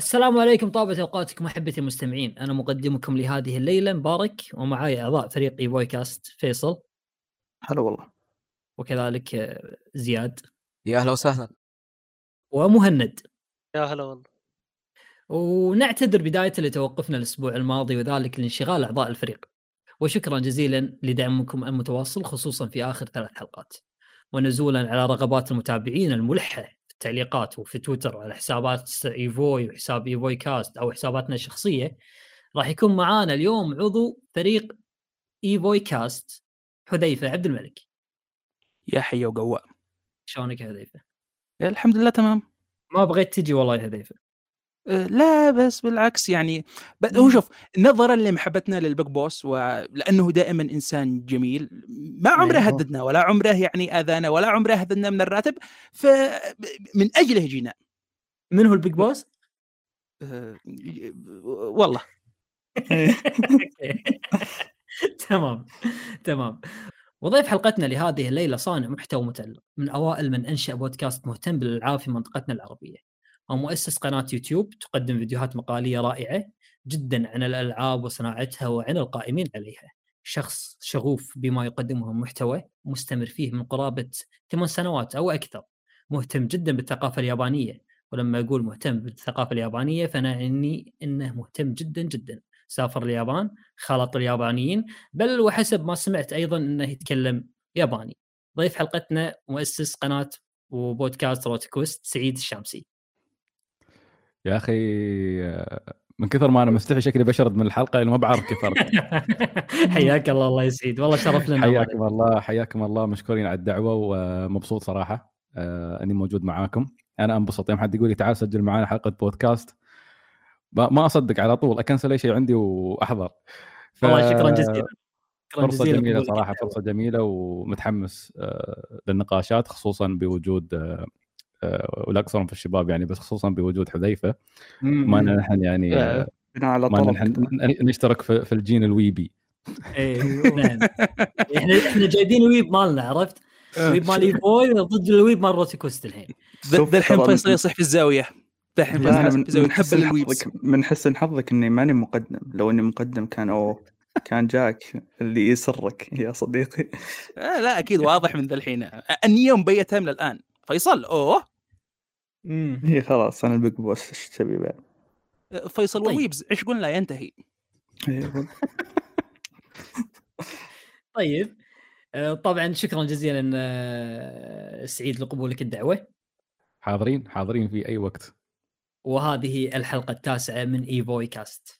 السلام عليكم طابة أوقاتكم أحبتي المستمعين، أنا مقدمكم لهذه الليلة مبارك ومعاي أعضاء فريق اي كاست فيصل. هلا والله. وكذلك زياد. يا أهلا وسهلا. ومهند. يا هلا والله. ونعتذر بداية لتوقفنا الأسبوع الماضي وذلك لانشغال أعضاء الفريق. وشكرا جزيلا لدعمكم المتواصل خصوصا في آخر ثلاث حلقات. ونزولا على رغبات المتابعين الملحة. في التعليقات وفي تويتر على حسابات إيفوي وحساب إيفوي كاست أو حساباتنا الشخصية راح يكون معانا اليوم عضو فريق إيفوي كاست حذيفة عبد الملك. يا حي وقواء شلونك يا حذيفة؟ الحمد لله تمام. ما بغيت تجي والله يا حذيفة. أه، لا بس بالعكس يعني ب- هو شوف نظرا لمحبتنا للبيج بوس ولأنه دائما إنسان جميل ما عمره أيوه. هددنا ولا عمره يعني آذانا ولا عمره هددنا من الراتب فمن أجله جينا. من هو البيج بوس؟ أه، والله. تمام تمام. وضيف حلقتنا لهذه الليلة صانع محتوى متألق من أوائل من أنشأ بودكاست مهتم بالألعاب في منطقتنا العربية. ومؤسس قناة يوتيوب تقدم فيديوهات مقالية رائعة جدا عن الألعاب وصناعتها وعن القائمين عليها. شخص شغوف بما يقدمه من محتوى مستمر فيه من قرابة ثمان سنوات أو أكثر. مهتم جدا بالثقافة اليابانية ولما أقول مهتم بالثقافة اليابانية فانا عني إنه مهتم جدا جدا. سافر اليابان خلط اليابانيين بل وحسب ما سمعت أيضا إنه يتكلم ياباني. ضيف حلقتنا مؤسس قناة وبودكاست روتكوست سعيد الشامسي. يا أخي آه، من كثر ما أنا مستحي شكلي بشرد من الحلقة لأنه ما بعرف كيف حياك الله الله يسعد. والله شرف لنا حياكم الله حياكم الله. مشكورين على الدعوة ومبسوط صراحة. آه، أني موجود معاكم. أنا أنبسط. يوم حد يقول لي تعال سجل معنا حلقة بودكاست؟ ما أصدق على طول. أكنسل أي شيء عندي وأحضر. ف- والله شكرا جزيلا. قبولك صراحة الدعوة. فرصة جميلة ومتحمس آه، للنقاشات خصوصا بوجود آه، آه، ولا اقصرهم في الشباب يعني بس خصوصا بوجود حذيفة. ما نحن يعني آه، بناء على ما طلب نشترك في في الجين الويبي. إيه نعم. إحنا إحنا جايبين weeb مالنا عرفت؟ weeb مال إيفوي ضد ال weeb مال روتيكوست الحين ذا الحين ترى فيصل يصح في الزاوية. الحين فيصل في الزاوية. من حسن نحب ال weebs. حظك من حسن حظك إني ماني مقدم. لو إني مقدم كان أوه كان جاك اللي يسرك يا صديقي. آه لا أكيد واضح من ذا الحين آه، النيه مبيتها من الان فيصل أوه. هي خلاص أنا ال big boss إيش تبي بعد؟ فيصل طيب. وال weebs عشق لا ينتهي. أيوة. طيب آه، طبعا شكرا جزيلا آه، سعيد لقبولك الدعوة. حاضرين حاضرين في أي وقت. وهذه الحلقة التاسعة من إيفوي كاست.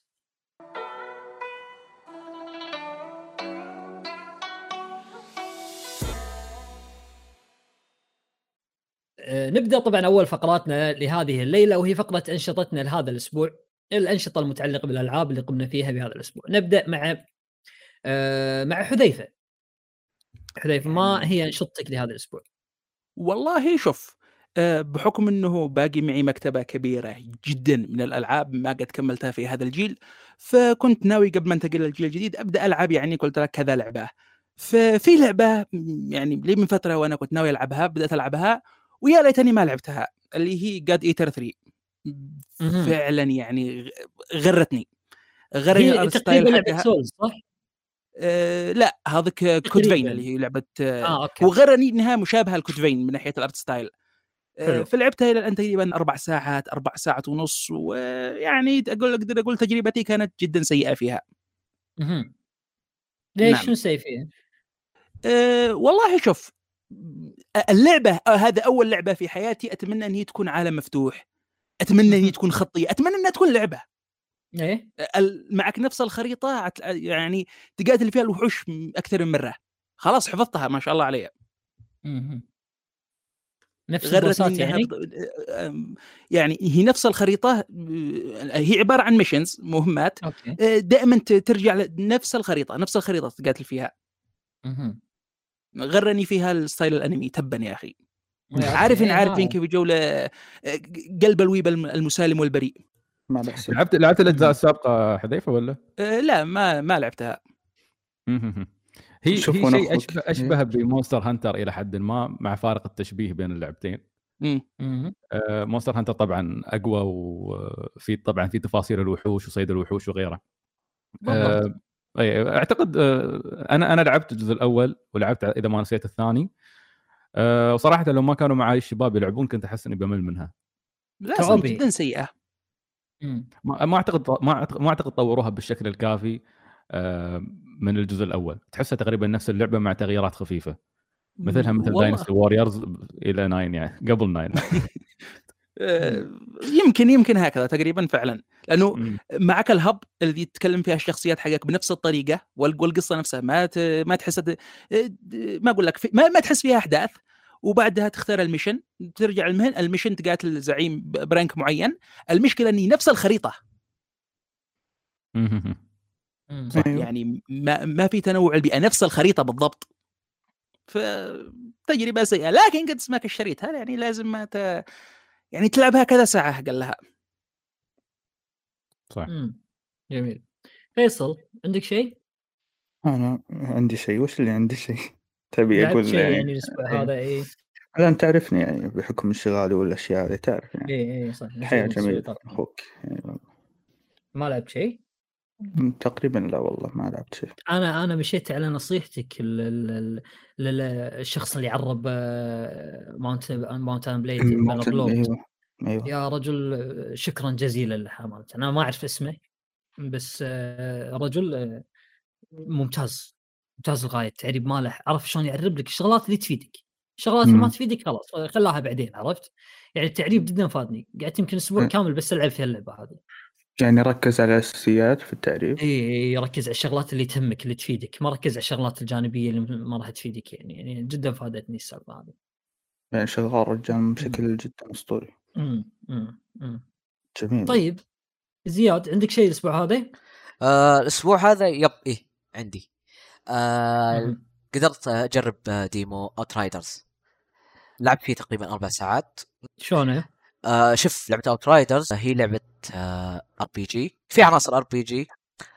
نبدأ طبعا أول فقراتنا لهذه الليلة وهي فقرة أنشطتنا لهذا الأسبوع الأنشطة المتعلقة بالألعاب اللي قمنا فيها بهذا الأسبوع. نبدأ مع آه، مع حذيفة. حذيفة ما هي أنشطتك لهذا الأسبوع؟ والله شوف آه، بحكم إنه باقي معي مكتبة كبيرة جدا من الألعاب ما قد كملتها في هذا الجيل فكنت ناوي قبل ما أنتقل للجيل الجديد أبدأ ألعب يعني قلت لك كذا لعبة. ففي لعبة يعني لي من فترة وأنا كنت ناوي ألعبها بدأت ألعبها ويا ليتني ما لعبتها اللي هي جاد ايتر 3 مهم. فعلا يعني غرتني هي ال art تقريبا style لعبه souls صح؟ آه لا هذيك Code Vein اللي هي لعبة آه آه okay وغرني إنها مشابهة ل Code Vein من ناحية ال art style آه، حلو. فلعبتها إلى الآن تقريبا أربع ساعات أربع ساعات ونص ويعني أقول أقدر أقول تجربتي كانت جدا سيئة فيها. ليش نعم. شنو سوي فيها؟ أه والله شوف آه، اللعبة آه، هذا أول لعبة في حياتي أتمنى أن هي تكون عالم مفتوح. أتمنى أن هي تكون خطية، أتمنى أنها تكون لعبة. إيه آه، معك نفس الخريطة يعني تقاتل فيها الوحوش أكثر من مرة. خلاص حفظتها ما شاء الله علي. مهم. نفس البوسات يعني يعني هي نفس الخريطة هي عبارة عن missions مهمات okay دائما ترجع لنفس الخريطة نفس الخريطة تقاتل فيها مهم. غرني فيها ال style الأنمي تبا يا أخي okay، عارفين عارفين آه. كيف جوله أه، قلب ال weeb الم- المسالم والبريء ما بحسب لعبت لعبت الأجزاء السابقة حذيفة ولا؟ أه، لا ما ما لعبتها هي شوف هي شيء. اشبه أشبه ب Monster Hunter إلى حد ما مع فارق التشبيه بين اللعبتين. مم. Monster Hunter طبعا أقوى وفي طبعا في تفاصيل الوحوش وصيد الوحوش وغيره بالضبط. آه، أي، أعتقد آه، أنا أنا لعبت الجزء الأول ولعبت إذا ما نسيت الثاني. آه، وصراحة لو ما كانوا معي الشباب يلعبون كنت أحس إني بمل منها. لا جدا سيئة. ما ما أعتقد ما أعتقد- ما أعتقد طوروها بالشكل الكافي آه، من الجزء الأول. تحسها تقريبا نفس اللعبة مع تغييرات خفيفة. مثلها مثل. Dynasty Warriors إلى 9 يعني قبل 9 آه، يمكن يمكن هكذا تقريبا فعلا. لأنه مم. معك ال hub الذي تتكلم فيها الشخصيات حقك بنفس الطريقة وال- والقصة نفسها ما ت... ما تحس ما أقول لك في... ما... ما تحس فيها أحداث وبعدها تختار المشن ترجع المهن المشن تقاتل زعيم برانك معين المشكلة إني نفس الخريطة. صح. أيوه. يعني ما ما في تنوع البيئة نفس الخريطة بالضبط فتجربه سيئة لكن قد اسمك اشتريتها يعني لازم ما ت... يعني تلعبها كذا ساعة قال لها صح مم. جميل فيصل عندك شيء؟ أنا عندي شيء وش اللي عندي شيء تبي أقول شيء يعني, يعني الأسبوع إيه. هذا اي لا أنت تعرفني يعني بحكم انشغالي والأشياء هذه تعرف يعني اي اي صح الحياة جميلة. أخوك يعني ما لعبت شيء؟ تقريبا لا والله ما لعبت شيء أنا أنا مشيت على نصيحتك لل- لل- للشخص اللي عرب Mount Mount and Blade أيوه. يا رجل شكرا جزيلا له امانه أنا ما أعرف اسمه بس آه، رجل آه، ممتاز ممتاز للغايه التعريب ماله عرف شلون يعرب لك الشغلات اللي تفيدك. الشغلات اللي ما. تفيدك خلاص خلاها بعدين عرفت؟ يعني التعريب جدا فادني. قعدت يمكن أسبوع. كامل بس ألعب في اللعبة هذه. يعني ركز على الأساسيات في التعريب؟ إي ركز على الشغلات اللي تهمك اللي تفيدك. ما ركز على الشغلات الجانبية اللي ما راح تفيدك يعني. يعني جدا فادتني السالفة هذه. يعني شغال رجال بشكل جدا أسطوري. أمم، أمم، أمم. جميل. طيب زياد عندك شيء الأسبوع هذا؟ آه الأسبوع هذا yep إيه عندي. آه. قدرت أجرب demo Outriders لعبت فيه تقريبا أربع ساعات. شلونه؟ آه شوف لعبة اوت رايدرز هي لعبة ار بي جي في عناصر ار بي جي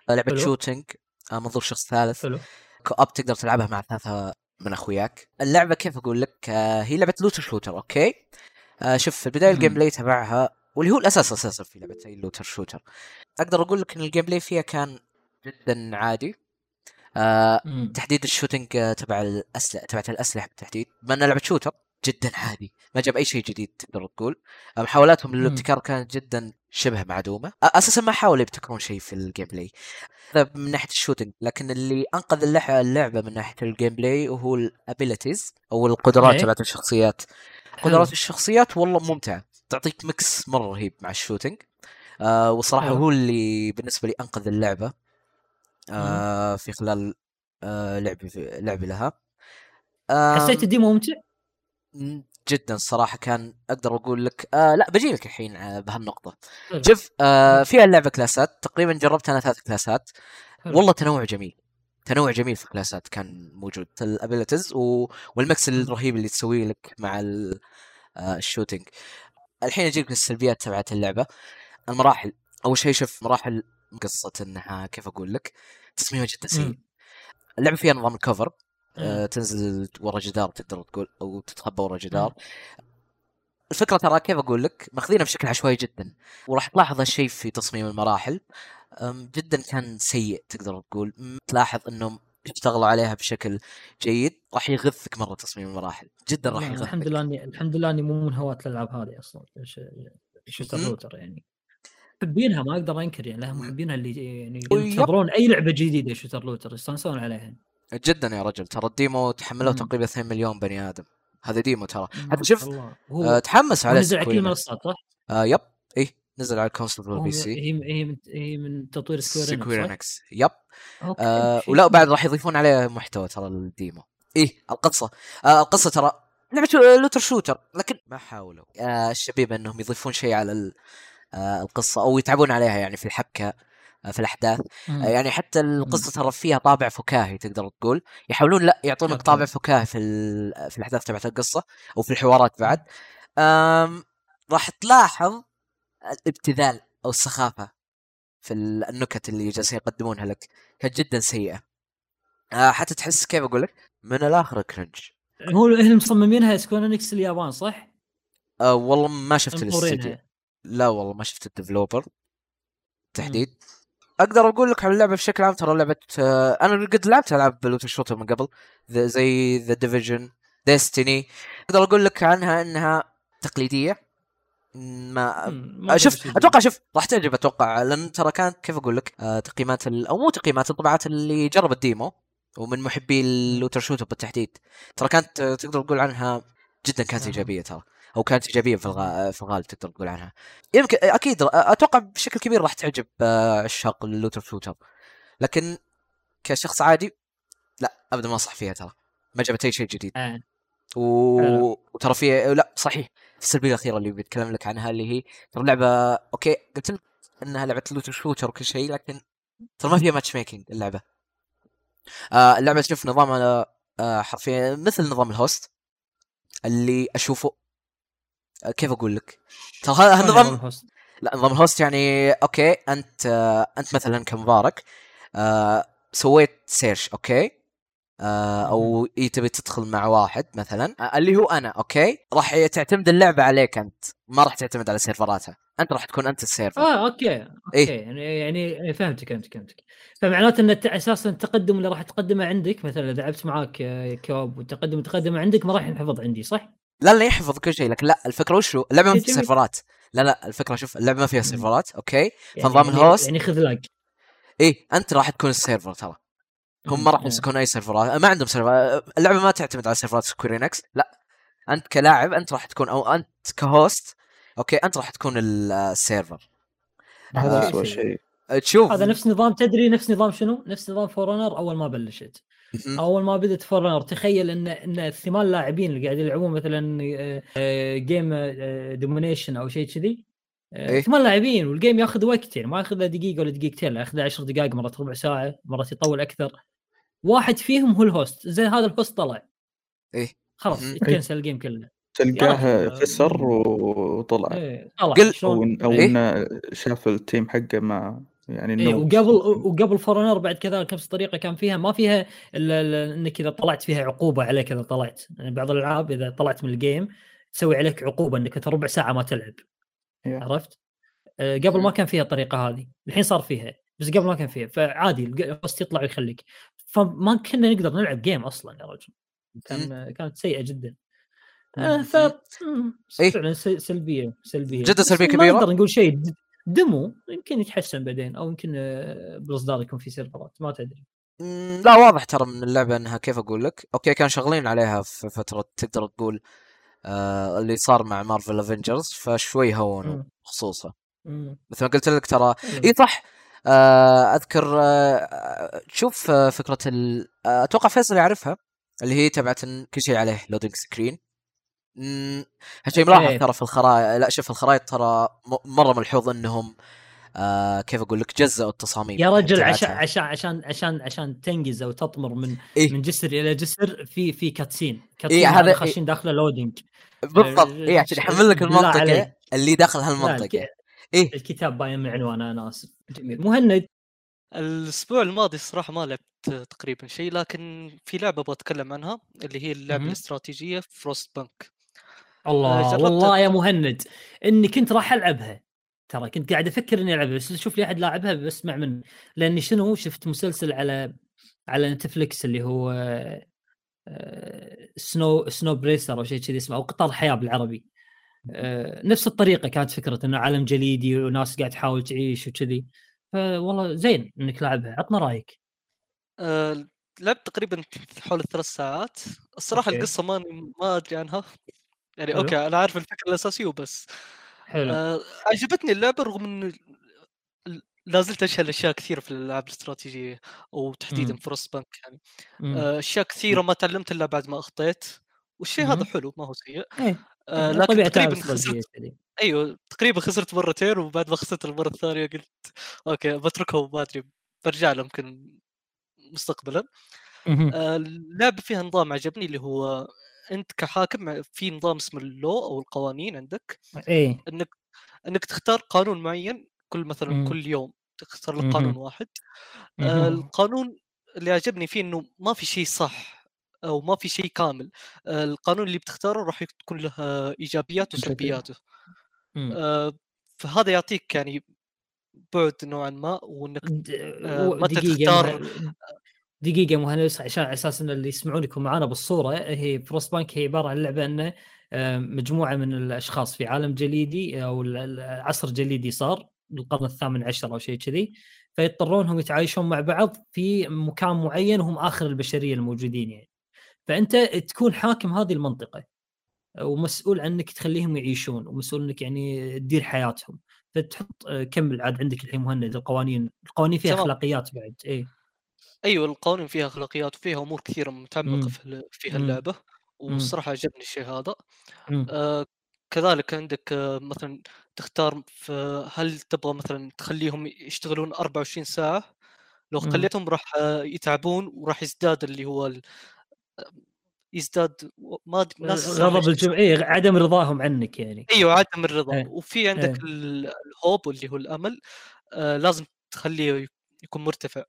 لعبة حلو. shooting آه منظور شخص ثالث. حلو. co-op تقدر تلعبها مع ثلاثة من أخوياك. اللعبة كيف أقول لك؟ آه هي لعبة looter shooter okay؟ آه شوف في البداية. ال gameplay تبعها واللي هو الأساس أساسا في لعبة ال looter shooter أقدر أقول لك إن ال gameplay فيها كان جدا عادي آه. تحديد ال shooting آه، تبع الأسلحة تبعت الأسلحة بالتحديد بما انها لعبة shooter جدا عادي ما جاب أي شيء جديد تقدر تقول آه، محاولاتهم للابتكار كانت جدا شبه معدومة أساسا ما حاولوا يبتكرون شيء في ال gameplay هذا من ناحية ال shooting لكن اللي أنقذ اللعبة من ناحية ال gameplay وهو ال abilities أو القدرات إيه. تبعت الشخصيات. قدرات الشخصيات والله ممتعة. تعطيك mix مرة رهيب مع ال shooting آه حلو. هو اللي بالنسبة لي أنقذ اللعبة. آه في خلال آه لعبي في لعبي لها. آم، حسيت ال demo ممتع؟ جدا الصراحه كان أقدر أقول لك آه لا بجي لك الحين آه، بهالنقطة. شوف آه فيها اللعبة كلاسات. تقريبا جربت أنا ثلاث كلاسات. والله تنوع جميل. تنوع جميل في الكلاسات كان موجود. ال abilities و... وال mix الرهيب اللي تسويه لك مع ال... آه ال shooting. الحين اجيك للسلبيات تبعت اللعبة. المراحل. أول شيء شوف مراحل قصه إنها كيف أقول لك؟ تصميمها جدا سيء. اللعبة فيها نظام ال cover. آه تنزل ورا جدار تقدر تقول أو تتخبى ورا جدار. الفكرة ترى كيف أقول لك؟ ماخذينها بشكل عشوائي جدا. وراح تلاحظ هالشيء في تصميم المراحل. جدا كان سيء تقدر تقول. تلاحظ إنهم اشتغلوا عليها بشكل جيد. راح يغثك مرة تصميم المراحل. جدا راح يغثك. الحمد لله اني الحمد لله إني مو من هواة الألعاب هذه أصلا. shooter مم. looter يعني. محبينها ما أقدر أنكر يعني لها محبينها اللي يعني. ينتظرون أي لعبة جديدة shooter looter يستانسون عليها. جدا يا رجل. ترى ال demo تحملوه. تقريبا 2 مليون بني آدم. هذا demo ترى. حتى شوف آه تحمس على نزل على كل المنصات صح؟ آه yep. إيه. نزل على ال console وال PC هي هي من هي من تطوير Square Square؟ Enix yep. okay، آه ولا. بعد راح يضيفون عليه محتوى ترى ال demo إيه القصة. آه القصة ترى لعبة looter shooter لكن ما حاولوا. آه الشباب إنهم يضيفون شيء على ال- آه القصة أو يتعبون عليها يعني في الحبكة آه في الأحداث. آه يعني حتى القصة ترى فيها طابع فكاهي تقدر تقول. يحاولون لا يعطونك. طابع فكاهي في ال- في الأحداث تبعت القصة أو في الحوارات بعد. آم راح تلاحظ الابتذال أو السخافه في ال- النكت اللي جالسين يقدمونها لك. كانت جدا سيئة. آه حتى تحس كيف أقول لك؟ من الآخر cringe. هو هي المصممينها سكوير إنكس اليابان صح؟ آه والله ما شفت الاستديو لا والله ما شفت ال developer تحديد. أقدر أقول لك على اللعبة بشكل عام ترى لعبة آه أنا قد لعبت ألعاب looter shooter من قبل زي The Division Destiny أقدر أقول لك عنها إنها تقليدية. ما ما شوف أتوقع شوف راح تعجب أتوقع. لأن ترى كانت كيف أقول لك آه تقييمات ال... أو مو تقييمات الطبعات اللي جرب ال demo ومن محبي ال looter shooter بالتحديد. ترى كانت آه، تقدر تقول عنها جدا كانت. إيجابية ترى. أو كانت إيجابية في الغ... في الغالب تقدر تقول عنها. يمكن أكيد أتوقع بشكل كبير راح تعجب آه، عشاق ال looter shooter. لكن كشخص عادي لا ابدا ما انصح فيها ترى. ما جابت أي شيء جديد. آه. و... وترى في لا صحيح. السلبية الأخيرة اللي بتكلم لك عنها اللي هي ترى لعبه okay قلت لك إنها لعبة looter shooter وكل شيء لكن ترى ما فيها matchmaking اللعبة. آه اللعبة شوف نظامها آه حرفيا مثل نظام ال host اللي أشوفه. آه كيف أقول لك؟ ترى هذا النظام؟ لا نظام ال host يعني okay أنت آه أنت مثلا كمبارك آه سويت search okay؟ آه أو إيه تبي تدخل مع واحد مثلا؟ آه اللي هو أنا okay؟ راح تعتمد اللعبة عليك أنت. ما راح تعتمد على server اتها أنت راح تكون أنت ال server. آه okay okay. إيه. يعني يعني فهمتك فهمتك فهمتك. فمعناته إن أساسا التقدم اللي راح تقدمه عندك مثلا إذا لعبت معاك آه، co-op والتقدم تقدم عندك ما راح ينحفظ عندي صح؟ لا لا يحفظ كل شيء لكن لا الفكرة وشو؟ اللعبة ما إيه، فيها. server ات. لا لا الفكرة شوف اللعبة ما فيها. server ات okay؟ يعني فنظام يعني- ال host. يعني خذ lag. إيه أنت راح تكون ال server ترى. هم ما راح. يمسكون أي server ات ما عندهم server اللعبة ما تعتمد على server ات سكوير إنكس لا أنت كلاعب أنت راح تكون أو أنت ك host okay أنت راح تكون ال- السيرفر هذا آه. اسوء شيء تشوف هذا نفس نظام تدري نفس نظام شنو؟ نفس نظام فور أونر أول ما بلشت. أول ما بدت فور أونر تخيل إن إن الثمان لاعبين اللي قاعدين يلعبون مثلا آه، game domination أو شيء كذي آه، إيه. ثمان لاعبين وال game ياخذ وقت يعني ما ياخذ له دقيقة ولا دقيقتين لا ياخذ له 10 دقائق مرات ربع ساعة مرات يطول أكثر. واحد فيهم هو ال host زي هذا ال host طلع. إيه. خلاص. يتكنسل ال game كله. تلقاه. خسر وطلع. إيه طلع. قل- أو أو إيه؟ إنه شاف ال team حقه ما يعني إنه- وقبل وقبل فور أونر بعد كذلك نفس الطريقة كان فيها ما فيها الا إنك إذا طلعت فيها عقوبة عليك إذا طلعت. يعني بعض الألعاب إذا طلعت من ال game تسوي عليك عقوبة إنك أنت ربع ساعة ما تلعب. يا. عرفت؟ آه، قبل ما كان فيها الطريقة هذه الحين صار فيها بس قبل ما كان فيها فعادي ال host يطلع ويخليك. فما كنا نقدر نلعب game أصلا يا رجل. كان كانت سيئة جدا. آه، ف إيه. فعلا سلبية سلبية. جداً بس سلبية ما. نقدر نقول شيء demo يمكن يتحسن بعدين أو يمكن آه، بالاصدار يكون في server ات ما تدري. لا واضح ترى من اللعبة إنها كيف أقول لك. okay كانوا شغالين عليها في فترة تقدر تقول آه اللي صار مع مارفل افنجرز فشوي هونوا. خصوصا. مثل ما قلت لك ترى. إي صح آه أذكر آه تشوف آه فكرة ال... آه أتوقع فيصل يعرفها اللي هي تبعت كل شيء عليه loading screen هالشيء ملاحظ إيه. ترى في الخرائط لا شوف الخرائط ترى مرة ملحوظ إنهم آه كيف أقول لك جزأوا التصاميم يا رجل. عشان عشان عشان عشان عشان تنقز أو تطمر من إيه. من جسر إلى جسر في في cutscene cutscene إيه، هذا إيه. خاشين داخله loading بالضبط اي عشان يحمل لك المنطقة. اللي داخل هالمنطقة إيه. الكتاب باين من عنوانه أنا آسف جميل مهند الأسبوع الماضي الصراحه ما لعبت تقريبا شيء لكن في لعبة أبغى أتكلم عنها اللي هي اللعبة. الاستراتيجية فروست بنك الله جربت- والله يا مهند إني كنت راح ألعبها ترى كنت قاعد أفكر إني ألعبها بس شوف لي أحد لاعبها بسمع منه لأني شنو شفت مسلسل على على نتفلكس اللي هو آه، Snow Snowpiercer أو شيء كذي اسمه أو قطار الحياة بالعربي. آه، نفس الطريقة كانت فكرة إنه عالم جليدي وناس قاعد تحاول تعيش وكذي. فوالله زين إنك لاعبها. عطنا رأيك. آه، لعبت تقريبا حول الثلاث ساعات. الصراحة okay. القصة ما ما أدري عنها. يعني حلو. okay أنا عارف الفكرة الأساسية وبس. حلو آه، عجبتني اللعبة رغم إنه ل- لازلت أجهل اشياء كثير في الألعاب الاستراتيجية وتحديدا مم. فروست بنك يعني مم. آه، أشياء كثيرة ما تعلمت إلا بعد ما أخطيت والشيء هذا مهم. حلو ما هو سيء إيه آه، إيه، لكن تقريبا خسرت. أيوه تقريبا خسرت مرتين وبعد ما خسرت المرة الثانية قلت okay بتركهم ما أدري برجع لهم يمكن مستقبلا. آه، اللعبة فيها نظام عجبني اللي هو أنت كحاكم في نظام اسمه ال law أو القوانين عندك إيه إنك إنك تختار قانون معين كل مثلا مم. كل يوم تختار لك قانون. واحد آه،. القانون اللي عجبني فيه إنه ما في شيء صح أو ما في شيء كامل آه، القانون اللي بتختاره راح يكون له إيجابيات. وسلبياته مم. آه، فهذا يعطيك يعني بعد نوعا ما وإنك آه، دقيقة تختار- دقيقة مهندس عشان على أساس إن اللي يسمعون يكون معانا بالصورة هي فروست بانك هي عبارة عن لعبة انه آه، مجموعة من الأشخاص في عالم جليدي أو عصر جليدي صار بالقرن الثامن عشر أو شيء كذي فيضطرون هم يتعايشون مع بعض في مكان معين وهم آخر البشرية الموجودين يعني. فأنت تكون حاكم هذه المنطقة ومسؤول عنك تخليهم يعيشون ومسؤول إنك يعني تدير حياتهم. فتحط آه، كمل عاد عندك الحين مهند؟ القوانين القوانين فيها. أخلاقيات بعد إيه. أيوه القوانين فيها أخلاقيات وفيها أمور كثيرة. متعمقة في ال- فيها مم. اللعبه والصراحه عجبني الشيء هذا. آه كذلك عندك آه مثلا تختار في هل تبغى مثلا تخليهم يشتغلون 24 ساعة لو. خليتهم راح آه يتعبون وراح يزداد اللي هو ال- يزداد ما غضب إيش الجمع إيه عدم رضاهم عنك يعني أيوه عدم الرضا إيه. وفي عندك. ال- الهوب اللي هو الأمل آه لازم تخليه يكون مرتفع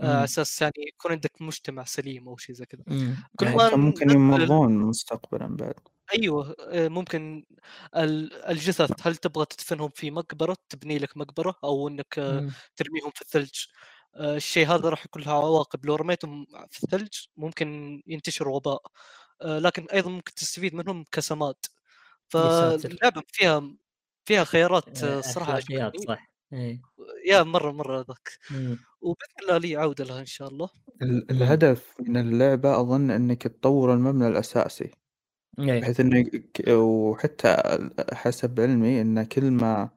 على مم. أساس يعني يكون عندك مجتمع سليم أو شيء زي كذا مم. كل. ما حتى ممكن يمرضون مستقبلا بعد أيوه آه، ممكن ال- الجثث هل تبغى تدفنهم في مقبرة تبني لك مقبرة أو إنك آه، مم. ترميهم في الثلج آه، الشيء هذا راح يكون له عواقب لو رميتهم في الثلج ممكن ينتشر وباء لكن أيضا ممكن تستفيد منهم كسماد ساتر. فاللعبة فيها فيها خيارات اخلاقيات عجبتني صح إيه. يا مرة مرة ذاك مم. وباذن الله لي عودة لها إن شاء الله. ال- الهدف من اللعبة أظن إنك تطور المبنى الأساسي. إيه. بحيث إنك وحتى حسب علمي إن كل ما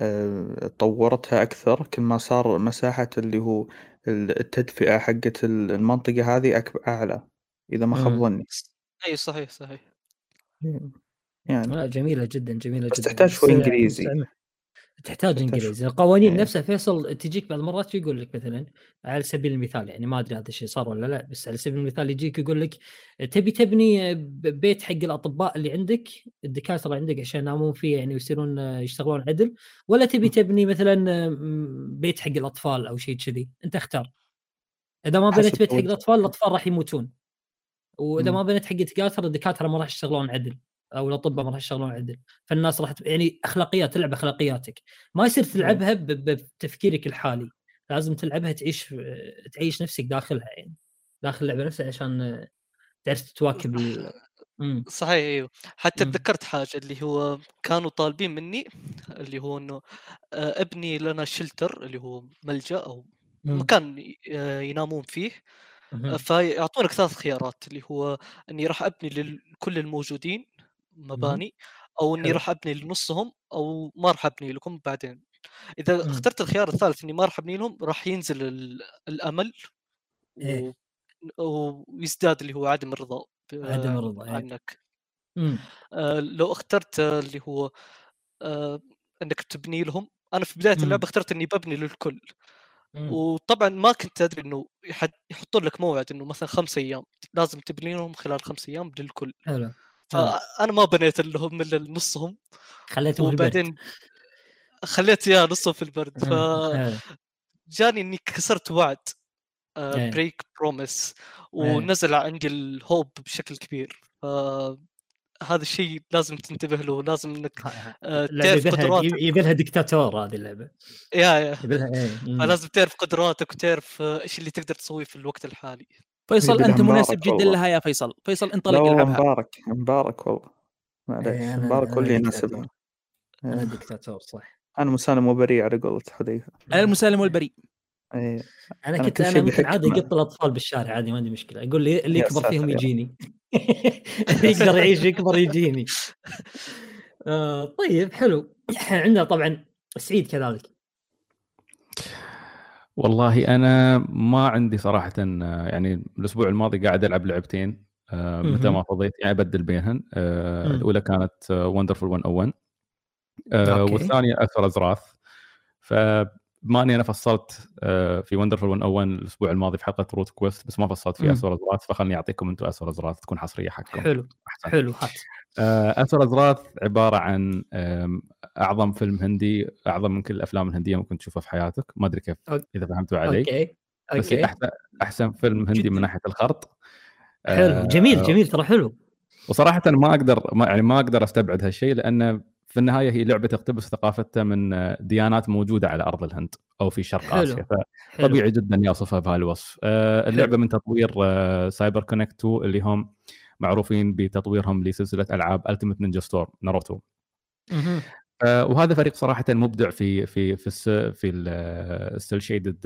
آه، طورتها أكثر كل ما صار مساحة اللي هو التدفئة حقت المنطقة هذه أكبر أعلى. إذا ما خاب مم. ظني اي صحيح صحيح. يعني. لا جميلة جدا جميلة بس جدا. تحتاج شوي بس- إنجليزي. بس- تحتاج إنجليزي. القوانين إيه. نفسها فيصل تجيك بعض المرات يقول لك مثلا على سبيل المثال يعني ما أدري هذا الشيء صار ولا لا بس على سبيل المثال يجيك يقول لك تبي تبني بيت حق الأطباء اللي عندك الدكاترة عندك عشان ينامون فيه يعني ويصيرون يشتغلون عدل ولا تبي تبني مثلا بيت حق الأطفال أو شيء كذي؟ أنت اختار. إذا ما بنيت بيت حق. الأطفال الأطفال راح يموتون. وإذا. ما بنيت حق الدكاترة الدكاترة ما راح يشتغلون عدل. أو الأطباء ما راح يشتغلون عدل فالناس راح يعني أخلاقيات تلعب أخلاقياتك. ما يصير تلعبها بتفكيرك الحالي. لازم تلعبها تعيش تعيش نفسك داخلها يعني. داخل اللعبة نفسها عشان تعرف تواكب ال... صحيح إيوه. حتى. تذكرت حاجة اللي هو كانوا طالبين مني اللي هو إنه آه، ابني لنا شلتر اللي هو ملجأ أو مم. مكان آه، ينامون فيه. فيعطونك ثلاث خيارات اللي هو إني راح أبني لكل الموجودين مباني أو إني. راح أبني لنصهم أو ما راح أبني لكم بعدين إذا مم. اخترت الخيار الثالث إني ما راح أبني لهم راح ينزل ال- الأمل إيه. ويزداد اللي هو عدم الرضا عدم الرضا، إيه. عنك مم. آه، لو اخترت اللي هو آه، إنك تبني لهم أنا في بداية مم. اللعبة اخترت إني ببني للكل مم. وطبعا ما كنت أدري إنه يحطون لك موعد إنه مثلا خمس أيام لازم تبني لهم خلال خمس أيام للكل حلو. فانا ما بنيت لهم إلا نصهم خليتهم في البرد. وبعدين خليت اياه نصهم في البرد. مم. حلو. فجاني إني كسرت وعد إيه. break promise ونزل عندي ال hope بشكل كبير. ف هذا الشيء لازم تنتبه له لازم إنك آه، تعرف قدراتك يبي لها دكتاتور هذه اللعبة. yeah yeah. مم. فلازم تعرف قدراتك وتعرف آه، إيش اللي تقدر تسويه في الوقت الحالي. فيصل أنت مناسب جدا والله. لها يا فيصل فيصل انطلق والله العبها مبارك مبارك والله معليش إيه، مبارك هو أنا اللي دكتاتور. يناسبها أنا إيه. دكتاتور صح أنا مسالم وبريء على قولة حذيفة المسالم والبريء إيه. أنا أنا كنت أنا ممكن عادي. أقط الأطفال بالشارع عادي ما عندي مشكلة أقول لي اللي يكبر فيهم. يجيني اللي يقدر يعيش يكبر يجيني آه طيب حلو عندنا طبعا سعيد كذلك والله أنا ما عندي صراحة آه، يعني الأسبوع الماضي قاعد ألعب لعبتين آه، متى. ما فضيت يعني أبدل بينهن آه،. الأولى كانت Wonderful 101 آه، okay. والثانية Asura's Wrath فبما اني أنا فصلت في Wonderful 101 الأسبوع الماضي في حلقة روت Quest بس ما فصلت في. Asura's Wrath فخلني أعطيكم أنتم Asura's Wrath تكون حصرية حقكم حلو حلو آه، Asura's Wrath عبارة عن آم، أعظم فيلم هندي أعظم من كل الأفلام الهندية ممكن تشوفها في حياتك ما أدري كيف. إذا فهمتوا علي okay بس okay أحسن أحسن فيلم هندي. من ناحية الخرط حلو جميل جميل ترى حلو وصراحة ما أقدر ما يعني ما أقدر أستبعد هالشيء لأن في النهاية هي لعبة تقتبس ثقافته من ديانات موجودة على أرض الهند أو في شرق حلو. آسيا حلو. فطبيعي جدا يوصفها بهالوصف آه، اللعبة من تطوير CyberConnect2 اللي هم معروفين بتطويرهم لسلسلة ألعاب Ultimate Ninja Storm ناروتو. آه، وهذا فريق صراحة مبدع في في في الس في ال cel shaded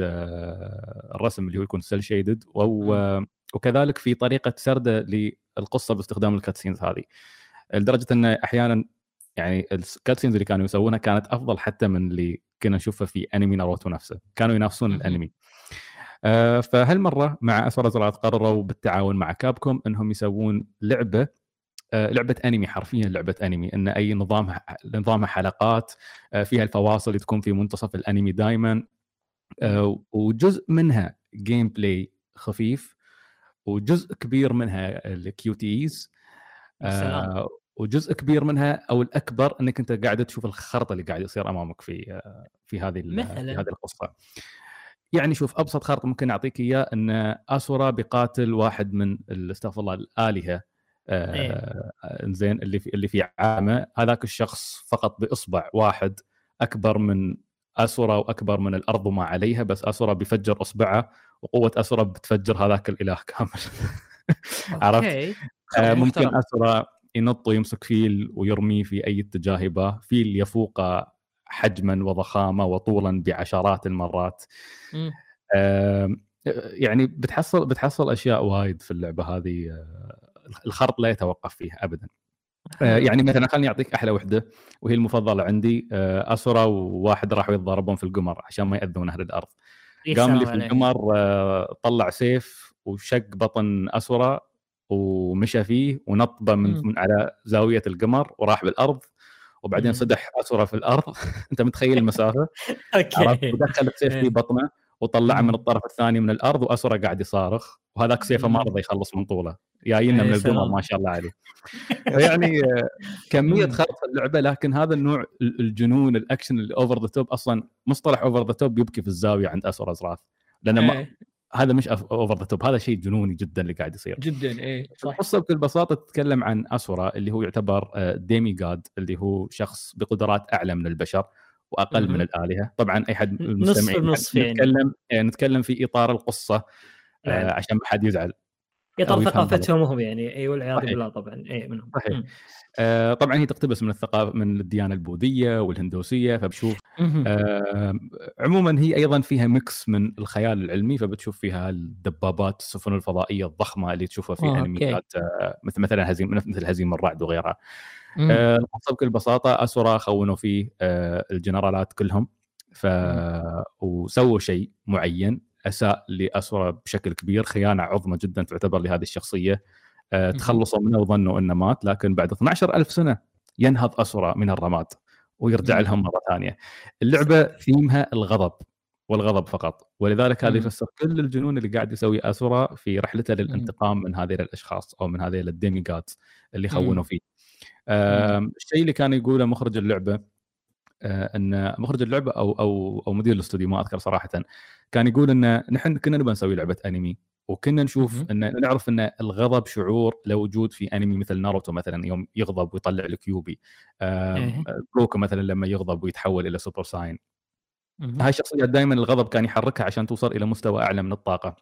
الرسم اللي هو يكون cel shaded وكذلك في طريقة سرده للقصة باستخدام ال cutscenes هذه. لدرجة أن أحيانا يعني ال cutscenes اللي كانوا يسوونها كانت أفضل حتى من اللي كنا نشوفها في أنمي ناروتو نفسه. كانوا ينافسون. الأنمي. آه، فهالمرة مع Asura's Wrath قرروا بالتعاون مع كابكوم إنهم يسوون لعبة آه، لعبة أنمي حرفيا لعبة أنمي إن أي نظامها نظامها حلقات آه، فيها الفواصل تكون في منتصف الأنمي دائما وجزء منها gameplay خفيف وجزء كبير منها ال QTEs. وجزء كبير منها أو الأكبر إنك أنت قاعد تشوف الخرط اللي قاعد يصير أمامك في آه، في هذه؟ في هذه القصة يعني شوف أبسط خرط ممكن أعطيك إياه إن اسورا بيقاتل واحد من استغفر الله الآلهة إيه. آه زين اللي في اللي في عامة هذاك الشخص فقط بإصبع واحد أكبر من اسورا وأكبر من الأرض وما عليها بس اسورا بيفجر إصبعه وقوة اسورا بتفجر هذاك الإله كامل عرفت؟ آه،. ممكن اسورا ينط ويمسك فيل ويرميه في أي اتجاه يباه فيل يفوق حجما وضخامة وطولا بعشرات المرات. يعني بتحصل بتحصل أشياء وايد في اللعبة هذه آه، الخرط لا يتوقف فيها ابدا. آه، يعني مثلا خليني أعطيك أحلى وحدة وهي المفضلة عندي آه، اسرى وواحد راحوا يتضاربون في القمر عشان ما يأذون أهل الأرض. يا قام اللي سلام في. القمر طلع سيف وشق بطن اسورا ومشى فيه ونط من. من على زاوية القمر وراح بالأرض. وبعدين. سدح اسورا في الأرض أنت متخيل المسافة okay ودخل السيف في إيه. بطنه وطلعه من. الطرف الثاني من الأرض واسورا قاعد يصارخ وهذاك سيفه ما. رضى يخلص من طوله جاينا يا من القمر. ما شاء الله عليه فيعني آه، كميه في اللعبة لكن هذا النوع ال- الجنون الأكشن اللي over the top أصلا مصطلح over the top يبكي في الزاوية عند Asura's Wrath لأن ما إيه. هذا مش over the top هذا شيء جنوني جدا اللي قاعد يصير جدا إيه صح القصة بكل بساطة تتكلم عن اسورا اللي هو يعتبر demigod اللي هو شخص بقدرات أعلى من البشر وأقل مهم. من الآلهة طبعا أي حد من نصف المستمعين بنصف يعني. نتكلم آه، نتكلم في إطار القصة آه، نعم. عشان ما حد يزعل يفهم ثقافتهم هم يعني اي والعياذ صحيح. بالله طبعا اي منهم صحيح. آه، طبعا هي تقتبس من الثقافه من الديانة البوذية والهندوسية فبشوف. آه، عموما هي أيضا فيها mix من الخيال العلمي فبتشوف فيها الدبابات السفن الفضائية الضخمة اللي تشوفها في آه،. أنميات آه، مثل مثلا هزيم مثل هزيم الرعد وغيرها مم. آه، القصة بكل بساطة اسورا خونوا فيه آه، الجنرالات كلهم ف وسووا شيء معين أساء لاسورا بشكل كبير خيانة عظمى جدا تعتبر لهذه الشخصية آه،. تخلصوا منه وظنوا إنه مات لكن بعد 12 ألف سنة ينهض اسورا من الرماد ويرجع. لهم مرة ثانية اللعبة ثيمها الغضب والغضب فقط ولذلك هذا. يفسر كل الجنون اللي قاعد يسويه اسورا في رحلته للانتقام من هذه الاشخاص أو من هذه الديمي جادز اللي خونوا. فيه الشيء اللي كان يقوله مخرج اللعبة أن مخرج اللعبة أو أو أو مدير الاستوديو ما أذكر صراحة. كان يقول أن نحن كنا نبغى نسوي لعبة أنمي وكنا نشوف. أن نعرف أن الغضب شعور له وجود في أنمي مثل ناروتو مثلا يوم يغضب ويطلع الكيوبي. آم، إيه. جوكو مثلا لما يغضب ويتحول إلى Super Saiyan. هاي الشخصيات دائما الغضب كان يحركها عشان توصل إلى مستوى أعلى من الطاقة.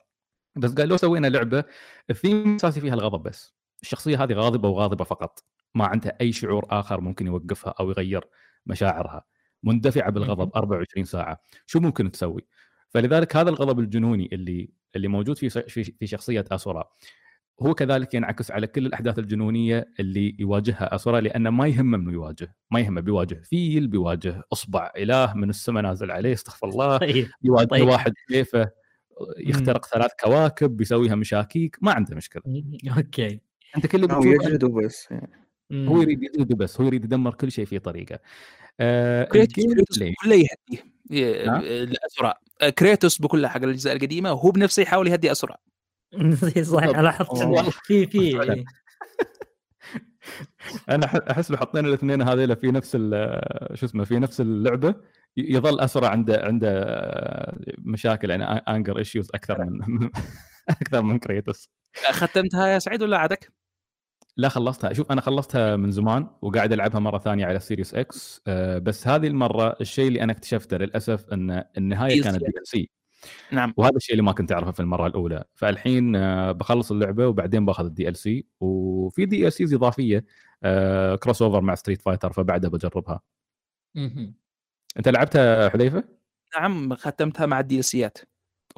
بس قال لو سوينا لعبة الثيم الأساسي فيها الغضب بس. الشخصية هذه غاضبة وغاضبة فقط. ما عندها أي شعور آخر ممكن يوقفها أو يغير. مشاعرها مندفعة بالغضب مهم. 24 ساعة شو ممكن تسوي فلذلك هذا الغضب الجنوني اللي اللي موجود في في في شخصية اسورا هو كذلك ينعكس على كل الأحداث الجنونية اللي يواجهها اسورا لأنه ما يهمه إنه يواجه ما يهمه بيواجه فيل بيواجه أصبع إله من السماء نازل عليه استغفر الله طيب يواجه طيب. واحد كيفه يخترق ثلاث كواكب بيسويها مشاكيك ما عنده مشكلة okay أنت كل اللي بتشوفه وبس يعني. مم. هو يريد يجلد بس هو يريد يدمر كل شيء في طريقه آه كريتوس بكله يهديه نعم. اسرع كريتوس بكلها حق الأجزاء القديمة وهو بنفسه يحاول يهدي اسورا صحيح لاحظت. في في. أنا أحس لو حطينا الاثنين هذيلا في نفس ال- شو اسمه في نفس اللعبة ي- يظل اسورا عنده عنده مشاكل يعني anger issues أكثر من أكثر من كريتوس ختمتها يا سعيد ولا عادك؟ لا خلصتها. شوف أنا خلصتها من زمان وقاعد ألعبها مرة ثانية على Series X أه بس هذه المرة الشيء اللي أنا اكتشفته للأسف إن النهاية. كانت DLC نعم. وهذا الشيء اللي ما كنت أعرفه في المرة الأولى. فالحين آه، بخلص اللعبة وبعدين باخذ ال DLC وفي DLCs إضافية آه، crossover مع Street Fighter فبعدها بجربها. أنت لعبتها حذيفة؟ نعم ختمتها مع ال DLCات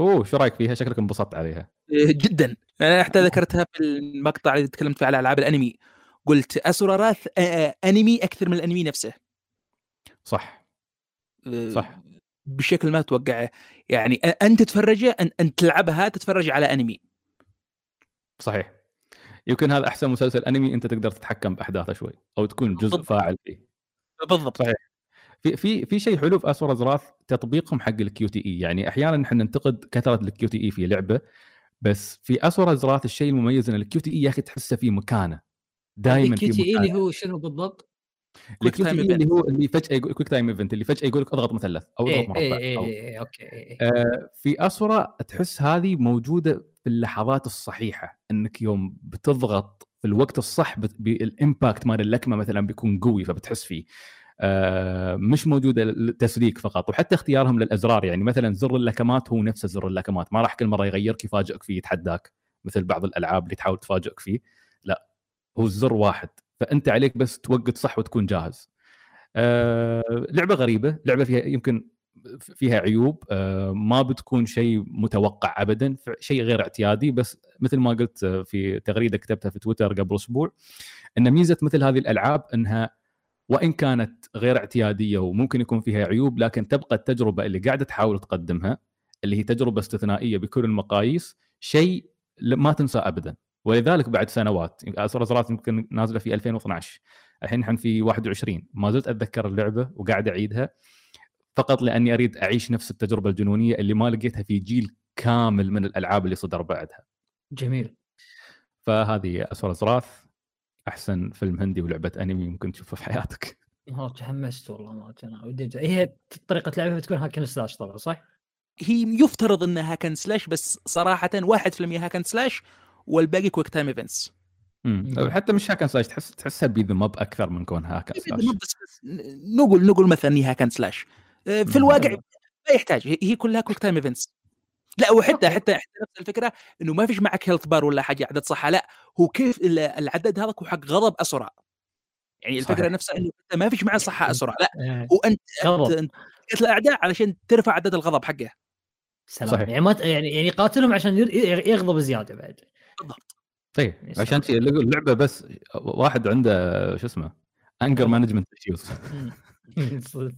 أوه شو رأيك فيها؟ شكلك انبسطت عليها. جدا. أنا حتى ذكرتها في المقطع اللي تكلمت فيه على ألعاب الأنمي. قلت Asura's Wrath آه، آه، أنمي أكثر من الأنمي نفسه. صح. آه، صح. بشكل ما تتوقعه يعني أنت تتفرجه انت تلعبها تتفرج على أنمي. صحيح. يمكن هذا أحسن مسلسل أنمي أنت تقدر تتحكم بأحداثه شوي أو تكون جزء بالضبط. فاعل فيه. بالضبط. صحيح. في في في شيء حلو في Asura's Wrath تطبيقهم حق ال QTE يعني أحيانا إحنا ننتقد كثرة ال QTE في لعبة بس في Asura's Wrath الشيء المميز إن ال QTE يا أخي تحسه في مكانه دائما في ال QTE اللي هو شنو بالضبط؟ ال QTE اللي هو اللي فجأة يقول quick time event اللي فجأة يقول لك أضغط مثلث أو أضغط اي مربع اي اي okay إيه. آه، في Asura تحس هذه موجودة في اللحظات الصحيحة إنك يوم بتضغط في الوقت الصح بال impact مال اللكمة مثلا بيكون قوي فبتحس فيه مش موجودة للتسليك فقط وحتى اختيارهم للأزرار يعني مثلا زر اللكمات هو نفسه زر اللكمات ما راح كل مرة يغيرك يفاجئك فيه يتحداك مثل بعض الألعاب اللي تحاول تفاجئك فيه لا هو الزر واحد فأنت عليك بس توقت صح وتكون جاهز. آه، لعبة غريبة لعبة فيها يمكن فيها عيوب آه، ما بتكون شيء متوقع ابدا شيء غير اعتيادي بس مثل ما قلت آه، في تغريدة كتبتها في تويتر قبل أسبوع إن ميزة مثل هذه الألعاب إنها وإن كانت غير اعتيادية وممكن يكون فيها عيوب لكن تبقى التجربة اللي قاعدة تحاول تقدمها اللي هي تجربة استثنائية بكل المقاييس شيء ما تنسى ابدا. ولذلك بعد سنوات اسرى زرات يمكن نازلة في 2012 الحين نحن في 21 ما زلت أتذكر اللعبة وقاعد أعيدها فقط لأني أريد أعيش نفس التجربة الجنونية اللي ما لقيتها في جيل كامل من الألعاب اللي صدر بعدها. جميل. فهذه Asura's Wrath أحسن فيلم هندي ولعبة أنمي ممكن تشوفه في حياتك. والله تحمست والله ما أنا ودي هي طريقة لعبها بتكون hack and slash طبعا صح؟ هي يفترض إنها hack and slash بس صراحة 1% hack and slash والباقي quick time events مم. مم. حتى مش hack and slash تحس تحسها beat 'em up أكثر من كونها hack and slash بس نقول نقول مثلا هي hack and slash في. الواقع. ما يحتاج هي- كلها quick time events لا وحتى حتى حتى نفس الفكرة إنه ما فيش معك health bar ولا حاجة عدد صحة لا هو كيف ال- العدد هذا هو حق غضب Asura يعني الفكرة صحيح. نفسها إنه أنت ما فيش معك صحة Asura لا وانت تقتل الأعداء علشان ترفع عدد الغضب حقه سلام. صحيح. يعني ما ت- يعني يعني يقاتلهم عشان ير- يغضب زيادة بعد. بالضبط. طيب عشان اللعبه بس واحد عنده شو اسمه anger management issues.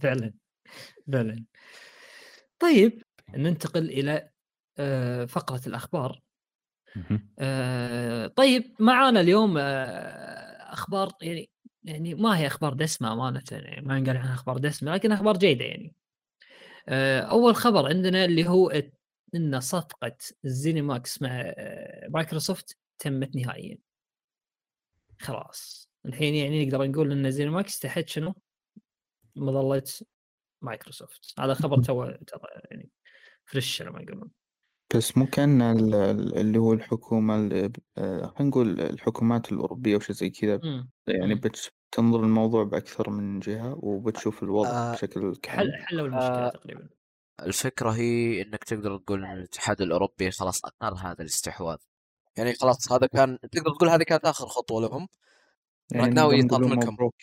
فعلا فعلا. طيب ننتقل إلى آه، فقرة الأخبار. آه، طيب معانا اليوم آه، أخبار يعني يعني ما هي أخبار دسمة أمانة يعني ما نقال عنها أخبار دسمة لكن أخبار جيدة يعني. آه، أول خبر عندنا اللي هو إن صفقة ال ZeniMax مع آه، مايكروسوفت تمت نهائيا. خلاص. الحين يعني نقدر نقول إن ZeniMax تحت شنو؟ مظلة مايكروسوفت. هذا خبر تو يعني fresh لما يقولون. بس مو كأن ال- ال- اللي هو الحكومة ال- آه، خلينا نقول الحكومات الأوروبية وشي زي كذا. يعني. بتنظر الموضوع بأكثر من جهة وبتشوف الوضع آه، بشكل حل كامل. حلوا المشكلة آه، تقريبا. الفكرة هي إنك تقدر تقول إن الاتحاد الأوروبي خلاص أقر هذا الاستحواذ. يعني خلاص هذا كان تقدر تقول هذه كانت آخر خطوة لهم. يعني نقدر نقول منكم. مبروك.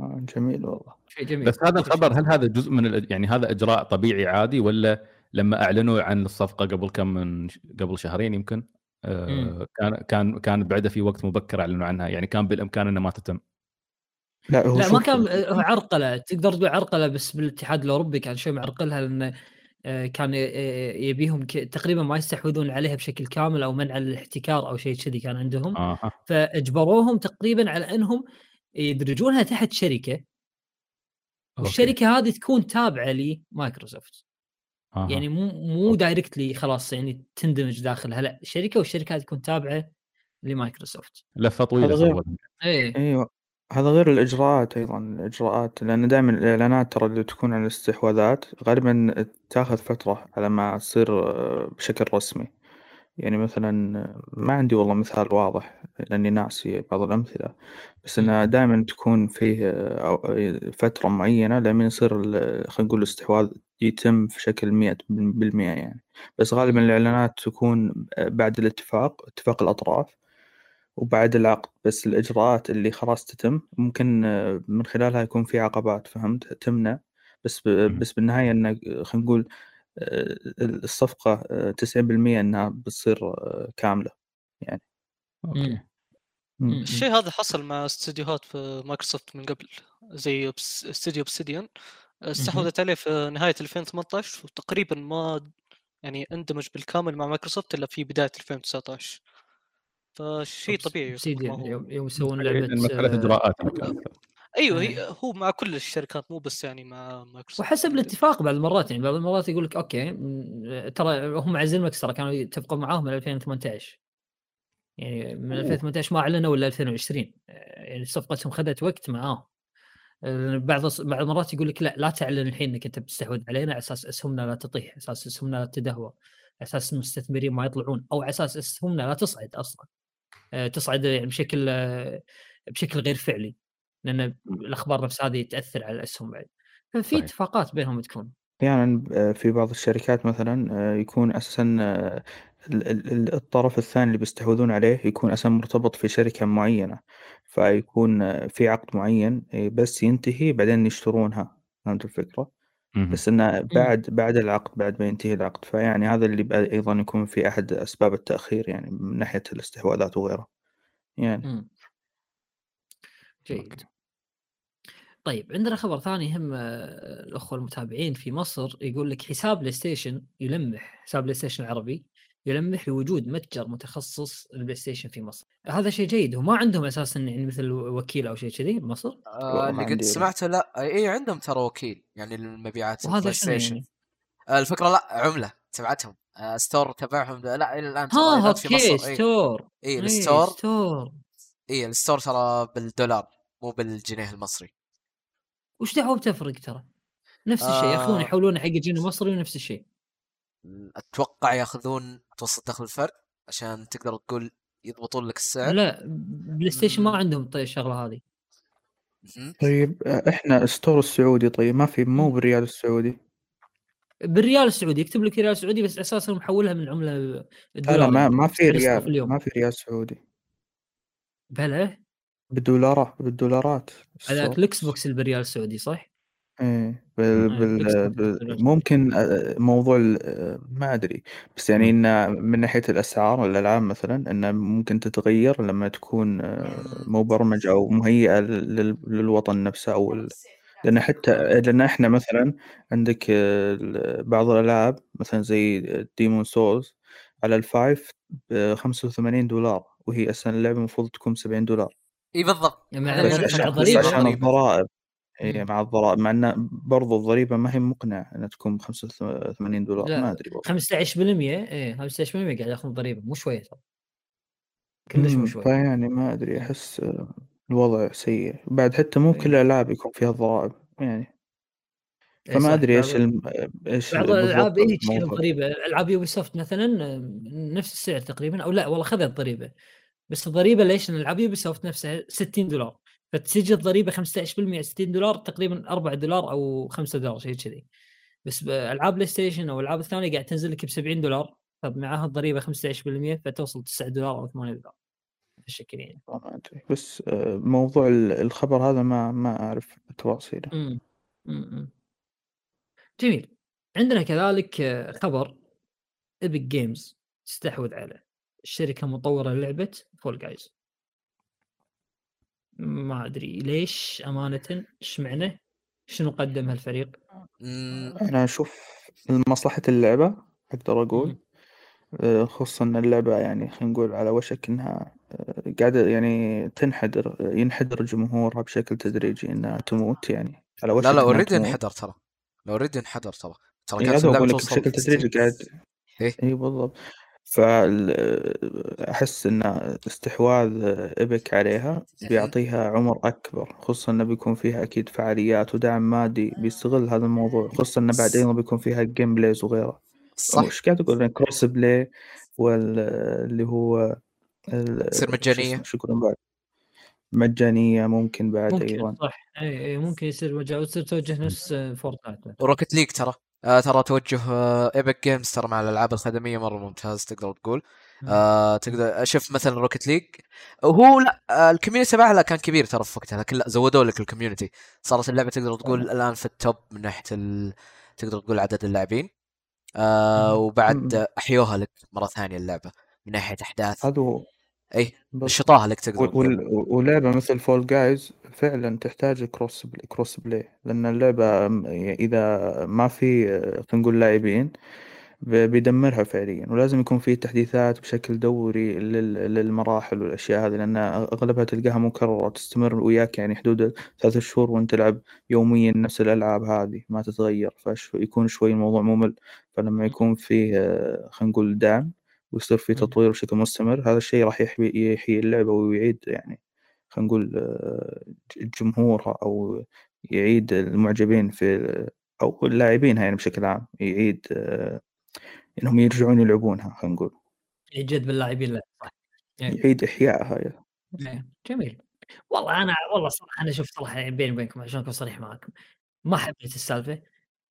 آه، جميل والله. شيء جميل بس هذا الخبر هل هذا جزء من ال- يعني هذا إجراء طبيعي عادي ولا لما أعلنوا عن الصفقة قبل كم من ش- قبل شهرين يمكن آه. كان كان كان بعدها في وقت مبكر أعلنوا عنها يعني كان بالإمكان انها ما تتم. لا هو لا ما كان عرقلة تقدر تقول عرقلة بس بالاتحاد الأوروبي كان شيء معرقلها لأن آه، كان آه، يبيهم تقريبا ما يستحوذون عليها بشكل كامل أو منع الاحتكار أو شيء كذي كان عندهم. أها. فأجبروهم تقريبا على أنهم يدرجونها تحت شركة okay. والشركة هذه تكون تابعة لمايكروسوفت. يعني مو مو directly خلاص يعني تندمج داخلها لا شركة والشركة تكون تابعة لمايكروسوفت. لفة طويلة هذا غير- إيه. إيوه. هذا غير الإجراءات أيضا الإجراءات لأن دائما الإعلانات ترى اللي تكون عن الاستحواذات غالبا تاخذ فترة على ما تصير آه، بشكل رسمي. يعني مثلا ما عندي والله مثال واضح لأني ناسي بعض الأمثلة بس إنها دائما تكون فيه فترة معينة لما يصير خلينا نقول الاستحواذ يتم في شكل مئة بالمئة يعني بس غالبا. الإعلانات تكون بعد الاتفاق اتفاق الأطراف وبعد العقد بس الإجراءات اللي خلاص تتم ممكن من خلالها يكون في عقبات فهمت تمنع بس. بس بالنهاية إنه خلينا نقول آه، الصفقة آه، 90% إنها بتصير آه، كاملة okay مم. مم. مم. الشيء هذا حصل مع استديوهات في مايكروسوفت من قبل زي استديو Obsidian استحوذت عليه في نهاية 2018 وتقريبا ما يعني اندمج بالكامل مع مايكروسوفت إلا في بداية 2019 فشيء طبيعي يوم يسوون يعني لعبة مساله آه، اجراءات أيوه إيه. هي هو مع كل الشركات مو بس يعني مع مايكروسوفت وحسب تقريباً. الاتفاق بعض المرات يعني بعض المرات يقول لك okay ترى هم عزيز المكس ترى كانوا يتفقون معاهم من 2018 يعني من أوه. 2018 ما أعلنوا إلا 2020 يعني صفقتهم خذت وقت معاهم بعض بعض المرات يقول لك لا لا تعلن الحين إنك أنت بتستحوذ علينا على أساس أسهمنا لا تطيح على أساس أسهمنا لا تدهور على أساس المستثمرين ما يطلعون أو على أساس أسهمنا لا تصعد أصلا آه، تصعد يعني بشكل آه، بشكل غير فعلي لأن الأخبار نفس هذه تأثر على الأسهم بعد ففي. اتفاقات بينهم تكون أحيانا آه، في بعض الشركات مثلا آه، يكون أساسا آه، ال- ال- ال- الطرف الثاني اللي بيستحوذون عليه يكون أساسا مرتبط في شركة معينة فيكون في عقد معين بس ينتهي بعدين يشترونها فهمت الفكرة؟ مهم. بس إنه بعد بعد العقد بعد ما ينتهي العقد فيعني هذا اللي أيضا يكون في أحد أسباب التأخير يعني من ناحية الاستحواذات وغيرها يعني مم. جيد. طيب عندنا خبر ثاني يهم آه، الأخوة المتابعين في مصر يقول لك حساب بلاي ستيشن يلمح حساب بلاي ستيشن العربي يلمح لوجود متجر متخصص للبلاي ستيشن في مصر. هذا شيء جيد وما عندهم أساسا يعني مثل وكيل أو شيء كذي بمصر آه اللي قد. سمعته لا إي عندهم ترى وكيل يعني للمبيعات وهذا ستيشن يعني؟ آه الفكرة لا عملة تبعتهم. آه store تبعهم لا إلى الآن ترى ها أيضا في okay مصر store إي إيه، ال store store إي ال store ترى بالدولار مو بالجنيه المصري. وش دعوة بتفرق ترى؟ نفس الشيء ياخذون آه. يحولونه حق الجنيه المصري ونفس الشيء. أتوقع ياخذون متوسط دخل الفرق عشان تقدر تقول يضبطون لك السعر. لا بلاي ستيشن ما. عندهم طيب الشغلة هذه. طيب إحنا store السعودي طيب ما في مو بالريال السعودي. بالريال السعودي يكتب لك ريال سعودي بس أساسا محولها من عملة لا ما ما في ريال اليوم. ما في ريال سعودي. بلى؟ بالدولارات بالدولارات هذاك ال Xbox اللي بالريال السعودي صح؟ إيه بال آه، بال بال. ممكن آه، موضوع آه، ما أدري بس يعني. انه من ناحية الأسعار الالعاب مثلا انه ممكن تتغير لما تكون مم. مبرمجه أو مهيئة لل- للوطن نفسه أو ال- لأن حتى لأن إحنا مثلا عندك بعض الألعاب مثلا زي Demon's Souls على ال five ب 85 دولار وهي أصلا اللعبة المفروض تكون ب 70 دولار إي بالضبط. مع- بس مع عشان. الضرائب. إي. مع الضرائب. مع إنه برضو الضريبة ما هي مقنعة إنها تكون ب 85 دولار. لا، ما أدري والله 15% إيه 15% قاعد ياخذون ضريبة. مو شوية ترى. كلش مو شوية. فيعني ما أدري. أحس الوضع سيء. بعد حتى مو كل. الألعاب يكون فيها ضرائب يعني. فما أدري إيش الم... إيش بعض الألعاب إي تشيل الضريبة. العاب Ubisoft مثلا آه، نفس السعر تقريبا أو لا والله خذت ضريبة. بس الضريبة ليش؟ لأن العاب Ubisoft نفسها 60 دولار. فتسجل الضريبة 15% 60 دولار تقريبا 4 دولار أو 5 دولار شيء كذي. بس ألعاب PlayStation أو الالعاب الثانية قاعد تنزل لك ب 70 دولار فمعها الضريبة 15% فتوصل 9 دولار أو 8 دولار. بالشكل يعني. ما أدري. بس آه، موضوع ال- الخبر هذا ما ما أعرف تفاصيله. جميل. عندنا كذلك آه، خبر Epic Games تستحوذ على الشركة المطوره للعبه Fall Guys ما أدري ليش أمانة إيش معنى؟ شنو قدم هالفريق. أنا أشوف لمصلحه اللعبة أقدر أقول. آه، خصوصا إن اللعبة يعني خلينا نقول على وشك إنها آه، قاعدة يعني تنحدر ينحدر جمهورها بشكل تدريجي إنها تموت يعني. على وشك لا لا already أنحدر ترى. already أنحدر ترى. ترى إيه كانت بشكل تدريجي قاعد إيه. اي بالضبط. فأحس أن استحواذ Epic عليها بيعطيها عمر أكبر خصوصا أنه بيكون فيها أكيد فعاليات ودعم مادي بيستغل هذا الموضوع خصوصا أنه بعد أيضا بيكون فيها gameplays وغيره صح. وش قاعد أقول cross play واللي هو تصير مجانية. شو يقولون بعد؟ مجانية ممكن بعد ممكن أيضا صح. أي أي ممكن يصير وجه وتصير توجه نفس Fortnite. و Rocket League ترى. آه ترى توجه آه Epic Games ترى مع الألعاب الخدمية مرة ممتاز تقدر تقول. آه تقدر أشوف مثلا Rocket League وهو لا آه ال community تبعها لا كان كبير ترى في وقتها لكن لا زودوا لك ال community صارت اللعبة تقدر تقول الآن في ال top من ناحية ال... تقدر تقول عدد اللاعبين. آه. وبعد. أحيوها لك مرة ثانية اللعبة من ناحية أحداث. هذا هو. أي. نشطوها لك تقدر ولعبة مثل Fall Guys فعلا تحتاج cross cross play لأن اللعبة م- إذا ما في خلينا نقول لاعبين بيدمرها فعليا. ولازم يكون في تحديثات بشكل دوري لل- للمراحل والأشياء هذه لأن أغلبها تلقاها مكررة تستمر وياك يعني حدود ثلاثة شهور وأنت تلعب يوميا نفس الألعاب هذه ما تتغير. فيكون شوي الموضوع ممل. فلما يكون فيه خلينا نقول دعم ويصير في مم. تطوير بشكل مستمر هذا الشيء راح يحيي اللعبة ويعيد يعني خلينا نقول آه، جمهورها أو يعيد المعجبين في أو اللاعبينها يعني بشكل عام يعيد آه، إنهم يرجعون يلعبونها خلينا نقول يجد باللاعبين لا صح إيه. يعيد إحيائها يا. إيه، جميل والله أنا والله صراحة أنا شوف صراحة يعني بيني وبينكم عشان اكون صريح معاكم ما حبيت السالفة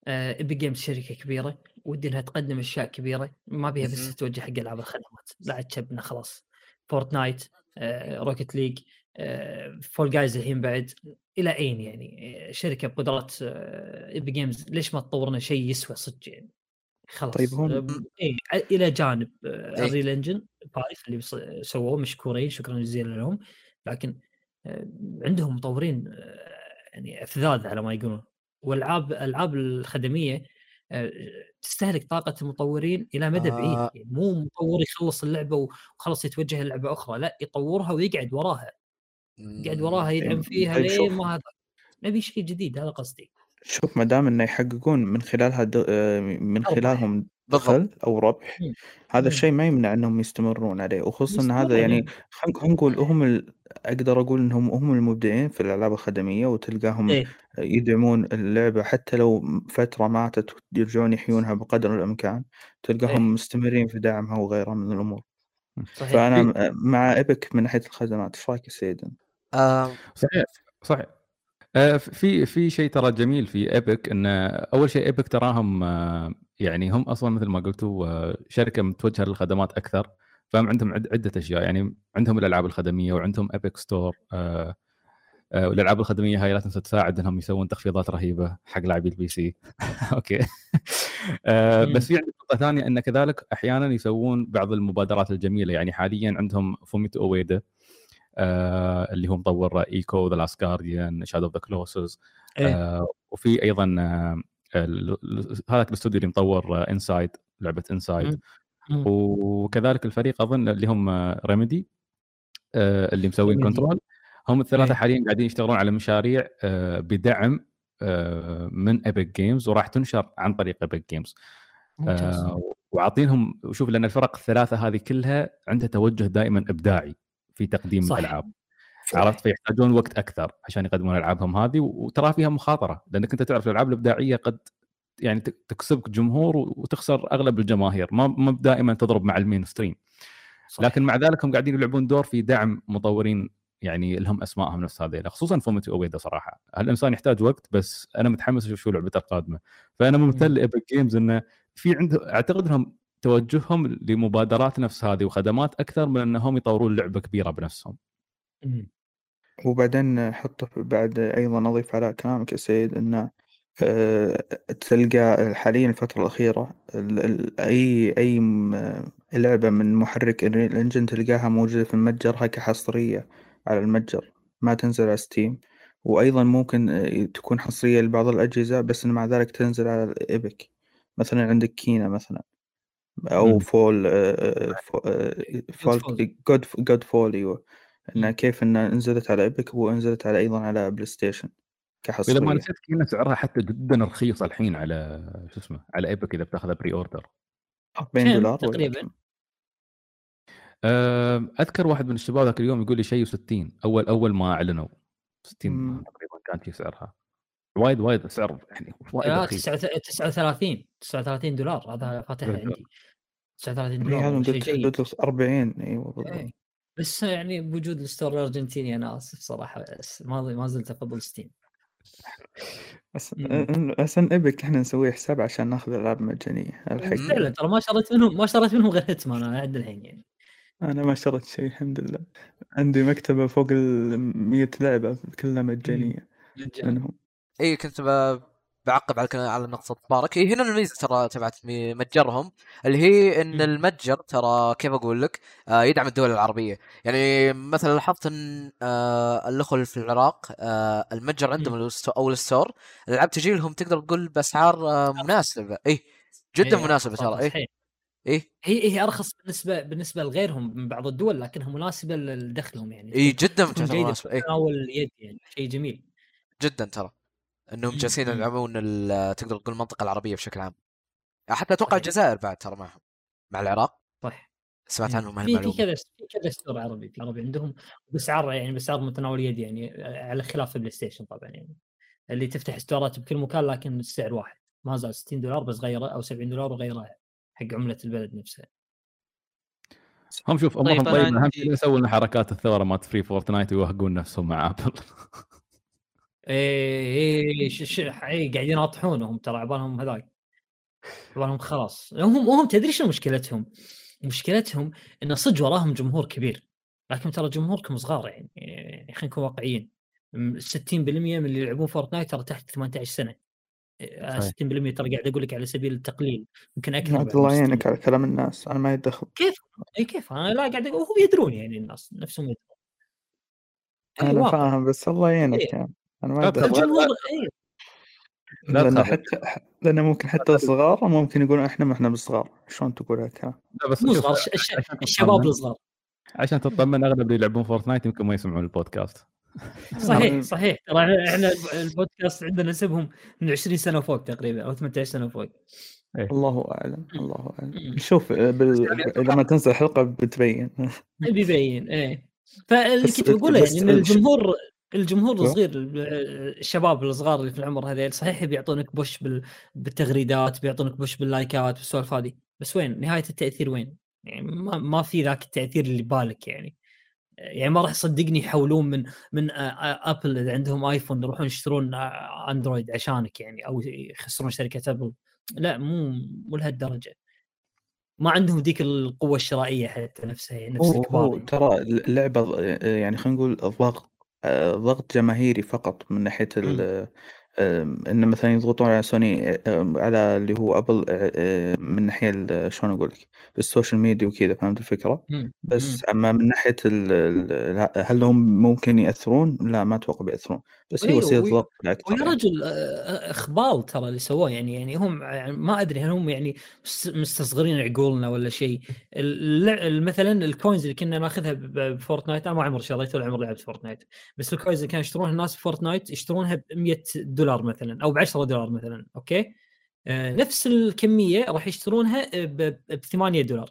Epic Games شركة كبيرة ودي إنها تقدم أشياء كبيرة ما بيها. بس توجه حق ألعاب الخدمات لا عاد شبنا خلاص. Fortnite آه، Rocket League آه، Fall Guys الحين بعد إلى أين يعني؟ آه، شركة بقدرات آه، Epic Games ليش ما تطور لنا شيء يسوى صدق يعني؟ خلاص. طيب هم- آه، إيه إلى جانب. ال Unreal Engine Five اللي سووه مشكورين شكرا جزيلا لهم. لكن آه، عندهم مطورين آه، يعني أفذاذ على ما يقولون. والألعاب الألعاب الخدمية آه، تستهلك طاقة المطورين إلى مدى آه. بعيد يعني مو مطور يخلص اللعبة وخلاص يتوجه للعبة أخرى لا يطورها ويقعد وراها يقعد وراها يدعم فيها طيب لين. ما هذا نبي شيء جديد هذا قصدي شوف ما دام إنه يحققون من خلالها د... آه، من. خلالهم دخل أو ربح مم. هذا. الشيء ما يمنع إنهم يستمرون عليه وخصوصا ان هذا يعني إيه. خلينا نقول هم ال... أقدر أقول إنهم هم المبدعين في الألعاب الخدمية وتلقاهم إيه يدعمون اللعبة حتى لو فترة ماتت يرجعون يحيونها بقدر الإمكان تلقاهم إيه. مستمرين في دعمها وغيرها من الأمور. صحيح. فأنا م- مع Epic من ناحيه الخدمات إيش رأيك يا سيد؟ آه. صحيح صحيح. آه، في في شيء ترى جميل في Epic إن أول شيء Epic تراهم آه، يعني هم أصلا مثل ما قلتوا آه، شركة متوجهة للخدمات أكثر فهم عندهم عد- عدة أشياء يعني عندهم الألعاب الخدمية وعندهم Epic Store آه، والألعاب الخدمية هاي لا تنسى تساعد إنهم يسوون تخفيضات رهيبة حق لاعبي ال PC. okay. آه،. بس في عندي نقطة ثانية إن كذلك أحيانا يسوون بعض المبادرات الجميلة. يعني حاليا عندهم فوميتو أويدا آه، اللي هو مطور ICO The Last Guardian Shadow of the Colossus وفي أيضا آه، هذاك الاستوديو اللي مطور Inside لعبة Inside. وكذلك الفريق أظن اللي هم Remedy اللي مسوين. Control هم الثلاثة إيه. حاليا قاعدين يشتغلون على مشاريع آه، بدعم آه، من Epic Games وراح تنشر عن طريق Epic Games آه، وعاطينهم شوف لأن الفرق الثلاثة هذه كلها عندها توجه دائما إبداعي في تقديم صح. الألعاب. عرفت فيحتاجون وقت أكثر عشان يقدمون ألعابهم هذه وترى فيها مخاطرة لأنك أنت تعرف الألعاب الإبداعية قد يعني تكسبك جمهور وتخسر أغلب الجماهير ما ما دائما تضرب مع ال mainstream صح. لكن مع ذلك هم قاعدين يلعبون دور في دعم مطورين يعني لهم أسمائهم نفس هذه خصوصا فوميتي اويدا صراحة الانسان يحتاج وقت بس أنا متحمس أشوف شو لعبته القادمة فأنا ممتن مم. ل Epic Games إنه في عنده أعتقد إنهم توجههم لمبادرات نفس هذه وخدمات أكثر من إنهم يطورون لعبة كبيرة بنفسهم. وبعدين حط بعد أيضا أضيف على كلامك يا سيد أن آه، تلقى حاليا الفترة الأخيرة ال- ال- أي أي م- لعبة من محرك الإنجن تلقاها موجودة في المتجر هاي كحصرية على المتجر ما تنزل على ستيم وأيضا ممكن آه، تكون حصرية لبعض الأجهزة بس مع ذلك تنزل على الإيبك مثلا عندك Kena مثلا أو مم. Fall Fa- Fall. God Godfall أيوه إنها. كيف إنها نزلت على Epic وانزلت على أيضا على PlayStation واذا ما كحصرية نسيت Kena سعرها حتى جدا رخيص الحين على شو اسمه على Epic إذا بتأخذها pre-order 40 كم دولار ولا تقريباً؟ أه، أذكر واحد من الشباب ذاك اليوم يقول لي شيء 60 اول أول ما أعلنوا. 60 مم. تقريبا كان شي سعرها. وايد وايد سعر يعني وايد لا رخيص. 39 39 39 دولار. هذا فاتح. عندي. 39 إي دولار قلت 40 أيوه بالضبط. إيه. بس يعني بوجود ال store الأرجنتيني أنا آسف صراحة بس ما ما زلت أفضل Steam بس ان Epic إحنا نسوي حساب عشان ناخذ العاب مجانيه الحق فعلا ترى ما شريت منهم ما شريت منهم غير Hitman أنا لحد الحين يعني. أنا ما شريت شيء الحمد لله. عندي مكتبة فوق ال 100 لعبة كلها مجانيه مجانا منهم. اي كنت. بعقب على على نقطة مبارك هي هنا الميزة ترى تبعت متجرهم اللي هي إن. المتجر ترى كيف أقول لك آه يدعم الدول العربية. يعني مثلا لاحظت إن آه الأخوة اللي في العراق آه المتجر عندهم ال sto- أو ال store الألعاب تجي لهم تقدر تقول بأسعار آه مناسبة. اي جدا إيه، مناسبة ترى اي صحيح اي هي هي أرخص بالنسبة بالنسبة لغيرهم من بعض الدول لكنها مناسبة لدخلهم يعني. إي جدا مناسبة اي اليد يعني شيء جميل. جدا ترى إنهم مم، جالسين. يدعمون ال- تقدر تقول المنطقة العربية بشكل عام. حتى أتوقع. الجزائر بعد ترى معهم مع العراق. صح. سمعت مم. عنهم في في كذا في كذا store عربي في عربي عندهم بأسعار يعني بأسعار متناول اليد يعني على خلاف ال PlayStation طبعا يعني. اللي تفتح store ات بكل مكان لكن السعر واحد. ما زال 60 دولار بس غيره أو 70 دولار وغيره حق عملة البلد نفسها. هم شوف طيب، امورهم أنا طيبه اهم شيء يسوون لنا حركات الثورة مالت free Fortnite ويوهقون نفسهم مع Apple إيه إيه ش- ش- إيه قاعدين يناطحونهم ترى عبالهم هذاك. عبالهم خلاص. هم هم تدري شو مشكلتهم؟ مشكلتهم ان صدق وراهم جمهور كبير. لكن ترى جمهوركم صغار يعني يعني خلينا نكون واقعيين. م- 60% من اللي يلعبون Fortnite ترى تحت 18 سنة. 60% ترى قاعد أقول لك على سبيل التقليل يمكن أكثر بعد الله من يعينك 60. على كلام الناس أنا ما يدخل كيف؟ إي كيف؟ أنا لا قاعد أقول وهم يدرون يعني الناس نفسهم يدرون. أنا واقع. فاهم بس الله يعينك إيه. يعني أنا ما يدخل. الجمهور لأن. حتى لأن ممكن حتى الصغار ممكن يقولون إحنا ما إحنا بالصغار شلون تقول هالكلام؟ لا بس مو صغار الشباب الصغار. عشان تطمن أغلب اللي يلعبون Fortnite يمكن ما يسمعون البودكاست. صحيح صحيح. ترى إحنا البودكاست عندنا نسبهم من 20 سنة وفوق تقريبا أو 18 سنة وفوق. الله أعلم الله أعلم. نشوف آه، بال... يعني إذا ما تنزل الحلقة بتبين. بيبين إيه. فاللي بس- كنت بقوله بس يعني إن الجمهور الجمهور. الصغير الشباب الصغار اللي في العمر هذيل صحيح بيعطونك push بال... بالتغريدات بيعطونك push بال like ات والسوالف هذه. بس وين؟ نهاية التأثير وين؟ يعني ما, ما في ذاك التأثير اللي بالك يعني. يعني ما راح يصدقني يحولون من من آه، آه، Apple إذا عندهم iPhone يروحون يشترون آه، Android عشانك يعني أو يخسرون شركة Apple لا مو مو لهالدرجة. ما عندهم ذيك القوة الشرائية حتى نفسها يعني نفس الكبار يعني. ترى اللعبة يعني خلينا نقول ضغط آه، ضغط جماهيري فقط من ناحية إن مثلا يضغطون على سوني على اللي هو Apple آه، آه، من ناحية ال- شلون أقول لك؟ بال social media وكذا فهمت الفكرة. بس أما من ناحية هل هم ممكن يأثرون؟ لا ما أتوقع بيأثرون. بس هي أيوة، وسيلة ضغط ويا يعني. رجل آه، آه، اخبال ترى اللي سووه يعني يعني هم يعني ما أدري هل هم يعني مس- مستصغرين عقولنا ولا شيء. مثلا ال coins اللي كنا ناخذها ب Fortnite أنا ما عمري شريت ولا عمري لعبت Fortnite. بس ال coins اللي كانوا يشترونها الناس ب Fortnite يشترونها ب 100 دولار مثلا أو ب 10 دولار مثلا okay؟ آه، نفس الكمية راح يشترونها ب 8 دولار.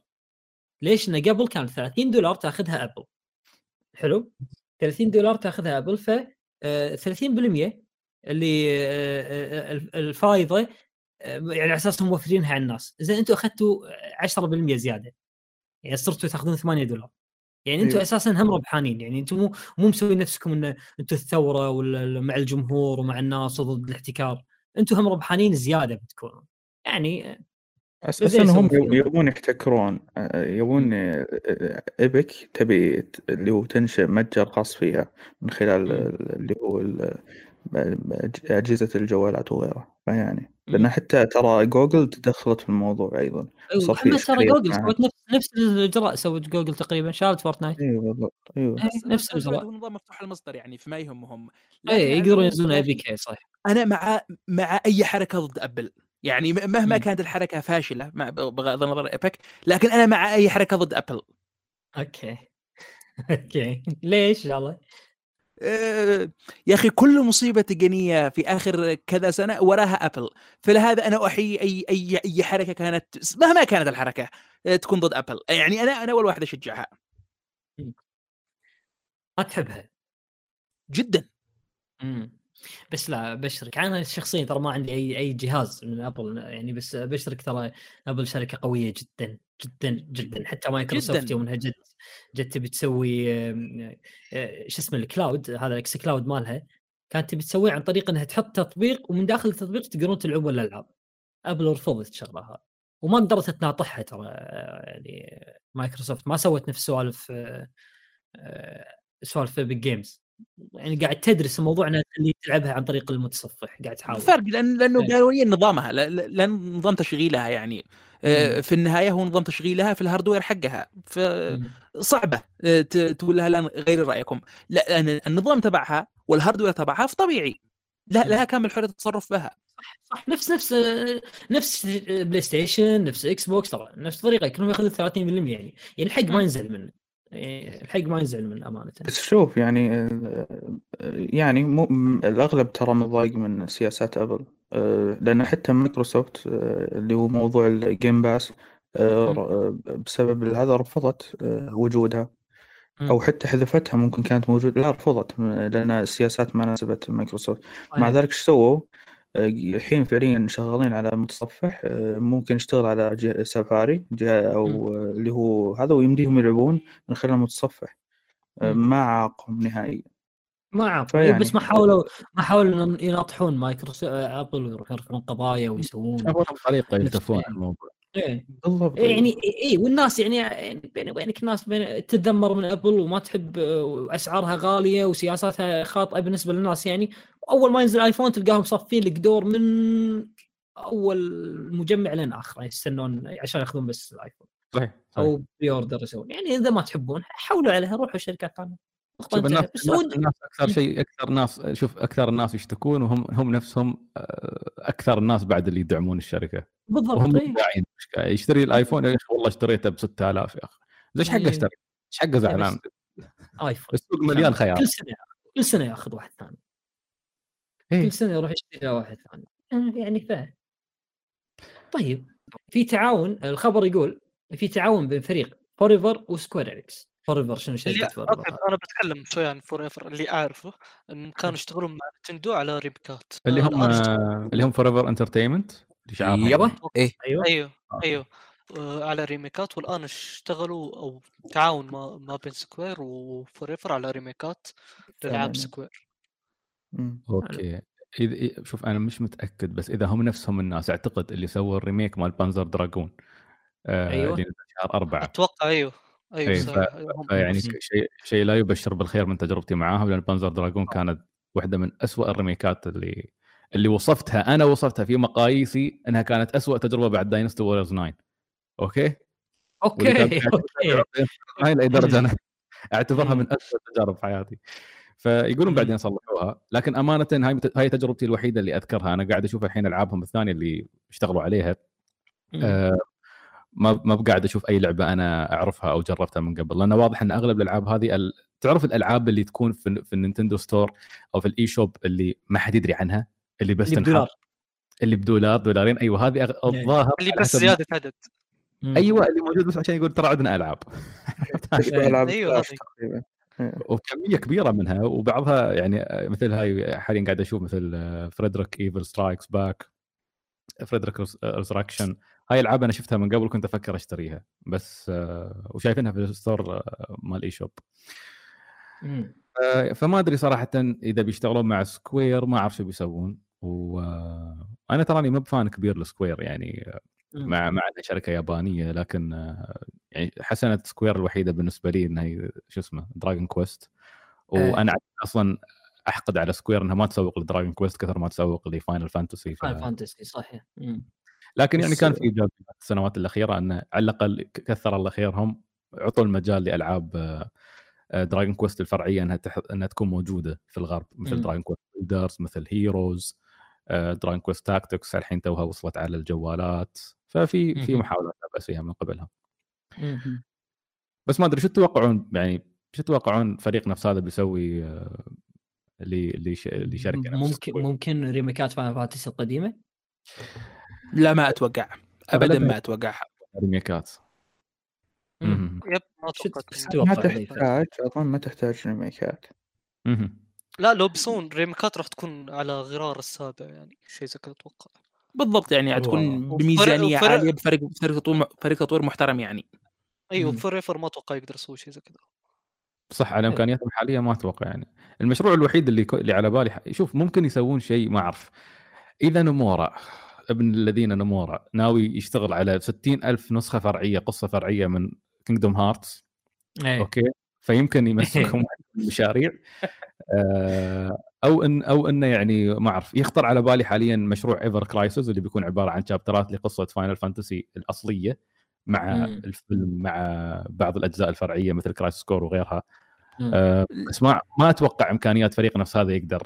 ليش؟ انه قبل كان 30 دولار تاخذها أبل. حلو؟ 30 دولار تاخذها أبل ف 30% اللي آه، آه، آه، الفائضة آه، يعني على أساس موفرينها على الناس. زين أنتم أخذتوا 10% زيادة. يعني صرتوا تأخذون 8 دولار. يعني أنتم أيوة. أساسا هم ربحانين. يعني أنتم مو مو مسوين نفسكم إن أنتم الثورة ولا مع الجمهور ومع الناس وضد الاحتكار. أنتم هم ربحانين زيادة بتكونون. يعني بس انهم. يبون يحتكرون آه، يبون آه، آه، Epic تبي اللي هو تنشئ متجر خاص فيها من خلال اللي هو أجهزة الجوالات وغيرها. فيعني لأن. حتى ترى جوجل تدخلت في الموضوع أيضا. محمد ترى جوجل. سوت نفس نفس الإجراء سوت جوجل تقريبا شالت Fortnite. أيوه بالضبط. أيوه. إيه، نفس الإجراء. هو نظام مفتوح المصدر يعني فما يهمهم اي يقدرون ينزلون APK صح أنا مع مع أي حركة ضد Apple. يعني مهما مم. كانت الحركة فاشلة مع بغض النظر Epic لكن أنا مع أي حركة ضد Apple. okay. okay. ليش؟ شاء الله يا أخي كل مصيبة تقنيه في آخر كذا سنة وراها Apple. فلهذا أنا أحيي أي أي أي حركة كانت مهما كانت الحركة تكون ضد Apple. يعني أنا أنا أول واحد أشجعها. ما تحبها. جدا. إمم. بس لا بشرك. أنا شخصيا ترى ما عندي أي أي جهاز من Apple يعني بس بشرك ترى Apple شركة قوية جدا جدا جدا. حتى مايكروسوفت. يوم انها جت جت تبي تسوي آه، شو اسمه ال cloud هذا ال xCloud مالها. كانت تبي تسويه عن طريق إنها تحط تطبيق ومن داخل التطبيق تقدرون تلعبون الألعاب. Apple رفضت الشغله هذه وما قدرت تناطحها ترى يعني مايكروسوفت ما سوت نفس سوالف آه، آه، سوالف Epic Games يعني قاعد تدرس الموضوع إنها اللي تلعبها عن طريق المتصفح قاعد تحاول فرق لأن لأنه إيه. قالوا نظامها لا- لا- لأن نظام تشغيلها يعني آه، مم. في النهاية هو نظام تشغيلها في ال hardware حقها. فصعبه آه، ت- تقول لها لا غير رأيكم لا لأن النظام تبعها وال hardware تبعها فطبيعي لا مم. لها كامل حرية التصرف بها صح نفس نفس نفس PlayStation نفس Xbox طبعا نفس الطريقة كلهم ياخذون 30% يعني يعني الحق ما. ينزل منه الحق ما ينزل منه امانه بس شوف يعني يعني مو الأغلب ترى متضايق من سياسات Apple آه، لأن حتى مايكروسوفت اللي هو موضوع ال Game Pass بسبب هذا رفضت وجودها. أو حتى حذفتها ممكن كانت موجودة لا رفضت لأن السياسات ما ناسبت مايكروسوفت مع. ذلك إيش سووا؟ آه، الحين فعليا شغالين على متصفح آه، ممكن يشتغل على جه- سفاري جه- أو آه، اللي هو هذا ويمديهم يلعبون من خلال المتصفح آه،. ما عاقهم نهائيا ما عارف فيعني- بس ما حاولوا ما حاولوا يناطحون مايكروسوفت ابل ويروحون يرفعون قضايا ويسوون طريقة يلتفون يعني. الموضوع إيه. بالضبط. يعني اي والناس يعني يعني بيني وبينك الناس بين تتذمر من أبل وما تحب اسعارها غالية وسياساتها خاطئة بالنسبة للناس يعني. اول ما ينزل ايفون تلقاهم صافين لك دور من أول مجمع لين اخره يستنون عشان ياخذون بس الايفون صحيح صحيح. أو pre-order يسوون. يعني إذا ما تحبون حولوا عليها روحوا شركات ثانية. شوف الناس. بس الناس, أكثر شيء أكثر ناس شوف أكثر الناس يشتكون وهم هم نفسهم آه، أكثر الناس بعد اللي يدعمون الشركة بالضبط وهم إيه. داعين يشتري الآيفون والله اشتريته ب 6000 يا أخي ليش حقه إيه. اشتري؟ إيش حقه زعلان؟ آيفون السوق مليان خيار كل سنه كل سنة ياخذ واحد ثاني إيه. كل سنة يروح يشتري واحد ثاني يعني فاهم طيب في تعاون الخبر يقول في تعاون بين فريق فور ايفر وسكوير انكس فور ايفر شنو اللي شركه أوكي فوريفر أنا بتكلم شوي عن فور ايفر اللي أعرفه إن كانوا يشتغلون مع نتندو على ريميكات. اللي آه، هم آه، اللي هم فور ايفر انترتينمنت أيوه إيه أيوه. أيوه آه. أيوه. على ريميكات والآن اشتغلوا أو تعاون ما, ما بين سكوير وفور ايفر على ريميكات لالعاب. سكوير. أوكي. إذا إذا- شوف أنا مش متأكد بس إذا هم نفسهم الناس أعتقد اللي سووا ال remake مال بانزر دراجون آه نزل شهر أربعة. أتوقع أيوه. أيوه إيه، أيوة، هم فيعني نفسهم. شيء شيء لا يبشر بالخير من تجربتي معاهم لأن بانزر دراجون كانت واحدة من أسوأ الريميكات اللي اللي وصفتها. أنا وصفتها في مقاييسي إنها كانت أسوأ تجربة بعد داينستي ووريرز 9 أوكي؟ أوكي أوكي. هاي لاي درجه أنا أعتبرها مم. من اسوء التجارب في حياتي. فيقولون. بعدين صلحوها لكن امانه هاي هاي تجربتي الوحيدة اللي أذكرها. أنا قاعد أشوف الحين ألعابهم الثانية اللي اشتغلوا عليها. آه، ما ما بقاعد أشوف أي لعبة أنا أعرفها أو جربتها من قبل لأنه واضح إن أغلب الألعاب هذه ال... تعرف الألعاب اللي تكون في, في النينتندو store أو في ال eShop اللي ما حد يدري عنها اللي بس اللي بدولار اللي بدولار دولارين أيوه هذه أغ- إيه. الظاهر اللي بس حسب- زيادة عدد. أيوه اللي موجود بس عشان يقول ترى عندنا ألعاب. تقريبا إيه. وكمية كبيرة منها وبعضها يعني مثل هاي حاليا قاعد أشوف مثل فريدريك ايفل سترايكس باك فريدريك ريزراكشن هاي العاب أنا شفتها من قبل كنت أفكر أشتريها بس آه، وشايفينها في ال store آه، مال eShop. آه، فما أدري صراحة إذا بيشتغلون مع سكوير ما أعرف شو بيسوون وأنا تراني مو ب fan كبير لسكوير يعني آه،. مع مع شركة يابانية لكن آه، يعني حسنت سكوير الوحيدة بالنسبة لي إنها شو اسمه دراجون كويست وأنا أصلا أحقد على سكوير إنها ما تسوق لدراجون كويست كثر ما تسوق لفاينل فانتسي ف... فاين فانتسي صحيح. لكن يعني كان في إيجابيات السنوات الأخيرة إنه على الأقل كثر الله خيرهم عطوا المجال لألعاب دراجون كويست الفرعية إنها تح... إنها تكون موجودة في الغرب مثل. دراجون كويست بيلدرز مثل هيروز دراجون كويست تاكتكس الحين توها وصلت على الجوالات ففي في. محاولات لا باس فيها من قبلها مم. بس ما أدري شو تتوقعون يعني شو تتوقعون فريق نفس هذا بيسوي آه، اللي اللي ش- اللي شركه نفس ممكن سكوير؟ ممكن ريميكات فاينل فانتسي القديمة لا ما أتوقع. ابدا ما اتوقعها ريميكات. yep ما شو توقعت تس- إنه- توقع ما. تحتاج اظن ما تحتاج ريميكات. لا لو بيسوون ريميكات راح تكون على غرار السابع يعني شيء زي كذا أتوقع. بالضبط يعني. تكون بميزانية وفرق- عالية بفرق فريق تطوير فريق تطوير محترم يعني. أيوه ايفر ما أتوقع يقدر يسوي شيء زي كذا. صح على حلو. إمكانياتهم الحاليه ما أتوقع يعني. المشروع الوحيد اللي اللي على بالي شوف ممكن يسوون شيء ما أعرف. إذا نمورا. ابن الذين نمورا ناوي يشتغل على 60 ألف نسخة فرعية قصة فرعية من كينجدوم هارتس إيه. أوكي. فيمكن يمسكهم من المشاريع. آه، أو إن أو إنه يعني ما أعرف. يخطر على بالي حاليا مشروع ايفر كرايسز اللي بيكون عبارة عن شابترات لقصة فاينل فانتسي الأصلية مع مم. الفيلم مع بعض الأجزاء الفرعية مثل كرايسس كور وغيرها. مم. آه، بس ما ما أتوقع إمكانيات فريق نفس هذا يقدر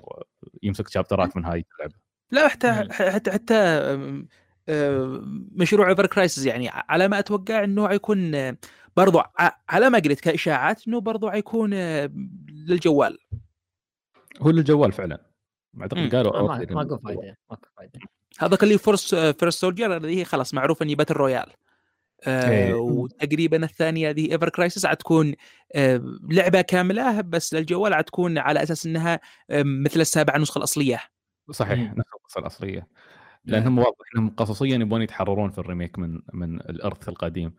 يمسك شابترات من هاي اللعبة. لا حتى. حتى حتى مشروع ايفر كرايسز يعني على ما أتوقع إنه حيكون برضو على ما قريت كإشاعات إنه برضو حيكون للجوال هو للجوال فعلا مم. اعتقد قالوا ما ما قف فايدة ما قف فايده هذاك اللي فيرست سولجر اللي هي خلاص معروف إني battle royale إيه. آه وتقريبا الثانية هذه ايفر كرايسس حتكون آه لعبة كاملة بس للجوال حتكون على أساس إنها آه مثل السابعة النسخة الأصلية صحيح مم. نفس القصة الأصلية لانهم واضح إنهم قصصيا يبغون يتحررون في ال remake من من الارث القديم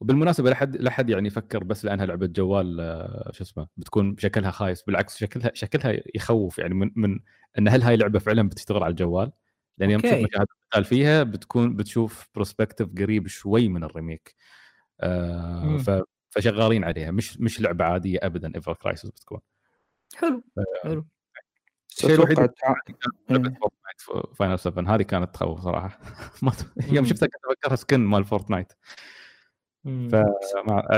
وبالمناسبة لا حد لا حد يعني يفكر بس لأنها لعبة جوال آه، شو اسمه بتكون شكلها خايس بالعكس شكلها شكلها يخوف يعني من من إن هل هاي لعبة فعلا بتشتغل على الجوال؟ لأن يوم تشوف. مشاهد القتال فيها بتكون بتشوف perspective قريب شوي من ال remake آه. ف فشغالين عليها مش مش لعبة عادية ابدا Ever Crisis بتكون حلو حلو الشيء الوحيد Final 7 هذه كانت تخوف صراحة. يوم. شفتها كنت افكرها skin مال فورتنايت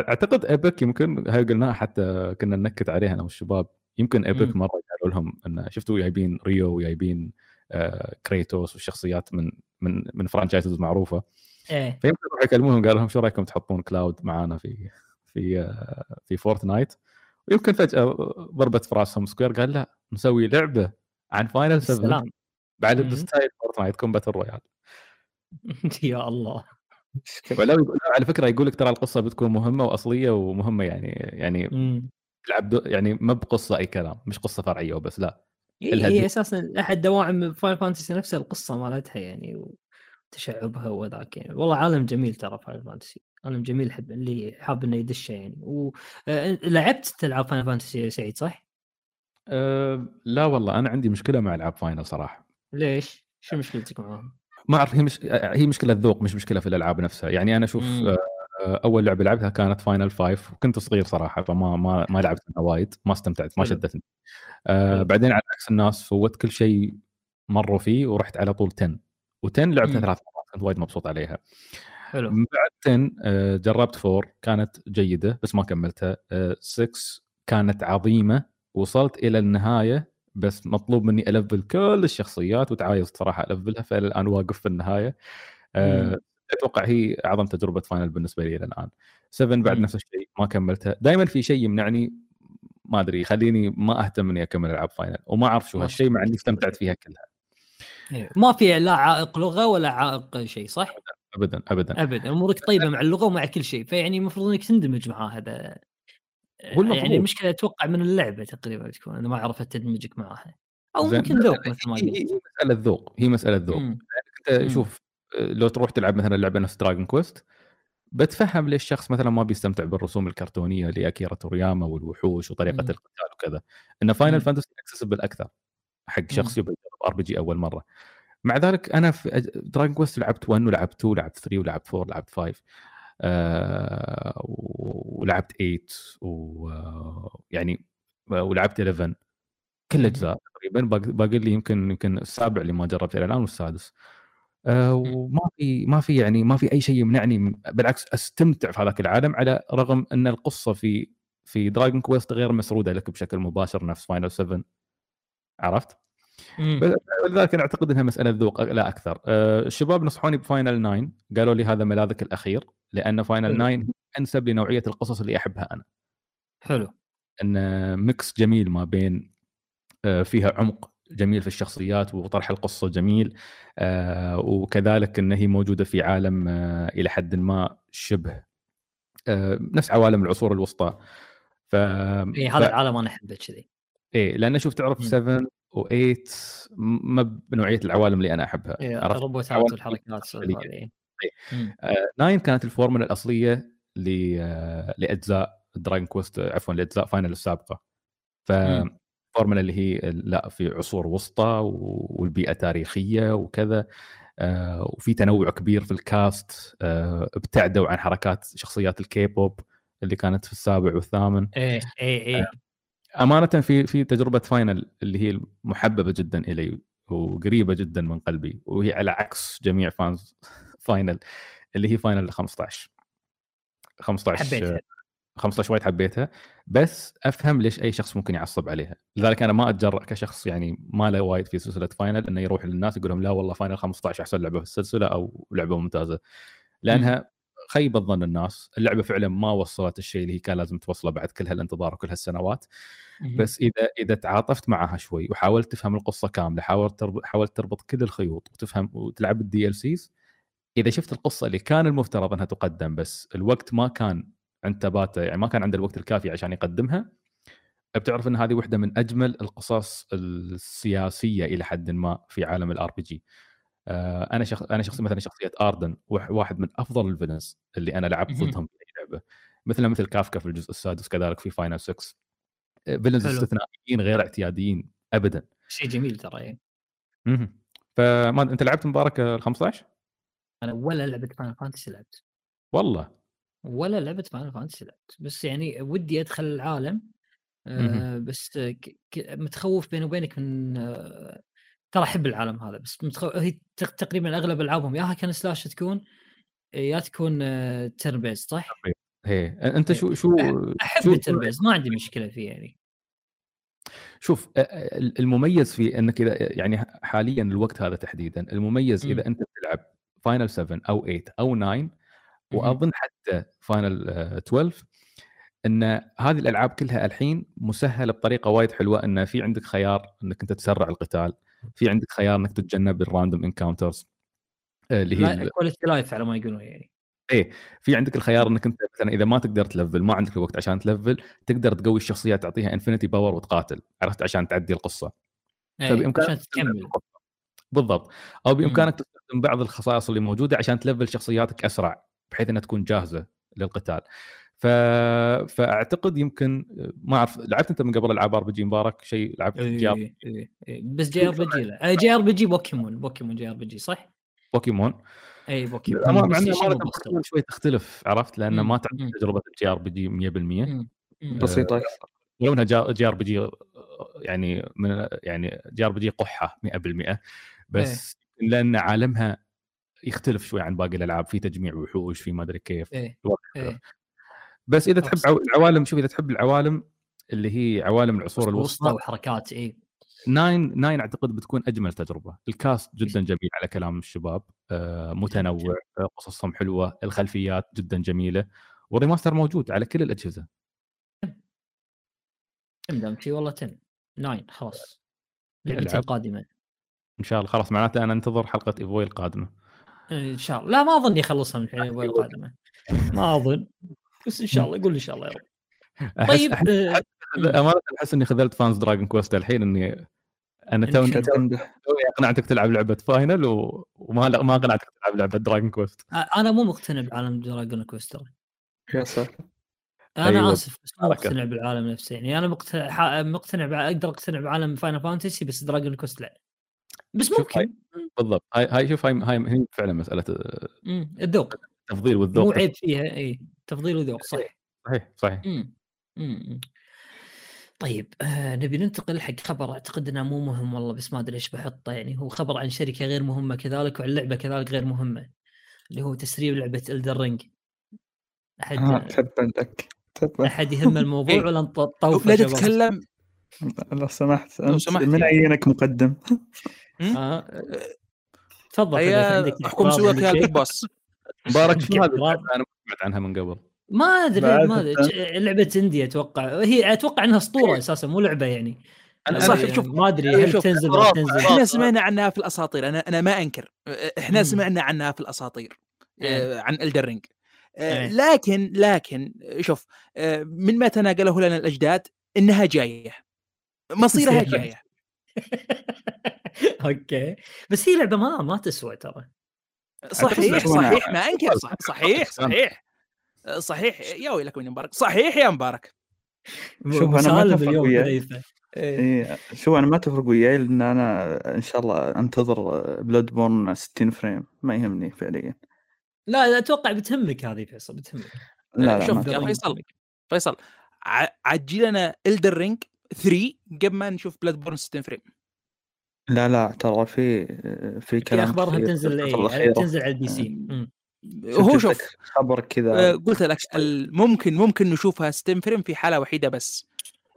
أعتقد ايبك يمكن هاي قلناها حتى كنا ننكت عليها أنا والشباب. يمكن ايبك. مرة قالوا لهم إن شفتوا جايبين ريو وجايبين آه كريتوس والشخصيات من من من franchises معروفة. إيه. فيمكن يكلمونهم قالوا لهم شو رأيكم تحطون كلاود معانا في في آه في فورتنايت ويمكن فجأة ضربت في راسهم Square قال لا نسوي لعبة عن Final 7 سلام بعد. ب style فورتنايت combat royale يا الله. ولو على فكرة يقول لك ترى القصة بتكون مهمة وأصلية ومهمة يعني يعني. تلعب يعني ما بقصة أي كلام مش قصة فرعية وبس لا. هي, أساسا أحد دواعم Final Fantasy نفسها القصة مالتها يعني وتشعبها وذاك يعني. والله عالم جميل ترى Final Fantasy عالم جميل حب اللي حاب إنه يدشه يعني ولعبت تلعب Final Fantasy سعيد صح؟ أه لا والله أنا عندي مشكلة مع العاب Final صراحة ليش؟ شو مشكلتك معاهم؟ ما أعرف هي مش هي مشكلة ذوق مش مشكلة في الألعاب نفسها يعني أنا أشوف مم. آه، أول لعبة لعبتها كانت Final 5 وكنت صغير صراحة فما ما ما لعبتها وايد ما استمتعت ما. شدتني آه حلو. بعدين على عكس الناس فوت كل شيء مروا فيه ورحت على طول 10 و10 لعبتها. ثلاث مرات كنت وايد مبسوط عليها حلو من بعد 10 آه، جربت 4 كانت جيدة بس ما كملتها 6 كانت عظيمة وصلت إلى النهاية بس مطلوب مني أ level كل الشخصيات وتعايزت صراحة أ level ها فالى الان واقف في النهاية آه،. أتوقع هي أعظم تجربة Final بالنسبة لي إلى الآن 7 بعد. نفس الشيء ما كملتها دائما في شيء يمنعني ما أدري يخليني ما أهتم إني أكمل ألعاب Final وما أعرف شو هالشيء مع إني استمتعت فيها كلها. ما في لا عائق لغة ولا عائق شيء صح؟ ابدا ابدا ابدا أمورك طيبة مع اللغة ومع كل شيء فيعني المفروض إنك تندمج مع هذا المفروض. يعني المشكلة أتوقع من اللعبة تقريبا تكون أنا ما عرفت تدمجك معها أو. ممكن ذوق مثل ما هي قلت هي مسألة ذوق هي مسألة ذوق. أنت. شوف لو تروح تلعب مثلا لعبة نفس Dragon Quest بتفهم ليش الشخص مثلا ما بيستمتع بالرسوم الكرتونية لأكيرا تورياما والوحوش وطريقة مم. القتال وكذا إن Final. Fantasy accessible أكثر حق. شخص يبي يجرب RPG أول مرة مع ذلك أنا في Dragon Quest لعبت 1 ولعبت 2 ولعبت 3 ولعبت 4 ولعبت 5 آه ولعبت 8 ويعني ولعبت 11 كل مم. الاجزاء تقريبا باقي لي يمكن يمكن السابع اللي ما جربته إلى الآن والسادس آه وما في ما في يعني ما في أي شيء يمنعني من- بالعكس أستمتع في هذاك العالم على رغم أن القصة في في Dragon Quest غير مسرودة لك بشكل مباشر نفس Final 7 عرفت؟ ولذلك أنا أعتقد إنها مسألة ذوق لا أكثر. آه، الشباب نصحوني ب Final 9 قالوا لي هذا ملاذك الأخير لأن Final حلو. 9 أنسب لنوعية القصص اللي أحبها أنا. حلو. إن mix جميل ما بين آه، فيها عمق جميل في الشخصيات وطرح القصة جميل آه، وكذلك إن هي موجودة في عالم إلى حد ما شبه نفس عوالم العصور الوسطى. ف اي إيه، هذا العالم أنا أحبه كذي. إيه لأن شوف تعرف مم. 7 و8 ما بنوعية العوالم اللي أنا أحبها إيه، عرفت؟ الروبوتات والحركات خليجية. هذه إيه. مم. 9 كانت الفورمولا الأصلية ل آه، لأجزاء Dragon Quest عفوا لأجزاء Final السابقة مم. فالفورمولا اللي هي لا في عصور وسطى والبيئة تاريخية وكذا آه، وفي تنوع كبير في ال cast آه، ابتعدوا عن حركات شخصيات الكيبوب اللي كانت في السابع والثامن إيه إيه إيه أمانة في في تجربة Final اللي هي محببة جدا إلي وقريبة جدا من قلبي وهي على عكس جميع fans Final اللي هي Final 15 15 حبيتها. 15 وايد حبيتها بس أفهم ليش أي شخص ممكن يعصب عليها. لذلك أنا ما أتجرأ كشخص يعني ما له وايد في سلسلة Final إنه يروح للناس يقول لهم لا والله Final 15 أحسن لعبة في السلسلة أو لعبة ممتازة. لأنها خيبت ظن الناس. اللعبة فعلا ما وصلت الشيء اللي هي كان لازم توصله بعد كل هالانتظار وكل هالسنوات. بس إذا إذا تعاطفت معها شوي وحاولت تفهم القصة كاملة حاولت تربط حاولت تربط كل الخيوط وتفهم وتلعب ال DLCs إذا شفت القصة اللي كان المفترض أنها تقدم بس الوقت ما كان عند تاباتا يعني ما كان عنده الوقت الكافي عشان يقدمها بتعرف إن هذه واحدة من أجمل القصص السياسية إلى حد ما في عالم ال RPG أنا شخص أنا شخص مثلا شخصية آردن واحد من أفضل ال villains اللي أنا لعبت. ضدهم في أي لعبة مثل مثل كيفكا في الجزء السادس كذلك في Final 6 villains. استثنائيين غير اعتياديين ابدا شيء جميل ترى يعني. مهم. فما أنت لعبت مبارك ال 15 أنا ولا لعبه فاينل فانتسي لعبت والله ولا لعبه فاينل فانتسي لعبت بس يعني ودي أدخل العالم آه بس ك... ك... متخوف بيني وبينك من آه ترى أحب العالم هذا بس متخوف هي تق- تقريبا أغلب ألعابهم ياها كان سلاش تكون يا تكون آه تيرن بيز صح؟ هي أنت. شو شو أحب شو التيرن بيز ما عندي مشكلة فيه يعني شوف المميز فيه إنك إذا يعني حاليا الوقت هذا تحديدا المميز مم. إذا أنت بتلعب Final 7 أو 8 أو 9 وأظن حتى Final 12 إن هذه الألعاب كلها الحين مسهلة بطريقة وايد حلوة إن في عندك خيار إنك أنت تسرع القتال في عندك خيار إنك تتجنب ال random encounters اللي هي ال- كواليتي لايف على ما يقولون يعني. إيه في عندك الخيار إنك أنت مثلا إذا ما تقدر تlevel ما عندك الوقت عشان تlevel تقدر تقوي الشخصيات تعطيها infinity power وتقاتل عرفت؟ عشان تعدي القصة. إيه، فبإمكانك عشان تكمل. بالضبط. أو بإمكانك تستخدم بعض الخصائص اللي موجودة عشان تlevel شخصياتك أسرع بحيث إنها تكون جاهزة للقتال. ف... فأعتقد يمكن ما أعرف لعبت أنت من قبل ألعاب RPG مبارك؟ شيء لعبت جاب إيه إيه إيه. بس JRPG لا. آه، جي آر بي جي بوكيمون بوكيمون JRPG صح؟ بوكيمون. اي بوكيمون. مع إنه شوي تختلف عرفت؟ لأن. ما تعطي. تجربة ال JRPG 100% مم. مم. بسيطة أكثر ولو انها JRPG يعني من يعني JRPG قحة 100% بس لأن عالمها يختلف شوي عن باقي الألعاب في تجميع وحوش في ما أدري كيف. الوضع إيه. بس إذا تحب العوالم شوف إذا تحب العوالم اللي هي عوالم العصور وسطى الوسطى. وحركات إيه. Nine Nine أعتقد بتكون أجمل تجربة. ال cast جدا جميل على كلام الشباب. آه متنوع آه قصصهم حلوة الخلفيات جدا جميلة وال remaster موجود على كل الأجهزة. كم دام شي والله 10 9 خلاص. لعبتي. القادمة. إن شاء الله خلاص. معناته أنا أنتظر حلقة ايفوي القادمة. إن شاء الله. لا ما أظن يخلصها من الحين الأسبوع القادمة. ما أظن. بس إن شاء الله قول إن شاء الله يا رب أحس طيب آه، أمانة أحس إني خذلت fans Dragon Quest الحين إني أنا توني أقنعتك تلعب لعبة Final و... وما ما أقنعتك تلعب لعبة Dragon Quest أنا مو مقتنع بعالم Dragon Quest يا ساتر. أنا أيوة. آسف بس حركة. مقتنع بالعالم نفسه. يعني أنا مقتنع ح- مقتنع بع- أقدر أقتنع بعالم Final Fantasy بس Dragon Quest لا. بس ممكن. بالضبط. هاي هاي شوف هاي هاي فعلا مسألة آه، مم، الذوق. تفضيل مو والذوق عيب فيها إي تفضيل وذوق صح صحيح صحيح مم. مم. طيب آه نبي ننتقل حق خبر أعتقد إنه مو مهم والله بس ما أدري إيش بحطه يعني هو خبر عن شركة غير مهمة كذلك وعن لعبة كذلك غير مهمة اللي هو تسريب لعبة الدر رينج أحد آه تبا أحد يهم الموضوع إيه. ولا نطوف لا تتكلم لو سمحت لو سمحت من يعني. عينك مقدم آه. تفضل عندك سواك عندك يا شيء؟ البيج مبارك شنو هذا؟ أنا ما سمعت عنها من قبل. ما أدري ما أدري. لعبة اندي أتوقع. هي أتوقع إنها أسطورة أساسا مو لعبة يعني. أنا- صح، يعني شوف- ما أدري هل شوف، تنزل ولا تنزل؟ إحنا سمعنا عنها في الأساطير. أنا أنا ما أنكر. إحنا مم. سمعنا عنها في الأساطير إيه. آه، عن الدرينج إيه. لكن لكن شوف آه، من ما تناقله لنا الأجداد إنها جاية. مصيرها جاية. أوكي. بس هي لعبة ما ما تسوى ترى. صحيح شوف صحيح ما انكر صح- صحيح صحيح. صحيح يا ويلك من مبارك. صحيح يا مبارك. شوف، أنا ما وياك. حذيفة. إيه. إيه شوف أنا ما أتفق وياي لأن أنا إن شاء الله أنتظر Bloodborne 60 frame. ما يهمني فعليا. لا لا أتوقع بتهمك هذه فيصل بتهمك. لا لا شوف ما يا. فيصل فيصل ع- عجلنا Elden Ring 3 قبل ما نشوف Bloodborne 60 frame. لا لا ترى في في في كلام أخبارها كثير تنزل الفترة الأخيرة. تنزل على ال PC. مم. هو شوف خبر آه، كذا قلت لك ممكن ممكن نشوفها 60 frame في حالة وحيدة بس.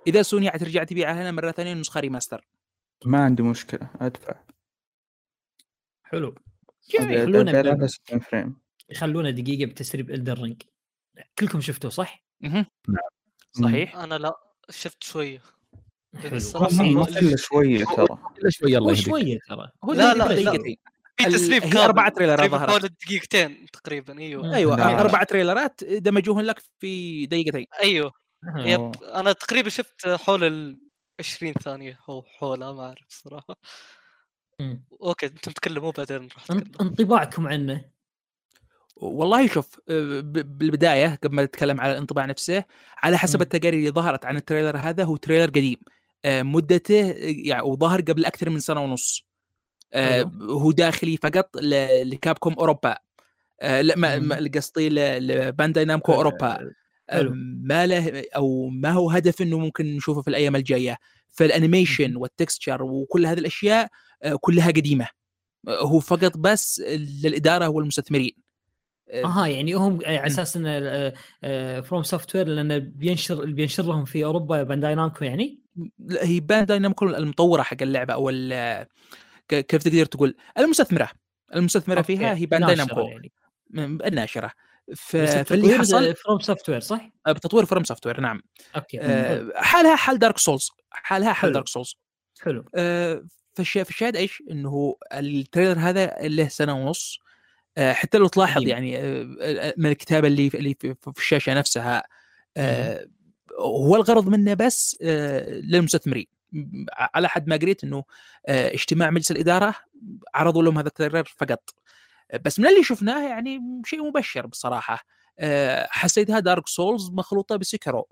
إذا سوني حترجع تبيعها لنا مرة ثانية نسخة remaster. ما عندي مشكلة أدفع. حلو. يخلونا أبي ب- ألعبها 60 frame. يخلونا دقيقة بتسريب Elden Ring كلكم شفتوه صح؟ مهم. صحيح. أنا لا شفت شوية. الا شوية ترى الا شوي الله هو يهديك شوية ترى هو لا، لا لا، لا لا. دقيقتين في تسريب هي كامل أربعة trailerات تقريباً ظهرت. حول دقيقتين تقريبا أيوه مم. أيوه لا. أربع trailerات دمجوهن لك في دقيقتين أيوه. yep أنا تقريبا شفت حول ال 20 ثانية أو حولها ما أعرف صراحة مم. أوكي أنتم تكلموا بعدين انطباعكم عنه والله شوف آه، ب- بالبداية قبل ما نتكلم على الانطباع نفسه على حسب. التقارير اللي ظهرت عن ال trailer هذا هو trailer قديم مدته آه، يعني وظهر قبل أكثر من سنة ونص. آه، هو داخلي فقط ل- ل Capcom أوروبا. آه، لا قصدي ل Bandai Namco أوروبا. ما له أو ما هو هدف إنه ممكن نشوفه في الأيام الجاية. فال animation وال texture وكل هذه الأشياء كلها قديمة. هو فقط بس للإدارة والمستثمرين. أها يعني هم على أساس إن FromSoftware لأنه بينشر بينشر لهم في أوروبا بانداي نامكو يعني؟ هي Bandai Namco المطورة حق اللعبة أو كيف تقدر تقول المستثمرة المستثمرة فيها okay. هي Bandai ناشرة Namco يعني الناشرة ف... فاللي حصل FromSoftware صح؟ بتطوير FromSoftware نعم okay. آه، حالها حال Dark Souls حالها حال حلو. Dark Souls حلو آه، فالش- فالشاهد إيش؟ إنه ال trailer هذا له سنة ونص آه، حتى لو تلاحظ. يعني آه، من الكتابة اللي في اللي في في الشاشة نفسها آه، هو الغرض منه بس آه، للمستثمرين. على حد ما قريت إنه آه، اجتماع مجلس الإدارة عرضوا لهم هذا ال trailer فقط. بس من اللي شفناه يعني شيء مبشر بصراحة. آه، حسيتها Dark Souls مخلوطة ب Sekiro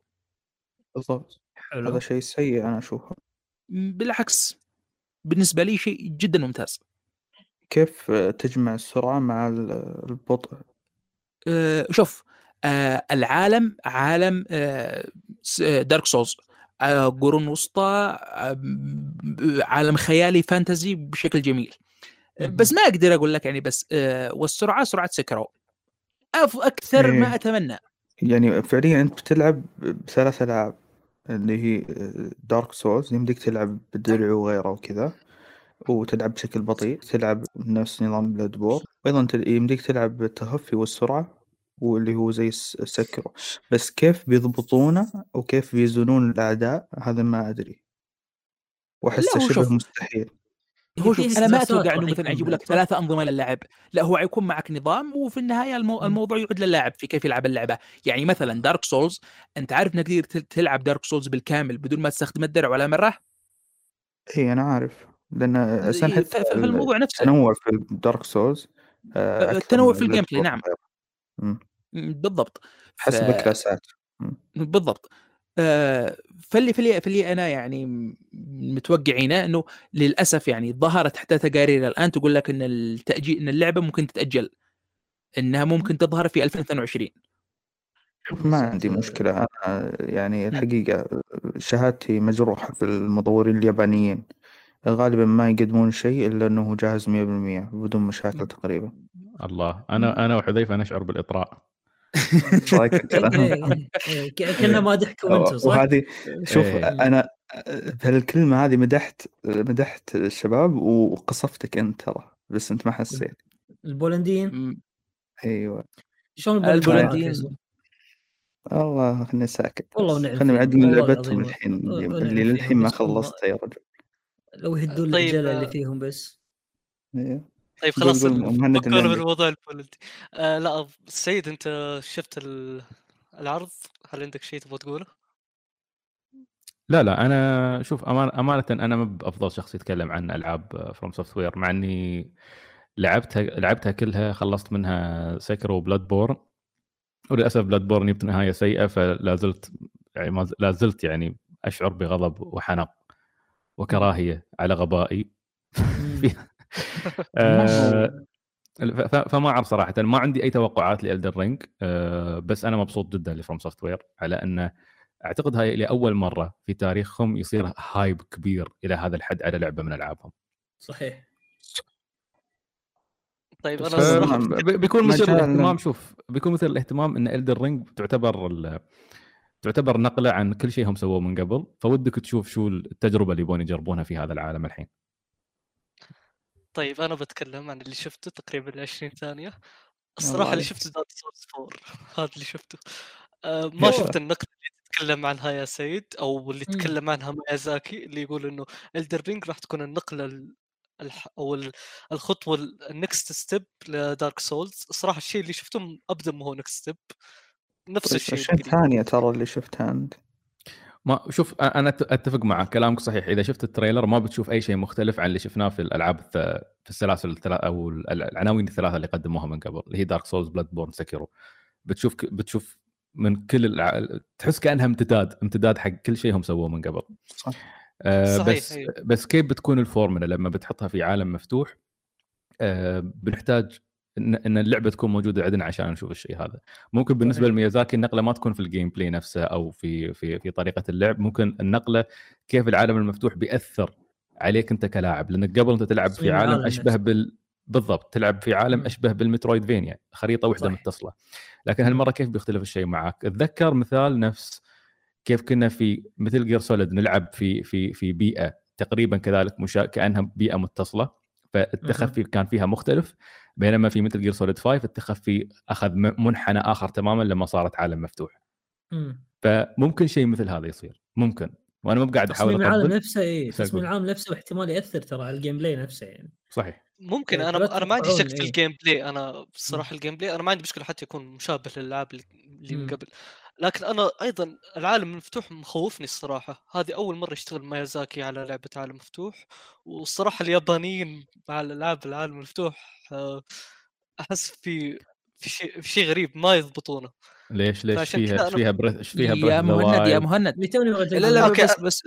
بالضبط. حلو. هذا شيء سيء أنا أشوفه. بالعكس بالنسبة لي شيء جدا ممتاز. كيف تجمع السرعة مع ال- البطء؟ آه، شوف آه، العالم عالم آه، س- آه، Dark Souls آه، قرون وسطى عالم خيالي fantasy بشكل جميل. بس ما أقدر أقول لك يعني بس والسرعة سرعة Sekiro. أكثر ما إيه. أتمنى. يعني فعليا أنت بتلعب بثلاث ألعاب اللي هي Dark Souls يمديك تلعب بالدرع وغيره وكذا وتلعب بشكل بطيء تلعب نفس نظام Bloodborne وأيضا تل- يمديك تلعب بالتخفي والسرعة. واللي هو زي ال Sekiro بس كيف بيضبطونه وكيف بيزنون الأعداء هذا ما واحسه هو شبه شوف. مستحيل. هو شوف أنا ما أتوقع إنه مثلا يجيبوا لك؟ ثلاثة أنظمة للعب لا هو يكون معك نظام وفي النهاية المو... الموضوع يعود للاعب في كيف يلعب اللعبة. يعني مثلا Dark Souls أنت عارف إنك تقدر تل- تلعب Dark Souls بالكامل بدون ما تستخدم الدرع ولا مرة؟ إي أنا عارف. لأن أساسا ف- حتى ف- فالموضوع نفسه. التنوع في ال Dark Souls التنوع في ال gameplay نعم. م. بالضبط. حسب ف- الكلاسات بالضبط. آه، فاللي فاللي فاللي أنا يعني متوقعينه إنه للأسف يعني ظهرت حتى تقارير الآن تقول لك إن التأجيل إن اللعبة ممكن تتأجل إنها ممكن تظهر في 2022 ما عندي مشكلة. أنا يعني الحقيقة شهادتي مجروحة في المطورين اليابانيين. غالبا ما يقدمون شيء إلا أنه جاهز 100% بدون مشاكل تقريبا. الله. أنا أنا وحذيفة نشعر بالإطراء. في الكلام؟ إيه، إيه، ك- كنا مادحكم أنتم صح؟ وهذه شوف إيه. أنا بهالكلمة هذه مدحت مدحت الشباب وقصفتك أنت ترى بس أنت ما حسيت البولنديين م، أيوه شلون البولنديين. البولنديين؟ الله خلني ساكت والله. ونعم خلني والله لعبتهم. الحين والله اللي للحين ما والله خلصتها يا رجل لو يهدون طيب، الرجاله اللي آه، فيهم بس أيوه. طيب خلاص قول مهند اللي فكونا عندك. من الموضوع البولندي. آه لا سيد انت شفت ال- العرض؟ هل عندك شيء تبغى تقوله؟ لا لا أنا شوف أمان أمانة أنا ما بأفضل شخص يتكلم عن ألعاب FromSoftware مع إني لعبتها لعبتها كلها خلصت منها Sekiro و Bloodborne وللأسف Bloodborne جبت نهاية سيئة فلا زلت يعني لا زلت يعني أشعر بغضب وحنق وكراهية على غبائي. فما أعرف صراحة ما عندي أي توقعات ل Elden Ring بس أنا مبسوط جدا ل FromSoftware على انه أعتقد هاي لأول مرة في تاريخهم يصير hype كبير إلى هذا الحد على لعبة من ألعابهم. صحيح. طيب أنا ب- بيكون مثير مجال- الاهتمام شوف بيكون مثير الاهتمام أن Elden Ring تعتبر ال- تعتبر نقلة عن كل شيء هم سووه من قبل فودك تشوف شو التجربة اللي يبون يجربونها في هذا العالم الحين. طيب أنا بتكلم عن اللي شفته تقريبا 20 ثانية الصراحة اللي. شفته Dark Souls 4 هذا اللي شفته آه، ما شفت النقطة اللي تتكلم عنها يا سيد أو اللي مم. تكلم عنها ميازاكي اللي يقول إنه Elden Ring راح تكون النقلة ال- الح... أو ال- الخطوة ال next step ل Dark Souls الصراحة الشيء اللي شفته ابدا ما هو next step نفس الشيء 20 تقريباً. ثانية ترى اللي شفتها أنت ما شوف أنا أتفق معك كلامك صحيح إذا شفت ال trailer ما بتشوف أي شيء مختلف عن اللي شفناه في الألعاب في السلاسل الثلاث أو ال- العناوين الثلاثة اللي قدموها من قبل اللي هي Dark Souls Bloodborne Sekiro بتشوف ك- بتشوف من كل الع... تحس كأنها امتداد امتداد حق كل شيء هم سووه من قبل صح. آه صحيح، بس أيوه. بس كيف بتكون الفورمولا لما بتحطها في عالم مفتوح آه بنحتاج ان إن اللعبة تكون موجودة عندنا عشان نشوف الشيء هذا ممكن بالنسبة. لميازاكي النقلة ما تكون في ال gameplay نفسه أو في في في طريقة اللعب ممكن النقلة كيف العالم المفتوح بيأثر عليك أنت كلاعب لأنك قبل انت تلعب في عالم أشبه. بال بالضبط تلعب في عالم. أشبه بال Metroidvania خريطة واحدة. متصلة لكن. هالمرة كيف بيختلف الشيء معك أتذكر مثال نفس كيف كنا في Metal Gear Solid نلعب في في في بيئة تقريبا كذلك مشا... كأنها بيئة متصلة فالتخفي كان فيها مختلف بينما في Metal Gear Solid 5 التخفي أخذ منحنى آخر تماما لما صارت عالم مفتوح. مم. فممكن شيء مثل هذا يصير. ممكن. وأنا مو قاعد أحاول تصميم العالم نفسه اي تصميم. العالم نفسه احتمال يأثر ترى على ال gameplay نفسه يعني. صحيح. ممكن لا أنا أنا ما عندي شك في إيه. ال gameplay أنا بصراحة ال gameplay أنا ما عندي مشكلة حتى يكون مشابه للألعاب اللي من. قبل. لكن أنا أيضا العالم المفتوح مخوفني الصراحة. هذه أول مرة يشتغل ميازاكي على لعبة عالم مفتوح والصراحة اليابانيين مع الالعاب العالم المفتوح آه، أحس في في شيء في شيء غريب ما يضبطونه. ليش ليش فيها إيش فيها إيش فيها يا بريث مهند يا مهند. لا لا. بس بس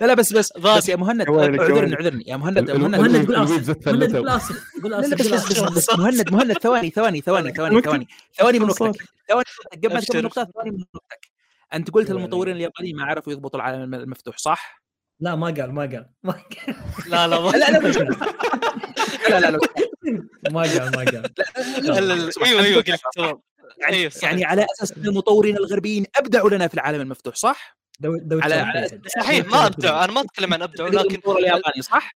لا لا بس بس. بس يا مهند اعذرني. اعذرني يا مهند يا مهند مهند قول آسف. مهند. قول آسف. قول آسف مهند مهند ثواني ثواني ثواني ثواني ثواني. ثواني من. وقتك ثواني من وقتك. قبل ما. تكمل النقطة ثواني من وقتك أنت قلت المطورين اليابانيين ما عرفوا يضبطوا العالم المفتوح صح؟ لا ما قال ما قال ما قال. لا لا لا لا لا. ما قال ما قال أيوه أيوه قلت تمام يعني, أيوه صحيح. يعني على أساس إن المطورين الغربيين أبدعوا لنا في العالم المفتوح صح؟ دو دو على- على-. صحيح ما ابدع أنا ما أتكلم عن ابدع لكن المطور الياباني صح؟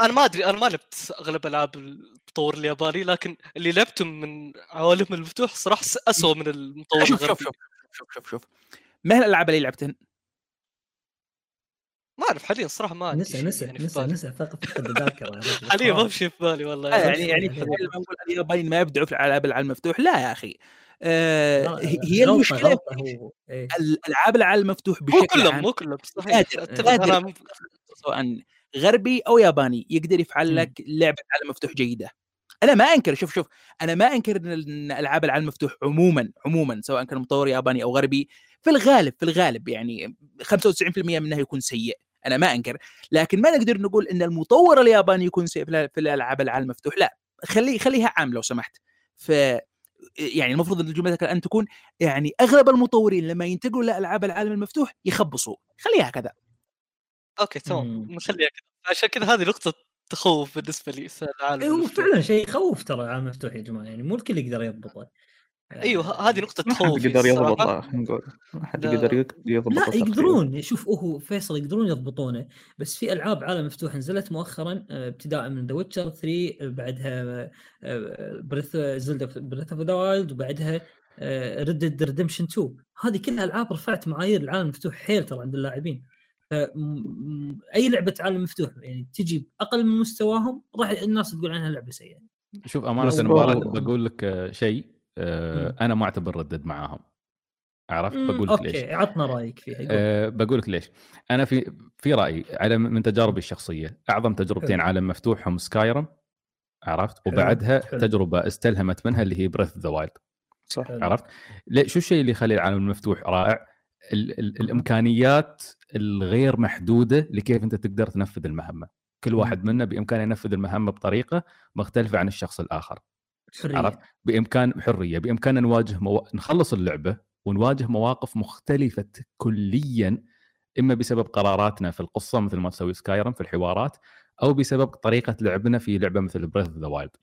أنا ما أدري أنا ما لعبت أغلب ألعاب المطور الياباني لكن اللي لعبته من عوالم المفتوح صراحة اسوء من المطور شوف شوف الغربي شوف شوف شوف شوف ما هي الألعاب اللي لعبتهن؟ ما أعرف حاليا الصراحة ما نسى نسى يعني نسى. نسى فقط فقد الذاكرة. حاليا ما. في شيء في بالي والله آه، يعني يعني لما نقول اليابانيين ما يبدعوا في الألعاب العالم المفتوح لا يا أخي آه هي غلطة- المشكلة غلطة إيه. الألعاب العالم المفتوح مو بشكل كلهم عام مو كلهم صحيح سواء غربي أو ياباني يقدر يفعل. لك لعبة عالم مفتوح جيدة أنا ما أنكر شوف شوف أنا ما أنكر إن إن ألعاب العالم المفتوح عموما عموما سواء كان مطور ياباني أو غربي في الغالب في الغالب يعني 95% منها يكون سيء أنا ما أنكر لكن ما نقدر نقول إن المطور الياباني يكون سيء في الألعاب العالم المفتوح لا خلي خليها عام لو سمحت. ف يعني المفروض إن جملتك الآن تكون يعني أغلب المطورين لما ينتقلوا لالعاب العالم المفتوح يخبصوا. خليها كذا. أوكي تمام. نخليها كذا. عشان كذا هذه نقطة تخوف بالنسبة لي في العالم إيه هو المفتوح. فعلا شيء يخوف ترى العالم مفتوح يا جماعة يعني مو الكل يقدر يضبطه. أيوه هذه نقطة ما حد تخوف يقدر يضبطه خلينا نقول ما حد لا. يقدر يق- يضبط لا. يقدرون شوف هو فيصل يقدرون يضبطونه بس في ألعاب عالم مفتوح نزلت مؤخرا آه، ابتداء من The Witcher 3 آه، بعدها Breath Zelda Breath of the Wild وبعدها Red Dead Redemption 2 هذه كلها ألعاب رفعت معايير العالم المفتوح حيل ترى عند اللاعبين أي لعبة عالم مفتوح يعني تجي أقل من مستواهم راح الناس تقول عنها لعبة سيئة شوف أمانة مبارك بقول لك آه، شيء. أنا ما أعتبر Red Dead معاهم. عرفت؟ بقول لك ليش. okay عطنا رأيك فيها. أه بقول لك ليش. أنا في في رأيي على من تجاربي الشخصية أعظم تجربتين حلو. عالم مفتوح هم Skyrim عرفت؟ حلو، وبعدها حلو. تجربة استلهمت منها اللي هي Breath the Wild صح. حلو. عرفت؟ ليه شو الشيء اللي يخلي العالم المفتوح رائع؟ ال ال الإمكانيات الغير محدودة لكيف أنت تقدر تنفذ المهمة. كل واحد منا بإمكانه ينفذ المهمة بطريقة مختلفة عن الشخص الآخر. حرية. عرفت بإمكان حرية بامكاننا نواجه مو... نخلص اللعبة ونواجه مواقف مختلفة كليا إما بسبب قراراتنا في القصة مثل ما تسوي Skyrim في الحوارات أو بسبب طريقة لعبنا في لعبة مثل Breath the Wild.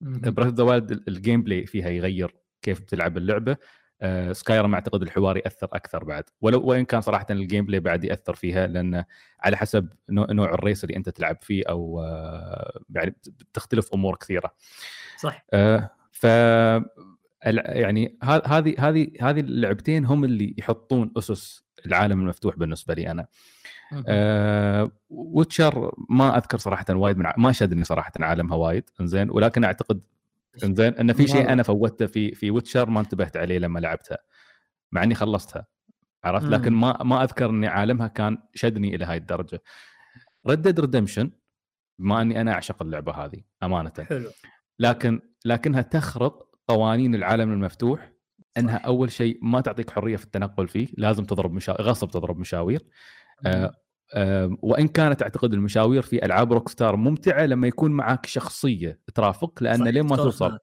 Breath the Wild ال gameplay فيها يغير كيف بتلعب اللعبة Skyrim أعتقد الحوار يأثر أكثر بعد. ولو وإن كان صراحة ال gameplay بعد يأثر فيها لأن على حسب نوع, ال race اللي أنت تلعب فيه أو آه يعني تختلف أمور كثيرة. صح. آه ف يعني هذه هذه هذه اللعبتين هم اللي يحطون أسس العالم المفتوح بالنسبة لي أنا. آه Witcher ما أذكر صراحة وايد من ع- ما شدني صراحة عالمها وايد إنزين. ولكن أعتقد إنزين إن في شيء ما- أنا فوتته في في Witcher ما انتبهت عليه لما لعبتها مع إني خلصتها عرفت؟ مم. لكن ما ما أذكر ان عالمها كان شدني إلى هاي الدرجة. Red Dead Redemption بما إني أنا أعشق اللعبة هذه أمانة. حلو. لكن لكنها تخرق قوانين العالم المفتوح إنها أول شيء ما تعطيك حرية في التنقل فيه لازم تضرب مشا... غصب تضرب مشاوير. آه وإن كانت أعتقد المشاوير في ألعاب Rockstar ممتعة لما يكون معك شخصية ترافق لأن لين ما توصل معك.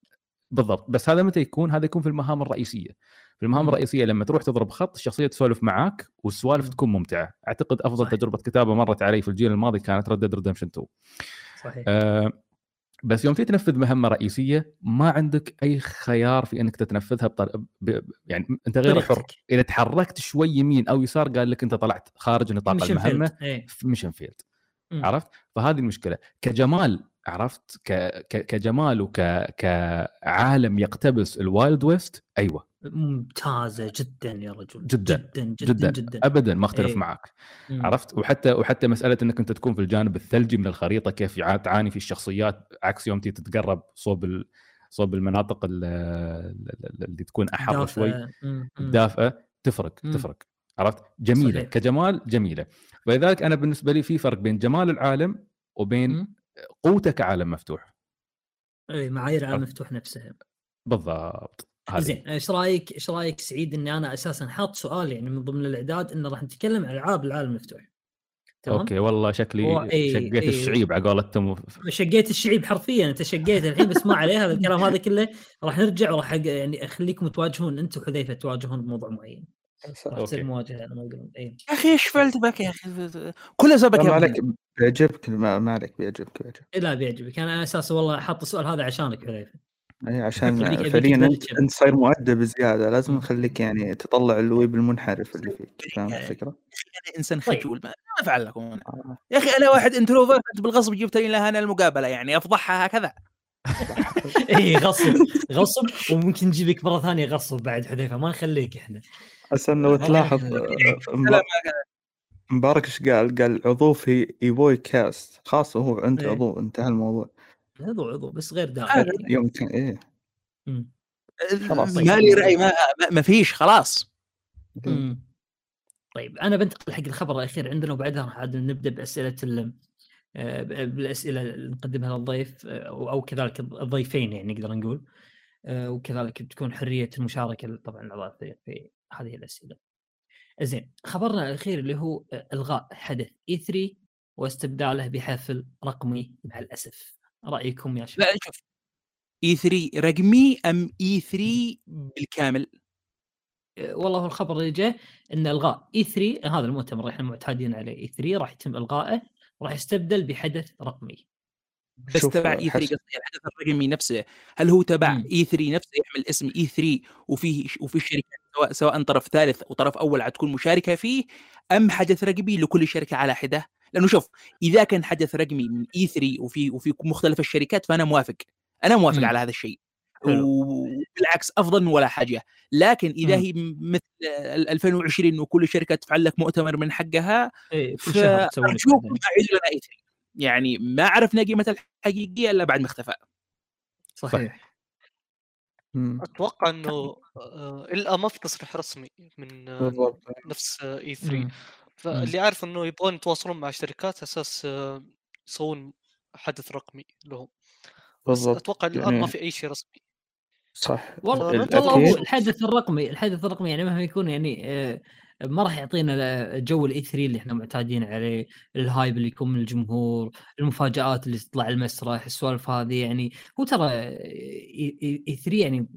بالضبط بس هذا متى يكون هذا يكون في المهام الرئيسية في المهام. الرئيسية لما تروح تضرب خط الشخصيه تسولف معاك والسوالف. تكون ممتعة أعتقد أفضل صح. تجربة كتابة مرت علي في الجيل الماضي كانت Red Redemption 2 صحيح آه، بس يوم تيجي تنفذ مهمة رئيسية ما عندك أي خيار في إنك تتنفذها بطر... ب... يعني أنت غير حر. إذا تحركت شوي يمين أو يسار قال لك أنت طلعت خارج نطاق المهمة. إيه. في mission failed مم. عرفت فهذه المشكلة كجمال عرفت ك... ك... كجمال وك كعالم يقتبس ال Wild West أيوه ممتازة جدا يا رجل جداً، جدا جدا جدا, جدا. ابدا ما أختلف إيه. معك مم. عرفت وحتى وحتى مسألة إنك أنت تكون في الجانب الثلجي من الخريطة كيف تعاني في الشخصيات عكس يوم تتقرب صوب ال... صوب المناطق ال- ال- اللي تكون أحر. شوي. الدافئه تفرق مم. تفرق عرفت جميلة صحيح. كجمال جميلة ولذلك أنا بالنسبة لي في فرق بين جمال العالم وبين مم. قوته كعالم مفتوح. إي معايير عرفت. مفتوح نفسها. بالضبط هذه. زين إيش رأيك إيش رأيك سعيد إني أنا أساسا حاط سؤال يعني من ضمن الإعداد إنه راح نتكلم عن ألعاب العالم المفتوح. تمام؟ أوكي والله شكلي هو إيه، شقيت إيه. الشعيب على قولتهم. شقيت الشعيب حرفيا أنت شقيت الحين بس ما عليه هذا الكلام هذا كله راح نرجع وراح يعني أخليكم تواجهون انت وحذيفه تواجهون بموضوع معين. راح تصير أوكي. مواجهه على ما اي يا أخي إيش فعلت بك يا أخي كله زبك ما يا عليك. بيعجبك ما ما عليك بيعجبك بيعجبك لا بيعجبك أنا أساسا والله حاط السؤال هذا عشانك حذيفه اي عشان فعليا أنت أنت صاير مؤدب زياده لازم. نخليك يعني تطلع الويب المنحرف اللي فيك فاهم الفكرة؟ أنا إنسان طيب. خجول ما ما افعل لكم أنا. آه. يا أخي أنا واحد انتروفرت بالغصب جبتني لها أنا المقابلة يعني أفضحها هكذا اي غصب غصب وممكن نجيبك مرة ثانية غصب بعد حذيفة ما نخليك إحنا أصلا لو تلاحظ والله آه، لا، مبارك- إيش قال؟ قال عضو في ايبوي كاست خلاص هو أنت إيه. عضو انتهى الموضوع عضو عضو بس غير آه، داعي يوم كان إيه. خلاص. ما لي رأي ما, ما- فيش خلاص مم. طيب أنا بنتقل حق الخبر الأخير عندنا وبعدها راح عاد نبدأ بأسئلة ال- آه، بالأسئلة اللي نقدمها للضيف آه، أو أو كذلك الضيفين يعني نقدر نقول وكذلك بتكون حرية المشاركة طبعا الاعضاء في هذه الأسئلة. زين خبرنا الأخير اللي هو إلغاء حدث اي 3 واستبداله بحفل رقمي مع الأسف. رأيكم يا شباب؟ لا شوف اي 3 رقمي أم اي 3 بالكامل آه، والله هو الخبر اللي جاء إن إلغاء اي 3 هذا المؤتمر اللي إحنا معتادين عليه اي 3 راح يتم إلغائه وراح يستبدل بحدث رقمي. بس تبع اي 3 حس- قصدي الحدث الرقمي نفسه هل هو تبع. اي 3 نفسه يحمل اسم اي 3 وفيه وفي الشركات سواء سواء طرف ثالث وطرف أول حتكون مشاركة فيه أم حدث رقمي لكل شركة على حدة لأنه شوف إذا كان حدث رقمي من اي 3 وفي وفي مختلف الشركات فأنا موافق أنا موافق مم. على هذا الشيء. وبالعكس أفضل من ولا حاجة لكن إذا مم. هي مثل ال- 2020 وكل شركة تفعل لك مؤتمر من حقها فارجوكم واحدة. أعيدوا لنا اي 3 يعني ما عرفنا قيمه الحقيقية إلا بعد ما اختفى. صحيح. أتوقع إنه آه، الا ما في تصريح رسمي من بالضبط. نفس إي 3 مم. فاللي عارف إنه يبغون يتواصلون مع شركات أساس آه، يسوون حدث رقمي لهم. بالضبط. أتوقع الان يعني ما في أي شيء رسمي. صح. والله الحدث الرقمي الحدث الرقمي يعني مهما يكون يعني آه، ما راح يعطينا جو ال E3 اللي إحنا معتادين عليه ال hype اللي يكون من الجمهور المفاجآت اللي تطلع المسرح السوالف هذه يعني هو ترى E3 يعني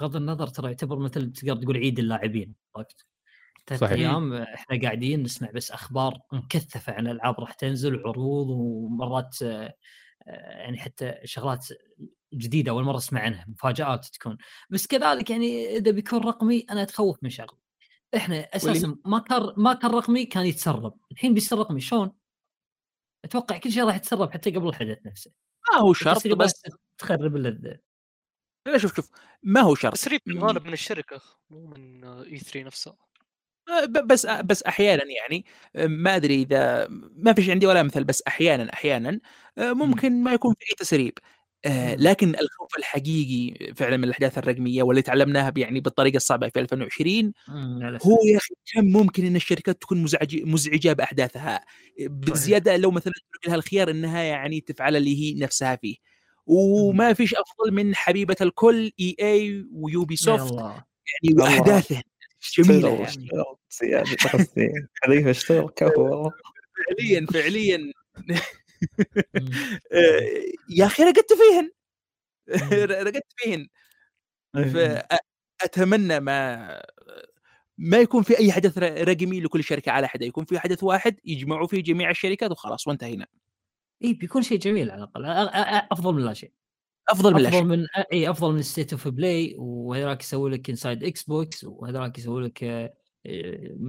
بغض النظر ترى يعتبر مثل تقدر تقول عيد اللاعبين عرفت؟ ثلاث صحيح. أيام إحنا قاعدين نسمع بس أخبار مكثفة عن ألعاب راح تنزل عروض ومرات آه، يعني حتى شغلات جديدة أول مرة أسمع عنها مفاجآت تكون بس كذلك يعني إذا بيكون رقمي أنا أتخوف من شغلة إحنا أساسا ما كان ما كان رقمي كان يتسرب. الحين بيصير رقمي شلون؟ أتوقع كل شيء راح يتسرب حتى قبل الحدث نفسه. ما هو شرط بس تخرب اللذه لا شوف شوف ما هو شرط. تسريب بالغالب من الشركة مو من اي 3 نفسها ب- بس بس أحيانا يعني ما أدري إذا ما فيش عندي ولا مثل بس أحيانا أحيانا آه، ممكن ما يكون في أي تسريب. آه،. لكن الخوف الحقيقي فعلا من الأحداث الرقمية واللي تعلمناها يعني بالطريقة الصعبة في 2020 مم، للأسف. هو يا أخي كم ممكن إن الشركات تكون مزعجه مزعجة بأحداثها بالزياده لو مثلا تترك لها الخيار إنها يعني تفعل اللي هي نفسها فيه وما فيش أفضل من حبيبة الكل EA و Ubisoft يعني. واحداثه جميلة اشتغل يعني اشتغل اشتغل كفو والله فعليا فعليا. آه، يا أخي رقدت فيهن. رقدت فيهن. إيه. فاتمنى ما ما يكون في أي حدث رقمي لكل شركة على حدة. يكون في حدث واحد يجمعوا فيه جميع الشركات وخلاص وانتهينا. إي بيكون شيء جميل على الأقل. أفضل من لا شيء. أفضل من لا أفضل شيء. من إي أفضل من State of Play وهذاك يسوي لك Inside Xbox وهذاك يسوي لك آه،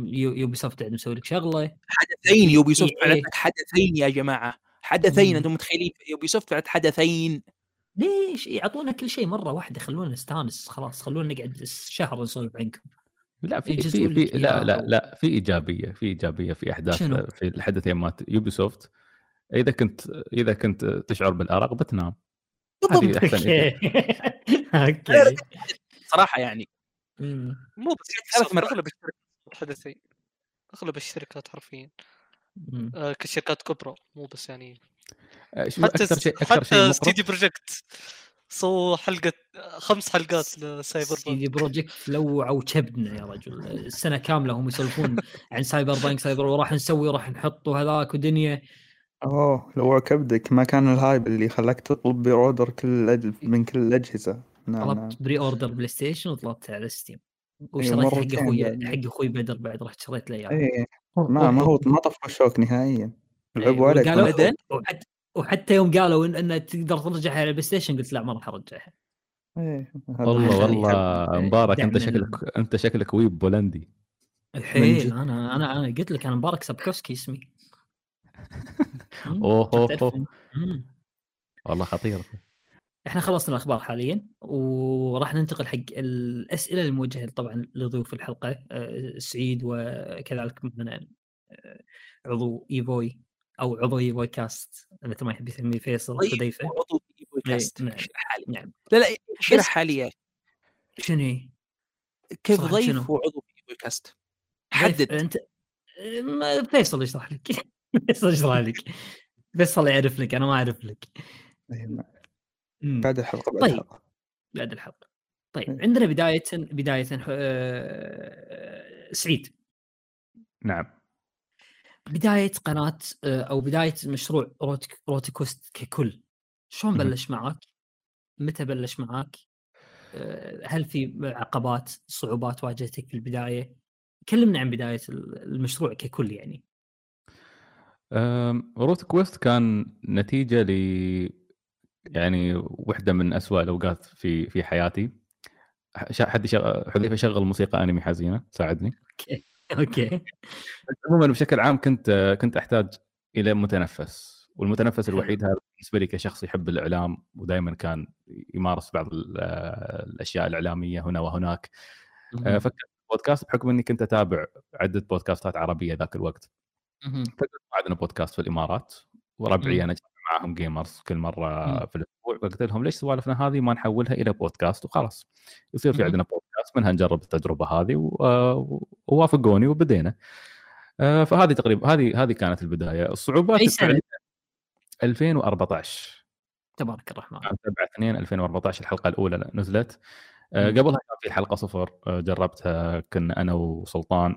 Ubisoft يسوي لك شغلة. حدثين Ubisoft إيه. حدثين يا جماعة. حدثين مم. أنتم متخيلين؟ Ubisoft حدثين. ليش؟ يعطونا كل شيء مرة واحدة خلونا نستانس خلاص خلونا نقعد شهر نسولف عنكم. لا في في, في لا لا لا في إيجابية في إيجابية في أحداث شنو؟ في الحدثين مالت Ubisoft إذا كنت إذا كنت تشعر بالأرق بتنام. بالضبط. okay. صراحة يعني. مم. مو بس ثلاث ثلاث مرات. أغلب الشركات حدثين أغلب الشركات حرفيا. آه، كشركات كبرى مو بس يعني آه، شو حتى أكثر شيء أكثر شيء حتى ستيدي بروجكت سووا حلقة خمس حلقات لسايبر سيدي بانك بروجكت لوعوا كبدنا يا رجل. السنة كاملة هم يسولفون عن سايبر بانك سايبر وراح نسوي راح نحط وهذاك ودنيا. أوه لو كبدك ما كان الهايب اللي خلاك تطلب باوردر كل الأج- من كل الأجهزة. نعم نعم طلبت pre-order PlayStation وطلبت على Steam. أيوة، وشريت حق أخوي. حق أخوي بدر بعد رحت شريت له إياه. إيه. ما ما هو ما طفوا الشوك نهائيا. إيه، لعبوا عليك وقالوا أبداً؟ وحتى وحتى يوم قالوا ان, إن تقدر ترجعها على ال PlayStation قلت لا ما راح أرجعها. إيه هذا والله والله مبارك. أنت شكلك أنت شكلك weeb بولندي. الحين؟ أنا أنا أنا قلت لك أنا مبارك سابكوسكي اسمي. أوه. والله خطير. إحنا خلصنا الأخبار حاليا وراح ننتقل حق الأسئلة الموجهة طبعا لضيوف الحلقة آه، سعيد وكذلك معنا آه، عضو إيفوي أو عضو إيفوي كاست مثل ما يحب يسميه فيصل طيب حذيفه وعضو في بودكاست إيه، نعم. اشرحها لي نعم لا لا اشرحها لي يا أخي. شنو؟ كيف ضيف شنو؟ وعضو في بودكاست ضيف- حدد أنت ما- فيصل يشرح لك فيصل يشرح لك فيصل يعرف لك أنا ما أعرف لك إيه،. بعد الحلقة بعد طيب. الحلقة بعد الحلقة طيب. عندنا بداية بداية آه، سعيد نعم بداية قناة آه، أو بداية مشروع روت روتيكوست ككل شلون. بلش معك؟ متى بلش معك؟ آه، هل في عقبات صعوبات واجهتك في البداية؟ كلمنا عن بداية المشروع ككل يعني Route Quest كان نتيجة ل يعني واحدة من أسوأ الأوقات في في حياتي حد يشغل حذيفة شغل موسيقى أنمي حزينة ساعدني okay عموما بشكل عام كنت كنت أحتاج إلى متنفس والمتنفس. الوحيد هذا بالنسبة لي كشخص يحب الإعلام ودائما كان يمارس بعض ال- الأشياء الإعلامية هنا وهناك. فكرت بودكاست بحكم إني كنت أتابع عدة بودكاست عربية ذاك الوقت. فقلت عندنا بودكاست في الإمارات وربعي. أنا معاهم جيمرز كل مرة مم. في الأسبوع فقلت لهم ليش سوالفنا هذه ما نحولها إلى بودكاست وخلاص يصير في مهم. عندنا بودكاست منها نجرب التجربة هذه آه، ووافقوني وبدينا آه، فهذه تقريبا هذه هذه كانت البداية الصعوبات سنة؟ الفعلية 2014 تبارك الرحمن كان 7 2 2014 الحلقة الأولى نزلت آه، مم. قبلها كان في الحلقة صفر جربتها كنا أنا وسلطان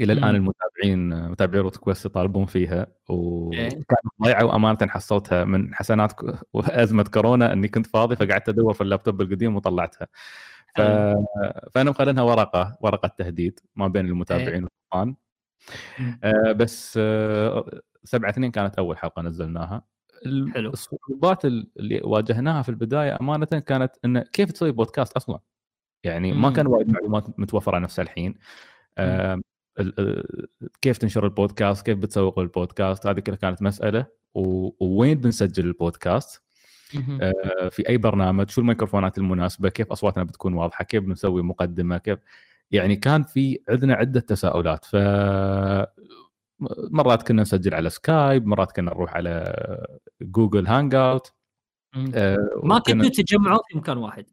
إلى الآن. المتابعين متابعي روت كويست يطالبون فيها إيه. وكانت ضايعة وأمانة حصلتها من حسنات ازمه كورونا إني كنت فاضي فقعدت أدور في اللابتوب القديم وطلعتها ف... فأنا مخلينها ورقة ورقة تهديد ما بين المتابعين وسلطان مم. آه، بس آه، 7 2 كانت أول حلقة نزلناها حلو. الصعوبات اللي واجهناها في البداية أمانة كانت انه كيف تسوي بودكاست أصلا يعني ما. كان وايد معلومات متوفرة نفس الحين آه، كيف تنشر البودكاست كيف بتسوق البودكاست هذه كلها كانت مسألة ووين بنسجل البودكاست. آه، في أي برنامج شو الميكروفونات المناسبة كيف أصواتنا بتكون واضحة كيف بنسوي مقدمة كيف يعني كان في عندنا عدة تساؤلات ف مرات كنا نسجل على سكايب مرات كنا نروح على Google Hangout. آه، ما كنتوا تتجمعوا في مكان واحد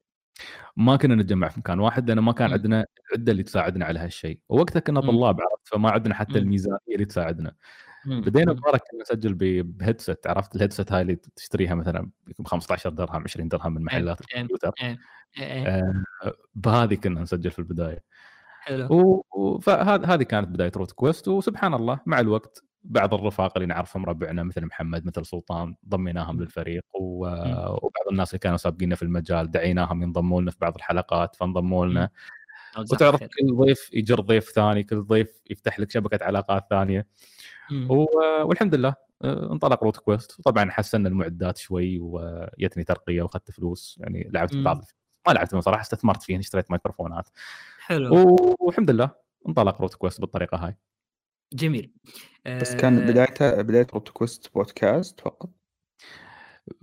ما كنا نتجمع في مكان واحد لأن ما كان عندنا العده اللي تساعدنا على هالشيء. ووقتها كنا طلاب عرفت فما عندنا حتى الميزانية اللي تساعدنا. بدينا مبارك كنا نسجل بهيدسيت عرفت؟ الهيدسيت هاي اللي تشتريها مثلا ب 15 درهم 20 درهم من محلات الكمبيوتر. آه، بهذه كنا نسجل في البداية. حلو. فهذه كانت بداية روت كويست. وسبحان الله مع الوقت بعض الرفاق اللي نعرفهم ربعنا مثل محمد مثل سلطان ضميناهم. للفريق و... وبعض الناس اللي كانوا سابقينا في المجال دعيناهم ينضموا لنا في بعض الحلقات فانضموا لنا وتعرف خير. كل ضيف يجر ضيف ثاني كل ضيف يفتح لك شبكة علاقات ثانية. و... والحمد لله آه، انطلق Route Quest وطبعا حسنا المعدات شوي ويتني ترقية وأخذت فلوس يعني لعبت. بعض ما لعبت صراحة استثمرت فيه اشتريت ميكروفونات حلو و- والحمد لله انطلق Route Quest بالطريقة هاي جميل بس كان آه، بدايته بداية Route Quest بودكاست فقط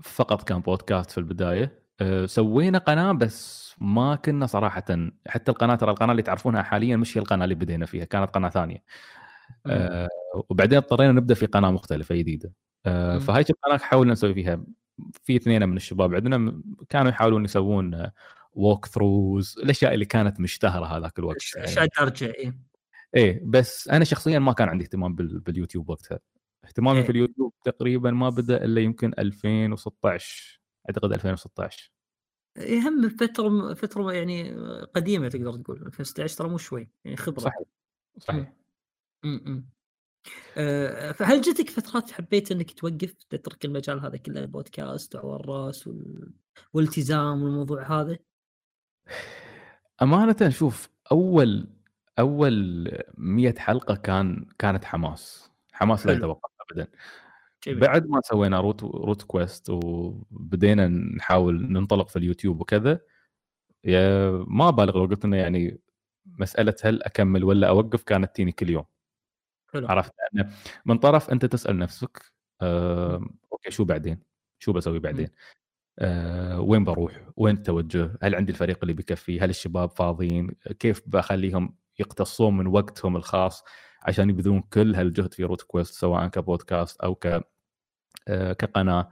فقط كان بودكاست في البداية أه، سوينا قناة بس ما كنا صراحة حتى القناة ترى القناة اللي تعرفونها حاليا مش هي القناة اللي بدينا فيها كانت قناة ثانية. أه، وبعدين اضطرينا نبدأ في قناة مختلفة جديدة أه،. فهاي القناه حاولنا نسوي فيها في اثنين من الشباب عندنا كانوا يحاولون يسوون ووك ثروز الأشياء اللي كانت مشتهرة هذاك الوقت. اشياء إيه. إيه بس أنا شخصيا ما كان عندي اهتمام بال... باليوتيوب وقتها اهتمامي إيه. في اليوتيوب تقريبا ما بدأ إلا يمكن 2016 أعتقد 2016 إيه، هم فترة فترة يعني قديمة تقدر تقول 2016 ترى مو شوي يعني خبرة صحيح صحيح مم. مم. آه، فهل جتك فترات حبيت إنك توقف تترك المجال هذا كله البودكاست أو الرأس وال... والالتزام والموضوع هذا؟ أمانة شوف أول أول 100 حلقة كان كانت حماس حماس لا. يتوقف ابدا جميل. بعد ما سوينا Route Route Quest وبدينا نحاول ننطلق في اليوتيوب وكذا يا ما بالغ لو قلت إنه يعني مسألة هل أكمل ولا أوقف كانت تيني كل يوم حلو عرفت لأن من طرف أنت تسأل نفسك آه، okay شو بعدين؟ شو بسوي بعدين؟ آه، وين بروح؟ وين التوجه؟ هل عندي الفريق اللي بيكفي؟ هل الشباب فاضيين؟ كيف بخليهم يقتصون من وقتهم الخاص عشان يبذلون كل هالجهد في Route Quest سواء كبودكاست أو ك آه، كقناة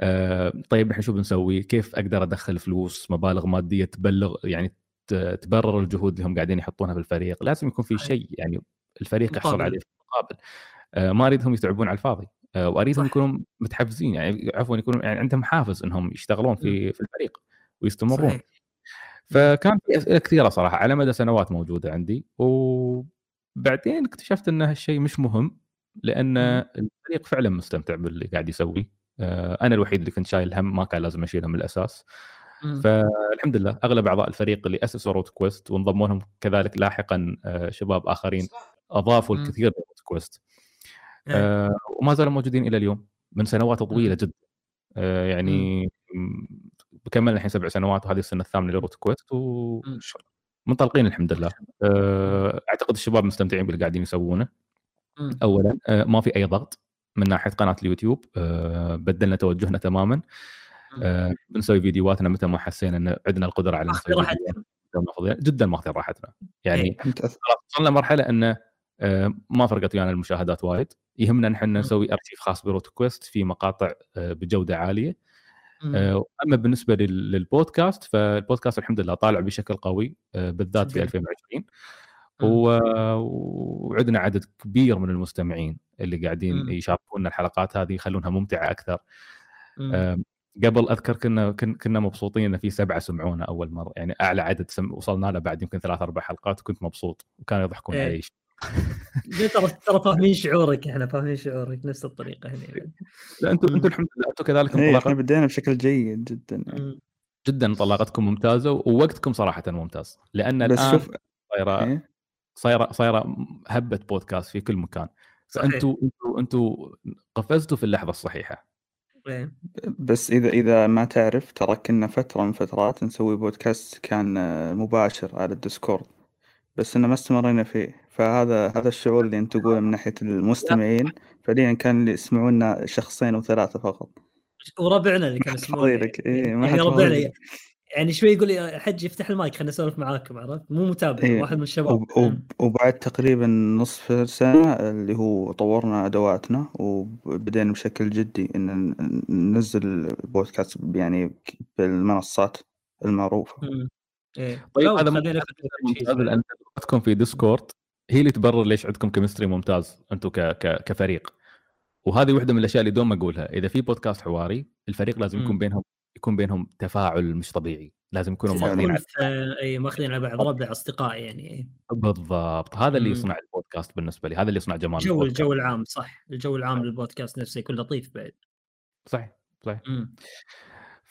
آه، طيب إحنا شو بنسوي؟ كيف أقدر أدخل فلوس مبالغ مادية تبلغ يعني تبرر الجهود اللي هم قاعدين يحطونها بالفريق، لازم يكون في. شيء يعني الفريق يحصل. عليه في المقابل. آه، ما أريدهم يتعبون على الفاضي وأريدهم. يكونوا متحفزين يعني عفوا يكونوا يعني عندهم حافز إنهم يشتغلون في في الفريق ويستمرون صحيح فكان في اسئله كثيرة صراحة على مدى سنوات موجودة عندي وبعدين اكتشفت إن هالشيء مش مهم لأن. الفريق فعلا مستمتع باللي قاعد يسويه آه، أنا الوحيد اللي كنت شايل هم ما كان لازم اشيلها من الأساس. فالحمد لله أغلب أعضاء الفريق اللي أسسوا Route Quest وانضموا لهم كذلك لاحقا آه، شباب آخرين أضافوا. الكثير ل Route Quest إيه. آه، وما زالوا موجودين إلى اليوم من سنوات طويلة. جدا يعني بكملنا الحين سبع سنوات وهذه السنة الثامنة ل Route Quest مم. ومنطلقين الحمد لله. آه، أعتقد الشباب مستمتعين باللي قاعدين يسوونه. مم. اولا آه، ما في أي ضغط من ناحية قناة اليوتيوب آه، بدلنا توجهنا تماما. آه، بنسوي فيديوهاتنا متى ما حسينا إن عندنا القدرة على نسوي فضينا. جدا ماخذين راحتنا. يعني إيه. وصلنا مرحله انه ما فرقت ويانا المشاهدات وايد. يهمنا إن إحنا نسوي أرشيف خاص بروت كويست في مقاطع بجودة عالية. أما بالنسبة لل- للبودكاست فالبودكاست الحمد لله طالع بشكل قوي آه، بالذات في جميل. 2020 مم. و- وعندنا عدد كبير من المستمعين اللي قاعدين. يشاركونا الحلقات هذه يخلونها ممتعة أكثر قبل أذكر كنا كن- كنا مبسوطين إن في سبعة سمعونا أول مرة يعني أعلى عدد سم وصلنا له بعد يمكن ثلاث أربع حلقات وكنت مبسوط وكانوا يضحكون إيه. علي ترى ترى فاهمين شعورك إحنا فاهمين شعورك نفس الطريقة هنا. لا أنتم. أنتم الحمد لله أنتم كذلك إيه إحنا انطلاقات بدينا بشكل جيد جدا يعني. جدا انطلاقتكم ممتازة ووقتكم صراحة ممتاز لأن بس الآن شوف صايره إيه؟ صايره صايرة هبة بودكاست في كل مكان صحيح. فانتوا أنتوا أنتوا قفزتوا في اللحظة الصحيحة إيه. بس اذا إذا ما تعرف ترى كنا فترة من فترات نسوي بودكاست كان آه، مباشر على ال Discord بس إنه ما استمرينا فيه فهذا هذا الشعور اللي انت تقوله من ناحية المستمعين فعليا كان اللي يسمعونا شخصين وثلاثه فقط. وربعنا اللي كانوا يسمعون. ما يعني حد ربعنا. يعني شوي يقول لي حج يفتح المايك خلينا نسولف معاكم عرفت؟ مو متابع إيه. واحد من الشباب. وب- وب- وبعد تقريبا نصف سنة اللي هو طورنا أدواتنا وبدينا بشكل جدي إن ن- ننزل بودكاست يعني بالمنصات المعروفة. مم. إيه. طيب هذا ممتاز. لأن تجربتكم في Discord هي اللي تبرر ليش عندكم chemistry ممتاز أنتم ك... ك... كفريق وهذه واحدة من الأشياء اللي دوم أقولها إذا في بودكاست حواري الفريق لازم يكون. بينهم يكون بينهم تفاعل مش طبيعي لازم يكونوا. ماخذين على إي ماخذين على بعض ربع اصدقاء يعني. بالضبط هذا اللي. يصنع البودكاست بالنسبة لي هذا اللي يصنع جمال جو البودكاست الجو العام صح الجو العام للبودكاست نفسه يكون لطيف بعد صحيح صحيح مم.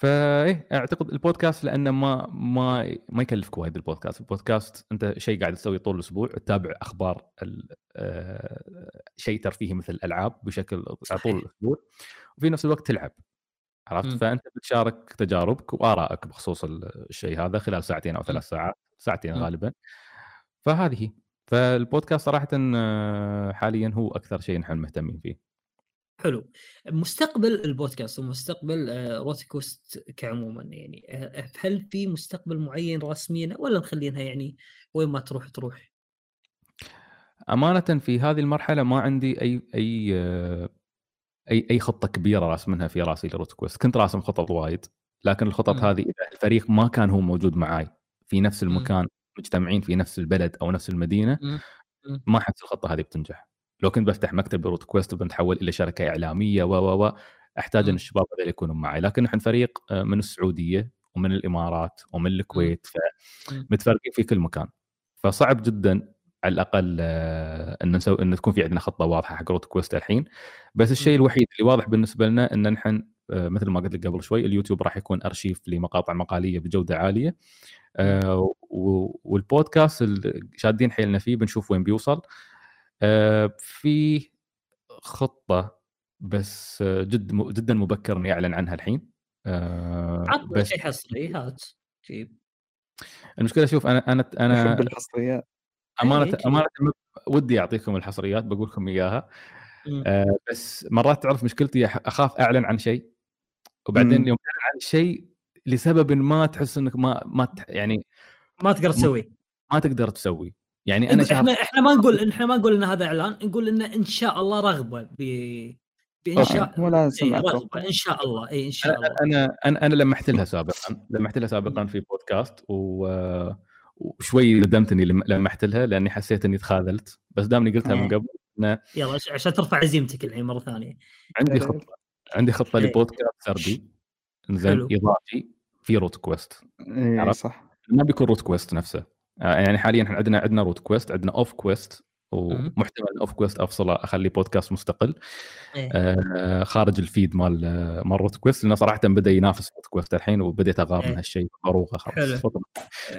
فايه أعتقد البودكاست لأنه ما ما ما يكلفك وايد البودكاست، البودكاست أنت شيء قاعد تسويه طول الأسبوع تتابع أخبار آه، شيء ترفيهي مثل الالعاب بشكل على طول. الأسبوع وفي نفس الوقت تلعب عرفت مم. فأنت بتشارك تجاربك وآرائك بخصوص ال- الشيء هذا خلال ساعتين أو ثلاث ساعات ساعتين مم. غالبا فهذه فالبودكاست صراحة آه، حاليا هو أكثر شيء نحن مهتمين فيه حلو مستقبل البودكاست ومستقبل آه، Route Quest كعموما يعني آه، هل في مستقبل معين رسميا ولا مخلينها يعني وين ما تروح تروح أمانة في هذه المرحلة ما عندي أي أي آه، أي أي خطة كبيرة راسمنها في راسي ل Route Quest كنت راسم خطط وايد لكن الخطط مم. هذه إذا الفريق ما كان هو موجود معاي في نفس. المكان مجتمعين في نفس البلد أو نفس المدينة. مم. ما احس الخطة هذه بتنجح لو كنت بفتح مكتب ب Route Quest وبنتحول إلى شركة إعلامية و و و أحتاج إن. الشباب هذول يكونوا معي. لكن نحن فريق آه، من السعودية ومن الإمارات ومن الكويت. فمتفرقين في كل مكان. فصعب جدا على الأقل آه، إن نسوي إن تكون في عندنا خطة واضحة حق Route Quest الحين. بس الشيء. الوحيد اللي واضح بالنسبة لنا إن نحن آه، مثل ما قلت لك قبل شوي اليوتيوب راح يكون أرشيف لمقاطع مقالية بجودة عالية. والبودكاست اللي شادين حيلنا فيه بنشوف وين بيوصل. في خطة بس آه، جد م- جدا مبكر إني أعلن عنها الحين آه، عطنا بس شيء حصري هات جيب المشكلة شوف أنا أنا أنا الحصريات أمانة. أمانة ودي أعطيكم الحصريات بقول لكم إياها مم. آه بس مرات تعرف مشكلتي أخاف أعلن عن شيء وبعدين مم. يوم تعلن عن الشيء لسبب ما تحس إنك ما ما تح- يعني ما تقدر تسوي ما تقدر تسوي يعني أنا شهر إحنا إحنا ما نقول إحنا ما نقول إن هذا إعلان نقول إن إن شاء الله رغبة ب بانشاء مو لازم إيه. رغبة إن شاء الله اي إن شاء الله أنا أنا أنا لمحت لها سابقا لمحت لها سابقا في بودكاست و وشوي ندمت اني لم- لمحت لها لأني حسيت إني تخاذلت بس دامني قلتها من إيه. قبل إن يلا عش- عشان ترفع عزيمتك الحين مرة ثانية عندي إيه. خطه عندي خطة إيه. لبودكاست سردي زين حلو. إضافي في Root Quest اي عرفت؟ صح ما بيكون Root Quest نفسه يعني حاليا إحنا عندنا عندنا Root Quest عندنا Off Quest. ومحتمل Off Quest افصله اخليه بودكاست مستقل إيه. آه، خارج ال feed مال آه، مال Root Quest لأنه صراحة بدأ ينافس Root Quest الحين وبديت اغار إيه. من هالشيء بروغه خلاص.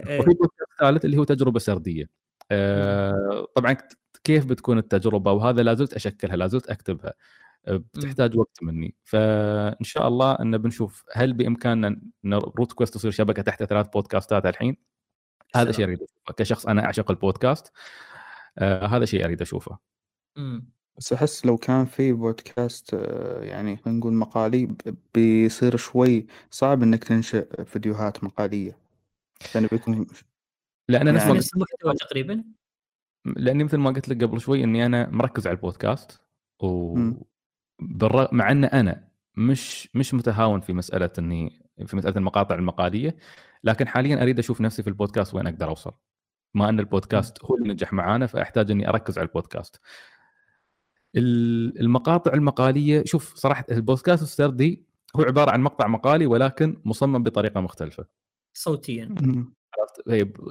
إيه. وفي بودكاست ثالث اللي هو تجربة سردية آه، طبعا كيف بتكون التجربة وهذا لا زلت أشكلها لا زلت أكتبها آه، بتحتاج وقت مني فإن شاء الله إن بنشوف هل بإمكاننا إن روت كويست تصير شبكة تحت ثلاث بودكاستات الحين هذا شيء أريد أشوفه كشخص أنا أعشق البودكاست. آه هذا شيء أريد أشوفه. مم. بس أحس لو كان في بودكاست آه، يعني خلينا نقول مقالي بيصير شوي صعب إنك تنشئ فيديوهات مقالية. لأنه بيكون لأن نفس ما يعني- المحتوى تقريبا. لأني مثل ما قلت لك قبل شوي إني أنا مركز على البودكاست و مم. بالرغم مع إن أنا مش مش متهاون في مسألة إني في مسألة المقاطع المقالية لكن حاليا أريد أشوف نفسي في البودكاست وين أقدر أوصل. ما أن البودكاست هو اللي نجح معانا فأحتاج إني أركز على البودكاست. ال- المقاطع المقالية شوف صراحة البودكاست السردي هو عبارة عن مقطع مقالي ولكن مصمم بطريقة مختلفة. صوتيا؟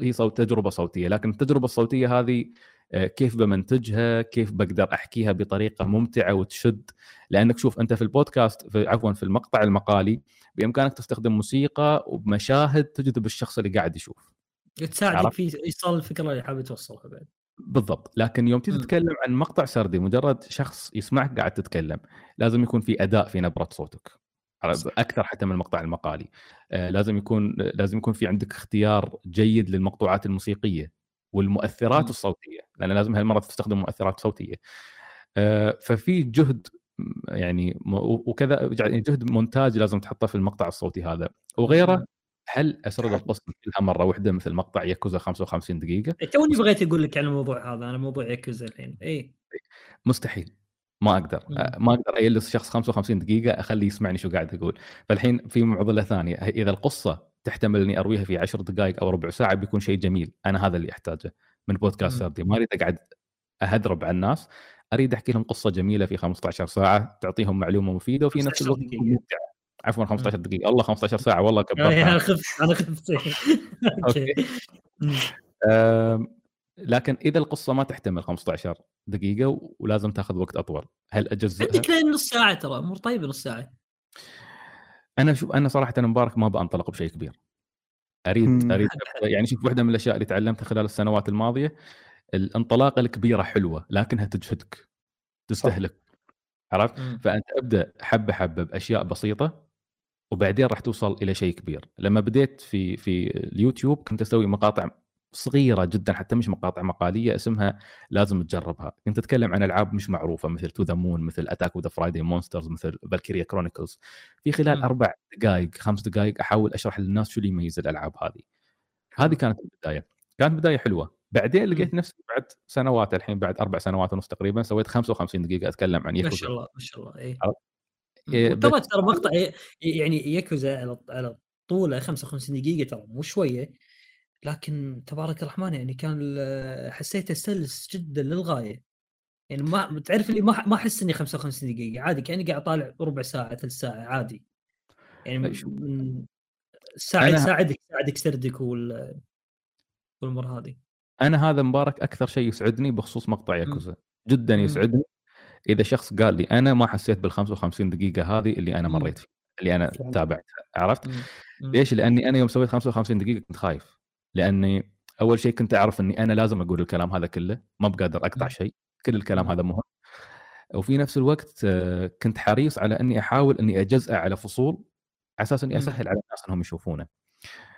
هي صوت تجربة صوتية لكن التجربة الصوتية هذه كيف بمنتجها كيف بقدر أحكيها بطريقة ممتعة وتشد. لأنك شوف أنت في البودكاست في عفوا في المقطع المقالي بإمكانك تستخدم موسيقى ومشاهد تجذب الشخص اللي قاعد يشوف. تساعدك؟ في إيصال الفكرة اللي حابب توصلها بعد بالضبط. لكن يوم تيجي. تتكلم عن مقطع سردي مجرد شخص يسمعك قاعد تتكلم لازم يكون في أداء في نبرة صوتك. أكثر حتى من المقطع المقالي. آه، لازم يكون لازم يكون في عندك اختيار جيد للمقطوعات الموسيقية. والمؤثرات مم. الصوتية لأن لازم هالمرة تستخدم مؤثرات صوتية. ففي جهد يعني وكذا يعني جهد مونتاج لازم تحطه في المقطع الصوتي هذا. وغيره مم. هل أسرد القصة كلها مرة واحدة مثل مقطع ياكوزا 55 دقيقة؟ إيه، توني بغيت أقول لك عن الموضوع هذا أنا موضوع ياكوزا الحين. اي مستحيل. ما أقدر. مم. أ- ما أقدر اجلس شخص 55 دقيقة أخليه يسمعني شو قاعد أقول. فالحين في معضلة ثانية إذا القصة تحتمل إني أرويها في 10 دقائق أو ربع ساعة بيكون شيء جميل. أنا هذا اللي أحتاجه من بودكاست. سردي ما أريد أقعد اهذرب على الناس أريد أحكي لهم قصة جميلة في 15 ساعة تعطيهم معلومة مفيدة وفي نفس 15 الوقت عفوا 15 دقيقة. الله 15 ساعة والله آه، كبرتها أنا خفت أنا خفت. لكن إذا القصة ما تحتمل 15 دقيقة ولازم تاخذ وقت أطول هل أجزئها؟ عندك نص ساعة ترى امور طيبه نص ساعة. أنا شوف أنا صراحة أنا مبارك ما بنطلق بشيء كبير أريد. أريد يعني شوف واحدة من الأشياء اللي تعلمتها خلال السنوات الماضية الانطلاقة الكبيرة حلوة لكنها تجهدك تستهلك عرفت. فأنت أبدأ حبة حبة بأشياء بسيطة وبعدين راح توصل إلى شيء كبير لما بديت في في اليوتيوب كنت أسوي مقاطع صغيرة جدا حتى مش مقاطع مقالية اسمها لازم تجربها. كنت أتكلم عن ألعاب مش معروفة مثل To the Moon مثل Attack of the Friday Monsters مثل Valkyria Chronicles في خلال. أربع دقائق خمس دقائق أحاول أشرح للناس شو اللي يميز الألعاب هذه. هذه كانت البداية. كانت بداية حلوة. بعدين لقيت نفسي بعد سنوات الحين بعد أربع سنوات ونص تقريبا سويت 55 دقيقة أتكلم عن ما ياكوزا شاء الله ما شاء الله اي عرفت؟ إيه، ترى مقطع ي- يعني ياكوزا على على طوله 55 دقيقة ترى مو شوية. لكن تبارك الرحمن يعني كان حسيته سلس جدا للغاية يعني ما تعرف اللي ما ما أحس إني 55 دقيقة عادي كأني قاعد طالع ربع ساعة ثلث ساعة عادي يعني. من ساعد أنا- يساعدك يساعدك سردك وال والأمور هذه أنا هذا مبارك أكثر شيء يسعدني بخصوص مقطع ياكوزا جدا. يسعدني إذا شخص قال لي أنا ما حسيت بال 55 دقيقة هذه اللي أنا. مريت فيها اللي أنا. تابعتها عرفت. ليش لأني أنا يوم سويت 55 دقيقة كنت خايف لأني أول شيء كنت أعرف إني أنا لازم أقول الكلام هذا كله ما بقادر أقطع مم. شيء كل الكلام. هذا مهم وفي نفس الوقت آه، كنت حريص على إني أحاول إني اجزئه على فصول على أساس إني مم. أسهل على الناس إنهم يشوفونه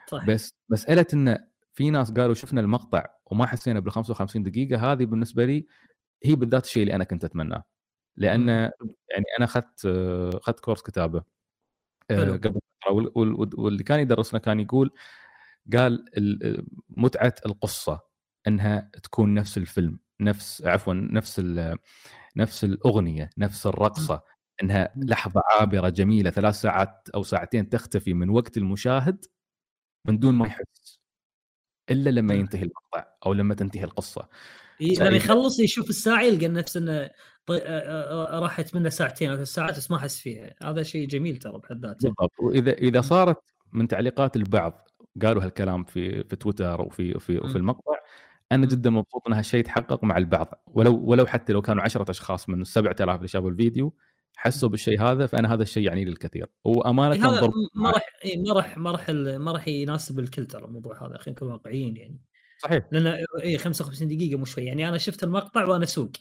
صح بس مسألة إن في ناس قالوا شفنا المقطع وما حسينا بال 55 دقيقة هذه بالنسبة لي هي بالذات الشيء اللي أنا كنت أتمناه لأن مم. يعني أنا أخذت آه، أخذت كورس كتابة آه،. قبل فترة وال- وال- واللي كان يدرسنا كان يقول قال ال- متعة القصة إنها تكون نفس الفيلم نفس عفوا نفس نفس الأغنية نفس الرقصة إنها. لحظة عابرة جميلة ثلاث ساعات أو ساعتين تختفي من وقت المشاهد من دون ما يحس إلا لما. ينتهي المقطع أو لما تنتهي القصة. لما يخلص يشوف الساعة يلقى نفسه إنه طي- راحت منه ساعتين أو ثلاث ساعات بس ما حس فيها. هذا شيء جميل ترى بحد ذاته. بالضبط. وإذا إذا صارت من تعليقات البعض قالوا هالكلام في في تويتر وفي في وفي مم. المقطع أنا. جدا مبسوط ان هالشيء يتحقق مع البعض. ولو ولو حتى لو كانوا 10 أشخاص من ال 7000 اللي شافوا الفيديو حسوا بالشيء هذا فأنا هذا الشيء يعني لي الكثير. وأمانة إيه، هذا ضرب ما راح إيه، ما راح ما راح ما راح يناسب الكل ترى الموضوع هذا خلينا نكون واقعيين يعني. صحيح. لأن اي 55 دقيقة مو شوي. يعني أنا شفت المقطع وأنا أسوق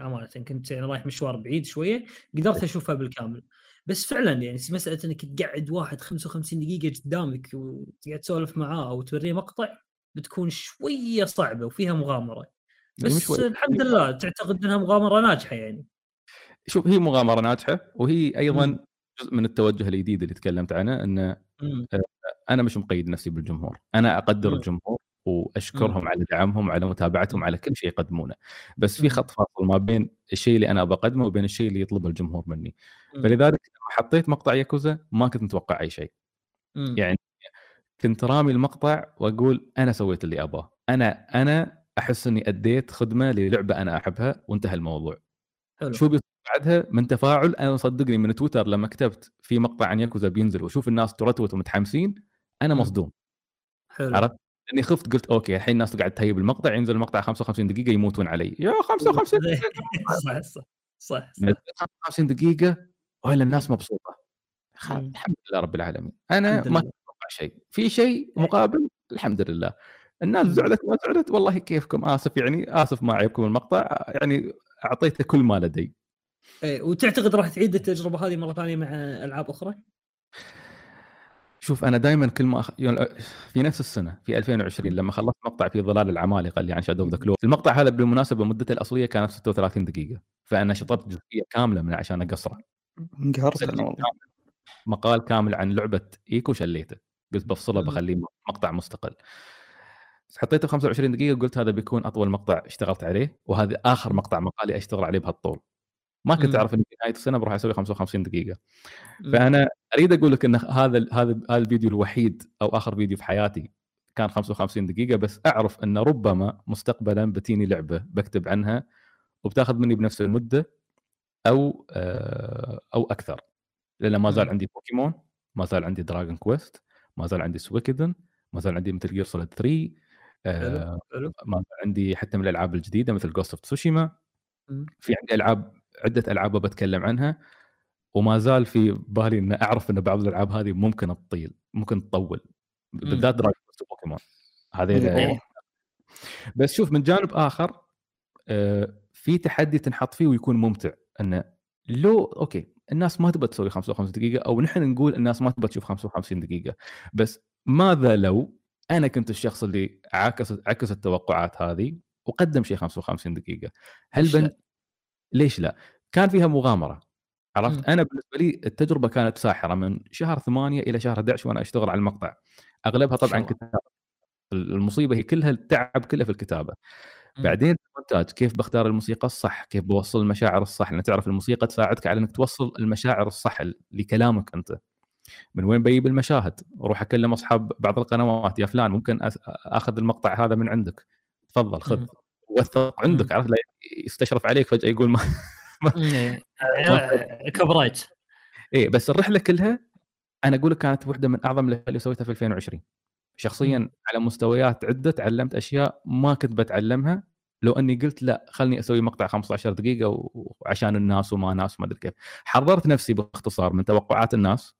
أمانة. كنت يعني رايح مشوار بعيد شوية قدرت أشوفها بالكامل. بس فعلا يعني مساله أنك تقعد واحد 55 دقيقة قدامك وتقعد تسولف معاه أو توريه مقطع بتكون شوية صعبة وفيها مغامرة يعني بس. الحمد لله تعتقد إنها مغامرة ناجحة يعني شوف هي مغامرة ناجحة وهي أيضا مم. جزء من التوجه الجديد اللي تكلمت عنه إنه. أنا مش مقيد نفسي بالجمهور أنا أقدر مم. الجمهور وأشكرهم مم. على دعمهم وعلى متابعتهم. على كل شيء يقدمونه بس في. خط فاصل ما بين الشيء اللي أنا ابى أقدمه وبين الشيء اللي يطلبه الجمهور مني مم. فلذلك لما حطيت مقطع ياكوزا ما كنت متوقع أي شيء مم. يعني كنت رامي المقطع وأقول أنا سويت اللي أبغاه أنا أنا أحس إني أديت خدمة للعبة أنا أحبها وانتهى الموضوع حلو شو بيصير بعدها من تفاعل أنا صدقني من تويتر لما كتبت في مقطع عن ياكوزا بينزل وأشوف الناس ترتوت ومتحمسين أنا. مصدوم حلو عرفت؟ لأني خفت قلت أوكي الحين الناس قاعد تهيب المقطع ينزل المقطع 55 دقيقة يموتون علي. يا 55 دقيقه صح صح صح, صح. نزلت 55 دقيقة ولا الناس مبسوطة. الحمد لله رب العالمين. أنا ما. أتوقع شيء. في شيء مقابل؟ الحمد لله. الناس. زعلت ما زعلت؟ والله كيفكم؟ آسف يعني آسف ما عيبكم المقطع. يعني أعطيته كل ما لدي. إيه، وتعتقد راح تعيد التجربة هذه مرة ثانية مع ألعاب أخرى؟ شوف أنا دائما كل ما أخ... يعني في نفس السنة في 2020 لما خلصت مقطع في ظلال العمالقة اللي عن شادو ذا كلو المقطع هذا بالمناسبة مدته الأصلية كانت 36 دقيقة. فأنا شطبت جزئية كاملة من عشان اقصره انقهرت أنا والله. مقال كامل عن لعبة إيكو شليته. قلت بفصله. بخليه مقطع مستقل. حطيته 25 دقيقة قلت هذا بيكون أطول مقطع اشتغلت عليه وهذا آخر مقطع مقالي أشتغل عليه بهالطول. ما كنت. أعرف ان في نهاية السنة بروح أسوي 55 دقيقة. فأنا أريد أقول لك إن هذا هذا هذا الفيديو الوحيد أو آخر فيديو في حياتي كان 55 دقيقة بس أعرف إن ربما مستقبلا بتيني لعبة بكتب عنها وبتاخذ مني بنفس المدة أو آه، أو أكثر لأن ما زال. عندي بوكيمون ما زال عندي Dragon Quest ما زال عندي Suikoden ما زال عندي Metal Gear Solid 3 آه، حلو ما زال عندي حتى من الألعاب الجديدة مثل Ghost of Tsushima. في عندي ألعاب عدة ألعاب بتكلم عنها وما زال في بالي ان أعرف إن بعض الألعاب هذه ممكن تطيل ممكن تطول بالذات Dragon وبوكيمون هذيل أوه. بس شوف من جانب آخر آه، في تحدي تنحط فيه ويكون ممتع انه لو أوكي الناس ما تبى تسوي 55 دقيقة أو نحن نقول الناس ما تبى تشوف 55 دقيقة بس ماذا لو أنا كنت الشخص اللي عكس عكس التوقعات هذه وقدم شيء 55 دقيقة هل؟ بن... ليش لا؟ كان فيها مغامرة. عرفت أنا بالنسبة لي التجربة كانت ساحرة من شهر 8 إلى شهر 11 وأنا أشتغل على المقطع أغلبها طبعا. كتابة المصيبة هي كلها التعب كله في الكتابة مم. بعدين المونتاج كيف بختار الموسيقى الصح كيف بوصل المشاعر الصح لأن تعرف الموسيقى تساعدك على إنك توصل المشاعر الصح لكلامك أنت من وين بجيب المشاهد أروح أكلم أصحاب بعض القنوات يا فلان ممكن أخذ المقطع هذا من عندك تفضل خذ مم. وثق عندك عرفت؟ لا يستشرف عليك فجأة يقول ما إيه. آه، copyright إيه بس الرحلة كلها أنا أقول لك كانت واحدة من أعظم الاشياء اللي سويتها في 2020 شخصيا. على مستويات عدة تعلمت أشياء ما كنت بتعلمها. لو أني قلت لا خلني أسوي مقطع 15 دقيقة وعشان الناس وما ناس وما أدري كيف. حررت نفسي باختصار من توقعات الناس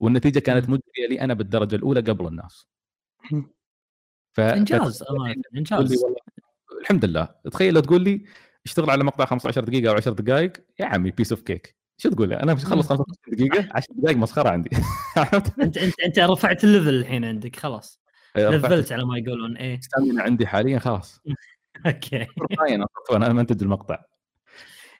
والنتيجة كانت. مجديه لي أنا بالدرجة الأولى قبل الناس. ف... إنجاز لي إنجاز. والله الحمد لله. تخيل لو تقول لي اشتغل على مقطع 15 دقيقة أو 10 دقائق يا عمي piece of cake شو تقول؟ لي أنا بخلص 15 دقيقة 10 دقائق مسخرة عندي؟ أنت أنت أنت رفعت ال level الحين عندك خلاص. لفلت على ما يقولون إيه. ال stamina عندي حاليا خلاص. okay. وأنا منتج المقطع.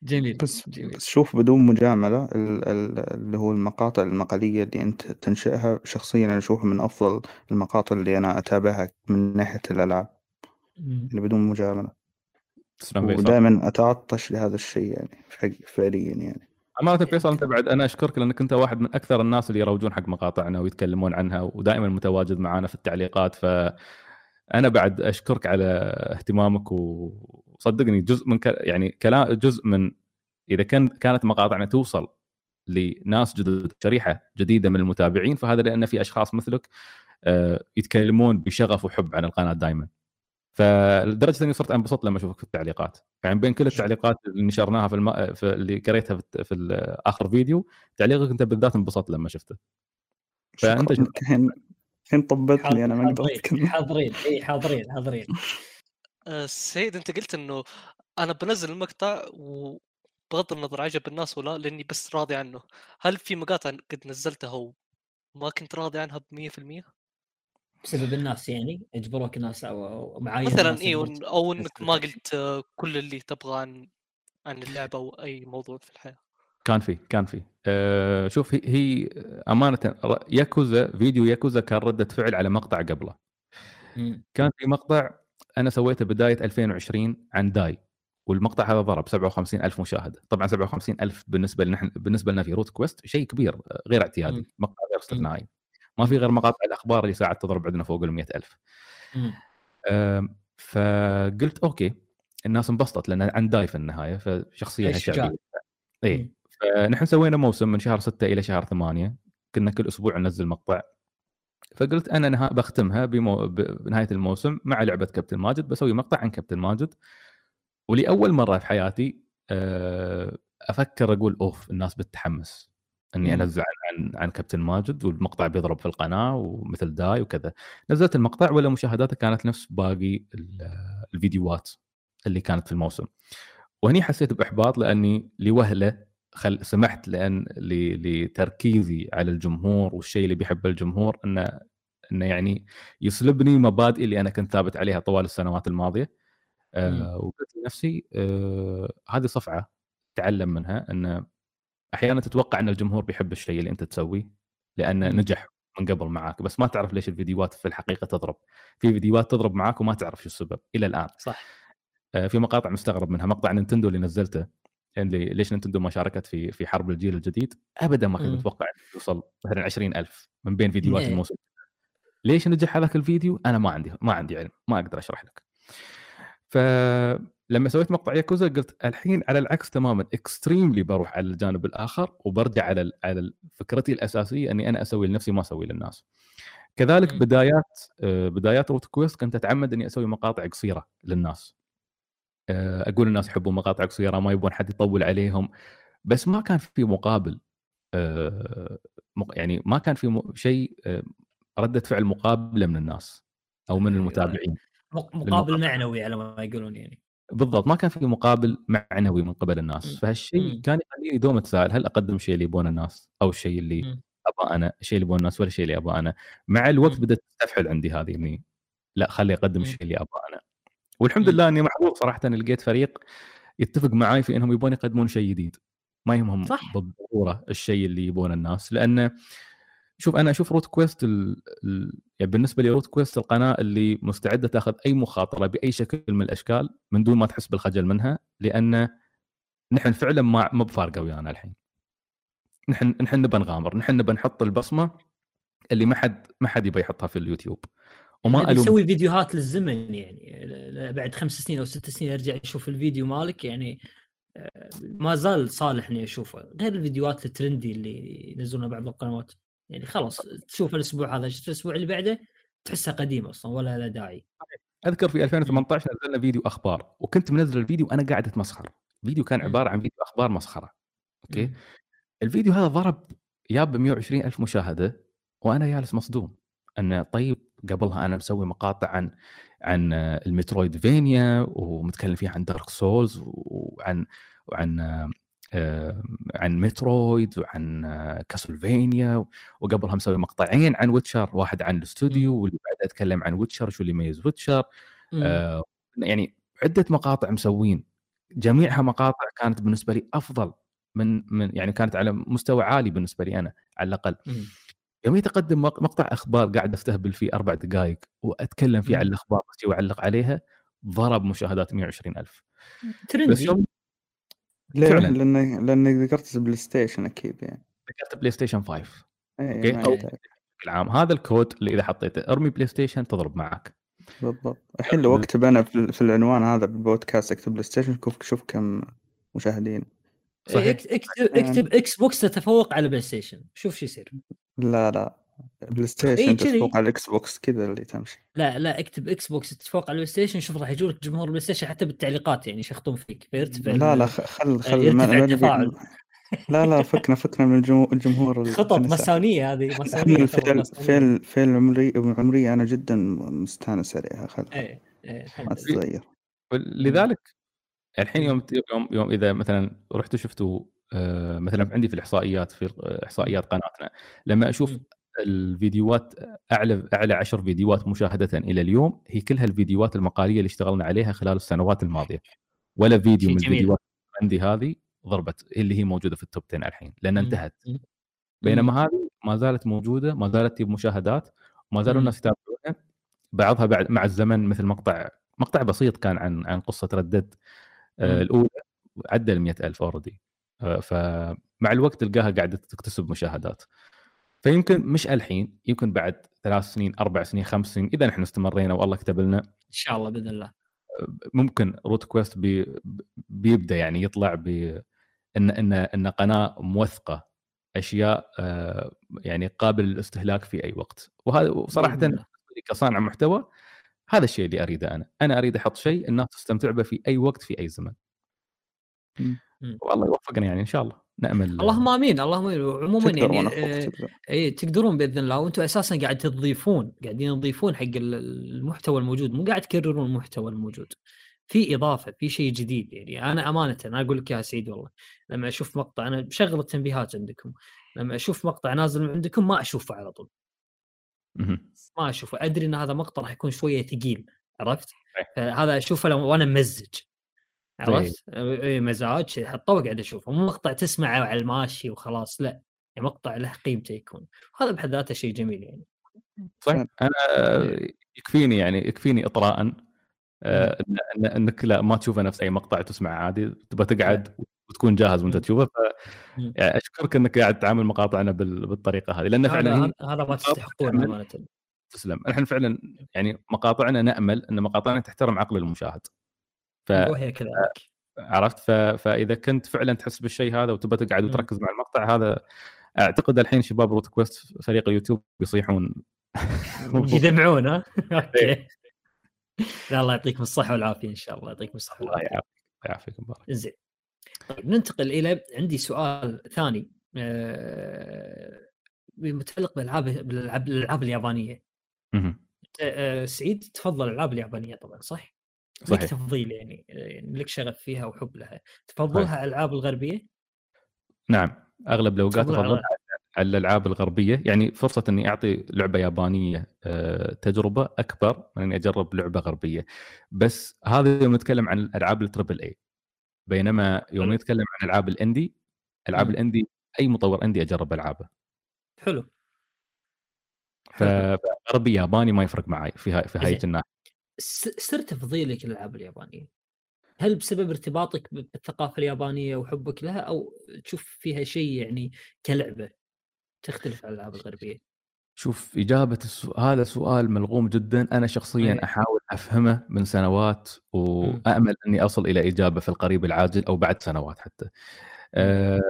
جميل بس جميل. بس شوف بدون مجاملة ال- ال- اللي هو المقاطع المقالية اللي أنت تنشئها شخصيا أنا أشوفها من أفضل المقاطع اللي أنا أتابعها من ناحية الألعاب. مم. يعني بدون مجاملة. تسلم فيصل ودائما أتعطش لهذا الشيء يعني حق- فعليا يعني. امانه فيصل أنت بعد أنا أشكرك لأنك أنت واحد من أكثر الناس اللي يروجون حق مقاطعنا ويتكلمون عنها ودائما متواجد معنا في التعليقات ف أنا بعد أشكرك على اهتمامك وصدقني جزء من ك... يعني كلام جزء من إذا كان كانت مقاطعنا توصل لناس جدد شريحة جديدة من المتابعين فهذا لأن في أشخاص مثلك آه، يتكلمون بشغف وحب عن القناة دائما فلدرجة إني صرت انبسط لما أشوفك في التعليقات. يعني بين كل التعليقات اللي نشرناها في, الم... في اللي قريتها في, في اخر فيديو تعليقك أنت بالذات انبسطت لما شفته. شو- الحين الحين طبتني أنا ما حاضرين إي حاضرين حاضرين. آه، سيد أنت قلت إنه أنا بنزل المقطع وبغض النظر عجب الناس ولا لأني بس راضي عنه. هل في مقاطع قد نزلتها وما كنت راضي عنها ب 100%؟ بسبب الناس يعني يجبروك الناس أو أو معايير مثلا يجبرك. أو إنك ما. قلت آه، كل اللي تبغاه عن عن اللعبة أو أي موضوع في الحياة كان في كان في أه شوف هي, هي أمانة ياكوزا فيديو ياكوزا كان ردة فعل على مقطع قبله مم. كان في مقطع أنا سويته بداية 2020 عن داي والمقطع هذا ضرب 57 ألف مشاهدة طبعا 57 ألف بالنسبة لنا بالنسبة لنا في Root Quest شيء كبير غير مم. اعتيادي مقطع غير استثنائي ما في غير مقاطع الأخبار اللي ساعات تضرب عندنا فوق ال 100 ألف مم. أم، فقلت okay الناس انبسطت لأن عن داي في النهاية فشخصيه. شعبيه اي. فنحن سوينا موسم من شهر 6 إلى شهر 8 كنا كل أسبوع ننزل مقطع فقلت أنا نها... بختمها بمو... بنهايه الموسم مع لعبة كابتن ماجد بسوي مقطع عن كابتن ماجد ولأول مرة في حياتي آه، أفكر أقول أوف الناس بتتحمس إني مم. انزل عن عن, كابتن ماجد والمقطع بيضرب في القناة ومثل داي وكذا. نزلت المقطع ولا مشاهداته كانت نفس باقي ال- الفيديوهات اللي كانت في الموسم. وهني حسيت بإحباط لأني لوهلة خل سمحت لأن ل- لتركيزي على الجمهور والشيء اللي بيحبه الجمهور إنه إنه يعني يسلبني مبادئي اللي أنا كنت ثابت عليها طوال السنوات الماضية. آه وقلت لنفسي آه هذه صفعة تعلم منها إن أحيانا تتوقع إن الجمهور بيحب الشيء اللي أنت تسويه لأنه. نجح من قبل معاك بس ما تعرف ليش الفيديوهات في الحقيقة تضرب. في فيديوهات تضرب معاك وما تعرف شو السبب إلى الآن. صح. آه، في مقاطع مستغرب منها مقطع نينتندو اللي نزلته اللي ليش نينتندو ما شاركت في في حرب الجيل الجديد؟ ابدا ما كنت. متوقع يوصل مثلا 20000 من بين فيديوهات. الموسم. ليش نجح هذاك الفيديو؟ أنا ما عندي ما عندي علم ما أقدر أشرح لك. فلما سويت مقطع ياكوزا قلت الحين على العكس تماما extremely بروح على الجانب الآخر وبرجع على على فكرتي الأساسية إني أنا أسوي لنفسي ما أسوي للناس. كذلك. بدايات آه، بدايات Root Quest كنت أتعمد إني أسوي مقاطع قصيرة للناس. آه، أقول الناس يحبون مقاطع قصيرة ما يبون حد يطول عليهم بس ما كان في مقابل آه، يعني ما كان في شيء ردة فعل مقابلة من الناس أو من المتابعين. مق- مقابل معنوي على ما يقولون يعني. بالضبط ما كان في مقابل معنوي من قبل الناس. فهالشيء. كان يخليني دوم اتساءل هل أقدم الشيء اللي يبونه الناس أو الشيء اللي مم. أبغى أنا الشيء اللي يبونه الناس ولا الشيء اللي أبغى أنا مع الوقت. بدأت تستفحل عندي هذه إني لا خلي أقدم. الشيء اللي أبغى أنا والحمد. لله إني محظوظ صراحة إني لقيت فريق يتفق معي في إنهم يبون يقدمون شيء جديد ما يهمهم صح. بالضرورة الشيء اللي يبونه الناس لأنه شوف أنا أشوف Root Quest ال... ال... يعني بالنسبة لي Root Quest القناة اللي مستعدة تاخذ أي مخاطرة بأي شكل من الأشكال من دون ما تحس بالخجل منها لأن نحن فعلا ما ما بفارقة ويانا الحين. نحن نحن نبى نغامر نحن نبى نحط البصمة اللي ما حد ما حد يبى يحطها في اليوتيوب. وما نبي ألوم. نسوي فيديوهات للزمن يعني بعد خمس سنين أو ست سنين ارجع أشوف الفيديو مالك يعني آه، ما زال صالح إني أشوفه. غير الفيديوهات ال trendy اللي ينزلونها بعض القنوات. يعني خلاص تشوف الأسبوع هذا شفت الأسبوع اللي بعده تحسها قديم أصلا ولا له داعي. أذكر في 2018 نزلنا فيديو أخبار وكنت منزل الفيديو وأنا قاعد أتمسخر. الفيديو كان مم. عبارة عن فيديو أخبار مسخرة okay؟ مم. الفيديو هذا ضرب ياب ب 120 ألف مشاهدة وأنا جالس مصدوم. انه طيب قبلها أنا مسوي مقاطع عن عن ال Metroidvania ومتكلم فيها عن Dark Souls وعن وعن عن Metroid وعن آه، Castlevania وقبلها مسوي مقطعين عن Witcher واحد عن الاستوديو واللي بعده أتكلم عن Witcher شو اللي يميز Witcher. آه، يعني عدة مقاطع مسوين جميعها مقاطع كانت بالنسبة لي أفضل من من يعني كانت على مستوى عالي بالنسبة لي أنا على الأقل مم. يوم يتقدم مق- مقطع أخبار قاعد استهبل فيه أربع دقائق وأتكلم فيه. عن الأخبار واعلق عليها ضرب مشاهدات 120 ألف تدري ليه؟ فعلاً. لأن لأن ذكرت PlayStation أكيد يعني ذكرت PlayStation 5 اي okay. ما أو- يحتاج. بشكل عام هذا الكود اللي إذا حطيته ارمي PlayStation تضرب معك بالضبط الحين لو أكتب أنا في في العنوان هذا بالبودكاست أكتب PlayStation شوف شوف كم مشاهدين صحيح. اكت- إكتب اكتب Xbox تتفوق على PlayStation شوف شو يصير لا لا Play إيه Station كذي. تتفوق على ال Xbox كذا اللي تمشي لا لا اكتب Xbox تتفوق على ال PlayStation شوف راح يجونك جمهور ال PlayStation حتى بالتعليقات يعني يشخطون فيك فيرتفع لا لا خل خل يرتفع ما- نبي- التفاعل. لا لا فكنا فكنا من الجمهور, الجمهور خطط. ماسونية هذه خل ماسونية ماسونية. فعل فعل عمري عمري أنا جدا مستانس عليها خل خل إيه إيه ما. تتغير لذلك الحين يوم يوم يوم إذا مثلا رحتوا شفتوا آه، مثلا عندي في الإحصائيات في إحصائيات قناتنا لما أشوف. الفيديوهات أعلى أعلى 10 فيديوهات مشاهدة إلى اليوم هي كلها الفيديوهات المقالية اللي اشتغلنا عليها خلال السنوات الماضية ولا فيديو من. الفيديوهات عندي هذه ضربت اللي هي موجودة في التوب 10 الحين لأن. انتهت. بينما هذه ما زالت موجودة ما زالت تجيب مشاهدات وما زالوا. الناس يتابعونها بعضها بعد مع الزمن مثل مقطع مقطع بسيط كان عن عن قصة Red Dead مم. الأولى عدى ال 100000 already فمع الوقت تلقاها قاعدة تكتسب مشاهدات فيمكن مش الحين يمكن بعد ثلاث سنين أربع سنين خمس سنين إذا نحن استمرينا والله كتب لنا. إن شاء الله بإذن الله. ممكن Root Quest بي بيبدأ يعني يطلع ب إن إن إن قناة موثقة أشياء آه، يعني قابل للاستهلاك في أي وقت. وهذا صراحة. كصانع محتوى هذا الشيء اللي أريده أنا. أنا أريد أحط شيء الناس تستمتع به في أي وقت في أي زمن. والله يوفقنا يعني إن شاء الله. نأمل. اللهم آمين اللهم آمين. عموما يعني آه، اي تقدرون بإذن الله. وأنتم أساسا قاعد تضيفون قاعدين تضيفون حق ال- المحتوى الموجود. مو قاعد تكررون المحتوى الموجود. في إضافة في شيء جديد يعني. أنا أمانة أنا أقول لك يا سعيد والله لما أشوف مقطع أنا بشغل التنبيهات عندكم. لما أشوف مقطع نازل من عندكم ما أشوفه على طول. ما أشوفه. أدري إن هذا مقطع راح يكون شوية ثقيل عرفت؟ فهذا أشوفه لو وأنا ممزج. عرفت؟ اي مزاج حطه وقاعد أشوفه مو مقطع تسمعه على الماشي وخلاص لا يعني مقطع له قيمته يكون. وهذا بحد ذاته شيء جميل يعني. صحيح. أنا يكفيني يعني يكفيني اطراء آه، إنك لا ما تشوفه نفس أي مقطع تسمع عادي تبغى تقعد وتكون جاهز وأنت. تشوفه ف مم. يعني أشكرك إنك قاعد تعامل مقاطعنا بال- بالطريقة هذه لأن فعلا هذا هذا ما تستحقون. أمانة. تسلم. إحنا فعلا يعني مقاطعنا نأمل إن مقاطعنا تحترم عقل المشاهد. ف وهي كذلك عرفت؟ ف... فإذا كنت فعلا تحس بالشيء هذا وتبى تقعد. وتركز مع المقطع هذا أعتقد الحين شباب Root Quest فريق اليوتيوب بيصيحون يدمعون ها؟ okay. لا الله يعطيكم الصحة والعافية إن شاء الله. يعطيكم الصحة والعافية. الله يعافيك مبارك. زين. طيب ننتقل إلى عندي سؤال ثاني. آه، متعلق بالألعاب بالألعاب الالعاب اليابانية. مهم. آه، سعيد تفضل الألعاب اليابانية طبعا صح؟ لك صحيح تفضيل يعني يعني لك شغف فيها وحب لها. تفضلها على الالعاب الغربية؟ نعم أغلب الأوقات تفضل على- الألعاب الغربية. يعني فرصة إني أعطي لعبة يابانية آه، تجربة أكبر من إني أجرب لعبة غربية. بس هذا يوم نتكلم عن الألعاب التربل اي بينما يوم. نتكلم عن ألعاب الاندي ألعاب. الاندي أي مطور اندي أجرب ألعابه. حلو. فغربي ياباني ما يفرق معي في هاي في هاي. الناحية. سر تفضيلك للالعاب اليابانية. هل بسبب ارتباطك بالثقافة اليابانية وحبك لها أو تشوف فيها شيء يعني كلعبة تختلف عن الألعاب الغربية؟ شوف إجابة السؤال هذا سؤال ملغوم جدا. أنا شخصيا إيه. أحاول أفهمه من سنوات وامل أني أصل إلى إجابة في القريب العاجل أو بعد سنوات حتى. آه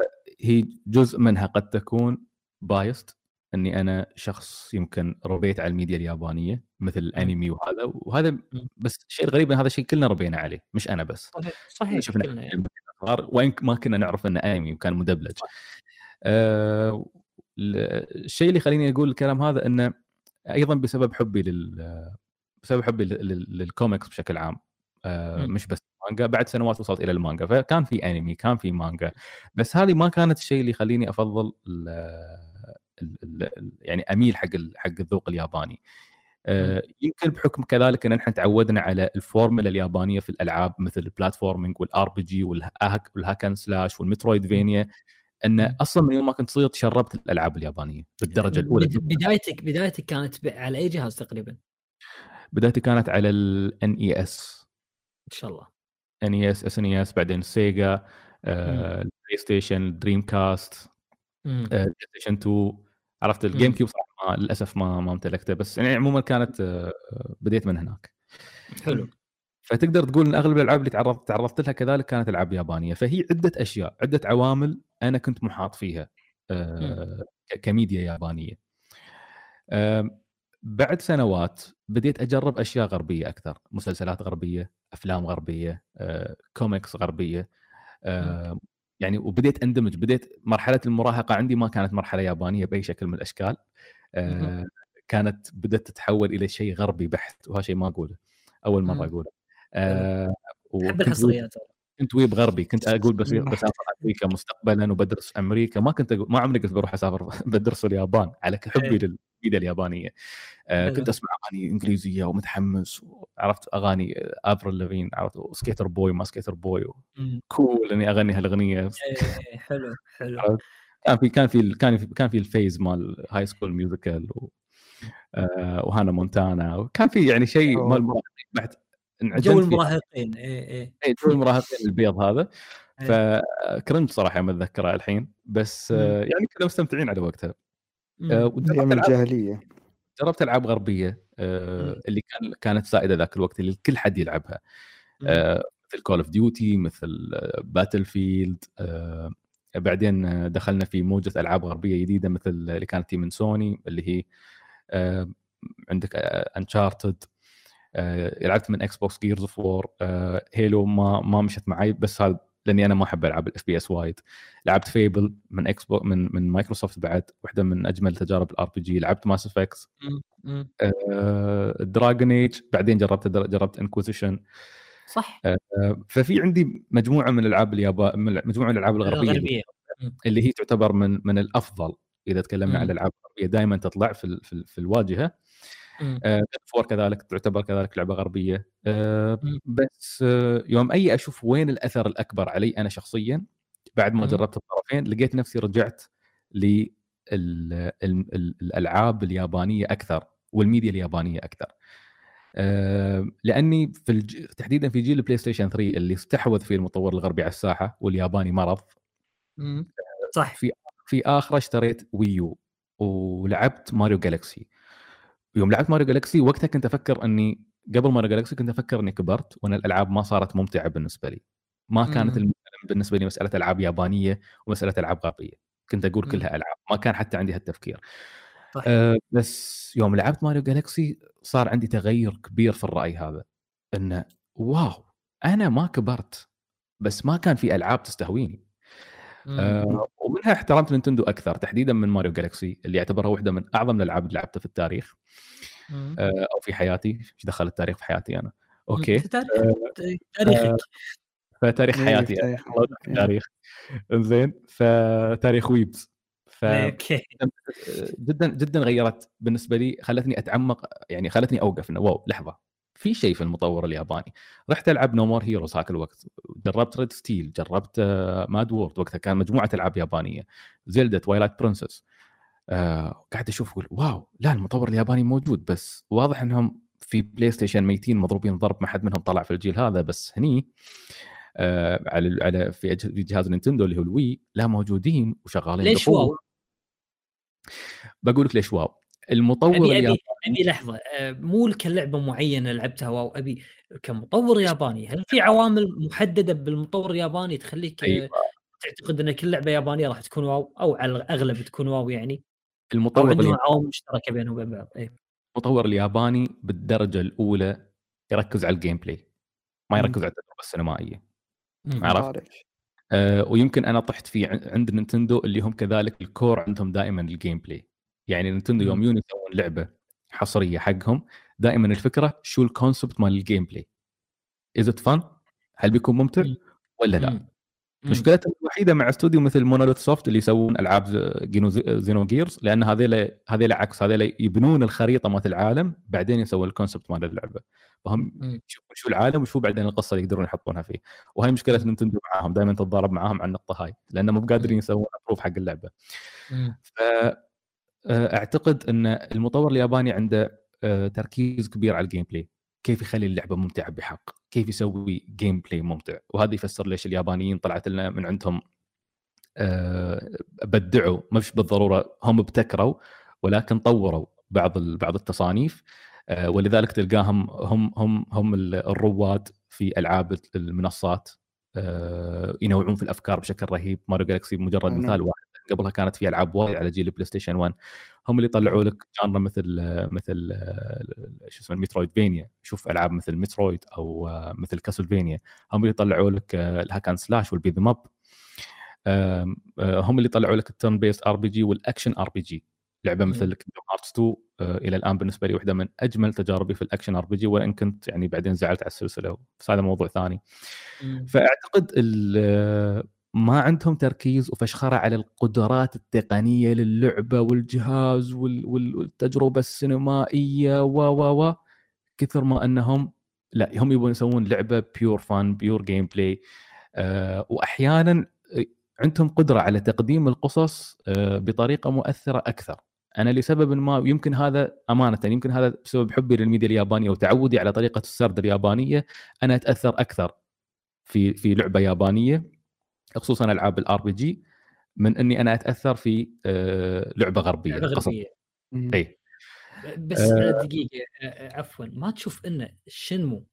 هي جزء منها قد تكون بايست إني أنا شخص يمكن ربيت على الميديا اليابانية مثل الانمي وهذا وهذا بس الشيء الغريب إن هذا الشيء كلنا ربينا عليه مش أنا بس. صحيح صحيح شفنا كلنا يعني. وين ما كنا نعرف إنه أنمي وكان مدبلج. آه ال- الشيء اللي يخليني أقول الكلام هذا إنه أيضا بسبب حبي لل بسبب حبي لل- لل- للكوميكس بشكل عام. آه. مش بس مانجا بعد سنوات وصلت إلى المانجا فكان في أنمي كان في مانجا بس هذه ما كانت الشيء اللي يخليني أفضل ال ال يعني أميل حق حق الذوق الياباني. آه، يمكن بحكم كذلك إن إحنا تعودنا على الفورمولا اليابانية في الألعاب مثل ال platforming وال RPG وال hack and slash وال Metroidvania إن. أصلا من يوم ما كنت صغير تشربت الألعاب اليابانية بالدرجة الأولى. بد- بدايتك بدايتك كانت على أي جهاز تقريبا؟ بدايتي كانت على ال NES إن شاء الله. ان اي اس اس ان اي اس بعدين ال Sega آه، ال PlayStation ال Dreamcast مم. آه، ال PlayStation 2 عرفت ال GameCube صراحة ما للأسف ما ما امتلكته بس يعني عموما كانت آه، بديت من هناك. حلو. فتقدر تقول إن أغلب الألعاب اللي تعرضت تعرضت لها كذلك كانت ألعاب يابانية. فهي عدة أشياء عدة عوامل أنا كنت محاط فيها آه، كميديا يابانية. بعد سنوات بديت أجرب أشياء غربية أكثر مسلسلات غربية أفلام غربية كوميكس غربية. يعني وبديت أندمج بديت مرحلة المراهقة عندي ما كانت مرحلة يابانية بأي شكل من الأشكال آه،. كانت بدأت تتحول إلى شيء غربي بحت وهذا شيء ما أقوله أول مرة. أقوله آه، احب الحصريات كنت weeb غربي كنت أقول بصير بسافر أمريكا مستقبلا وبدرس أمريكا ما كنت أقول ما عمري قلت بروح أسافر بدرس اليابان على حبي إيه. للميديا اليابانيه آه حلو. كنت أسمع أغاني إنجليزية ومتحمس عرفت أغاني Avril Lavigne عرفت Sk8er Boi ما Sk8er Boi. cool إني اغني هالاغنيه إيه، حلو حلو عرفت؟ كان في كان في كان في كان في ال phase مال High School Musical و Hannah Montana وكان في يعني شيء. مال بعد جو. المراهقين اي اي إيه، جو المراهقين البيض هذا إيه. ف cringe صراحة يوم أتذكره الحين بس يعني كنا مستمتعين على وقتها. آه، وجربت أيام ألعاب الجاهلية جربت ألعاب غربية آه،. اللي كان كانت سائدة ذاك الوقت اللي الكل حد يلعبها. آه، مثل Call of Duty مثل Battlefield بعدين دخلنا في موجة ألعاب غربية جديدة مثل اللي كانت من سوني اللي هي عندك Uncharted لعبت من Xbox Gears of War Halo ما ما مشت معي بس هذا لأني أنا ما أحب العاب ال FPS وايد. لعبت Fable من Xbox من من مايكروسوفت بعد واحدة من أجمل تجارب ال RPG لعبت Mass Effect. Dragon Age بعدين جربت جربت Inquisition صح. ففي عندي مجموعة من الالعاب اليابان مجموعة من الألعاب الغربية اللي, الغربيه اللي هي تعتبر من من الأفضل إذا تكلمنا. عن الألعاب الغربية. دائما تطلع في ال- في, ال- في الواجهة. فور كذلك تعتبر كذلك لعبة غربية آه،. بس آه، يوم أي أشوف وين الأثر الأكبر علي أنا شخصيا بعد ما. جربت الطرفين لقيت نفسي رجعت للالعاب اليابانية أكثر والميديا اليابانية أكثر آه، لأني في الج... تحديدا في جيل البلاي ستيشن 3 اللي استحوذ فيه المطور الغربي على الساحة والياباني مرض. صح في في آخره اشتريت Wii U ولعبت ماريو جالكسي يوم لعبت ماريو جالكسي وقتها كنت أفكر إني قبل ماريو جالكسي كنت أفكر إني كبرت وإن الألعاب ما صارت ممتعة بالنسبة لي ما كانت مم. بالنسبة لي مسألة ألعاب يابانية ومسألة ألعاب غربية كنت أقول. كلها ألعاب ما كان حتى عندي هالتفكير أه بس يوم لعبت ماريو جالكسي صار عندي تغير كبير في الرأي هذا إنه wow أنا ما كبرت بس ما كان في ألعاب تستهويني. آه ومنها احترمت نينتندو أكثر تحديدا من ماريو جالكسي اللي يعتبرها واحدة من أعظم الالعاب اللي لعبتها في التاريخ. آه أو في حياتي إيش دخل التاريخ في حياتي أنا؟ أوكي. تاريخ- تاريخك. فتاريخ حياتي يعني تاريخ. زين فتاريخ ويبز. ف جدا جدا غيرت بالنسبة لي خلتني أتعمق يعني خلتني أوقف إنه wow لحظة. في شيء في المطور الياباني. رحت ألعب نو مور هيروز هاك الوقت. جربت ريد ستيل جربت ماد وورد وقتها كان مجموعة ألعاب يابانية. زيلدا توايلايت برنسس آه قاعد أشوف أقول wow لا المطور الياباني موجود. بس واضح إنهم في بلاي ستيشن ميتين مضروبين ضرب ما حد منهم طلع في الجيل هذا. بس هني آه على على في جهاز نينتندو اللي هو الوي لا موجودين وشغالين ليش. wow؟ بقول لك ليش wow. المطور ابي الياباني أبي ابي لحظة آه، مو كلعبة معينة لعبتها wow أبي كمطور ياباني هل في عوامل محددة بالمطور الياباني تخليك آه، أيوة. تعتقد إن كل لعبة يابانية راح تكون wow أو على الأغلب تكون wow يعني المطور عندهم عوامل مشتركة بينهم وبين بعض إيه. المطور الياباني بالدرجة الأولى يركز على ال gameplay ما. يركز على التجربة السينمائية مم. عرفت؟ آه ويمكن أنا طحت في عن- عند نينتندو اللي هم كذلك ال core عندهم دائما ال gameplay يعني نينتندو يوم مم. يجون يسوون لعبة حصرية حقهم دائما الفكرة شو ال concept مال ال gameplay is it fun هل بيكون ممتع مم. ولا لا مم. مم. مشكلتهم الوحيدة مع استوديو مثل مونوليث سوفت اللي يسوون ألعاب زينو جيرز لأن هذيلا هذيلا عكس هذيلا يبنون الخريطة مالت العالم بعدين يسوون ال concept مال اللعبة فهم. يشوفون شو العالم وشو بعدين القصة اللي يقدرون يحطونها فيه وهي مشكلة مم. نينتندو معاهم دائما تتضارب معاهم على النقطة هاي لأن مو بقادرين مم. يسوون approve حق اللعبة مم. فاعتقد أن المطور الياباني عنده آه، تركيز كبير على ال gameplay كيف يخلي اللعبة ممتعة بحق؟ كيف يسوي gameplay ممتع؟ وهذا يفسر ليش اليابانيين طلعت لنا من عندهم آه، أبدعوا. مش بالضرورة هم ابتكروا ولكن طوروا بعض بعض التصانيف. آه، ولذلك تلقاهم هم هم هم ال- الرواد في ألعاب المنصات آه، ينوعون في الأفكار بشكل رهيب. ماريو جالكسي مجرد. مثال واحد. قبلها كانت في ألعاب وايد على جيل البلاي ستيشن 1 هم اللي طلعوا لك genre مثل مثل آه، شو اسمه metroidvania شوف ألعاب مثل مترويد أو آه، مثل كاسلفينيا. هم اللي طلعوا لك آه، ال hack and slash وال beat 'em up آه، هم اللي طلعوا لك ال turn-based RPG وال action RPG لعبة. مثل كينجدم هارتس 2 آه، إلى الآن بالنسبة لي واحدة من أجمل تجاربي في ال action RPG وإن كنت يعني بعدين زعلت على السلسلة بس هذا موضوع ثاني. مم. فأعتقد ال- ما عندهم تركيز وفشخره على القدرات التقنية للعبة والجهاز وال- وال- والتجربة السينمائية و و و كثر ما أنهم لا هم يبون يسوون لعبة pure fun pure gameplay واحيانا عندهم قدرة على تقديم القصص آه، بطريقة مؤثرة أكثر. أنا لسبب ما يمكن هذا أمانة يمكن هذا بسبب حبي للميديا اليابانية وتعودي على طريقة السرد اليابانية أنا أتأثر أكثر في في لعبة يابانية. خصوصا ألعاب ال RPG من إني أنا أتأثر في آه، لعبة غربية لعبة. غربية إي بس آه. دقيقة آه، عفوا ما تشوف إن شنمو.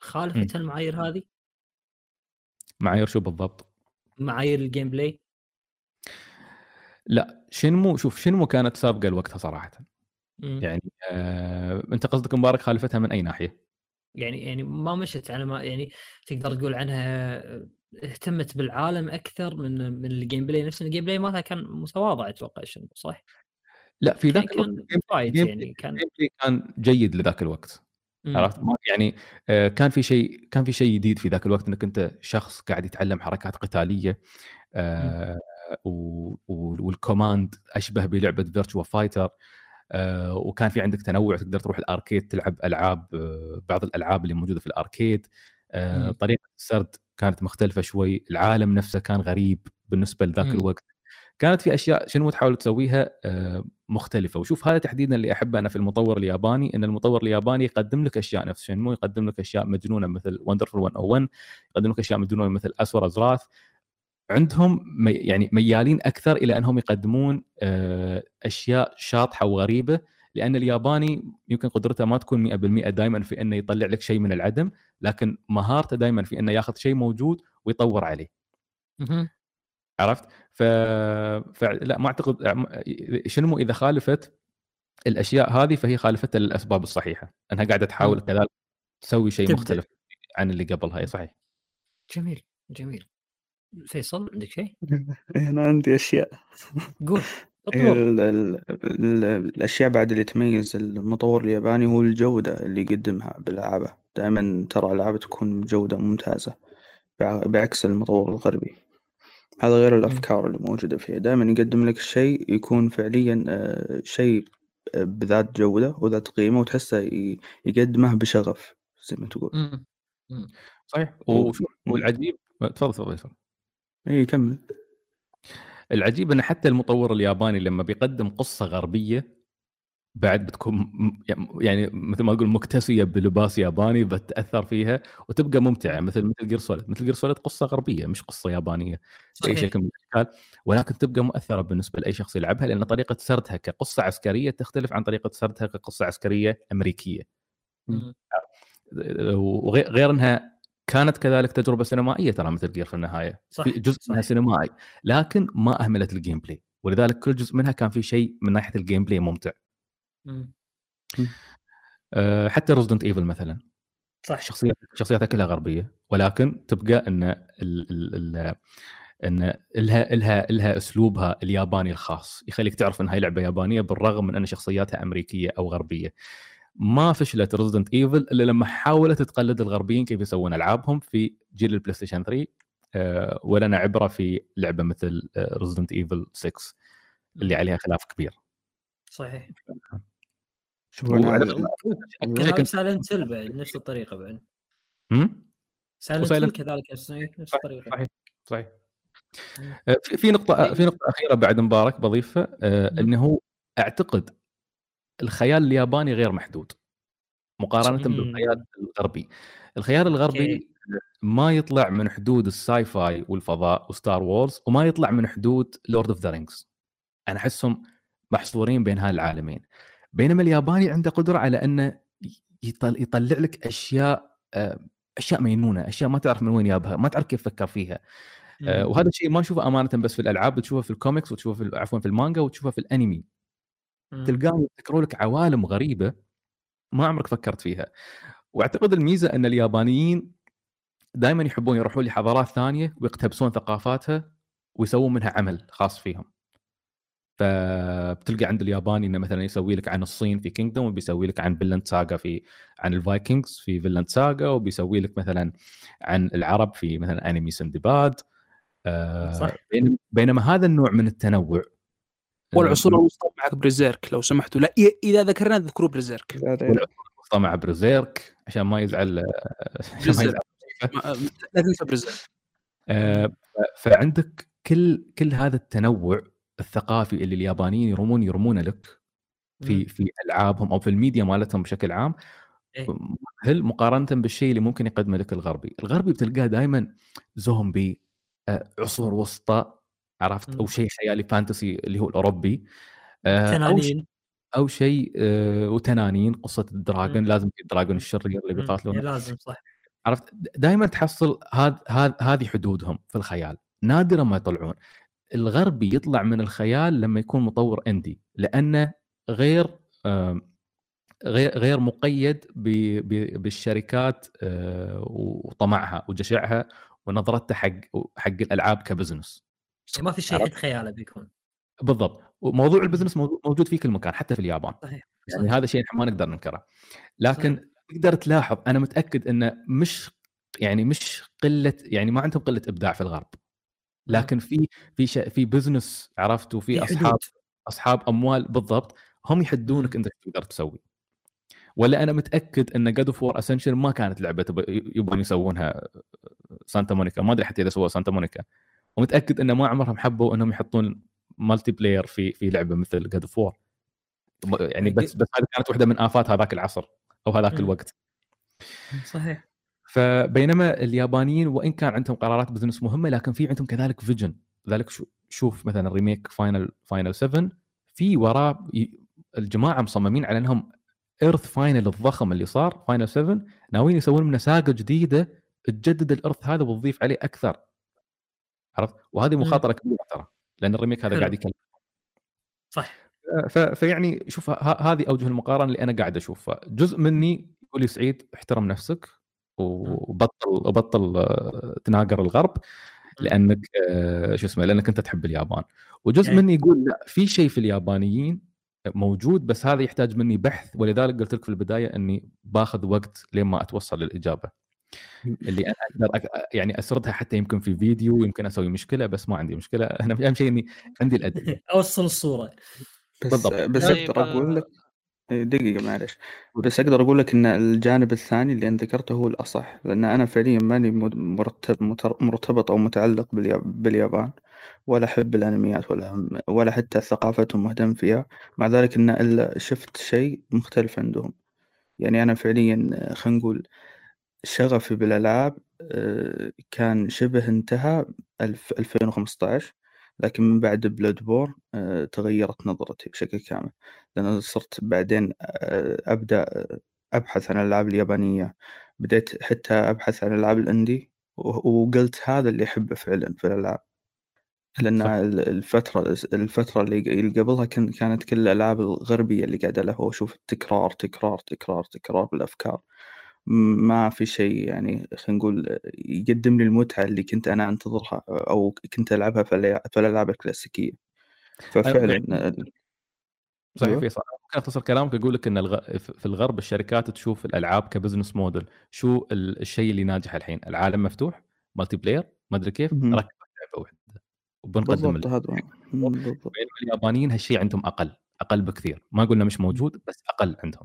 خالفت المعايير هذه معايير شو بالضبط؟ معايير ال gameplay لا شنمو شوف شنمو كانت سابقة لوقتها صراحة مم. يعني آه أنت قصدك مبارك خالفتها من أي ناحية؟ يعني يعني ما مشت على ما يعني تقدر تقول عنها اهتمت بالعالم أكثر من من ال gameplay نفسه ال gameplay مالها كان متواضع أتوقع شنو صح؟ لا في كان ذاك الوقت كان fight يعني كان كان جيد لذاك الوقت. عرفت يعني آه، كان في شيء كان في شيء جديد في ذاك الوقت إنك أنت شخص قاعد يتعلم حركات قتالية آه، وال command أشبه بلعبة فيرتشوا فايتر وكان في عندك تنوع تقدر تروح ال arcade تلعب ألعاب آه، بعض الألعاب اللي موجودة في ال arcade آه،. طريقة السرد كانت مختلفة شوي العالم نفسه كان غريب بالنسبة لذاك. الوقت. كانت في أشياء شنو تحاول تسويها آه، مختلفة. وشوف هذا تحديدا اللي أحبه أنا في المطور الياباني إن المطور الياباني يقدم لك أشياء نفس شنمو يقدم لك أشياء مجنونة مثل Wonderful 101 يقدم لك أشياء مجنونة مثل اسور ازراث عندهم يعني ميالين أكثر إلى أنهم يقدمون آه، أشياء شاطحة وغريبة. لأن الياباني يمكن قدرته ما تكون 100% دائما في إنه يطلع لك شيء من العدم لكن مهارته دائما في إنه ياخذ شيء موجود ويطور عليه. عرفت؟ ف... فلا ما أعتقد شنو إذا خالفت الأشياء هذه فهي خالفتها للأسباب الصحيحة أنها قاعدة تحاول. كذلك تسوي شيء تبدع. مختلف عن اللي قبلها اي صحيح جميل جميل فيصل عندك شيء؟ هنا عندي أشياء قول ال ال ال الأشياء بعد اللي تميز المطور الياباني هو الجودة اللي يقدمها بألعابه دائما ترى ألعابه تكون بجودة ممتازة بع- بعكس المطور الغربي. هذا غير الأفكار اللي موجودة فيها. دائما يقدم لك الشيء يكون فعليا آه، شيء آه، بذات جودة وذات قيمة وتحسه ي- يقدمه بشغف زي ما تقول. مم. مم. صحيح. و- وشوف والعجيب. تفضل تفضل يسار. اي كمل. العجيب إن حتى المطور الياباني لما بيقدم قصة غربية بعد بتكون م- يعني مثل ما أقول مكتسية بلباس ياباني بتأثر فيها وتبقى ممتعة مثل مثل جير سوليد مثل جير سوليد قصة غربية مش قصة يابانية بأي شكل من الأشكال ولكن تبقى مؤثرة بالنسبة لأي شخص يلعبها لأن طريقة سردها كقصة عسكرية تختلف عن طريقة سردها كقصة عسكرية أمريكية. وغير غير إنها كانت كذلك تجربة سينمائية ترى مثل Gear في النهاية. صح في جزء منها صح. سينمائي لكن ما أهملت ال gameplay ولذلك كل جزء منها كان في شيء من ناحية ال gameplay ممتع. مم. أه، حتى Resident Evil مثلا. صح. شخصيات شخصياتها كلها غربية. ولكن تبقى إن ال ال ال إن لها لها لها أسلوبها الياباني الخاص. يخليك تعرف انها لعبة يابانية بالرغم من إن شخصياتها أمريكية أو غربية. ما فشلت Resident Evil إلا لما حاولت تقلد الغربيين كيف يسوون ألعابهم في جيل ال PlayStation 3 أه، ولنا عبرة في لعبة مثل Resident Evil 6 اللي عليها خلاف كبير. صحيح شوف وعلى- أنا كذلك كنت- Silent Hill بعد نفس الطريقة بعد هم؟ Silent Hill كذلك نفس صحيح الطريقة صحيح صحيح. آه، في نقطة في نقطة أخيرة بعد مبارك بضيفها آه،. أنه أعتقد الخيال الياباني غير محدود مقارنة مم. بالخيال الغربي الخيال الغربي. ما يطلع من حدود ال sci-fi والفضاء و Star Wars وما يطلع من حدود Lord of the Rings أنا أحسهم محصورين بين هالعالمين بينما الياباني عنده قدرة على أنه يطل يطلع لك أشياء آه، أشياء مجنونه أشياء ما تعرف من وين جابها ما تعرف كيف فكر فيها آه،. وهذا الشيء ما نشوفه أمانة بس في الألعاب تشوفه في الكوميكس وتشوفه في عفوا في المانجا وتشوفه في الأنمي. تلقاهم يذكروا لك عوالم غريبة ما عمرك فكرت فيها. وأعتقد الميزة أن اليابانيين دائما يحبون يروحون لحضارات ثانية ويقتبسون ثقافاتها ويسوون منها عمل خاص فيهم. فبتلقى عند الياباني إنه مثلا يسوي لك عن الصين في Kingdom وبيسوي لك عن Vinland Saga في عن الفايكنجز في Vinland Saga وبيسوي لك مثلا عن العرب في مثلا انمي سندباد آه، صح. بينما- هذا النوع من التنوع والعصور الوسطى معك Berserk لو سمحتوا. لا إذا ذكرنا ذكروا Berserk. والعصور مع Berserk عشان ما يزعل عشان ما Berserk. يزعل. ما- لا تنسى Berserk. آه، فعندك كل كل هذا التنوع الثقافي اللي اليابانيين يرمون يرمونه لك في. في ألعابهم أو في الميديا مالتهم بشكل عام. إيه. هل مقارنة بالشيء اللي ممكن يقدمه لك الغربي، الغربي بتلقاه دائما زومبي آه، عصور وسطى عرفت؟ أو مم. شيء خيالي fantasy اللي هو الأوروبي. آه، أو شيء تنانين. أو شيء آه، وتنانين قصة ال dragon. مم. لازم ال dragon. الشرير اللي مم. بيقاتلونه. لازم صح. عرفت؟ دائما تحصل هذا هذا هذه حدودهم في الخيال. نادرا ما يطلعون. الغربي يطلع من الخيال لما يكون مطور indie لأنه غير غير غير مقيد بالشركات آه، وطمعها وجشعها ونظرتها حق حق الألعاب ك business ما في شيء؟ حد خياله بيكون. بالضبط. وموضوع ال business موجود في كل مكان حتى في اليابان. صحيح يعني صحيح. هذا شيء ما نقدر ننكره. لكن تقدر تلاحظ أنا متأكد انه مش يعني مش قلة يعني ما عندهم قلة إبداع في الغرب. لكن في في شيء في business عرفت؟ وفي في أصحاب حدود. أصحاب أموال بالضبط. هم يحدونك انت تقدر تسوي. ولا أنا متأكد إن God of War Ascension ما كانت لعبة يبون يسوونها Santa Monica. ما أدري حتى إذا سووا Santa Monica. ومتأكد ان ما عمرهم حبوا إنهم يحطون multiplayer في في لعبة مثل God of War يعني بس بس هذه كانت واحدة من آفات هذاك العصر أو هذاك. الوقت. صحيح. فبينما اليابانيين وإن كان عندهم قرارات بزنس مهمة لكن في عندهم كذلك فيجن لذلك شو- شوف مثلا ريميك فاينل فاينل 7 في وراه ي- الجماعة مصممين على إنهم ايرث فاينل الضخم اللي صار فاينل 7 ناويين يسوون منه ساقة جديدة تجدد الارث هذا وتضيف عليه أكثر. عرفت؟ وهذه مم. مخاطرة كبيرة ترى لأن الريميك هذا. قاعد يكلم. صح ف- فيعني شوف هذه أوجه المقارنة اللي أنا قاعد أشوفها. جزء مني يقول لي سعيد احترم نفسك وبطل وبطل آه، تناقر الغرب لأنك آه، شو اسمه لأنك أنت تحب اليابان. وجزء يعني- مني يقول لا في شيء في اليابانيين موجود بس هذا يحتاج مني بحث. ولذلك قلت لك في البداية إني باخذ وقت لين ما أتوصل للإجابة. اللي أنا أقدر أك- يعني أسردها حتى يمكن في فيديو يمكن أسوي مشكلة بس ما عندي مشكلة. أنا أهم شيء إني عندي الأدلة. أوصل الصورة. بس بالضبط. بس طيب، أقدر أقول لك آه، دقيقة معلش بس أقدر أقول لك إن الجانب الثاني اللي انت ذكرته هو الأصح. لأن أنا فعليا ماني مرتب متر- مرتبط أو متعلق باليا- باليابان ولا أحب الأنميات ولا ولا حتى ثقافتهم مهتم فيها. مع ذلك إن إلا شفت شيء مختلف عندهم. يعني أنا فعليا خلينا نقول شغفي بالألعاب آه، كان شبه انتهى ألف 2015 لكن من بعد بلاد بور تغيرت نظرتي بشكل كامل. لأن صرت بعدين آه، أبدأ آه، أبحث عن الألعاب اليابانية. بديت حتى أبحث عن الألعاب الإندي و- وقلت هذا اللي أحبه فعلا في الألعاب. لأن صح. ال- الفترة الفترة اللي قبلها كان- كانت كل الألعاب الغربية اللي قاعد ألعبها وأشوف تكرار تكرار تكرار تكرار بالأفكار. ما في شيء يعني خلينا نقول يقدم لي المتعة اللي كنت أنا أنتظرها أو كنت ألعبها في في الألعاب الكلاسيكية. ففعلا صحيح. أيوة. فيصل ممكن أختصر كلامك أقول لك إن الغ... في الغرب الشركات تشوف الألعاب ك business model شو ال- الشيء اللي ناجح الحين؟ العالم مفتوح؟ multiplayer ما أدري كيف. ركب لعبة واحدة وبنقدم بالضبط اليابانيين هالشيء عندهم أقل أقل بكثير. ما قلنا مش موجود بس أقل عندهم.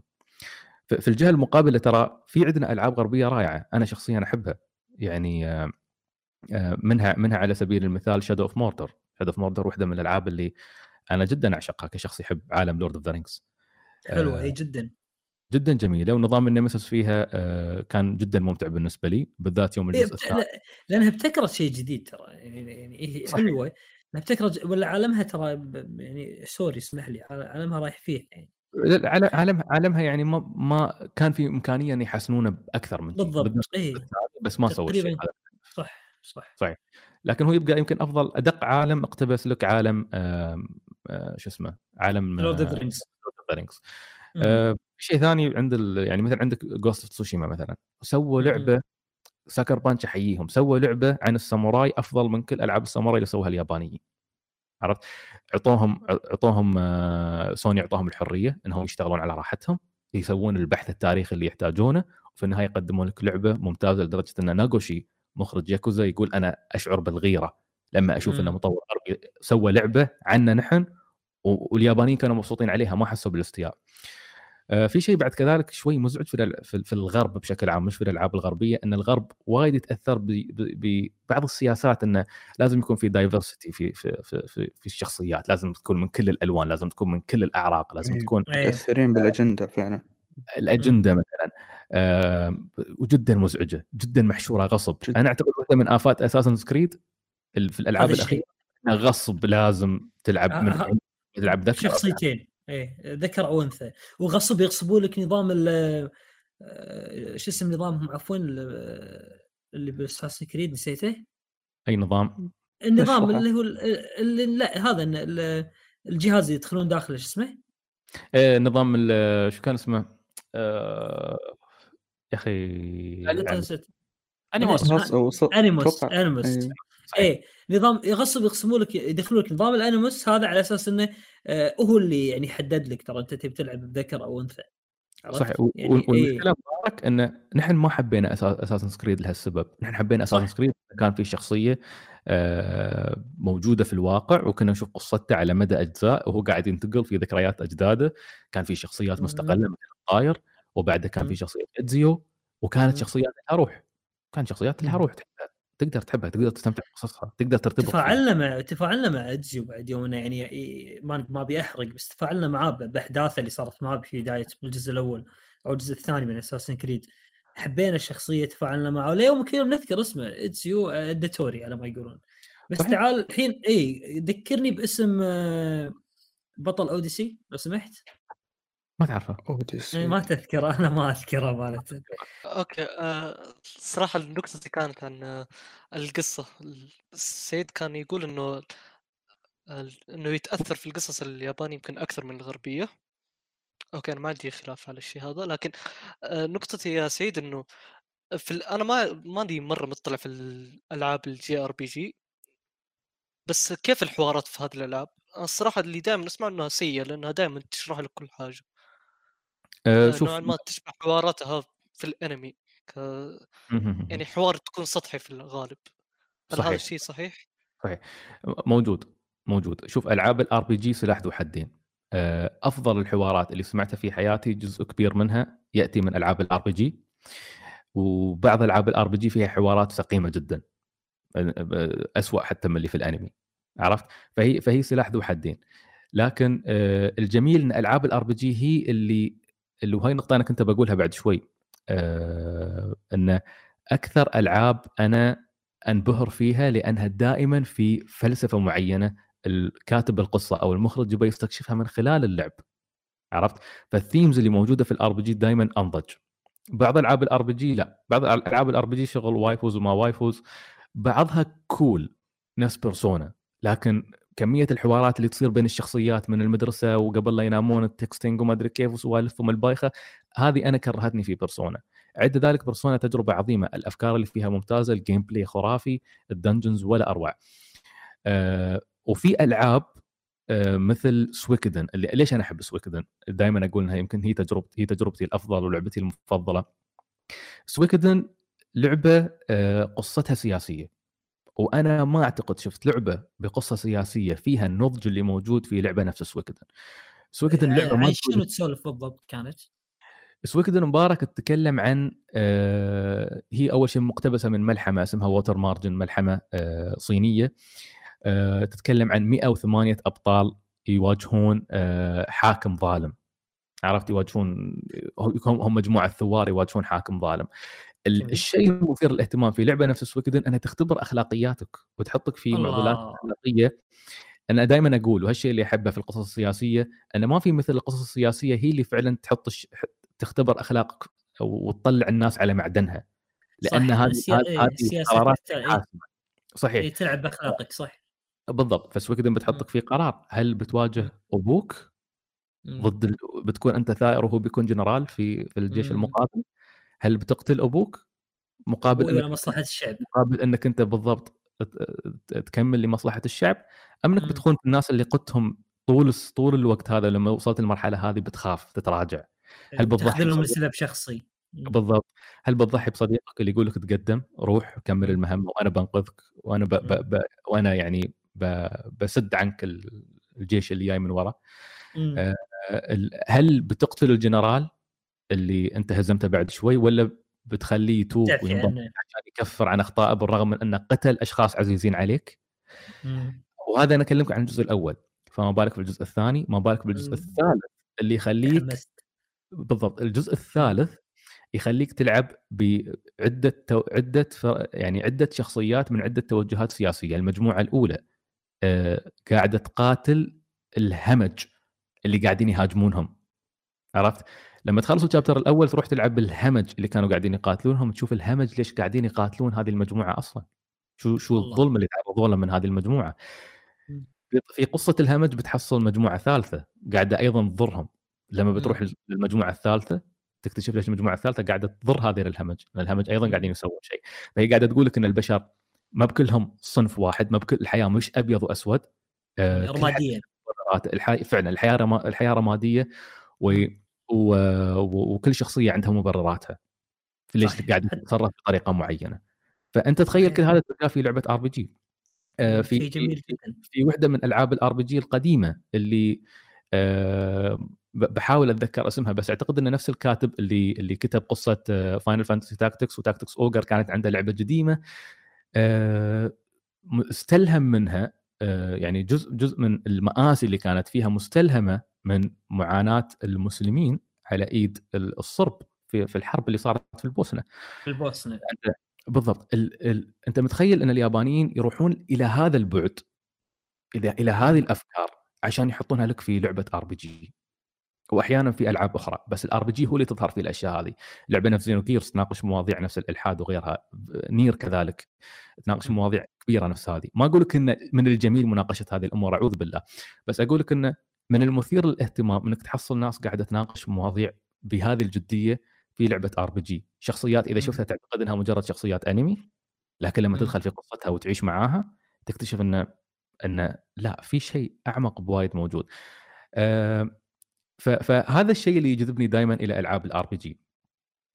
في الجهة المقابلة ترى في عندنا ألعاب غربية رائعة أنا شخصيا أحبها. يعني آه، آه، منها منها على سبيل المثال Shadow of Mordor Shadow of Mordor واحدة من الألعاب اللي أنا جدا أعشقها كشخص يحب عالم Lord of the Rings حلوة آه، اي جدا. جدا جميلة ونظام ال Nemesis فيها آه، كان جدا ممتع بالنسبة لي بالذات يوم إيه، الجزء الثاني لا- لأنها ابتكرت شيء جديد ترى يعني يعني هي صحيح. حلوة. ابتكرت ولا عالمها ترى يعني sorry اسمح لي عالمها رايح فيه يعني. عالم عالم عالمها يعني ما ما كان في إمكانية ان يحسنونه بأكثر من شيء. بالضبط الثاني، بس ما سووا هذا. صح صح. صحيح. لكن هو يبقى يمكن أفضل أدق عالم اقتبس لك عالم آم، آه، شو اسمه عالم. Rings مم. في شيء ثاني عند ال... يعني مثلا عندك Ghost of Tsushima مثلا. سووا. لعبة Sucker Punch أحييهم. سووا لعبة عن الساموراي أفضل من كل ألعاب الساموراي اللي سووها اليابانيين. عرفت اعطوهم اعطوهم سوني اعطوهم الحرية إنهم يشتغلون على راحتهم يسوون البحث التاريخي اللي يحتاجونه وفي النهاية يقدمون لك لعبة ممتازة لدرجة إن ناغوشي مخرج ياكوزا يقول أنا أشعر بالغيرة لما أشوف ان. مطور غربي سوى لعبة عنا نحن واليابانيين كانوا مبسوطين عليها ما حسوا بالاستياء في شيء بعد كذلك شوي مزعج في في في الغرب بشكل عام مش في الألعاب الغربية إن الغرب وايد يتأثر ب- ب- ببعض السياسات إنه لازم يكون في diversity في في في في, في الشخصيات لازم تكون من كل الألوان لازم تكون من كل الأعراق لازم أيوة. تكون إيه. متأثرين بالأجندة فعلا الأجندة مثلا آه، وجدا مزعجة جدا محشورة غصب جداً. أنا أعتقد واحدة من آفات Assassin's Creed في الألعاب. الأخيرة غصب لازم تلعب آه، من آه. تلعب ذكر شخصيتين إيه ذكر أو أنثى وغصب يغصبوا لك نظام ال آه، شو اسم نظامهم عفوا ال- اللي باساس كريد نسيته أي نظام النظام. اللي هو ال- اللي لا هذا ال- الجهاز اللي يدخلون داخله شو اسمه؟ آه، نظام ال- شو كان اسمه آه، يا أخي يعني-. أنيموس انيموس. أنيموس. إيه نظام يغصب يقسموا لك يدخلوا لك نظام الأنيموس هذا على أساس إنه آه هو اللي يعني يحدد لك ترى أنت تبي تلعب بذكر أو أنثى؟ صحيح يعني إيه. والمشكلة مبارك إن نحن ما حبينا Assassin's Creed لهالسبب، نحن حبينا. Assassin's Creed كان في شخصية آه، موجودة في الواقع وكنا نشوف قصته على مدى أجزاء وهو قاعد ينتقل في ذكريات أجداده، كان في شخصيات. مستقلة مثل Altair وبعدها كان في. شخصية Ezio وكانت. شخصيات لها روح كان شخصيات لها. روح تحبها تقدر تحبها تقدر تستمتع بقصصها تقدر ترتبط. تفاعلنا مع تفاعلنا مع Ezio بعد يومنا يعني ما ما أبي أحرق بس تفاعلنا معاه بأحداثه اللي صارت معاه في بداية الجزء الأول أو الجزء الثاني من Assassin's Creed حبينا الشخصية تفاعلنا معه ليوم يوم نذكر اسمه Ezio Auditore على ما يقولون بس صحيح. تعال الحين إي ذكرني باسم آه، بطل Odyssey لو سمحت ما تعرفه. يعني ما تذكره أنا ما أذكره مالته. okay آه صراحة النقطه دي كانت عن آه القصة. السيد كان يقول إنه إنه يتأثر في القصص الياباني يمكن أكثر من الغربية. okay أنا ما عندي خلاف على الشيء هذا لكن آه نقطتي يا سيد إنه في ال- أنا ما ماني مرة مطلع في الألعاب ال JRPG. بس كيف الحوارات في هذه الألعاب؟ الصراحة اللي دائما أسمع إنها سيئة لأنها دائما تشرح لك كل حاجة. آه، آه، شوف نوعا ما تشبه حواراتها في الأنمي ك... يعني حوار تكون سطحي في الغالب. هل هذا. الشيء صحيح؟ صحيح. موجود موجود. شوف ألعاب ال RPG سلاح ذو حدين. آه، أفضل الحوارات اللي سمعتها في حياتي جزء كبير منها يأتي من ألعاب ال RPG وبعض ألعاب ال RPG فيها حوارات سقيمة جدا اسوء حتى من اللي في الأنمي. عرفت؟ فهي فهي سلاح ذو حدين. لكن الجميل إن ألعاب ال RPG هي اللي اللي وهي نقطة أنا كنت بقولها بعد شوي آه، إن أكثر ألعاب أنا أنبهر فيها لأنها دائما في فلسفة معينة الكاتب القصة أو المخرج يبغى يستكشفها من خلال اللعب عرفت؟ فال themes اللي موجودة في ال RPG دائما أنضج. بعض ألعاب ال RPG لا بعض ألعاب ال RPG شغل waifus وما waifus بعضها cool نفس Persona لكن كمية الحوارات اللي تصير بين الشخصيات من المدرسة وقبل لا ينامون ال texting وما أدري كيف وسوالفهم البايخة هذه أنا كرهتني في Persona عدا ذلك Persona تجربة عظيمة. الأفكار اللي فيها ممتازة ال gameplay خرافي ال dungeons ولا أروع. آه وفي ألعاب آه مثل Suikoden اللي ليش أنا أحب Suikoden دائما أقول إنها يمكن هي تجربتي هي تجربتي الأفضل ولعبتي المفضلة. Suikoden لعبة آه قصتها سياسية. وأنا ما أعتقد شفت لعبة بقصة سياسية فيها النضج اللي موجود في لعبة نفس Suikoden. Suikoden لعبة ما عن شنو تسولف بالضبط كانت؟ Suikoden مبارك تتكلم عن آه هي أول شيء مقتبسة من ملحمة اسمها Water Margin ملحمة آه صينية. آه تتكلم عن 108 أبطال يواجهون آه حاكم ظالم. عرفت؟ يواجهون هم مجموعة ثوار يواجهون حاكم ظالم. ال- الشيء المثير للاهتمام في لعبة نفس Suikoden أنها تختبر أخلاقياتك وتحطك في. معضلات أخلاقية. أنا دائما أقول وهالشيء اللي أحبه في القصص السياسية أن ما في مثل القصص السياسية هي اللي فعلا تحط الش... تختبر أخلاقك وتطلع الناس على معدنها. لأن هذه هذه- إيه، قرارات إيه. صحيح. إيه، تلعب بأخلاقك صح. بالضبط. فسويكدن بتحطك في قرار. هل بتواجه أبوك. ضد ال... بتكون أنت ثائر وهو بيكون جنرال في في الجيش. المقاتل؟ هل بتقتل أبوك مقابل ولا إنك مصلحة الشعب مقابل إنك أنت بالضبط تكمل لمصلحة الشعب أم إنك مم. بتخون الناس اللي قدتهم طول طول الوقت هذا لما وصلت المرحله هذه بتخاف تتراجع هل بتضحي لهم؟ لسبب شخصي مم. بالضبط هل بتضحي بصديقك اللي يقول لك تقدم روح كمل مم. المهمة وأنا بنقذك وأنا ب... ب... ب... وأنا يعني ب... بسد عنك ال- الجيش اللي جاي من ورا. آه، هل بتقتل الجنرال اللي أنت هزمته بعد شوي ولا بتخليه يتوب وينضم. عشان يكفر عن أخطائه بالرغم من انه قتل أشخاص عزيزين عليك مم. وهذا أنا أكلمك عن الجزء الأول فما بالك بالجزء الثاني ما بالك بالجزء. الثالث اللي يخليك بالضبط الجزء الثالث يخليك تلعب بعدة تو... عدة ف... يعني عدة شخصيات من عدة توجهات سياسية، المجموعة الأولى آه قاعدة تقاتل الهمج اللي قاعدين يهاجمونهم عرفت؟ لما تخلص الشابتر الأول تروح تلعب بالهمج اللي كانوا قاعدين يقاتلونهم تشوف الهمج ليش قاعدين يقاتلون هذه المجموعة أصلا شو شو والله. الظلم اللي تعرضوا له من هذه المجموعة. في قصة الهمج بتحصل مجموعة ثالثة قاعدة أيضا تضرهم لما بتروح. للمجموعة الثالثة تكتشف ليش المجموعة الثالثة قاعدة تضر هذه الهمج، لأن الهمج أيضا. قاعدين يسوون شيء، فهي قاعدة تقول لك إن البشر ما بكلهم صنف واحد، ما بكل الحياة مش أبيض وأسود آه، رماديه فعلا الحياة. الحياة رمادية و... و... وكل شخصية عندها مبرراتها ليش صحيح. قاعدة تتصرف بطريقة معينة فأنت تخيل. كل هذا تلقاه في لعبة RPG. في شيء جميل في- جدا في وحدة من ألعاب ال RPG القديمة اللي آه، بحاول أتذكر اسمها بس أعتقد ان نفس الكاتب اللي اللي كتب قصة Final Fantasy Tactics و Tactics Ogre كانت عنده لعبة قديمه آه، استلهم منها آه، يعني جزء جزء من المآسي اللي كانت فيها مستلهمة من معاناة المسلمين على إيد ال- الصرب في في الحرب اللي صارت في البوسنة. في البوسنة. بالضبط. ال... ال... أنت متخيل أن اليابانيين يروحون إلى هذا البعد إلى إلى هذه الأفكار عشان يحطونها لك في لعبة RPG؟ وأحيانا في ألعاب أخرى بس ال RPG هو اللي تظهر فيه الأشياء هذه. لعبة نفس Xenogears تناقش مواضيع نفس الإلحاد وغيرها Nier كذلك تناقش. مواضيع كبيرة نفس هذه. ما أقول لك إن من الجميل مناقشة هذه الأمور أعوذ بالله. بس أقول لك انه من المثير للاهتمام إنك تحصل ناس قاعدة تناقش مواضيع بهذه الجدية في لعبة RPG شخصيات إذا. شفتها تعتقد إنها مجرد شخصيات أنمي لكن لما. تدخل في قصتها وتعيش معاها تكتشف إن إن لا في شيء أعمق بوايد موجود آه، فهذا الشيء اللي يجذبني دائما إلى ألعاب ال RPG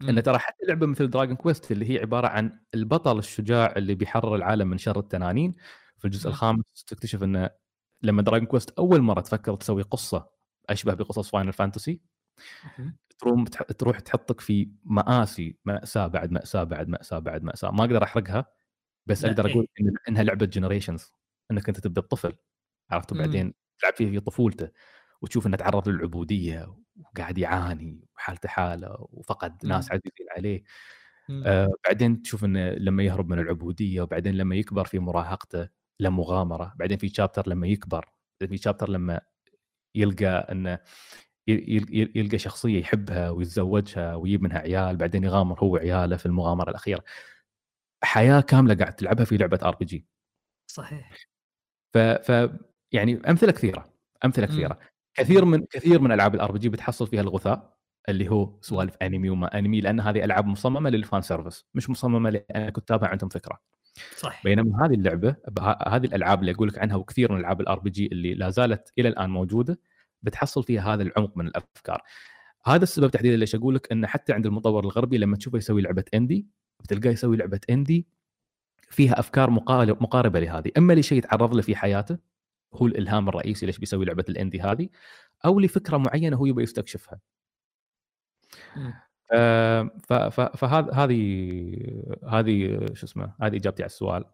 إن ترى حتى لعبة مثل Dragon Quest اللي هي عبارة عن البطل الشجاع اللي بيحرر العالم من شر التنانين في الجزء. الخامس تكتشف انه لما Dragon Quest أول مرة تفكر تسوي قصة أشبه بقصص Final Fantasy مم. تروح تحطك في مآسي مأساة بعد مأساة بعد مأساة بعد مأساة ما أقدر أحرقها بس أقدر أقول إيه. إن إنها لعبة generations إنك أنت تبدأ الطفل عرفت مم. وبعدين تلعب فيه في طفولته وتشوف إنه تعرض للعبودية وقاعد يعاني وحالته حالة وفقد ناس. عزيزين عليه. آه بعدين تشوف إنه لما يهرب من العبودية وبعدين لما يكبر في مراهقته له مغامرة بعدين في شابتر لما يكبر في شابتر لما يلقى إنه يلقى شخصية يحبها ويتزوجها ويجيب منها عيال بعدين يغامر هو وعياله في المغامرة الأخيرة. حياة كاملة قاعد تلعبها في لعبة RPG صحيح. ف, ف يعني أمثلة كثيرة أمثلة. كثيرة. كثير من كثير من ألعاب ال RPG بتحصل فيها الغثاء اللي هو سوالف انمي وما انمي لأن هذه ألعاب مصممة لل fan service مش مصممة لأن كتابها عندهم فكرة. صح. بينما هذه اللعبة هذه الألعاب اللي أقول لك عنها وكثير من ألعاب ال RPG اللي لا زالت إلى الآن موجودة بتحصل فيها هذا العمق من الأفكار. هذا السبب تحديدا ليش أقول لك انه حتى عند المطور الغربي لما تشوفه يسوي لعبة indie بتلقاه يسوي لعبة اندي فيها أفكار مقارب- مقاربة لهذه. أما لشيء يتعرض له في حياته هو الإلهام الرئيسي ليش بيسوي لعبة الاندي هذه أو لفكرة معينة هو يبغى يستكشفها. فهذا هذه هذه شو اسمه هذه إجابتي على السؤال.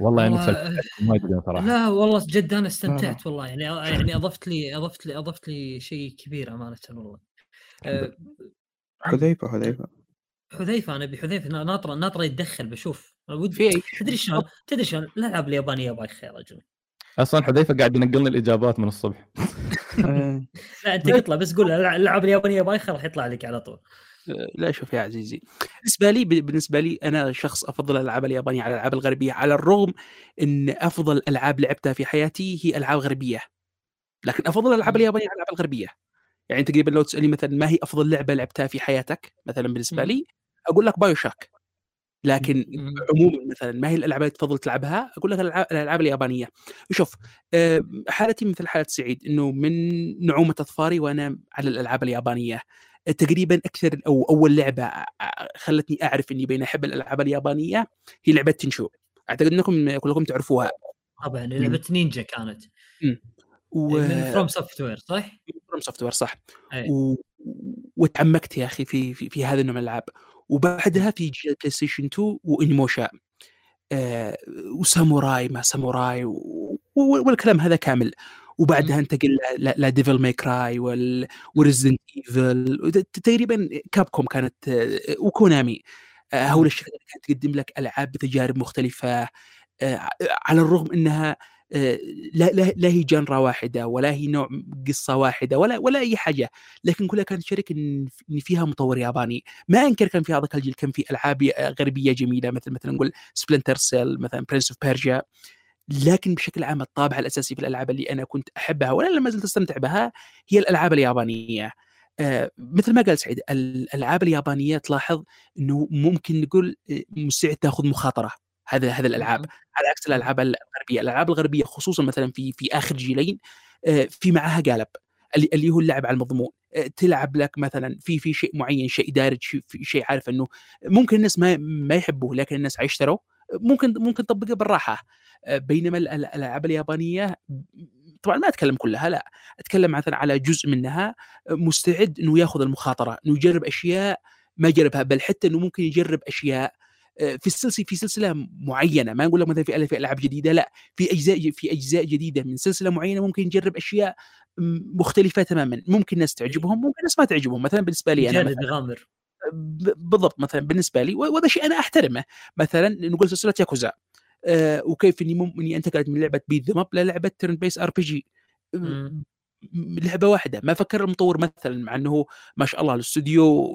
والله فلسفتك ما ادري صراحة. لا والله جد أنا استمتعت والله. يعني يعني أضفت لي أضفت لي أضفت لي شيء كبير أمانة والله. أه، حذيفة حذيفة. حذيفة أنا أبي حذيفة نا- ناطرة ناطرة يتدخل بشوف. ودي تدري شلون؟ تدري شلون؟ الألعاب اليابانية بايخه يا رجل أصلا حذيفة قاعد ينقلني الإجابات من الصبح. لا أنت اطلع بس قول الالعاب اليابانية بايخه راح يطلع لك على طول. لا شوف يا عزيزي. بالنسبة لي بالنسبة لي أنا شخص أفضل الألعاب اليابانية على الألعاب الغربية على الرغم إن أفضل ألعاب لعبتها في حياتي هي ألعاب غربية. لكن أفضل الألعاب. اليابانية على الالعاب الغربية. يعني تقريبا لو تسألني مثلا ما هي أفضل لعبة لعبتها في حياتك مثلا بالنسبة. لي أقول لك بايو شاك لكن. عموما مثلا ما هي الألعاب اللي تفضل تلعبها؟ أقول لك الالعاب اليابانية. شوف حالتي مثل حالة سعيد إنه من نعومة أظفاري وأنا على الألعاب اليابانية. تقريبا أكثر أو أول لعبة آه، خلتني أعرف إني بين أحب الألعاب اليابانية هي لعبة تنشو. أعتقد انكم كلكم تعرفوها. طبعا لعبة نينجا كانت و من From Software صح؟ From Software صح أي. و... وتعمقت يا أخي في في, في هذا النوع من الألعاب وبعدها في جيل PlayStation 2 و Onimusha آه وساموراي ما ساموراي والكلام هذا كامل. وبعدها انتقل ل Devil May Cry و Resident Evil تقريبا Capcom كانت آه، و Konami آه، هؤلاء الشركات كانت تقدم لك ألعاب بتجارب مختلفة آه، على الرغم إنها آه، لا هي genre واحدة ولا هي نوع قصة واحدة ولا ولا أي حاجة. لكن كلها كانت تشارك إن فيها مطور ياباني. ما أنكر كان في هذاك الجيل كان في ألعاب غربية جميلة مثل مثلا نقول Splinter Cell مثلا Prince of Persia لكن بشكل عام الطابع الأساسي في الألعاب اللي أنا كنت أحبها ولا ما زلت أستمتع بها هي الألعاب اليابانية. آه، مثل ما قال سعيد الألعاب اليابانية تلاحظ إنه ممكن نقول آه، مستعد تأخذ مخاطرة. هذا هذا الألعاب. على عكس الألعاب الغربية. الألعاب الغربية خصوصا مثلا في في آخر جيلين آه، في معها قالب اللي اللي هو اللعب على المضمون. آه، تلعب لك مثلا في في شيء معين شيء دارج شيء- في شيء عارف إنه ممكن الناس ما ما يحبوه لكن الناس حيشتروا ممكن ممكن تطبقه بالراحة. آه، بينما ال- ال- الألعاب اليابانية طبعا ما أتكلم كلها لا. أتكلم مثلا على جزء منها مستعد إنه ياخذ المخاطرة إنه يجرب أشياء ما جربها بل حتى إنه ممكن يجرب أشياء آه، في السلسله في سلسلة معينة ما نقول لك مثلا في في ألعاب جديدة لا في أجزاء في أجزاء جديدة من سلسلة معينة ممكن يجرب أشياء مختلفة تماما. ممكن ناس تعجبهم ممكن ناس ما تعجبهم. مثلا بالنسبة لي أنا يغامر ب- بالضبط مثلا بالنسبة لي وهذا شيء أنا أحترمه. مثلا نقول سلسلة ياكوزا آه وكيف إني مم- إني أنتقلت من لعبة beat them للعبه turn-based RPG. لعبة واحدة. ما فكر المطور مثلا مع إنه ما شاء الله الاستوديو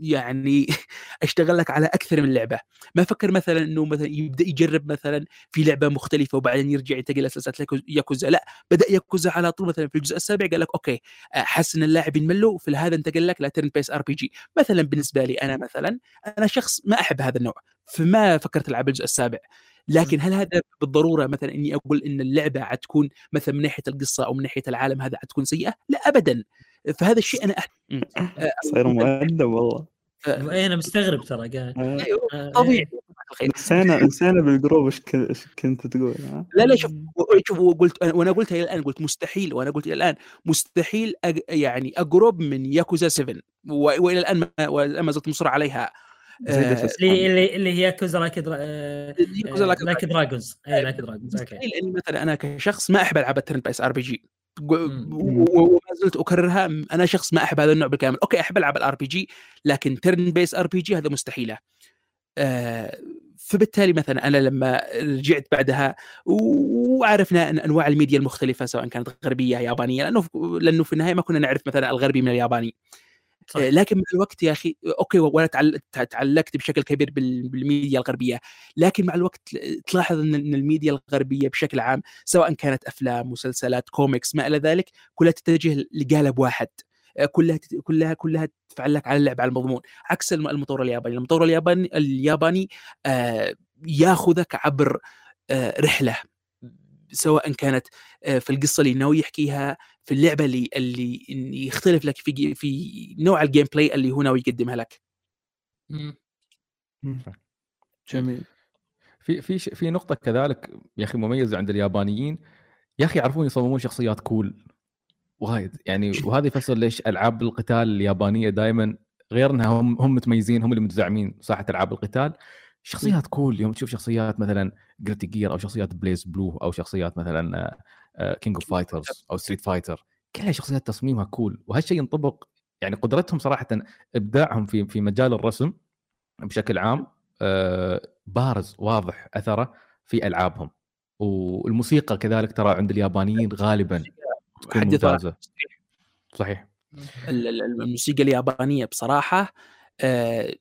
يعني اشتغل لك على أكثر من لعبة. ما فكر مثلا إنه مثلا يبدأ يجرب مثلا في لعبة مختلفة وبعدين يرجع ينتقل لسلسله Yaku- Yakuza. لا بدأ ياكوزا على طول مثلا في الجزء السابع قال لك okay آه، حس إن اللاعب يملوا في هذا انتقل لك ل turn-based RPG مثلا بالنسبة لي أنا مثلا أنا شخص ما أحب هذا النوع. فما فكرت ألعب الجزء السابع. لكن هل هذا بالضرورة مثلا إني أقول إن اللعبة حتكون مثلا من ناحية القصة أو من ناحية العالم هذا حتكون سيئة؟ لا ابدا فهذا الشيء أنا. آه، صاير مؤدب والله آه، أي أنا مستغرب ترى قاعد آه، أيوه، آه، طبيعي الخير. نسينا نسينا بالجروب إيش كنت تقول؟ لا لا شوف شوف وقلت وأنا قلت إلى الآن قلت مستحيل وأنا قلت إلى الآن مستحيل أج يعني أقرب من ياكوزا 7 و- وإلى الآن ما, ما زلت مصر عليها آه،. اللي اللي اللي هي Yakuza Like. آه، آه، Like Dragons اي Like Dragons okay مستحيل إني مثلا أنا كشخص ما أحب ألعاب ال turn-based RPG. وما زلت أكررها. أنا شخص ما أحب هذا النوع بالكامل. okay أحب ألعاب ال RPG لكن turn-based RPG هذا مستحيلة. آه، فبالتالي مثلا أنا لما رجعت بعدها وعرفنا أن أنواع الميديا المختلفة سواء كانت غربية يابانية لأنه لأنه في النهاية ما كنا نعرف مثلا الغربي من الياباني. صح. آه، لكن مع الوقت يا أخي okay وأنا تعل- تع- تعلقت بشكل كبير بال- بالميديا الغربية لكن مع الوقت تلاحظ ان الميديا الغربية بشكل عام سواء كانت أفلام مسلسلات كوميكس ما إلى ذلك كلها تتجه لقالب واحد آه، كلها كلها كلها تفعل لك على اللعب على المضمون عكس الم- المطور الياباني المطور الياباني الياباني آه، ياخذك عبر رحلة سواء كانت في القصة اللي ناوي يحكيها في اللعبة اللي اللي يختلف لك في في نوع ال gameplay اللي هو ناوي يقدمها لك. جميل. في في ش- في نقطة كذلك يا أخي مميزة عند اليابانيين. يا أخي يعرفون يصممون شخصيات cool وايد. يعني وهذا يفسر ليش ألعاب القتال اليابانية دائما غير إنها هم هم متميزين هم اللي متزعمين ساحه ألعاب القتال. شخصيات cool يوم تشوف شخصيات مثلا Guilty Gear أو شخصيات BlazBlue أو شخصيات مثلا King of Fighters أو Street Fighter كلها شخصيات تصميمها cool وهالشيء ينطبق يعني قدرتهم صراحة إبداعهم في في مجال الرسم بشكل عام آه، بارز واضح أثره في ألعابهم. والموسيقى كذلك ترى عند اليابانيين غالبا تكون ممتازة. صحيح. ال- ال- الموسيقى اليابانية بصراحة آه،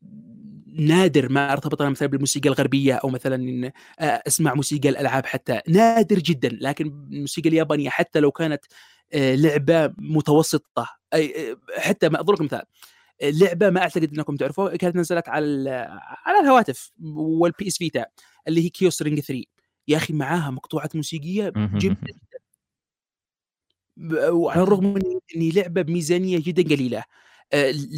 نادر ما ارتبط أنا مثلا بالموسيقى الغربية أو مثلا آه، أسمع موسيقى الألعاب حتى. نادر جدا لكن الموسيقى اليابانية حتى لو كانت آه، لعبة متوسطة أي آه، حتى ما أضرب مثال لعبة ما أعتقد إنكم تعرفوها كانت نزلت على على الهواتف وال PS Vita اللي هي Chaos Rings 3 يا أخي معاها مقطوعات موسيقية جدا وعلى الرغم من إني لعبة بميزانيه جدا قليلة.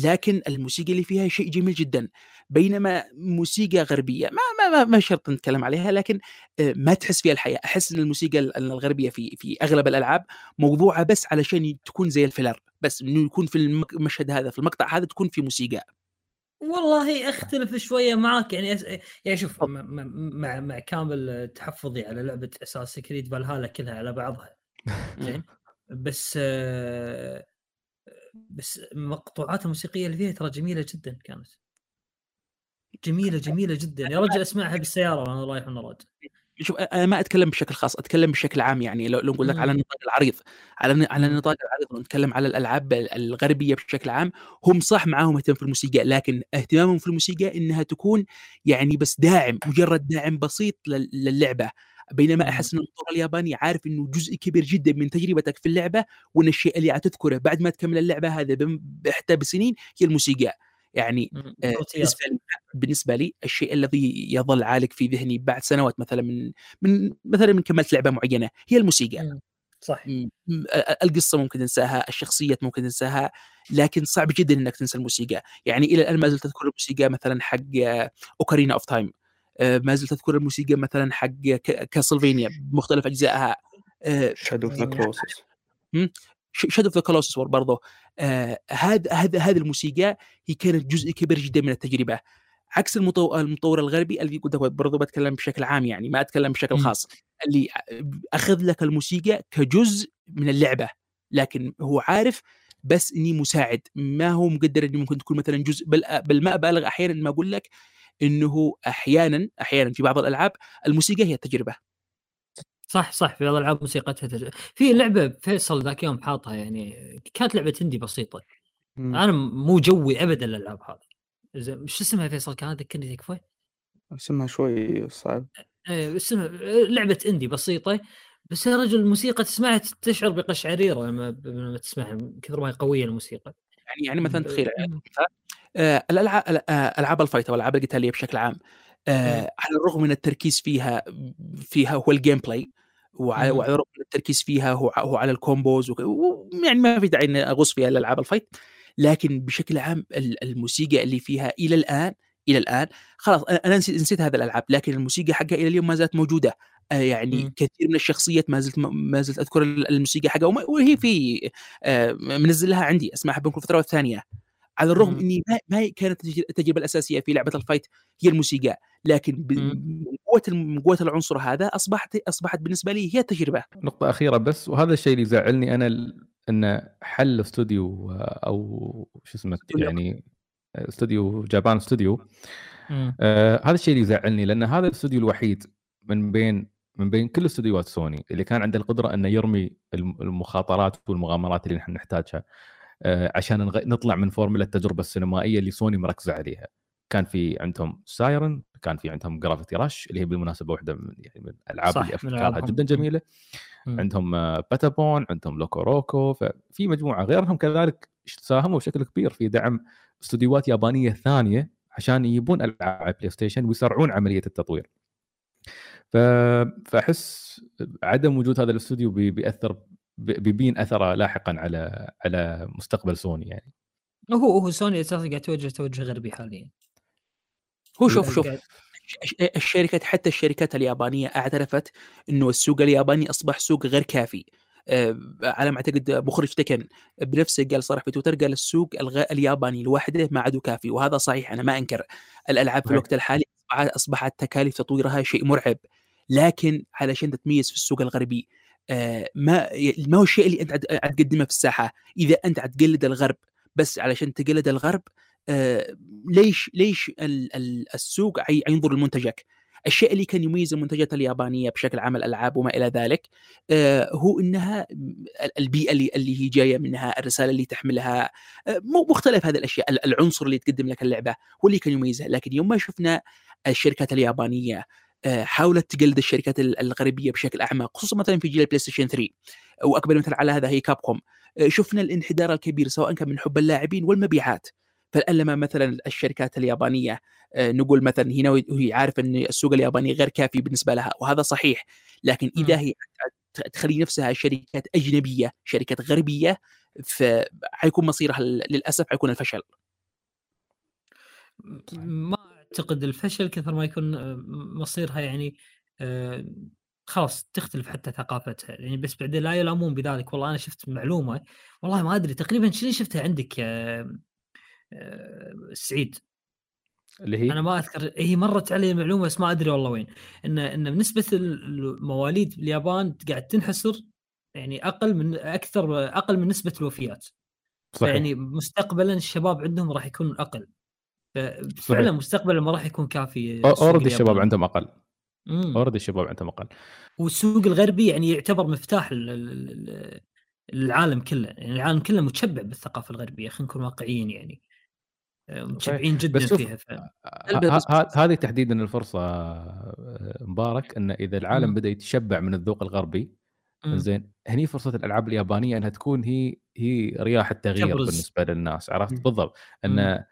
لكن الموسيقى اللي فيها شيء جميل جدا. بينما موسيقى غربية ما ما ما, ما شرط نتكلم عليها لكن آه، ما تحس فيها الحياة. أحس إن الموسيقى الغربية في في أغلب الألعاب موضوعة بس علشان تكون زي الفيلر بس إنه يكون في المشهد هذا في المقطع هذا تكون في موسيقى. والله أختلف شوية معك يعني أس... يعني شوف مع مع كامل تحفظي على لعبة أساس كريد فالهالا كلها على بعضها زين؟ بس بس المقطوعات الموسيقية اللي فيها ترى جميلة جدا كانت. جميلة جميلة جدا. يا رجل أسمعها بالسيارة وأنا رايح وأنا راجع. شوف أنا ما أتكلم بشكل خاص أتكلم بشكل عام يعني. لو نقول لك على النطاق العريض على على النطاق العريض ونتكلم على الألعاب الغربية بشكل عام هم صح معاهم اهتمام في الموسيقى لكن اهتمامهم في الموسيقى إنها تكون يعني بس داعم مجرد داعم بسيط للعبة. بينما أحس إن المطور الياباني عارف إنه جزء كبير جدا من تجربتك في اللعبة وإن الشيء اللي تذكره بعد ما تكمل اللعبة هذا حتى بسنين هي الموسيقى. يعني آه بالنسبة لي بالنسبة لي الشيء الذي يظل عالق في ذهني بعد سنوات مثلا من من مثلا من كملت لعبة معينة هي الموسيقى. صح القصة ممكن تنساها الشخصيات ممكن تنساها لكن صعب جدا إنك تنسى الموسيقى. يعني إلى الآن ما زلت أذكر الموسيقى مثلا حق Ocarina of Time. ما زلت أذكر الموسيقى مثلا حق Castlevania بمختلف أجزائها. Shadow of the Colossus Shadow of the Colossus برضه هذا هذا هذه الموسيقى هي كانت جزء كبير جدا من التجربة. عكس المطور الغربي اللي قلت برضه بتكلم بشكل عام يعني ما أتكلم بشكل خاص. اللي أخذ لك الموسيقى كجزء من اللعبة لكن هو عارف بس إني مساعد. ما هو مقدر إني ممكن تكون مثلا جزء بل, بل ما أبالغ أحيانا ما أقول لك إنه أحيانا أحيانا في بعض الألعاب الموسيقى هي التجربة. صح صح في بعض الألعاب موسيقتها تجربة. في لعبة فيصل ذاك يوم حاطها يعني كانت لعبة هندي بسيطة. مم. أنا مو جوي ابدا الالعاب هذه. شو اسمها فيصل؟ كان ذكرني تكفى اسمها شوي صعب. إيه اسمها لعبة اندي بسيطة بس يا رجل الموسيقى تسمعها تشعر بقشعريرة لما تسمعها كثر ما هي قوية الموسيقى. يعني يعني مثلا تخيل ألعاب ال fight أو الالعاب القتالية بشكل عام آه على الرغم من التركيز فيها فيها هو ال gameplay وعلى الرغم من التركيز فيها هو هو على ال combos يعني ما في داعي إني أغوص فيها الالعاب ال fight لكن بشكل عام الموسيقى اللي فيها إلى الآن إلى الآن خلاص أنا نسيت, نسيت هذا الألعاب لكن الموسيقى حقها إلى اليوم ما زالت موجودة آه يعني م. كثير من الشخصيات ما زلت ما زلت أذكر الموسيقى حقها وهي في آه منزل لها عندي أسمعها بين كل فترة والثانية. على الرغم. إني ما, ما كانت التجربه الأساسية في لعبة ال fight هي الموسيقى لكن من قوة من قوة العنصر هذا أصبحت أصبحت بالنسبة لي هي التجربة. نقطة أخيرة بس وهذا الشيء اللي يزعلني أنا إن حل استوديو أو شو اسمه يعني استوديو Japan Studio آه هذا الشيء اللي يزعلني لأن هذا الاستوديو الوحيد من بين من بين كل استديوهات سوني اللي كان عنده القدرة إنه يرمي المخاطرات والمغامرات اللي نحن نحتاجها. آه عشان نطلع من فورمولا التجربة السينمائية اللي سوني مركزة عليها كان في عندهم سايرن كان في عندهم جرافيتي راش اللي هي بالمناسبة واحدة من يعني من الالعاب اللي أفكارها جدا جميلة م. عندهم باتابون عندهم لوكو روكو ففي مجموعة غيرهم كذلك ساهموا بشكل كبير في دعم استديوهات يابانية ثانية عشان يجيبون ألعاب بلاي ستيشن ويسرعون عملية التطوير. ف... فأحس عدم وجود هذا الاستوديو بي... بيأثر بيبين أثره لاحقا على على مستقبل سوني يعني. هو هو سوني أساسا قاعد توجه توجه غربي حاليا. هو شوف شوف الشركات حتى الشركات اليابانية أعترفت إنه السوق الياباني أصبح سوق غير كافي آه، على ما أعتقد مخرج تيكن بنفسه قال صرح في تويتر قال السوق الياباني لوحده ما عاد كافي وهذا صحيح أنا ما أنكر الألعاب في الوقت الحالي أصبحت تكاليف تطويرها شيء مرعب لكن علشان تتميز في السوق الغربي ما ما هو الشيء اللي أنت تقدمه في الساحة. إذا أنت تقلد الغرب بس علشان تقلد الغرب آه، ليش ليش السوق ينظر لمنتجك؟ الشيء اللي كان يميز المنتجات اليابانية بشكل عام الألعاب وما إلى ذلك آه، هو إنها البيئة اللي اللي هي جاية منها الرسالة اللي تحملها آه، مختلف هذه الأشياء العنصر اللي تقدم لك اللعبة هو اللي كان يميزها. لكن يوم ما شفنا الشركات اليابانية حاولت تقلد الشركات الغربيه بشكل أعمق خصوصا مثلا في جيل البلاي ستيشن 3 واكبر مثال على هذا هي كابكوم شفنا الانحدار الكبير سواء كان من حب اللاعبين والمبيعات. فلما مثلا الشركات اليابانية آه، نقول مثلا هنا وهي عارفة إن السوق الياباني غير كافي بالنسبة لها وهذا صحيح لكن إذا هي تخلي نفسها شركات أجنبية شركات غربية فحيكون مصيرها للأسف حيكون الفشل. ما أعتقد الفشل كثر ما يكون آه، مصيرها يعني آه، خلاص تختلف حتى ثقافتها. يعني بس بعدين لا يلامون بذلك. والله أنا شفت معلومة والله ما أدري تقريبا شنو شفتها عندك يا سعيد؟ اللي هي؟ أنا ما أذكر هي مرت علي معلومة بس ما أدري والله وين. إن إن نسبه المواليد باليابان قاعد تنحسر يعني أقل من أكثر أقل من نسبة الوفيات. صحيح. يعني مستقبلا الشباب عندهم راح يكون أقل. فعلا مستقبلا ما راح يكون كافي اوريدي الشباب عندهم أقل. اوريدي الشباب عندهم أقل. والسوق الغربي يعني يعتبر مفتاح العالم كله. يعني العالم كله متشبع بالثقافة الغربية خلينا نكون واقعيين يعني. متشبعين جدا بس فيها ف... هذه تحديدا الفرصة آه، مبارك إن إذا العالم بدأ يتشبع من الذوق الغربي زين هني فرصة الألعاب اليابانية إنها تكون هي هي رياح التغيير تبرز. بالنسبة للناس عرفت؟ بالضبط. إن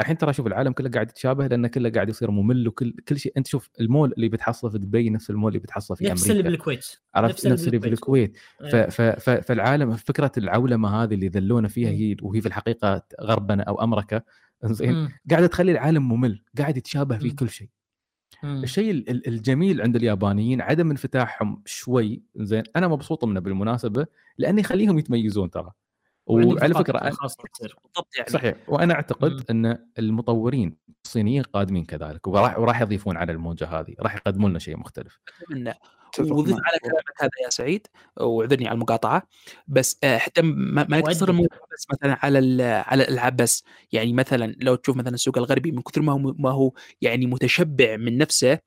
الحين ترى شوف العالم كله قاعد يتشابه لأنه كله قاعد يصير ممل وكل كل شيء. أنت شوف المول اللي بتحصله في دبي نفس المول اللي بتحصله في نفس أمريكا. اللي بالكويت. عرفت؟ نفس اللي في الكويت ف ف ف فالعالم فكرة العولمة هذه اللي ذلونا فيها هي وهي في الحقيقة غربنا أو أمريكا. زين قاعدة تخلي العالم ممل قاعد يتشابه في كل شيء. الشيء الجميل عند اليابانيين عدم انفتاحهم شوي زين أنا مبسوط منه بالمناسبة لأنه يخليهم يتميزون ترى. وعلى فكرة بالضبط يعني. صحيح وأنا أعتقد مم. أن المطورين الصينيين قادمين كذلك وراح وراح يضيفون على الموجة هذه راح يقدمون لنا شيء مختلف. أتمنى. وضيف على كلامك هذا يا سعيد واعذرني على المقاطعة بس آه، حتى ما, ما يقتصر الموضوع بس مثلا على على الألعاب بس. يعني مثلا لو تشوف مثلا السوق الغربي من كثر ما هو ما هو يعني متشبع من نفسه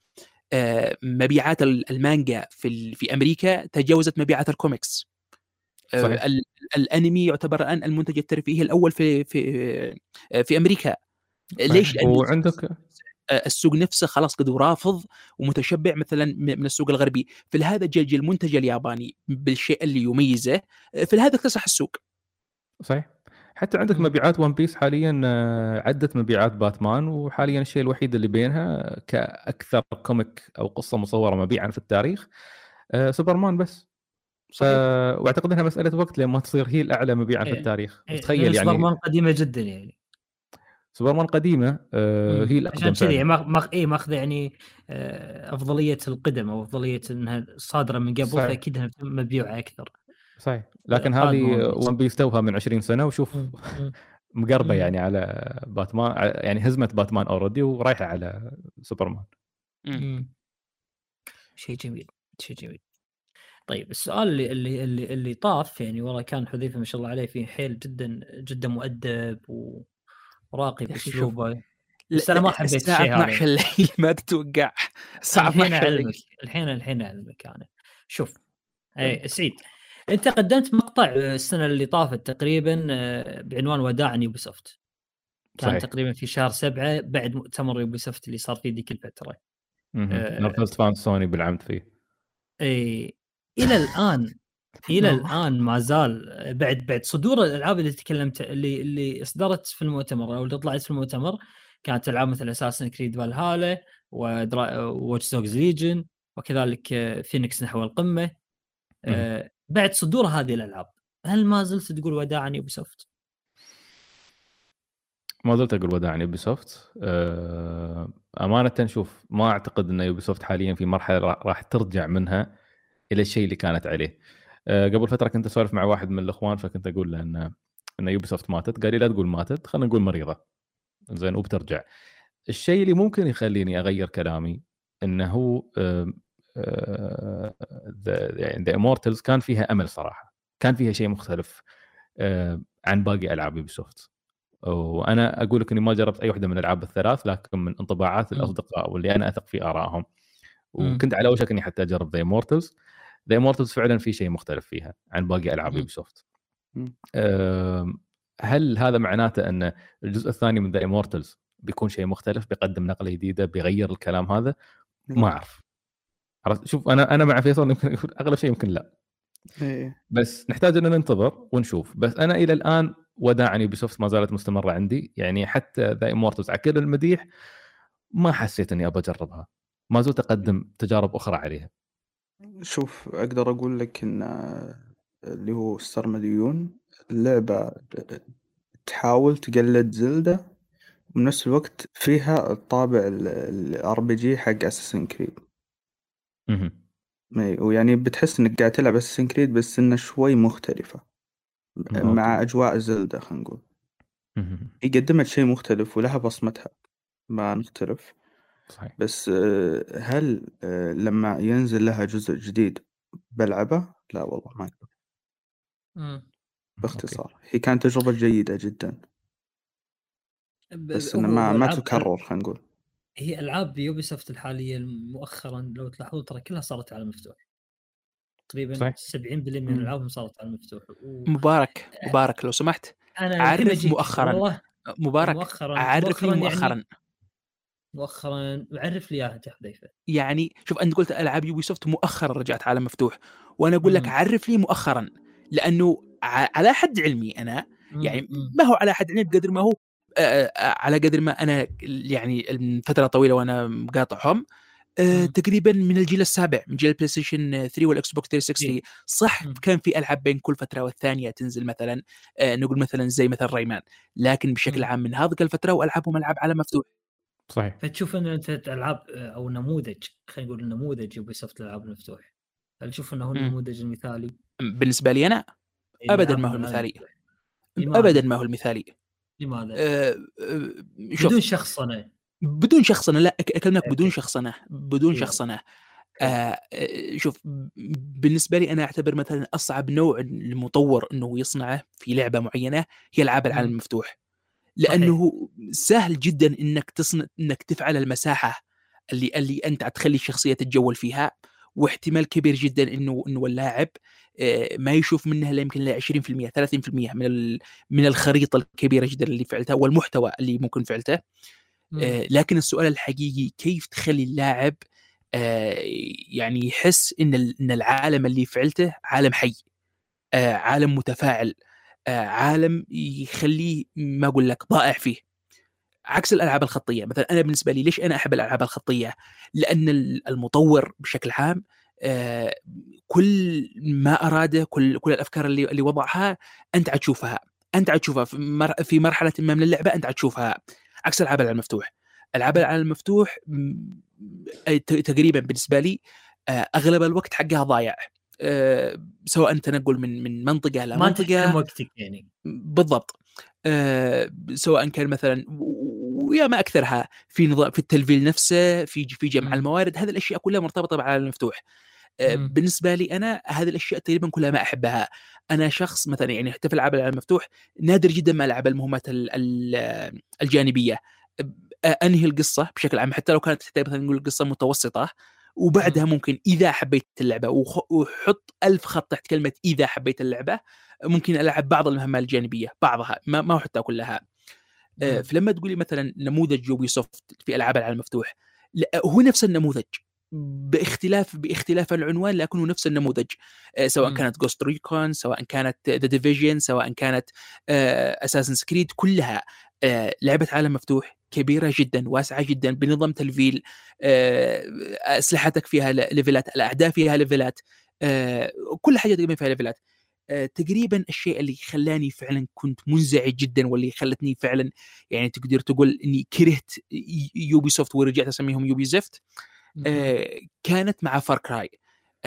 آه، مبيعات المانجا في في أمريكا تجاوزت مبيعات الكوميكس. صحيح. الأنمي يعتبر الآن المنتج الترفيهي الأول في في في أمريكا صحيح. ليش؟ وعندك السوق نفسه خلاص قد رافض ومتشبع مثلا من السوق الغربي فلهذا جاء المنتج الياباني بالشيء اللي يميزه فلهذا اكتسح السوق صحيح حتى عندك مبيعات ون بيس حاليا آه، عدت مبيعات باتمان وحاليا الشيء الوحيد اللي بينها كأكثر comic أو قصة مصورة مبيعا في التاريخ آه، سوبرمان بس. ف... وأعتقد إنها مسألة وقت لما تصير هي الأعلى مبيعا إيه. في التاريخ. إيه. تخيل يعني سوبرمان قديمة جدا يعني. سوبرمان قديمة آه هي الأقدم عشان كذي ماخ اي ماخذة يعني آه أفضلية القدم أو أفضلية إنها صادرة من قبل فأكيد إنها مبيوعة أكثر. صحيح. لكن هذه ون بيس توها من 20 سنة وشوف مقربة يعني على باتمان يعني هزمت باتمان already ورايحة على سوبرمان. شيء جميل. شيء جميل. طيب السؤال اللي اللي اللي, اللي طاف يعني والله كان حذيفة ما شاء الله عليه فيه حيل جدا جدا مؤدب وراقي بأسلوبه بس أنا ما حبيت الساعة 12 الليل ما تتوقع. الساعة الحين أعلمك الحين الحين أعلمك أنا. شوف أي سعيد أنت قدمت مقطع السنة اللي طافت تقريبا آه، بعنوان يوبي سوفت كان صحيح. تقريبا في شهر سبعة بعد مؤتمر يوبي سوفت اللي صار فيه ذيك الفترة. نرفزت fan سوني بالعمد فيه. إي إلى الآن إلى الآن ما زال بعد بعد صدور الألعاب اللي تكلمت اللي اللي إصدرت في المؤتمر أو اللي طلعت في المؤتمر كانت ألعاب مثل اساسن كريد فالهالا وواتش دوجز ليجن وكذلك فينيكس نحو القمة. آه بعد صدور هذه الألعاب هل ما زلت تقول وداعا يوبي سوفت؟ ما زلت أقول وداعا يوبي سوفت أمانة شوف ما أعتقد إن يوبي سوفت حاليا في مرحلة راح ترجع منها. إلى الشيء اللي كانت عليه. آه، قبل فترة كنت أسولف مع واحد من الإخوان فكنت أقول له إن إن يوبي سوفت ماتت. قال لي لا تقول ماتت خلينا نقول مريضة. زين وبترجع. الشيء اللي ممكن يخليني أغير كلامي إنه هو يعني ذا امورتلز كان فيها أمل صراحة. كان فيها شيء مختلف عن باقي ألعاب يوبي سوفت وأنا أقول لك إني ما جربت أي واحدة من الألعاب الثلاث لكن من انطباعات الأصدقاء واللي أنا أثق في آرائهم وكنت على وشك إني حتى أجرب ذا امورتلز ذا امورتلز فعلا في شيء مختلف فيها عن باقي ألعاب يوبي سوفت هل هذا معناته أن الجزء الثاني من ذا امورتلز بيكون شيء مختلف بيقدم نقلة جديدة بيغير الكلام هذا؟ ما أعرف. عرفت؟ شوف أنا أنا مع فيصل يمكن أغلب شيء يمكن لا. إيه. بس نحتاج أن ننتظر ونشوف. بس أنا إلى الآن وداعا يوبي سوفت ما زالت مستمرة عندي. يعني حتى ذا امورتلز على كل المديح ما حسيت إني ابى أجربها. ما زلت أقدم تجارب أخرى عليها شوف أقدر أقول لك إن اللي هو السرمديون اللعبة تحاول تقلد زلدة وبنفس الوقت فيها الطابع ال RPG حق اساسن كريد. ويعني بتحس إنك قاعد تلعب اساسن كريد بس إنها شوي مختلفة مع okay. أجواء زلدة خلينا نقول مهم. هي قدمت شيء مختلف ولها بصمتها ما نختلف صحيح بس آه، هل آه، لما ينزل لها جزء جديد بلعبه؟ لا والله ما أقدر. باختصار هي كانت تجربة جيدة جدا بس إنه ما ما تكرر خلينا نقول هي ألعاب يوبي سوفت الحالية مؤخرا لو تلاحظوا ترى كلها صارت على مفتوح تقريبا صحيح. 70% من. ألعابهم صارت على المفتوح و... مبارك مبارك لو سمحت أنا عرف الحين بجيك. مؤخراً. والله مبارك مؤخرا عرفني يعني مؤخرا مؤخرا عرف لي إياها يا حذيفه يعني شوف أنت قلت ألعاب يوبي سوفت مؤخرا رجعت عالم مفتوح وأنا أقول لك. عرف لي مؤخرا لأنه على حد علمي أنا يعني. ما هو على حد علمي بقدر ما هو على قدر ما أنا يعني فترة طويلة وأنا مقاطعهم. تقريبا من الجيل السابع من جيل البلاي ستيشن 3 والاكس بوكس 360 إيه. صح. كان في ألعاب بين كل فترة والثانية تنزل مثلا نقول مثلا زي مثلا ريمان لكن بشكل. عام من هذيك الفترة وألعابهم ألعاب على مفتوح صحيح فتشوف ان أنت العاب أو نموذج خلينا نقول نموذج يوبي سوفت الالعاب المفتوح هل تشوف إنه هو. النموذج المثالي؟ بالنسبة لي أنا إيه، ابدا ما هو المثالي؟ ابدا ما هو المثالي لماذا؟ آه، آه، بدون شخصنة بدون شخصنة لا أكلمك بدون. شخصنة بدون. شخصنة آه آه، شوف بالنسبة لي أنا أعتبر مثلا أصعب نوع المطور إنه يصنعه في لعبة معينة هي ألعاب العالم مم. المفتوح لأنه سهل جدا إنك تصنع إنك تفعل المساحة اللي اللي أنت تخلي الشخصية تتجول فيها واحتمال كبير جدا إنه إنه اللاعب آه، ما يشوف منها الا يمكن ل 20% 30% من من الخريطة الكبيرة جدا اللي فعلتها والمحتوى اللي ممكن فعلته. آه، لكن السؤال الحقيقي كيف تخلي اللاعب آه، يعني يحس إن إن العالم اللي فعلته عالم حي عالم متفاعل؟ عالم يخليه ما أقول لك ضائع فيه. عكس الألعاب الخطية مثلا أنا بالنسبة لي ليش أنا أحب الألعاب الخطية؟ لأن ال- المطور بشكل عام آه، كل ما أراده كل كل الأفكار اللي اللي وضعها أنت عتشوفها أنت عتشوفها في مر- في مرحلة ما من اللعبة أنت عتشوفها عكس ألعاب العالم المفتوح. ألعاب العالم المفتوح تقريبا بالنسبة لي آه، أغلب الوقت حقها ضايع. آه، سواء تنقل من من منطقة إلى ما وقتك يعني. بالضبط. آه، سواء كان مثلا ويا ما أكثرها في نظام في التلفيل نفسه في في جمع. الموارد هذه الأشياء كلها مرتبطة بالعالم المفتوح. آه،. بالنسبة لي أنا هذه الأشياء تقريبا كلها ما أحبها. أنا شخص مثلا يعني حتى في العاب العالم المفتوح نادر جدا ما ألعب المهمات ال- ال- الجانبية. أنهي القصة بشكل عام؟ حتى لو كانت حتى مثلا نقول قصه متوسطه وبعدها ممكن إذا حبيت اللعبه وحط ألف خط تحت كلمة إذا حبيت اللعبه ممكن ألعب بعض المهمات الجانبية بعضها ما ما حتى كلها آه،. فلما تقولي مثلا نموذج يوبي سوفت في ألعاب العالم المفتوح هو نفس النموذج باختلاف باختلاف العنوان لكنه نفس النموذج آه، سواء. كانت Ghost Recon سواء كانت The Division سواء كانت Assassin's Creed كلها آه، لعبة عالم مفتوح كبيرة جدا واسعة جدا بنظام تلفيل آه، أسلحتك فيها ليفلات الأعداء فيها ليفلات آه، كل حاجة تقريبا فيها ليفلات. آه، تقريبا الشيء اللي خلاني فعلا كنت منزعج جدا واللي خلتني فعلا يعني تقدر تقول إني كرهت Ubisoft ورجعت أسميهم Ubi زفت كانت مع Far Cry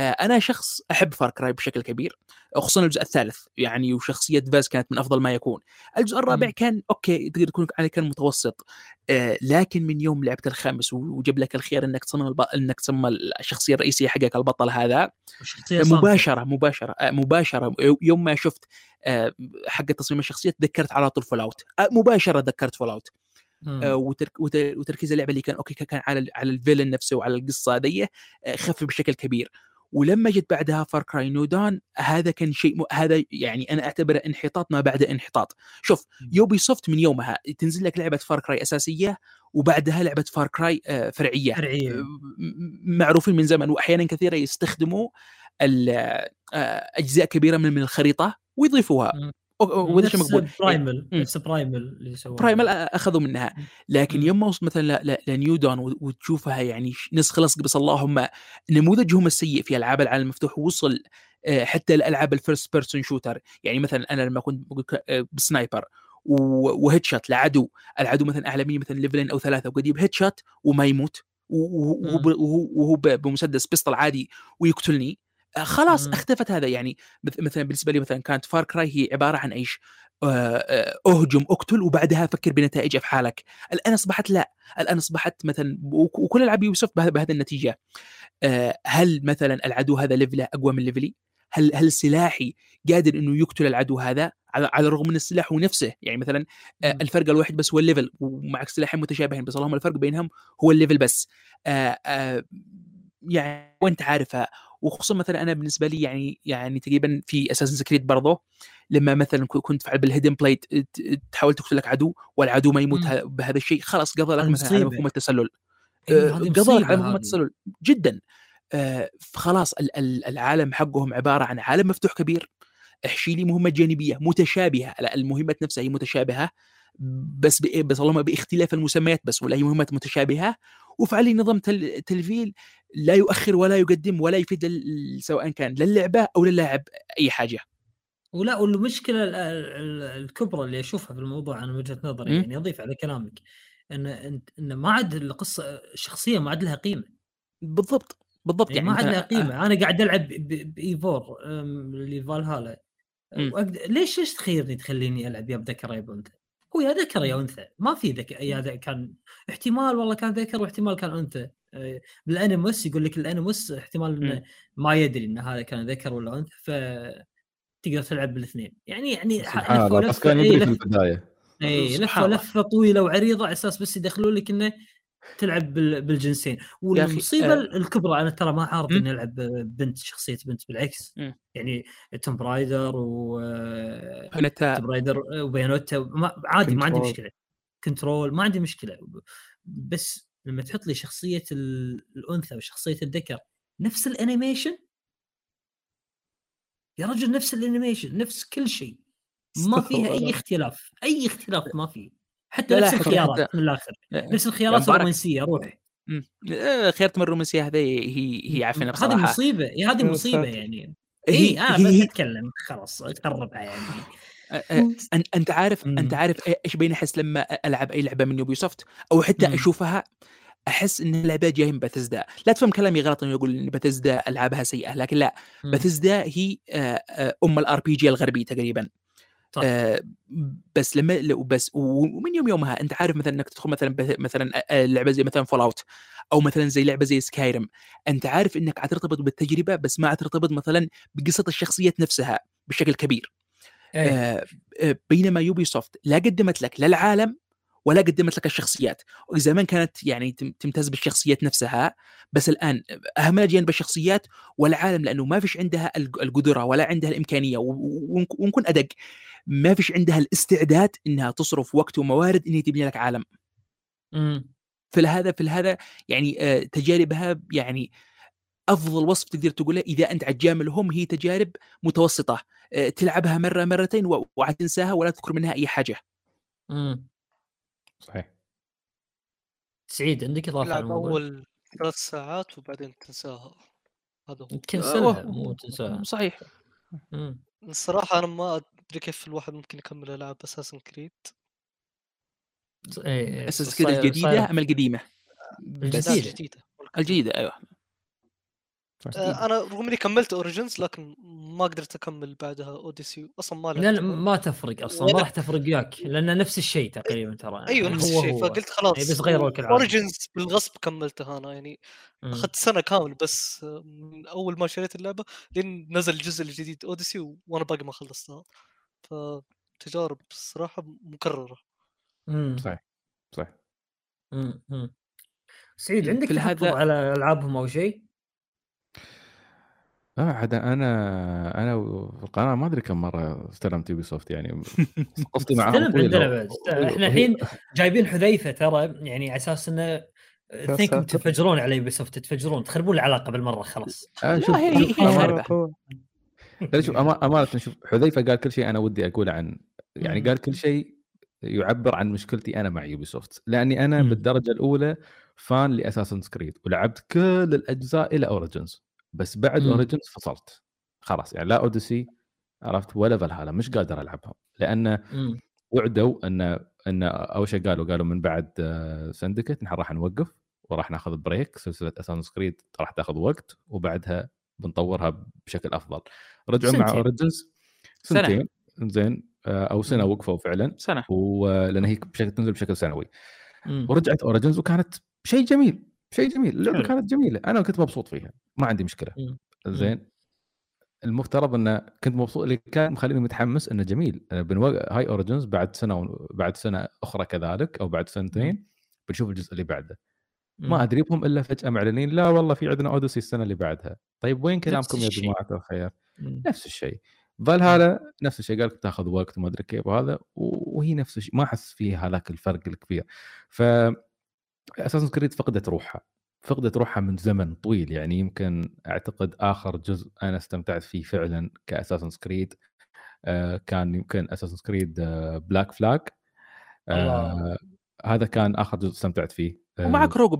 أنا شخص أحب Far Cry بشكل كبير خصوصا الجزء الثالث يعني وشخصية Vaas كانت من أفضل ما يكون الجزء الرابع. كان أوكي تقدر تكون عليه كان متوسط آه، لكن من يوم لعبت الخامس وجاب لك الخيار إنك تصمم الب... إنك تصمم الشخصية الرئيسية حقك البطل هذا. مباشرة مباشرة آه، مباشرة يوم ما شفت آه، حق تصميم الشخصية تذكرت على طول Fallout آه، مباشرة ذكرت Fallout. آه، وترك وتركيز اللعبة اللي كان أوكي كان على على ال villain نفسه وعلى القصة آه، خف بشكل كبير ولما جت بعدها Far Cry New Dawn هذا كان شيء م... هذا يعني أنا أعتبره انحطاط ما بعد انحطاط. شوف. Ubisoft من يومها تنزل لك لعبة Far Cry أساسية وبعدها لعبة Far Cry آه، فرعية. فرعية. آه، معروفين من زمن واحيانا كثيرة يستخدموا آه، أجزاء كبيرة من الخريطة ويضيفوها. نفس مقبول. Primal مم. نفس Primal اللي سووه Primal أخذوا منها. لكن. يوم ما وصلت مثلا ل New Dawn وتشوفها يعني نسخ لصق بس اللهم نموذجهم السيء في ألعاب العالم المفتوح وصل آه، حتى الالعاب ال first person shooter يعني مثلا أنا لما كنت آه، ب sniper و headshot لعدو العدو مثلا أعلى مني مثلا ليفلين أو ثلاثة وقد يجيب headshot وما يموت وهو وهو بمسدس pistol عادي ويقتلني. خلاص مم. اختفت هذا. يعني مثلا بالنسبة لي مثلا كانت Far Cry هي عبارة عن إيش؟ أهجم اقتل وبعدها فكر بنتائج أفعالك. الآن أصبحت لا. الآن أصبحت مثلا وكل ألعاب Ubisoft بهذه النتيجة. هل مثلا العدو هذا ليفله أقوى من ليفلي هل هل سلاحي قادر إنه يقتل العدو هذا؟ على الرغم من السلاح هو نفسه يعني مثلا الفرق الواحد بس هو ال level ومعك سلاحين متشابهين بس اللهم الفرق بينهم هو ال level بس. يعني وأنت عارفها. وخصوصا مثلا أنا بالنسبة لي يعني يعني تقريبا في Assassin's Creed برضه لما مثلا كنت تفعل بال hidden blade تحاول تقتل لك عدو والعدو ما يموت. بهذا الشيء خلاص قضى لك مثلا على مفهوم التسلل. إيه قضى لك على مفهوم التسلل. جدا. آه فخلاص العالم حقهم عبارة عن عالم مفتوح كبير احشي لي مهمة جانبية متشابهة المهمات نفسها هي متشابهة بس بس اللهم بإختلاف المسميات بس ولا هي مهمات متشابهة. وفعل لي نظام تل... تلفيل لا يؤخر ولا يقدم ولا يفيد سواء كان للعبة أو للاعب أي حاجة. ولا والمشكلة الكبرى اللي أشوفها في الموضوع أنا من وجهة نظري يعني اضيف على كلامك إن إن ما عاد القصة الشخصيه ما عاد لها قيمة. بالضبط بالضبط يعني, يعني ما عاد لها قيمة. أنا قاعد ألعب بإيفور اللي فالهالا ليش ليش تخيرني تخليني ألعب يا بذكر يا انثى؟ هو يا ذكر يا أنثى. ما في ذكر يا ذكر كان احتمال والله كان ذكر واحتمال كان أنثى. آه، بالانيموس يقول لك الانيموس احتمال إنه ما يدري إن هذا كان ذكر ولا أنثى ف تقدر تلعب بالاثنين. يعني يعني سبحان الله بس كان يدري في البداية. اي لفه لفة طويلة وعريضة على أساس بس يدخلون لك إنه تلعب بالجنسين. والمصيبة آه. الكبرى أنا ترى ما عارض إني ألعب بنت شخصية بنت بالعكس. م. يعني Tomb Raider و Tomb Raider و Bayonetta عادي ما عندي مشكلة. Control ما عندي مشكلة. بس لما تحط لي شخصية الأنثى وشخصية الذكر نفس ال animation؟ يا رجل نفس ال animation نفس كل شيء. ما فيها أي اختلاف أي اختلاف ما فيه. حتى نفس الخيارات من الآخر. نفس الخيارات الرومانسية روح. آه، خيارات من الرومانسية هذه هي هي عفنه بصراحه هذه مصيبة هذه مصيبة يعني. اي أنا بس أتكلم خلاص قربها يعني. أنت عارف أنت عارف إيش بين أحس لما ألعب أي لعبة من Ubisoft أو حتى أشوفها أحس إن اللعبة جاية من باتزدا لا تفهم كلامي غلط إنه يقول إن باتزدا ألعابها سيئة لكن لا باتزدا هي ام ال RPG الغربي تقريبا. صح. آه بس لما بس ومن يوم يومها أنت عارف مثلا إنك تدخل مثلا مثلا لعبة زي مثلا Fallout أو مثلا زي لعبة زي Skyrim أنت عارف إنك حترتبط بالتجربة بس ما حترتبط مثلا بقصة الشخصيات نفسها بشكل كبير. أيه. آه بينما Ubisoft لا قدمت لك لا العالم ولا قدمت لك الشخصيات. زمان كانت يعني تمتاز بالشخصيات نفسها بس الآن أهم جانب الشخصيات والعالم لأنه ما فيش عندها القدرة ولا عندها الإمكانية ونكون أدق. ما فيش عندها الاستعداد إنها تصرف وقت وموارد انها تبني لك عالم. إمم. في هذا في هذا يعني آه، تجاربها يعني أفضل وصف تقدر تقوله إذا أنت عجاملهم هي تجارب متوسطة آه، تلعبها مرة مرتين وحتنساها ولا تذكر منها أي حاجة. امم صحيح. سعيد عندك إضافة على الموضوع؟ أول ثلاث ساعات وبعدين تنساها. هذا هو. تكنسلها مو تنساها. صحيح. امم الصراحه أنا ما أدري كيف الواحد ممكن يكمل ألعاب اساسن كريد Assassin's Creed الجديدة أم القديمة؟ الجديدة. الجديدة أيوه. أنا رغم إني كملت Origins لكن ما قدرت أكمل بعدها Odyssey أصلا ما لا, لا ما تفرق أصلا ما راح تفرق وياك لأن نفس الشيء تقريبا ترى. أيوه يعني نفس الشيء. فقلت خلاص يعني بس غيروا لك Origins بالغصب كملتها أنا. يعني أخذت سنة كاملة بس من أول ما شريت اللعبة لين نزل الجزء الجديد Odyssey وأنا باقي ما خلصتها. فتجارب الصراحه مكررة. امم صحيح صحيح. امم سعيد عندك تحفظ على ألعابهم أو شيء؟ لا عاد أنا أنا في القناة ما أدري كم مرة استلمت Ubisoft يعني قصدي معاهم عندنا بعد إحنا الحين جايبين حذيفة ترى يعني على أساس إنه اثنينكم تفجرون على Ubisoft تفجرون تخربون العلاقة بالمرة خلاص. آه شوف لا هي هي شوف أمانة شوف حذيفة قال كل شيء أنا ودي اقوله عن يعني قال كل شيء يعبر عن مشكلتي أنا مع Ubisoft لأني أنا بالدرجة الأولى fan ل Assassin's Creed ولعبت كل الأجزاء إلى Origins بس بعد Origins فصلت. خلاص يعني لا Odyssey عرفت؟ ولا فالهالا مش قادر العبهم لأن مم. وعدوا إن إن أول شيء قالوا قالوا من بعد Syndicate نحن راح نوقف وراح ناخذ break سلسلة Assassin's Creed راح تاخذ وقت وبعدها بنطورها بشكل أفضل. رجعوا مع. Origins. سنتين. زين. آه، أو سنة مم. وقفوا فعلا. سنة. ولان هي بشكل تنزل بشكل سنوي. مم. ورجعت Origins وكانت شيء جميل. شيء جميل اللعبة. كانت جميلة. أنا كنت مبسوط فيها ما عندي مشكلة. مم. زين. المفترض انه كنت مبسوط اللي كان مخليني متحمس إنه جميل. أنا بنوق... هاي Origins بعد سنة و... بعد سنة أخرى كذلك أو بعد سنتين بنشوف الجزء اللي بعده. ما أدري بهم إلا فجأة معلنين لا والله في عندنا Odyssey السنة اللي بعدها. طيب وين كلامكم يا. جماعة؟ الخير. نفس الشيء. فالهالا نفس الشيء. قال تاخذ وقت وما أدري كيف وهذا وهي نفس الشيء. ما أحس فيه هذاك الفرق الكبير. ف Assassin's Creed فقدت روحها فقدت روحها من زمن طويل يعني يمكن أعتقد آخر جزء أنا استمتعت فيه فعلا ك Assassin's Creed آه كان يمكن Assassin's Creed Black Flag آه. هذا كان آخر جزء استمتعت فيه آه ومعك روج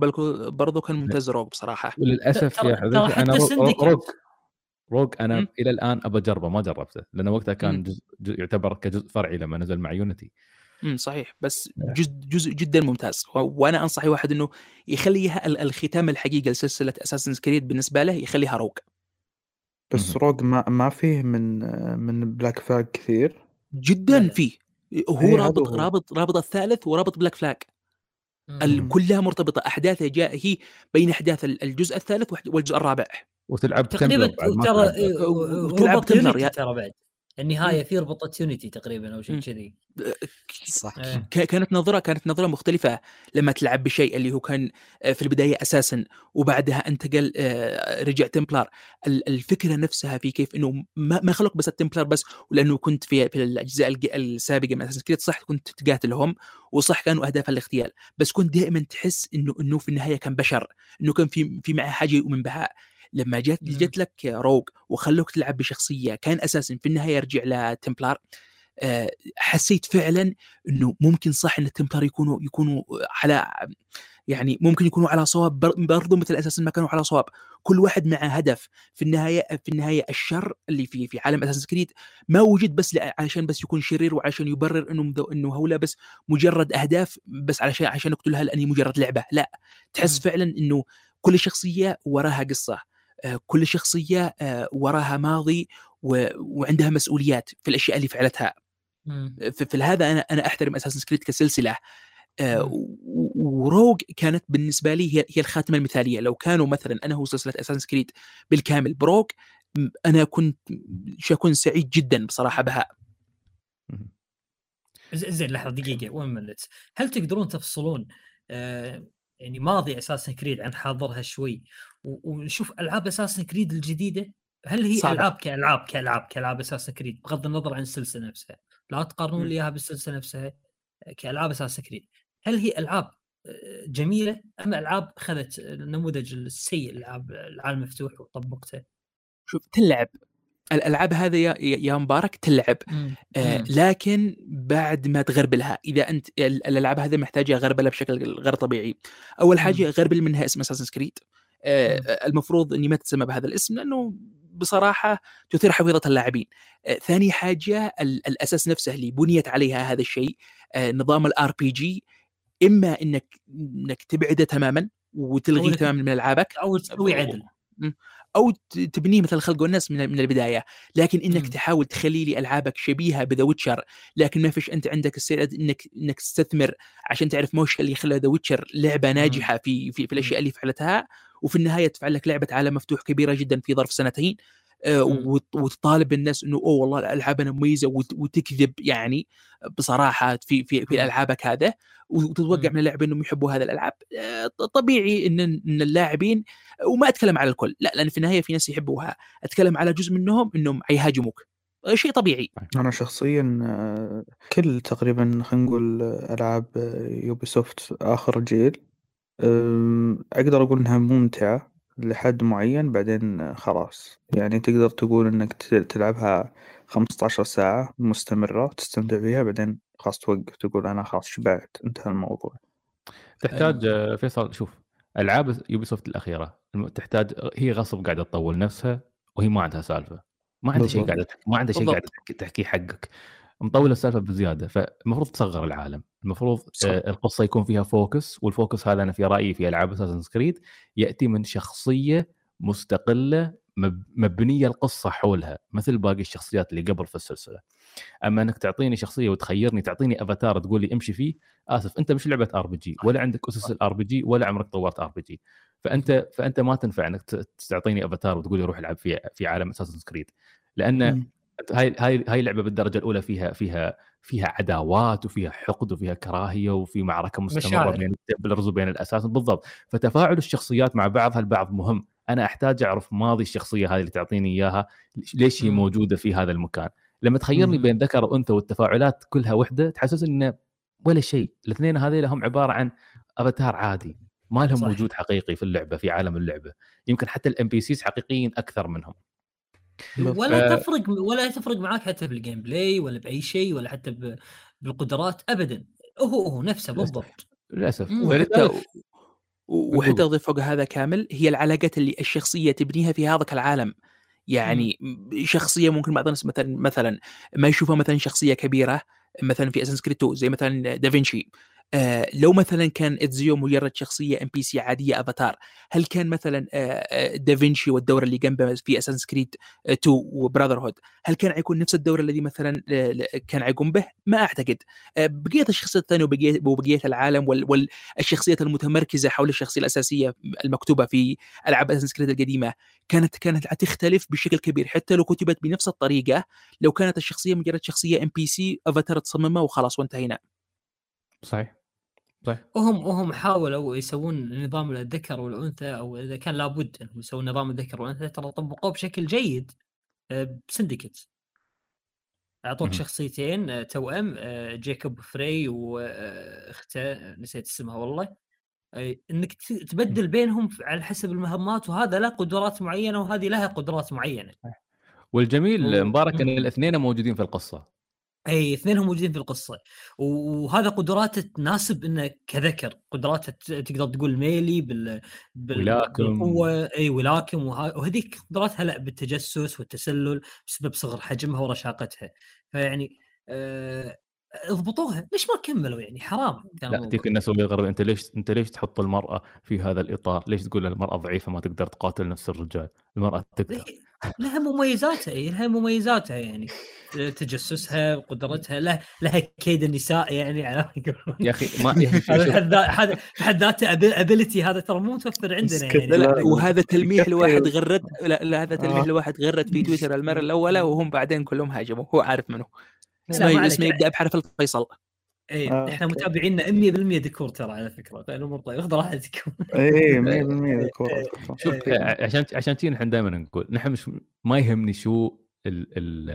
برضو كان ممتاز روج بصراحة وللأسف يا حبيبي أنا. روج روج أنا. إلى الآن أبى أجربه ما جربته لأن وقتها كان جزء يعتبر كجزء فرعي لما نزل مع يونيتي إمم صحيح بس جزء جزء جدا ممتاز وأنا أنصح أي واحد إنه يخليها ال- الختام الحقيقي لسلسلة اساسن كريد بالنسبة له يخليها روج بس. روج ما ما فيه من من Black Flag كثير جدا. فيه هو إيه، هذا رابط هو. رابط رابط الثالث ورابط Black Flag. كلها مرتبطة أحداثها جاء هي بين أحداث ال- الجزء الثالث والجزء الرابع وتلعب تقريبا ترى تلعب. وتلعب ربط Templar Unity يا- ترى بعد النهاية في ربطت Unity تقريبا أو شيء مم. كذي. صح. إيه. ك- كانت نظرة كانت نظرة مختلفة لما تلعب بشيء اللي هو كان آه، في البداية أساسا وبعدها انتقل آه، رجع Templar ال- الفكرة نفسها في كيف إنه ما خلق بس التمبلر بس ولأنه كنت في في الأجزاء السابقة من أساس صح كنت تقاتلهم وصح كانوا أهداف الاغتيال. بس كنت دائما تحس إنه إنه في النهاية كان بشر إنه كان في في معه حاجة يؤمن بها. لما جت مم. جت لك روج وخلوك تلعب بشخصية كان أساسا في النهاية يرجع لتمبلر آه، حسيت فعلا إنه ممكن صح إن التمبلر يكونوا يكونوا على يعني ممكن يكونوا على صواب بر- برضو مثل أساس ما كانوا على صواب كل واحد مع هدف في النهاية في النهاية الشر اللي في في عالم أساس كريد ما وجد بس علشان بس يكون شرير وعشان يبرر إنه إنه هؤلاء بس مجرد أهداف بس علشان عشان اقتلها لأني مجرد لعبة لأ تحس مم. فعلا إنه كل شخصية وراها قصة كل شخصية آه، وراها ماضي و- وعندها مسؤوليات في الأشياء اللي فعلتها. مم. في, في هذا أنا أنا أحترم اساسن كريد كسلسلة. آه، وروج كانت بالنسبة لي هي هي الخاتمة المثالية. لو كانوا مثلا أنا هو سلسلة اساسن كريد بالكامل بروج م- أنا كنت شكون سعيد جدا بصراحة بها. زين لحظة دقيقة وين ملت؟ هل تقدرون تفصلون؟ آه يعني ماضي اساسن كريد عن حاضرها شوي ونشوف ألعاب اساسن كريد الجديدة هل هي صعبة. ألعاب كألعاب كألعاب كألعاب اساسن كريد بغض النظر عن السلسلة نفسها لا تقارنون. لي اياها بالسلسلة نفسها كألعاب اساسن كريد هل هي ألعاب آه، جميلة أم ألعاب أخذت النموذج السيء العاب العالم المفتوح وطبقته؟ شوف تلعب الألعاب هذه يا, يا مبارك تلعب. آه. لكن بعد ما تغربلها إذا أنت ال- الألعاب هذه محتاجة غربلة بشكل غير طبيعي. أول حاجة غربل منها اسم اساسن كريد آه. المفروض إني ما تسمى بهذا الاسم لأنه بصراحة تثير حفيظة اللاعبين. آه ثاني حاجة ال- الأساس نفسه اللي بنيت عليها هذا الشيء آه نظام ال RPG إما انك إنك تبعده تماما وتلغيه تماما من ألعابك. أو تسوي عدل. أو تبنيه مثل الخلق والناس من من البداية. لكن إنك مم. تحاول تخلي لي ألعابك شبيهة ب The Witcher لكن ما فيش أنت عندك السير إنك إنك تستثمر عشان تعرف موش اللي خلى The Witcher لعبة ناجحة في في, في الأشياء اللي فعلتها. وفي النهاية تفعل لك لعبة عالم مفتوح كبيرة جدا في ظرف سنتين. وتطالب الناس إنه أوه والله الالعابنا مميزة وت- وتكذب يعني بصراحة في في في مم. ألعابك هذا وتتوقع مم. من اللاعبين إنهم يحبوا هذه الألعاب. آه، طبيعي إن إن اللاعبين وما أتكلم على الكل لا لأن في النهاية في ناس يحبوها. أتكلم على جزء منهم إنهم يهاجموك آه، شيء طبيعي. أنا شخصيا آه، كل تقريبا خلينا نقول آه، ألعاب Ubisoft آخر جيل أم، أقدر أقول إنها ممتعة. لحد معين بعدين خلاص. يعني تقدر تقول إنك ت- تلعبها 15 ساعة مستمرة تستمتع فيها بعدين خلاص توقف تقول أنا خلاص شبعت انتهى الموضوع. تحتاج آه، فيصل شوف ألعاب Ubisoft الاخيره تحتاج هي غصب قاعدة تطول نفسها وهي ما عندها سالفة. ما عنده شيء بالضبط. قاعد ما عنده شيء قاعد بالضبط. تحكي- تحكيه حقك. مطول السالفة بزيادة فالمفروض تصغر العالم. المفروض صح. آه، القصة يكون فيها focus وال focus هذا أنا في رأيي في ألعاب Assassin's Creed يأتي من شخصية مستقلة مب- مبنية القصة حولها مثل باقي الشخصيات اللي قبل في السلسلة. أما أنك تعطيني شخصية وتخيرني تعطيني أفاتار تقول لي امشي فيه آسف أنت مش لعبة RPG ولا عندك أسس ال RPG ولا عمرك طورت RPG فأنت فأنت ما تنفع إنك تعطيني أفاتار وتقول لي روح العب في في عالم Assassin's Creed لأن. هاي هاي هاي اللعبه بالدرجة الأولى فيها فيها فيها عداوات وفيها حقد وفيها كراهية وفي معركة مستمرة مشاعر. بين التمبلرز وبين الأساس. بالضبط. فتفاعل الشخصيات مع بعضها البعض مهم. أنا أحتاج أعرف ماضي الشخصية هذه اللي تعطيني إياها ليش هي. موجودة في هذا المكان. لما تخيرني. بين ذكر وأنثى والتفاعلات كلها وحدة تحسس انه ولا شيء. الاثنين هذيل هم عبارة عن أفاتار عادي. ما لهم صح. وجود حقيقي في اللعبة في عالم اللعبة. يمكن حتى ال NPCs حقيقيين أكثر منهم. ولا ف- تفرق ولا تفرق معاك حتى في ال gameplay ولا بأي شيء ولا حتى ب- بالقدرات ابدا. هو هو نفسه. بالضبط. للأسف. وحتى. أضيف فوق هذا كامل هي العلاقات اللي الشخصية تبنيها في هذاك العالم. يعني شخصية ممكن بعض الناس مثلا مثلا ما يشوفها مثلا شخصية كبيرة مثلا في Assassin's Creed 2 زي مثلا دافنشي آه لو مثلا كان إتزيو مجرد شخصية NPC عادية أفاتار هل كان مثلا آه آه، دافنشي والدور اللي جنبه في Assassin's Creed 2 و Brotherhood هل كان حيكون نفس الدور الذي مثلا آه، كان حيقوم به؟ ما أعتقد. آه، بقية الشخصيات الثانية وبقية وبقية العالم وال- والشخصيات المتمركزة حول الشخصية الأساسية المكتوبة في ألعاب Assassin's Creed القديمة كانت كانت حتختلف بشكل كبير. حتى لو كتبت بنفس الطريقة لو كانت الشخصية مجرد شخصية NPC avatar تصممها وخلاص وانتهينا. صحيح. صحيح وهم وهم حاولوا يسوون نظام الذكر والأنثى أو إذا كان لابد انهم يسوون نظام الذكر والأنثى ترى طبقوه بشكل جيد آه، بسندكت. أعطوك. شخصيتين آه، توأم آه، جيكوب فري واخته نسيت اسمها والله. إنك تبدل بينهم على حسب المهمات وهذا له قدرات معينة وهذه لها قدرات معينة. والجميل مبارك إن. الاثنين موجودين في القصة. إي اثنينهم موجودين في القصة وهذا قدراته تناسب إنه كذكر قدراته تقدر تقول ميلي بال, بال... ولاكم. بالقوة إي ولاكم وه... وهذيك قدراتها لأ بالتجسس والتسلل بسبب صغر حجمها ورشاقتها فيعني آه... اضبطوها ليش ما كملوا يعني حرام لا. تيك الناس اللي يغرب أنت ليش أنت ليش تحط المرأة في هذا الإطار؟ ليش تقول المرأة ضعيفة ما تقدر تقاتل نفس الرجال؟ المرأة تقدر لها مميزاتها إيه، لها مميزاتها يعني تجسسها قدرتها لها لها كيد النساء يعني على. يا أخي ما هذا بحد ذاته ability هذا ترى مو متوفر عندنا يعني لا لا وهذا تلميح. لواحد غرد لا, لا هذا تلميح آه. لواحد غرد في تويتر المرة الأولى وهم بعدين كلهم هاجموا هو عارف منه اسمه. اسمه يبدأ بحرف ال فيصل اي آه، إحنا. متابعينا 100% ذكور ترى على فكرة فالامور طيب اخذ راحتكم اي 100% الكورة إيه. شوف إيه. آه، عشان عشان كذي نحن دائما نقول نحن مش ما يهمني شو ال ال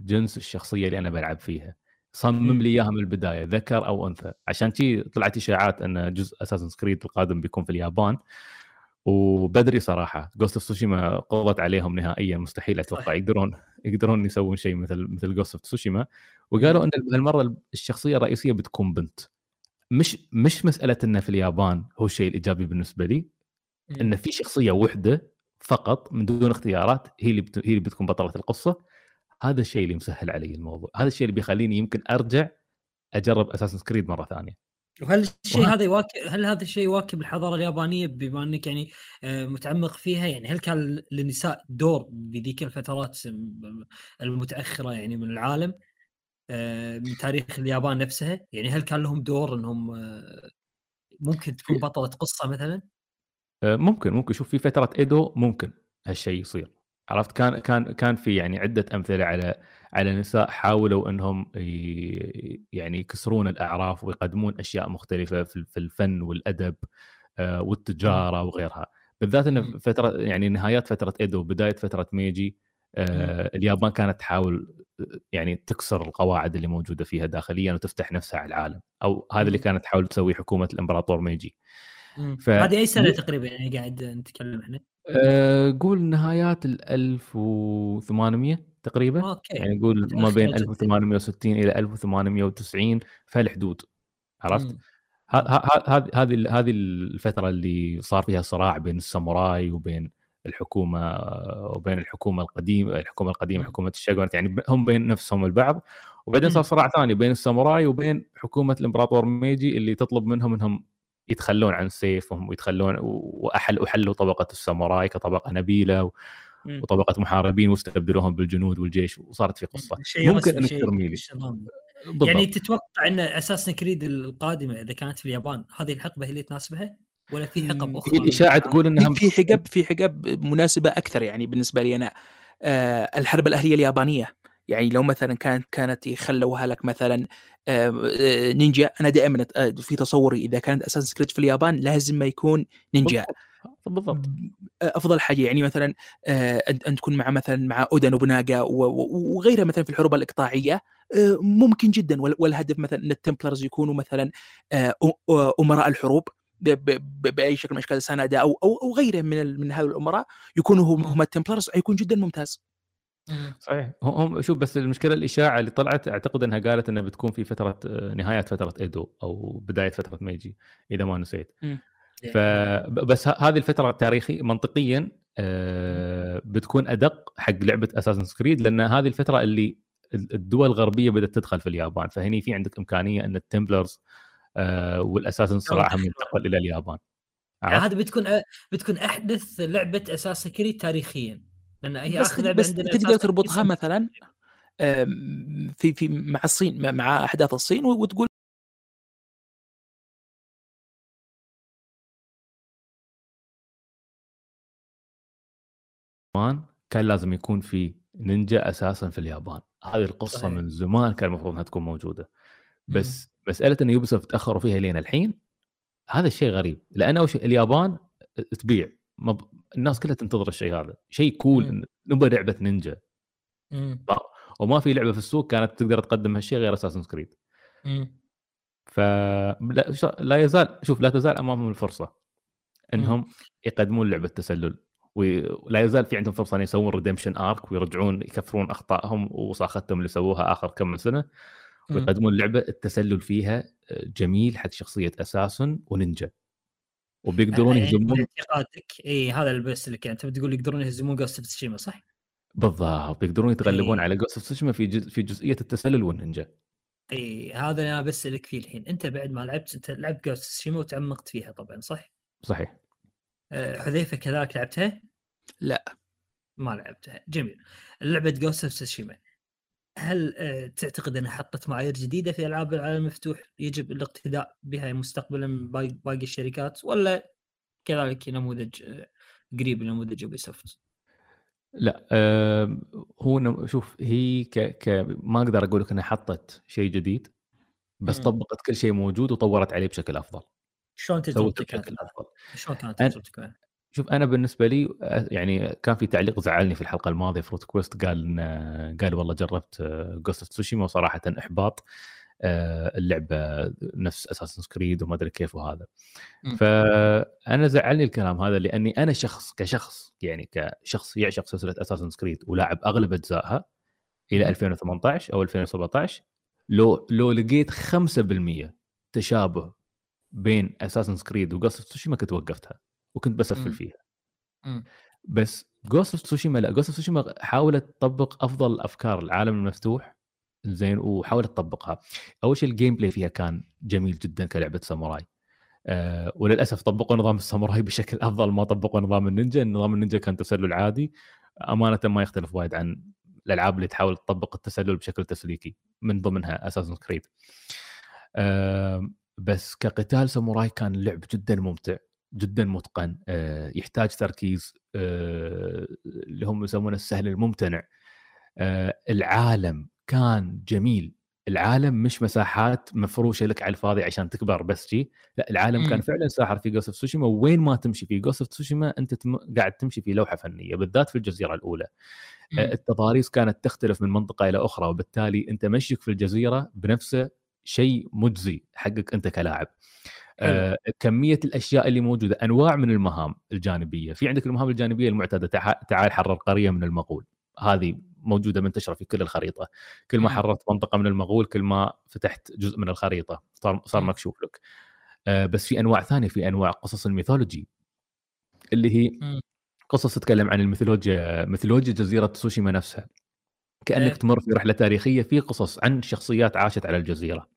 الجنس الشخصية اللي أنا بلعب فيها صمم لي إياها من البداية ذكر أو أنثى عشان كذي طلعت إشاعات إن جزء Assassin's Creed القادم بيكون في اليابان وبدري صراحة Ghost of Tsushima قضت عليهم نهائيا مستحيل أتوقع. يقدرون يقدرون يسوون شيء مثل مثل Ghost of Tsushima وقالوا إن هالمرة الشخصية الرئيسية بتكون بنت. مش مش مسألة إنه في اليابان هو الشيء الإيجابي بالنسبة لي إن في شخصية وحدة فقط من دون اختيارات هي اللي بت... هي اللي بتكون بطلة القصة. هذا الشيء اللي مسهل علي الموضوع. هذا الشيء اللي بيخليني يمكن أرجع أجرب اساسن كريد مرة ثانية. وهل الشيء وه- هذا يواكب هل هذا الشيء يواكب الحضارة اليابانية بما إنك يعني آه، متعمق فيها؟ يعني هل كان للنساء دور بذيك الفترات المتأخرة يعني من العالم؟ من تاريخ اليابان نفسها. يعني هل كان لهم دور إنهم آه، ممكن تكون بطلة قصة مثلا؟ آه، ممكن ممكن. شوف في فترة إيدو ممكن هالشيء يصير. عرفت؟ كان كان كان في يعني عدة أمثلة على على نساء حاولوا إنهم يعني يكسرون الأعراف ويقدمون أشياء مختلفة في الفن والأدب آه، والتجارة وغيرها. بالذات. إن فترة يعني نهايات فترة إيدو وبدايه فترة ميجي آه، اليابان كانت تحاول آه، يعني تكسر القواعد اللي موجودة فيها داخليا وتفتح نفسها على العالم أو هذا اللي. كانت تحاول تسويه حكومة الإمبراطور ميجي. ف- هذه أي سنة تقريبا يعني قاعد نتكلم إحنا؟ أه قول نهايات ال 1800 تقريبا أوكي يعني نقول ما بين متأخرة جداً. 1860 إلى 1890 في الحدود عرفت؟ هذه هذه الفترة اللي صار فيها صراع بين الساموراي وبين الحكومة وبين الحكومة القديمة الحكومة القديمة. حكومة الشاغونات يعني هم بين نفسهم البعض وبعدين صار. صراع ثاني بين الساموراي وبين حكومة الإمبراطور ميجي اللي تطلب منهم إنهم يتخلون عن سيفهم ويتخلون واحل احلوا طبقة الساموراي كطبقة نبيلة. وطبقة محاربين واستبدلوهم بالجنود والجيش وصارت في قصة شيء ممكن أنك ترمي لي. يعني تتوقع إن أساسا كريد القادمة إذا كانت في اليابان هذه الحقبة هي اللي تناسبها ولا في حقب. أخرى. الإشاعة تقول انها في حقب في حقب مناسبة أكثر يعني بالنسبة لي أنا. آه الحرب الأهلية اليابانية. يعني لو مثلا كانت كانت يخلوها لك مثلا آه آه، نينجا أنا دائما آه، في تصوري إذا كانت أساس كريد في اليابان لازم ما يكون نينجا. بالضبط. أفضل حاجة. يعني مثلا آه، ان أن تكون مع مثلا مع اودا نوبوناغا وغيرها مثلا في الحروب الإقطاعية. آه، ممكن جدا. وال- والهدف مثلا إن التمبلرز يكونوا مثلا آه، أمراء الحروب. بأي شكل من أشكال السناده أو أو أو غيره من ال- من هذول الأمراء يكونوا هم هم التمبلرز حيكون جدا ممتاز. مم. صحيح. هم- شوف بس المشكلة الإشاعة اللي طلعت أعتقد إنها قالت إنها بتكون في فترة نهاية فترة إيدو أو بداية فترة ميجي إذا ما نسيت. فبس هذه الفترة التاريخيه منطقيا آه، بتكون أدق حق لعبة اساسن كريد لأن هذه الفترة اللي الدول الغربية بدأت تدخل في اليابان فهني في عندك إمكانية إن التمبلرز والاساسن صراحة. ينتقل إلى اليابان يعني؟ هذه بتكون بتكون أحدث لعبة أساس كريد تاريخيا لأن هي بس آخر لعبة بس عندنا تقدر تربطها. مثلا في في مع الصين مع- أحداث الصين وتقول كان لازم يكون في نينجا أساسا في اليابان هذه القصة صحيح. من زمان كان المفروض إنها تكون موجودة بس مسألة إن Ubisoft تاخروا فيها لين الحين هذا الشيء غريب. لأن أول شيء اليابان تبيع. مب... الناس كلها تنتظر الشيء هذا. شيء cool مم. نبغى لعبة نينجا. مم. وما في لعبة في السوق كانت تقدر تقدم هالشيء غير Assassin's Creed مم. ف لا, لا يزال شوف لا تزال أمامهم الفرصة. إنهم يقدمون لعبة تسلل. ولا يزال في عندهم فرصة إن يسوون redemption arc ويرجعون يكفرون أخطائهم وصاختهم اللي سووها آخر كم من سنة. مم. ويقدمون لعبة التسلل فيها جميل حق شخصية assassin ونينجا وبيقدرون يعني يهزمون اعتقادك إي هذا اللي بس لك يعني انت بتقول يقدرون يهزمون Ghost of Tsushima صح؟ بالضبط بيقدرون يتغلبون إيه. على Ghost of Tsushima في جزء في جزئية التسلل والنينجا إي هذا اللي أنا بسالك فيه الحين أنت بعد ما لعبت أنت لعبت Ghost of Tsushima وتعمقت فيها طبعا صح؟ صحيح أه، حذيفة كذلك لعبتها؟ لا. ما لعبتها جميل لعبة Ghost of Tsushima هل أه، تعتقد إنها حطت معايير جديدة في ألعاب العالم المفتوح يجب الاقتداء بها مستقبلا من باقي الشركات ولا كذلك نموذج أه، قريب لنموذج Ubisoft؟ لا آه هو شوف هي ك... ك ما أقدر أقول لك إنها حطت شيء جديد بس مم. طبقت كل شيء موجود وطورت عليه بشكل أفضل شلون تجربتك كانت شلون كانت تجربتك؟ شوف أنا بالنسبة لي آه، يعني كان في تعليق زعلني في الحلقة الماضية فروت كويست قال إن قال والله جربت Ghost of Tsushima وصراحة إحباط آه، اللعبة نفس Assassin's Creed وما أدري كيف وهذا. فأنا زعلني الكلام هذا لأني أنا شخص كشخص يعني كشخص يعشق سلسلة Assassin's Creed ولاعب أغلب أجزائها إلى مم. 2018 أو 2017 لو لو لقيت 5% تشابه بين Assassin's Creed و Ghost of Tsushima كنت وقفتها وكنت بسفل مم. فيها. مم. بس Ghost of Tsushima لا Ghost of Tsushima حاولت تطبق أفضل أفكار العالم المفتوح. زين وحاولت تطبقها. أول شيء ال gameplay فيها كان جميل جدا كلعبة ساموراي. أه وللأسف طبقوا نظام الساموراي بشكل أفضل ما طبقوا نظام النينجا. نظام النينجا كان تسلل عادي. أمانة ما يختلف وايد عن الألعاب اللي تحاول تطبق التسلل بشكل تسليكي من ضمنها Assassin's Creed أه بس كقتال ساموراي كان لعب جدا ممتع. جدا متقن. أه يحتاج تركيز أه اللي هم يسمونه السهل الممتنع. أه العالم كان جميل. العالم مش مساحات مفروشة لك على الفاضي عشان تكبر بس شي. لا العالم مم. كان فعلا ساحر في Ghost of Tsushima وين ما تمشي في Ghost of Tsushima أنت تم... قاعد تمشي في لوحة فنية بالذات في الجزيرة الأولى. آه، التضاريس كانت تختلف من منطقة إلى أخرى وبالتالي أنت مشيك في الجزيرة بنفسه شيء مجزي حقك أنت كلاعب. آه كمية الأشياء اللي موجودة أنواع من المهام الجانبية في عندك المهام الجانبية المعتادة تع- تعال حرر قرية من المغول هذه موجودة منتشرة في كل الخريطة كل ما. حررت منطقة من المغول كل ما فتحت جزء من الخريطة صار صار. مكشوف لك آه بس في أنواع ثانية في أنواع قصص الميثولوجي اللي هي. قصص تتكلم عن الميثولوجيا ميثولوجيا جزيرة تسوشيما نفسها كأنك إيه. تمر في رحلة تاريخية في قصص عن شخصيات عاشت على الجزيرة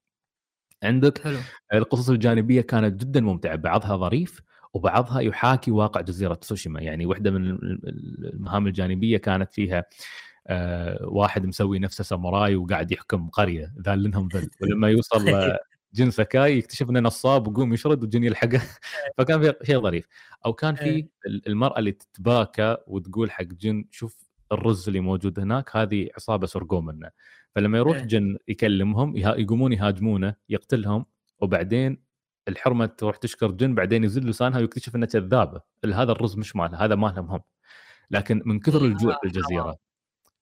عندك. حلو. القصص الجانبية كانت جدا ممتعة بعضها ظريف وبعضها يحاكي واقع جزيرة تسوشيما. يعني واحدة من المهام الجانبية كانت فيها آه، واحد مسوي نفسه ساموراي وقاعد يحكم قرية ذالنهم ذل ولما يوصل جن سكاي يكتشف إنه نصاب ويقوم يشرد والجن يلحقه. فكان في شيء ظريف. أو كان في إيه. المرأة اللي تتباكى وتقول حق جن شوف الرز اللي موجود هناك هذه عصابة سرقوه منه. فلما يروح إيه. جن يكلمهم يقومون يهاجمونه يقتلهم وبعدين الحرمة تروح تشكر جن بعدين يزل لسانها ويكتشف إنها كذابة. هذا الرز مش ماله هذا مالهم هم. لكن من كثر الجوع في الجزيرة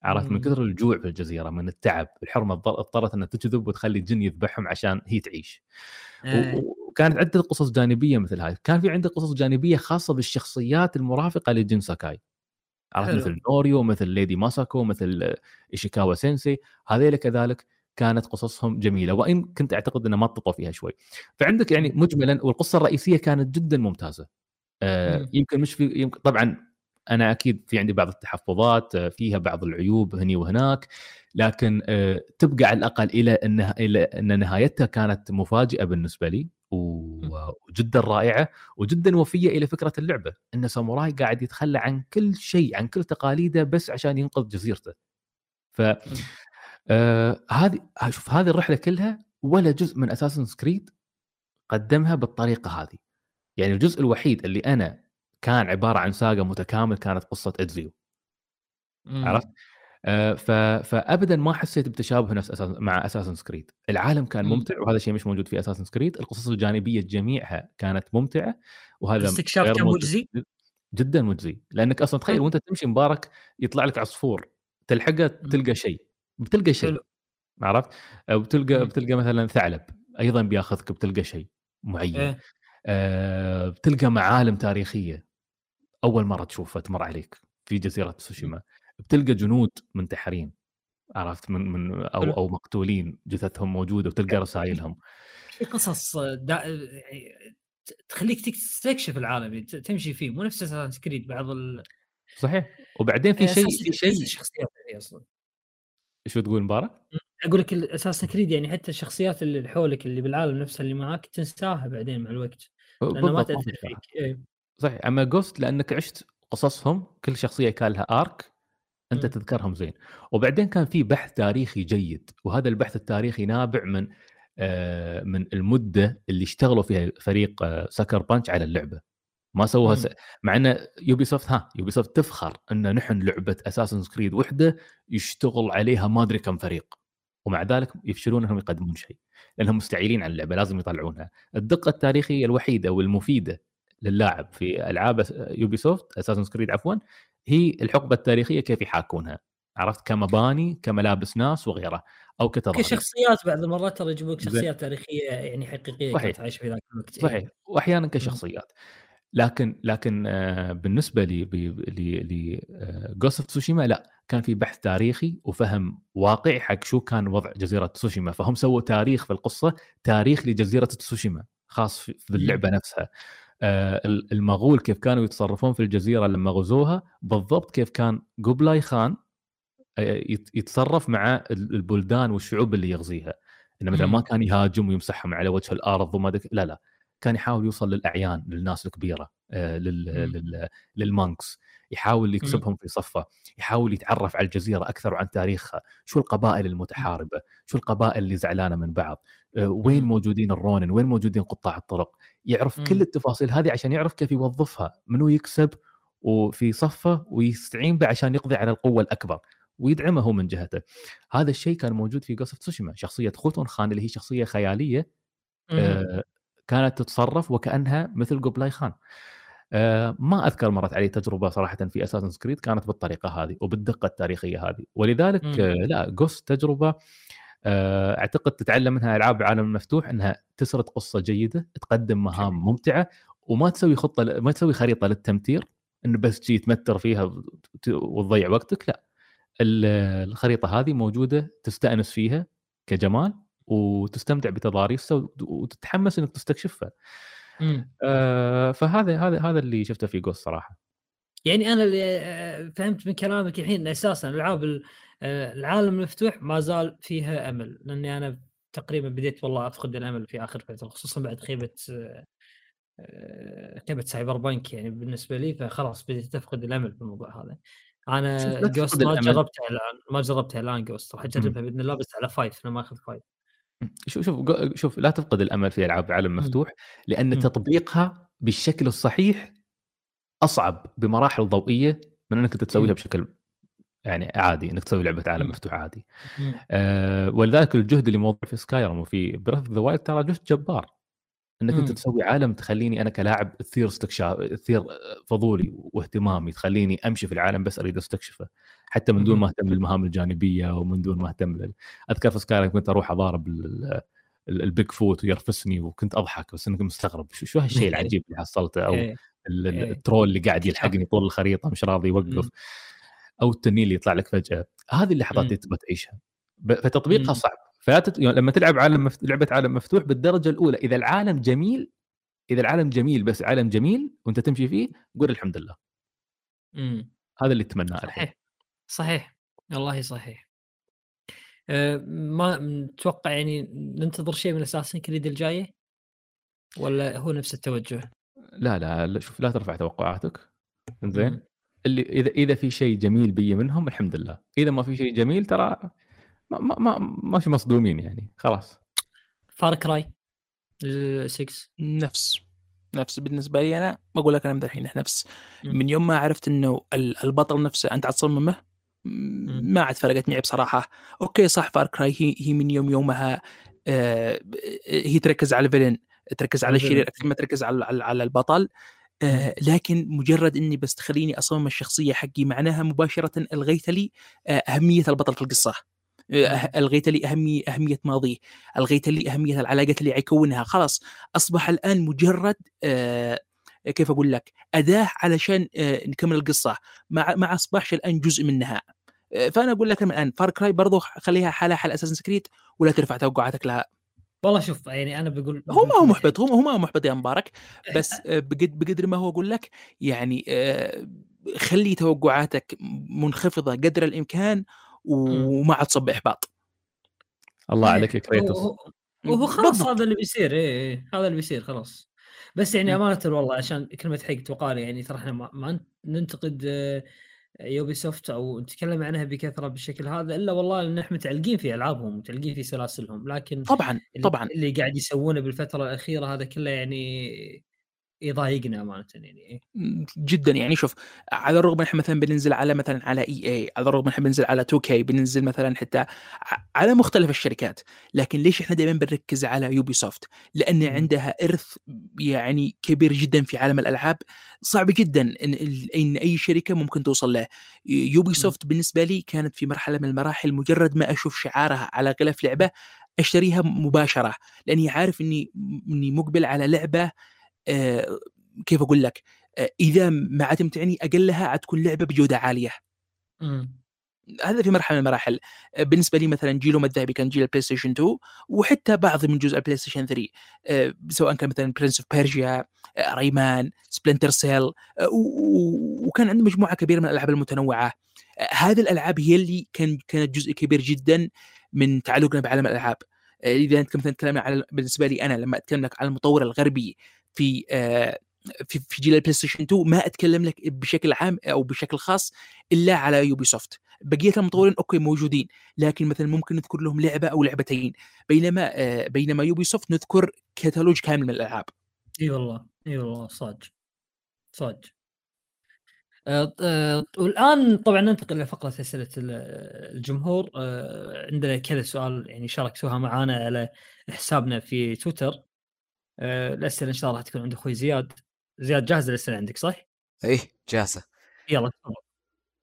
عرفت؟ من مم. كثر الجوع في الجزيرة من التعب الحرمة اضطر- اضطرت إنها تكذب وتخلي الجن يذبحهم عشان هي تعيش. إيه. وكانت عدة قصص جانبية مثل هاي. كان في عندك قصص جانبية خاصة بالشخصيات المرافقة لجين ساكاي. عرفت حلو. مثل نوريو مثل Lady ماساكو مثل إيشيكاوا sensei هذيل كذلك كانت قصصهم جميلة وإن كنت أعتقد إنه مططوا فيها شوي فعندك يعني مجملا والقصة الرئيسية كانت جدا ممتازة آه،. يمكن مش في يمكن طبعا أنا أكيد في عندي بعض التحفظات آه، فيها بعض العيوب هني وهناك لكن آه، تبقى على الأقل إلى ان إلى إن نهايتها كانت مفاجئة بالنسبة لي و- وجدا رائعة وجدا وفية إلى فكرة اللعبة إن ساموراي قاعد يتخلى عن كل شيء عن كل تقاليده بس عشان ينقذ جزيرته ف آه هذه شوف هذه الرحلة كلها ولا جزء من اساسن سكريد قدمها بالطريقة هذه يعني الجزء الوحيد اللي أنا كان عبارة عن ساقة متكامل كانت قصة ادزيو مم. عرفت؟ آه،. فابدا ما حسيت بتشابه نفس أساس... مع Assassin's Creed العالم كان مم. ممتع وهذا شيء مش موجود في Assassin's Creed القصص الجانبية جميعها كانت ممتعة وهذا الاستكشاف غير كان مجزي؟ جدا مجزي لأنك أصلا تخيل. وأنت تمشي مبارك يطلع لك عصفور تلحقه. تلقى شيء بتلقى شيء. عرفت بتلقى. بتلقى مثلا ثعلب أيضا بياخذك بتلقى شيء معين إيه. آه، بتلقى معالم تاريخية أول مرة تشوفها تمر عليك في جزيرة تسوشيما بتلقى جنود منتحرين عرفت؟ من من أو. أو مقتولين جثثهم موجودة وتلقى رسائلهم. في قصص دا... يعني تخليك تستكشف العالم يعني تمشي فيه مو نفس اساسن كريد بعض ال... صحيح. وبعدين في شيء في شيء الشخصيات هذه أصلا. شو تقول مبارك؟ أقول لك اساسن كريد يعني حتى الشخصيات اللي حولك اللي بالعالم نفسها اللي معاك تنساها بعدين مع الوقت لأنه ما تأثر في فيك. إيه. صحيح. أما Ghost لأنك عشت قصصهم كل شخصية كان لها arc أنت مم. تذكرهم زين وبعدين كان في بحث تاريخي جيد وهذا البحث التاريخي نابع من آه، من المدة اللي اشتغلوا فيها فريق آه، Sucker Punch على اللعبة ما سووها س... مم. مع إن Ubisoft ها Ubisoft تفخر إن نحن لعبة Assassin's Creed وحدة يشتغل عليها ما أدري كم فريق ومع ذلك يفشلون إنهم يقدمون شيء لأنهم مستعيلين عن اللعبة لازم يطلعونها الدقة التاريخية الوحيدة والمفيدة للاعب في ألعاب Ubisoft Assassin's Creed عفوا هي الحقبة التاريخية كيف يحاكونها؟ عرفت؟ كمباني كملابس ناس وغيره أو كتضاريس كشخصيات بعض المرات ترى يجيبوك زين. شخصيات تاريخية يعني حقيقية صحيح. عايشة في ذاك الوقت. إيه. صحيح. واحيانا كشخصيات. لكن لكن آه، بالنسبة لي of Tsushima لا. كان في بحث تاريخي وفهم واقعي حق شو كان وضع جزيرة تسوشيما فهم سووا تاريخ في القصة تاريخ لجزيرة تسوشيما خاص في اللعبة نفسها. آه، المغول كيف كانوا يتصرفون في الجزيرة لما غزوها بالضبط كيف كان قبلاي خان آه، يت- يتصرف مع ال- البلدان والشعوب اللي يغزيها. إنه مثلا. ما كان يهاجم ويمسحهم على وجه الأرض وما دك... لا لا. كان يحاول يوصل للأعيان للناس الكبيرة آه، لل... لل monks. يحاول يكسبهم في صفه يحاول يتعرف على الجزيرة أكثر وعن تاريخها. شو القبائل المتحاربة؟ شو القبائل اللي زعلانة من بعض؟ آه، وين. موجودين ال ronin وين موجودين قطاع الطرق يعرف كل. التفاصيل هذه عشان يعرف كيف يوظفها منو يكسب وفي صفه ويستعين به عشان يقضي على القوة الأكبر ويدعمه هو من جهته هذا الشيء كان موجود في Ghost Tsushima شخصية خوتون خان اللي هي شخصية خيالية. آه، كانت تتصرف وكأنها مثل قبلاي خان آه، ما أذكر مرت علي تجربة صراحة في Assassin's Creed كانت بالطريقة هذه وبالدقة التاريخية هذه ولذلك. آه، لا Ghost تجربة أعتقد تتعلم منها ألعاب العالم المفتوح إنها تسرد قصة جيدة تقدم مهام. ممتعة وما تسوي خطة ما تسوي خريطة للتمتير إنه بس تجي تمتر فيها وت- وتضيع وقتك لا ال- الخريطة هذه موجودة تستأنس فيها كجمال وتستمتع بتضاريسها وت- وتتحمس إنك تستكشفها. آه، فهذا هذا هذا اللي شفته في جوست صراحة يعني أنا اللي آه، فهمت من كلامك الحين أساسا ألعاب ال- آه، العالم المفتوح ما زال فيها أمل لأني أنا تقريبا بديت والله أفقد الأمل في آخر فترة خصوصا بعد خيبة آه، آه، خيبة Cyberpunk يعني بالنسبة لي فخلاص بديت أفقد الأمل في الموضوع هذا أنا Ghost ما. جربتها الآن ما جربتها الآن Ghost راح أجربها بإذن الله بس على five أنا ماخذ five شوف شوف شوف لا تفقد الأمل في ألعاب عالم. مفتوح لأن مم. تطبيقها بالشكل الصحيح أصعب بمراحل ضوئية من أنك تسويها مم. بشكل يعني عادي إنك تسوي لعبة عالم. مفتوح عادي. أه ولذلك الجهد اللي موضوع في Skyrim وفي Breath the Wild ترى جهد جبار إنك أنت. تسوي عالم تخليني أنا كلاعب تثير استكشاف تثير فضولي واهتمامي تخليني أمشي في العالم بس أريد أستكشفه حتى من دون. ما أهتم للمهام الجانبية ومن دون ما أهتم لل... أذكر في Skyrim كنت أروح أضارب ال- ال- ال Bigfoot ويرفسني وكنت أضحك بس إنك مستغرب شو شو هالشيء العجيب اللي حصلته أو إيه. إيه. الترول اللي قاعد. يلحقني طول الخريطة مش راضي يوقف. أو التنين اللي يطلع لك فجأة. هذه اللحظات. اللي تبغى تعيشها. فتطبيقها. صعب. فاتت... يعني لما تلعب عالم مفت... لعبة عالم مفتوح بالدرجة الأولى إذا العالم جميل إذا العالم جميل بس عالم جميل وأنت تمشي فيه قول الحمد لله. مم. هذا اللي أتمناه الحين صحيح. صحيح. والله صحيح. أه ما متوقع يعني ننتظر شيء من اساسن كريد الجاية؟ ولا هو نفس التوجه؟ لا لا شوف لا ترفع توقعاتك. زين. اللي إذا إذا في شيء جميل بي منهم الحمد لله. إذا ما في شيء جميل ترى ما ما ما, ما في مصدومين يعني خلاص. Far Cry 6 نفس. نفس. بالنسبة لي أنا بقول لك أنا من الحين نفس. من يوم ما عرفت إنه ال- البطل نفسه أنت تصممه ما عاد فرقت معي بصراحة. okay صح Far Cry هي, هي من يوم يومها آه هي تركز على الفيلن تركز على. الشرير أكثر ما تركز على على, على البطل. آه لكن مجرد إني بس تخليني أصمم الشخصية حقي معناها مباشرة ألغيت لي آه أهمية البطل في القصة. آه، أه- ألغيت لي اهميه أهمية ماضيه. ألغيت لي أهمية العلاقات اللي يكونها. خلاص أصبح الآن مجرد آه كيف أقول لك؟ أداة علشان آه نكمل القصة. ما ما أصبحش الآن جزء منها. آه فأنا أقول لك الآن Far Cry برضو خليها حالها حال Assassin's Creed ولا ترفع توقعاتك لها. والله شوف يعني أنا بقول هو ما هو محبط هو هو ما هو محبط يا مبارك بس آه، بقد بقدر ما هو أقول لك يعني آه، خلي توقعاتك منخفضة قدر الإمكان وما عاد تصاب بإحباط. الله إيه، عليك يا Kratos. وهو- وهو خلاص. هذا اللي بيصير إيه إيه، هذا اللي بيصير خلاص. بس يعني مم. أمانة والله عشان كلمة حق وقال يعني ترى إحنا ما, ما ننتقد آه، Ubisoft أو نتكلم عنها بكثرة بالشكل هذا إلا والله إن إحنا متعلقين في ألعابهم متعلقين في سلاسلهم لكن طبعا اللي, طبعا. اللي قاعد يسوونه بالفترة الأخيرة هذا كله يعني يضايقنا امانه يعني إيه. جدا. يعني شوف على الرغم إن إحنا مثلا بننزل على مثلا على EA على الرغم إن إحنا بننزل على 2K بننزل مثلا حتى على مختلف الشركات لكن ليش إحنا دائما بنركز على Ubisoft لأن. عندها إرث يعني كبير جدا في عالم الألعاب. صعب جدا إن إن أي شركة ممكن توصل له. Ubisoft بالنسبة لي كانت في مرحلة من المراحل مجرد ما أشوف شعارها على غلاف لعبة أشتريها مباشرة لأني عارف إني إني مقبل على لعبة كيف أقول لك؟ آه، إذا ما عاد تمتعني أقلها عاد تكون لعبة بجودة عالية. مم. هذا في مرحلة من المراحل. آه، بالنسبة لي مثلا جيلهم الذهبي كان جيل ال PlayStation 2 وحتى بعض من جزء ال PlayStation 3 آه، سواء كان مثلا Prince of Persia Rayman Splinter Cell وكان عندنا مجموعة كبيرة من الألعاب المتنوعة. آه، هذه الألعاب هي اللي كان كانت جزء كبير جدا من تعلقنا بعالم الألعاب. آه، إذا أنت مثلا تكلمنا على بالنسبة لي أنا لما أتكلم لك على المطور الغربي في آه، في في جيل ال PlayStation 2 ما أتكلم لك بشكل عام أو بشكل خاص إلا على Ubisoft بقية المطورين okay موجودين لكن مثلا ممكن نذكر لهم لعبة أو لعبتين. بينما آه، بينما Ubisoft نذكر كتالوج كامل من الألعاب. إي والله إي والله صاج صاج آه، آه، والآن طبعا ننتقل لفقره اسئله ال- الجمهور. آه، عندنا كذا سؤال يعني شاركتوها معنا على حسابنا في تويتر. الأسئلة إن شاء الله راح تكون عند أخوي زياد. زياد جاهز الاسئله عندك صح؟ إيه جاهزة. يلا تفضل.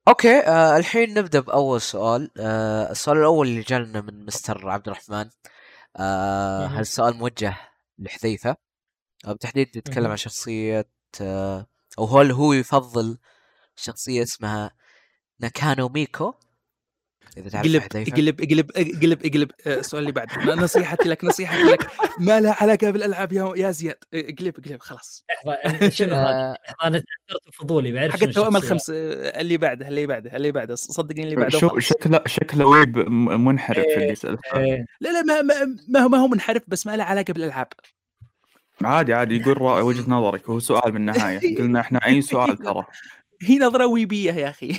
أوكي آه الحين نبدأ بأول سؤال. آه السؤال الأول اللي جالنا من مستر عبد الرحمن. آه. هالسؤال موجه لحذيفة؟ آه بالتحديد يتكلم. عن شخصية آه أو هل هو يفضل شخصية اسمها ناكانو ميكو؟ إذا تعرف قلب قلب قلب قلب قلب آه، السؤال اللي بعده نصيحتي لك نصيحتي لك. ما لها علاقة بالألعاب يا يا زياد. آه، قلب قلب خلاص. لحظة شنو هذا؟ آه، أنا تأثرت بفضولي بعرف حق الشخصية. الخمس اللي بعده اللي بعده اللي بعده. صدقني اللي بعده شو. شكله شكله ويب منحرف اللي يسال السؤال. إيه، لا لا ما ما ما هو ما هو منحرف بس ما له علاقة بالألعاب. عادي عادي. يقول وجهة نظرك وهو سؤال بالنهاية. قلنا إحنا أي سؤال ترى. هي نظرة ويبية يا أخي.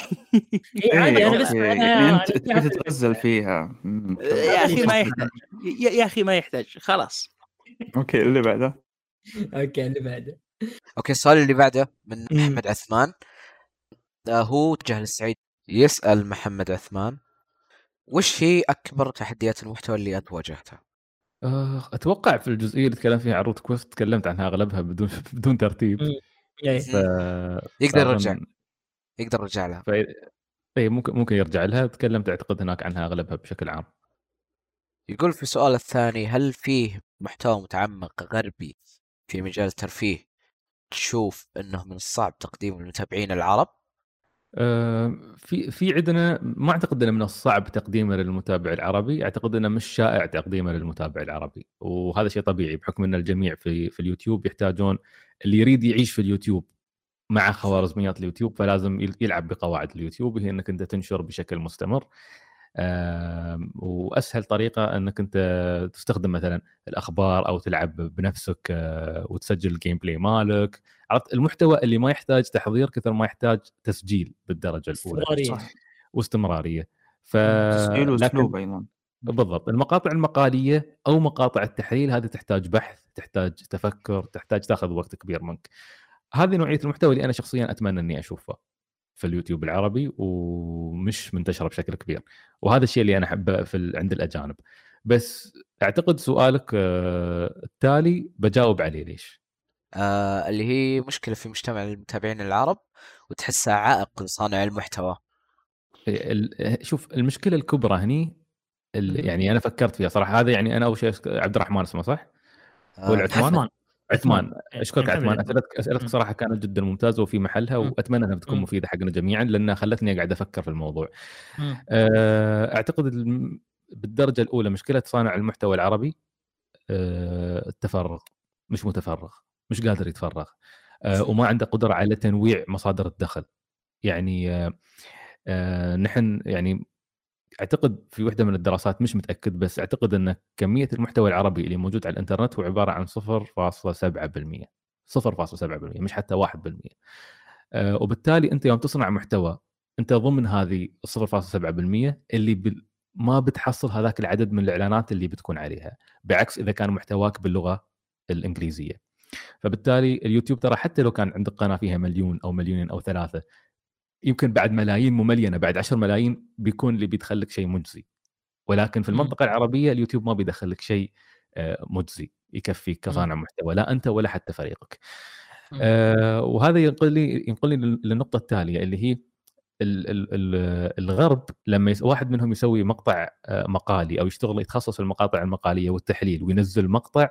عادي إيه، أنا بس يعني أنت تتغزل فيها. يا أخي ما يحتاج. يا أخي ما يحتاج. خلاص. أوكي اللي بعده. أوكي اللي بعده. okay السؤال اللي بعده من. محمد عثمان. آه، هو توجه للسعيد يسأل محمد عثمان وش هي أكبر تحديات المحتوى اللي أنت واجهتها؟ آه، أتوقع في الجزئية اللي تكلمت فيها عن روت كويست تكلمت عنها أغلبها بدون بدون ترتيب. ف... يقدر يرجع يقدر يرجع لها. ف... اي ممكن ممكن يرجع لها. تكلمت أعتقد هناك عنها أغلبها بشكل عام. يقول في السؤال الثاني هل فيه محتوى متعمق غربي في مجال الترفيه تشوف إنه من الصعب تقديمه للمتابعين العرب؟ آه، في في عندنا ما أعتقد إنه من الصعب تقديمه للمتابع العربي، أعتقد إنه مش شائع تقديمه للمتابع العربي، وهذا شيء طبيعي بحكم إن الجميع في في اليوتيوب يحتاجون اللي يريد يعيش في اليوتيوب مع خوارزميات اليوتيوب فلازم يل- يلعب بقواعد اليوتيوب هي إنك أنت تنشر بشكل مستمر. آم، وأسهل طريقة إنك أنت تستخدم مثلا الأخبار أو تلعب بنفسك آه، وتسجل ال gameplay مالك. عرفت؟ المحتوى اللي ما يحتاج تحضير كثر ما يحتاج تسجيل بالدرجة الأولى. استمرارية. صح. واستمرارية. ف تسجيل لكن وأسلوب أيضا. بالضبط. المقاطع المقالية أو مقاطع التحليل هذه تحتاج بحث تحتاج تفكر تحتاج تاخذ وقت كبير منك. هذه نوعية المحتوى اللي أنا شخصيا أتمنى إني أشوفه في اليوتيوب العربي ومش منتشرة بشكل كبير. وهذا الشيء اللي أنا أحبه في ال- عند الأجانب. بس أعتقد سؤالك آه، التالي بجاوب عليه ليش؟ آه اللي هي مشكلة في مجتمع المتابعين العرب وتحسها عائق لصانع المحتوى. ال- شوف المشكلة الكبرى هني. يعني أنا فكرت فيها صراحة هذا يعني أنا أول شيء عبد الرحمن اسمه صح؟ آه ولا عثمان؟ عثمان عثمان أشكرك نكمل عثمان. اسئلتك اسئلتك. صراحة كانت جدا ممتازة وفي محلها. وأتمنى أنها تكون مم. مفيدة حقنا جميعا لأنها خلتني قاعد أفكر في الموضوع. أه، أعتقد بالدرجة الأولى مشكلة صانع المحتوى العربي أه، التفرغ مش متفرغ مش قادر يتفرغ أه، وما عنده قدرة على تنويع مصادر الدخل يعني نحن يعني أعتقد في وحدة من الدراسات مش متأكد بس أعتقد أن كمية المحتوى العربي اللي موجود على الإنترنت هو عبارة عن 0.7% 0.7% مش حتى 1% آه، وبالتالي أنت يوم تصنع محتوى أنت ضمن هذه ال 0.7% اللي بال... ما بتحصل هذاك العدد من الإعلانات اللي بتكون عليها بعكس إذا كان محتواك باللغة الإنجليزية. فبالتالي اليوتيوب ترى حتى لو كان عندك قناة فيها مليون أو مليونين أو ثلاثة يمكن بعد ملايين مملينه بعد 10 ملايين بيكون اللي بيدخل لك شيء مجزي ولكن في. المنطقة العربية اليوتيوب ما بيدخل لك شيء آه، مجزي يكفيك كصانع محتوى لا أنت ولا حتى فريقك. آه، وهذا ينقلني ينقلني لل- للنقطة التالية اللي هي ال- ال- ال- الغرب لما. واحد منهم يسوي مقطع آه، مقالي أو يشتغل يتخصص في المقاطع المقالية والتحليل وينزل مقطع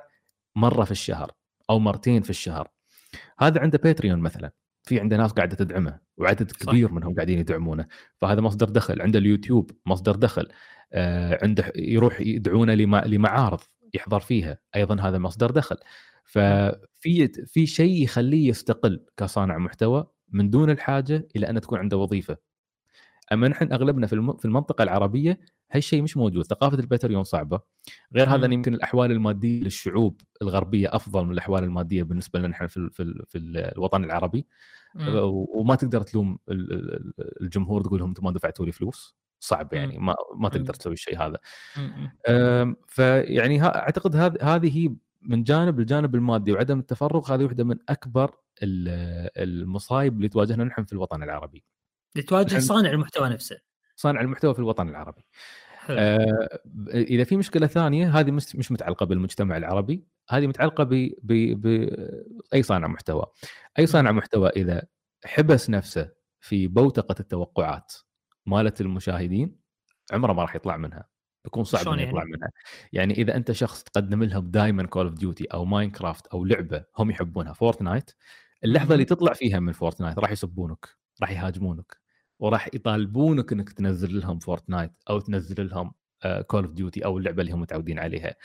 مرة في الشهر أو مرتين في الشهر هذا عنده باتريون مثلا في عنده ناس قاعدة تدعمه وعدد صح. كبير منهم قاعدين يدعمونه. فهذا مصدر دخل. عنده اليوتيوب مصدر دخل. آه، عنده يروح يدعونه لما... لمعارض يحضر فيها. أيضا هذا مصدر دخل. ففي في شيء يخليه يستقل كصانع محتوى من دون الحاجة إلى أن تكون عنده وظيفة. أما نحن أغلبنا في الم- في المنطقة العربية هالشيء مش موجود ثقافة الباتريون صعبة. غير هذا يمكن الأحوال المادية للشعوب الغربية أفضل من الأحوال المادية بالنسبة لنا نحن في في, في ال- الوطن العربي. مم. وما تقدر تلوم ال- ال- الجمهور تقول لهم أنتم ما دفعتوا لي فلوس. صعب يعني ما ما تقدر. تسوي الشيء هذا. فيعني أعتقد هذه من جانب الجانب المادي وعدم التفرغ هذه واحدة من أكبر ال- المصايب اللي تواجهنا نحن في الوطن العربي. لتواجه صانع المحتوى نفسه. صانع المحتوى في الوطن العربي. حلو. آه، إذا في مشكلة ثانية هذه مش مش متعلقة بالمجتمع العربي هذه متعلقة ب ب ب أي صانع محتوى. أي صانع محتوى إذا حبس نفسه في بوتقة التوقعات مالت المشاهدين عمره ما راح يطلع منها. بيكون صعب إنه يعني؟ يطلع منها. يعني إذا أنت شخص تقدم لهم دائما Call of Duty أو Minecraft أو لعبة هم يحبونها Fortnite اللحظة. اللي تطلع فيها من Fortnite راح يسبونك راح يهاجمونك. وراح يطالبونك إنك تنزل لهم Fortnite أو تنزل لهم Call of Duty أو اللعبة اللي هم متعودين عليها.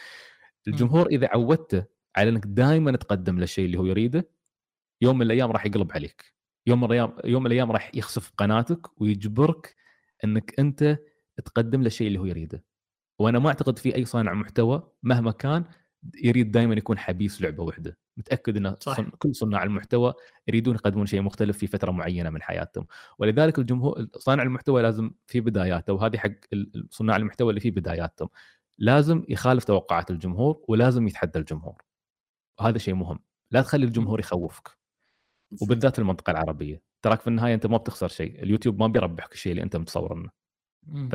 الجمهور إذا عودته على إنك دائما تقدم له الشيء اللي هو يريده يوم من الأيام راح يقلب عليك. يوم من الأيام يوم من الأيام راح يخسف قناتك ويجبرك إنك أنت تقدم له الشيء اللي هو يريده. وأنا ما أعتقد في أي صانع محتوى مهما كان يريد دائما يكون حبيس لعبة واحدة. متأكد إن صح. كل صناع المحتوى يريدون يقدمون شيء مختلف في فترة معينة من حياتهم. ولذلك الجمهور صانع المحتوى لازم في بداياته وهذه حق صناع المحتوى اللي في بداياتهم. لازم يخالف توقعات الجمهور ولازم يتحدى الجمهور. وهذا شيء مهم. لا تخلي الجمهور يخوفك. وبالذات المنطقة العربية. تراك في النهاية أنت ما بتخسر شيء. اليوتيوب ما بيربحك الشيء اللي أنت متصور مم. ف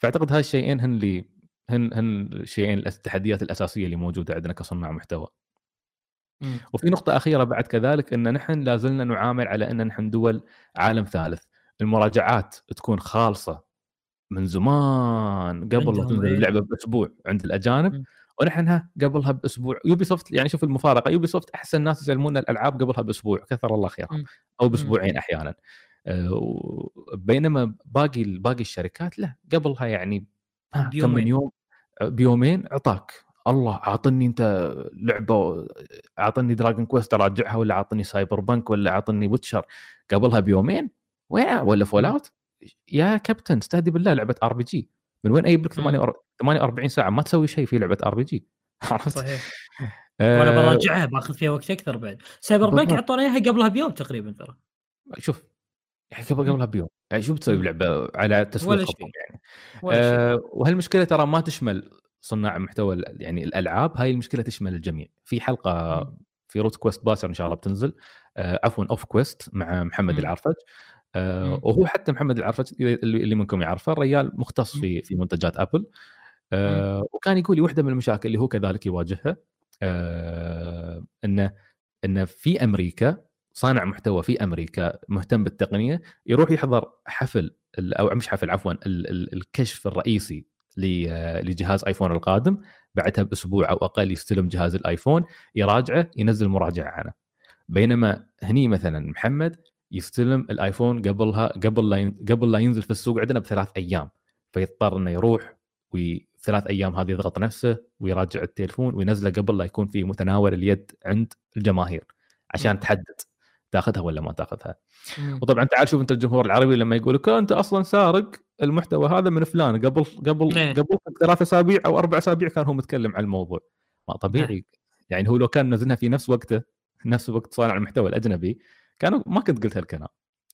فأعتقد هاي الشيئين هن اللي هن هن الشيئين التحديات الأساسية اللي موجودة عندنا كصناع محتوى مم. وفي نقطة أخيرة بعد كذلك أن نحن لازلنا نعامل على أن نحن دول عالم ثالث المراجعات تكون خالصة من زمان قبل لا تنزل إيه. اللعبة بأسبوع عند الأجانب مم. ونحن ها قبلها بأسبوع Ubisoft يعني شوف المفارقة Ubisoft أحسن ناس يسلمون الألعاب قبلها بأسبوع كثر الله خيرهم مم. أو بأسبوعين أحيانا آه، بينما باقي باقي الشركات لا قبلها يعني كم من. يوم بيومين اعطاك الله أعطني أنت لعبة أعطني Dragon Quest أراجعها ولا أعطني Cyberpunk ولا أعطني Witcher قبلها بيومين؟ وين ولا Fallout يا كابتن استهدي بالله لعبة RPG من وين أجيب لك مم. 48 48 ساعة؟ ما تسوي شيء في لعبة RPG عرفت؟ صحيح. آه، وأنا براجعها بأخذ فيها وقت أكثر بعد. Cyberpunk. اعطونا إياها قبلها بيوم تقريبا ترى. شوف يعني قبل قبلها بيوم. يعني شو بتسوي. بلعبة على ولا تسويق شيء. يعني ولا شيء آه وهالمشكلة ترى ما تشمل صناع محتوى يعني الألعاب هاي المشكلة تشمل الجميع في حلقة. في روت كويست باكر إن شاء الله بتنزل آه عفوا أوف كويست مع محمد مم. العرفج آه. وهو حتى محمد العرفج اللي منكم يعرفه الرجال مختص. في في منتجات أبل آه وكان يقول لي واحدة من المشاكل اللي هو كذلك يواجهها آه إنه إنه في أمريكا صانع محتوى في أمريكا مهتم بالتقنية يروح يحضر حفل أو مش حفل عفوا ال- ال- الكشف الرئيسي لجهاز آيفون القادم بعدها بأسبوع أو أقل يستلم جهاز الآيفون يراجعه ينزل مراجعة عنه. بينما هني مثلا محمد يستلم الآيفون قبلها قبل لا قبل لا ينزل في السوق عندنا بثلاث أيام. فيضطر إنه يروح وثلاث أيام هذه يضغط نفسه ويراجع التليفون وينزله قبل لا يكون في متناول اليد عند الجماهير عشان. تحدد. تاخذها ولا ما تاخذها مم. وطبعا تعال شوف أنت الجمهور العربي لما يقول لك أنت أصلا سارق المحتوى هذا من فلان قبل قبل إيه. قبل ثلاث أسابيع أو أربع أسابيع كان هو متكلم عن الموضوع ما طبيعي يعني هو لو كان منزلها في نفس وقته نفس وقت صانع المحتوى الأجنبي كانوا ما كنت قلت هالكلام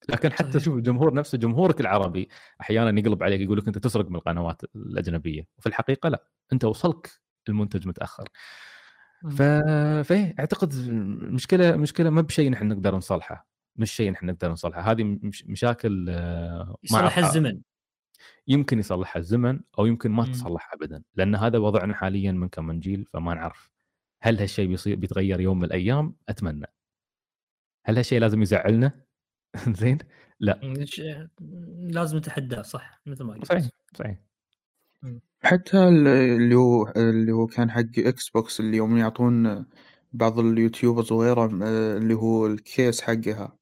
لكن حتى صحيح. شوف الجمهور نفسه جمهورك العربي أحيانا يقلب عليك يقول لك أنت تسرق من القنوات الأجنبية وفي الحقيقة لا أنت وصلك المنتج متأخر مم. ف... فإيه أعتقد المشكلة مشكلة ما بشيء نحن نقدر نصلحه مش شيء نحن نقدر نصلحه. هذه مش مشاكل آه، ما يصلح أعرف- الزمن. يمكن يصلحها الزمن أو يمكن ما. تصلح ابدا لأن هذا وضعنا حاليا من كم من جيل فما نعرف هل هالشيء بيصير بيتغير يوم من الأيام؟ أتمنى. هل هالشيء لازم يزعلنا؟ زين؟ لا. لازم نتحداه صح مثل ما قلت. صحيح صحيح. حتى ال- اللي هو اللي هو كان حق Xbox اللي يوم يعطون بعض ال YouTubers وغيرهم آه، اللي هو ال case حقها.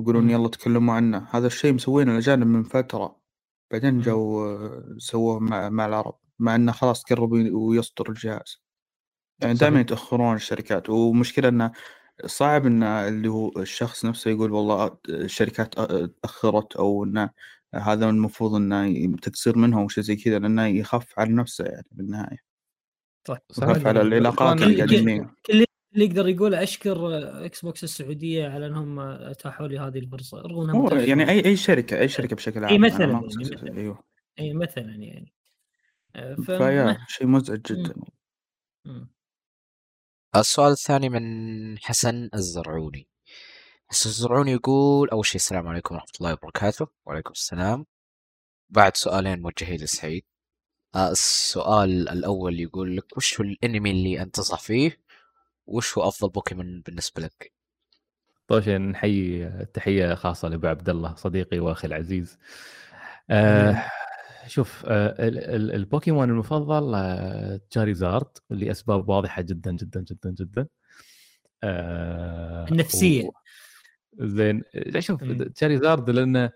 يقولون. يلا تكلموا عنه. هذا الشيء مسوينه الأجانب من فترة. بعدين. جو سووه مع, مع العرب. مع إنه خلاص قرب ويصدر الجهاز. يعني دائما صحيح. يتأخرون الشركات. ومشكلة إنه صعب ان اللي هو الشخص نفسه يقول والله الشركات تأخرت أو إنه هذا المفروض إنه تقصير منهم وشيء زي كذا لأنه يخاف على نفسه يعني بالنهاية. صح يخاف على العلاقات كل- اللي قاعدين اللي يقدر يقوله أشكر Xbox السعودية على إنهم أتاحوا لي هذه الفرصة. رغم إنها. يعني أي أي شركة أي شركة بشكل عام اي مثلا يعني مثلا. أيوه. أي مثلا يعني. آه، ف فيا شيء مزعج جدا. مم. السؤال الثاني من حسن الزرعوني. حسن الزرعوني يقول أول شيء السلام عليكم ورحمة الله وبركاته. وعليكم السلام. بعد سؤالين موجهين لسعيد. آه، السؤال الأول يقول لك وش هو الأنمي اللي أنت تنصح فيه؟ وش هو أفضل بوكيمون بالنسبة لك؟ طيب شيء نحيي تحية خاصة لأبو عبد الله صديقي وأخي العزيز. آه شوف آه ال- ال- البوكيمون المفضل آه Charizard لاسباب واضحة جدا جدا جدا جدا. آه النفسية. و- زين شوف. Charizard لأنه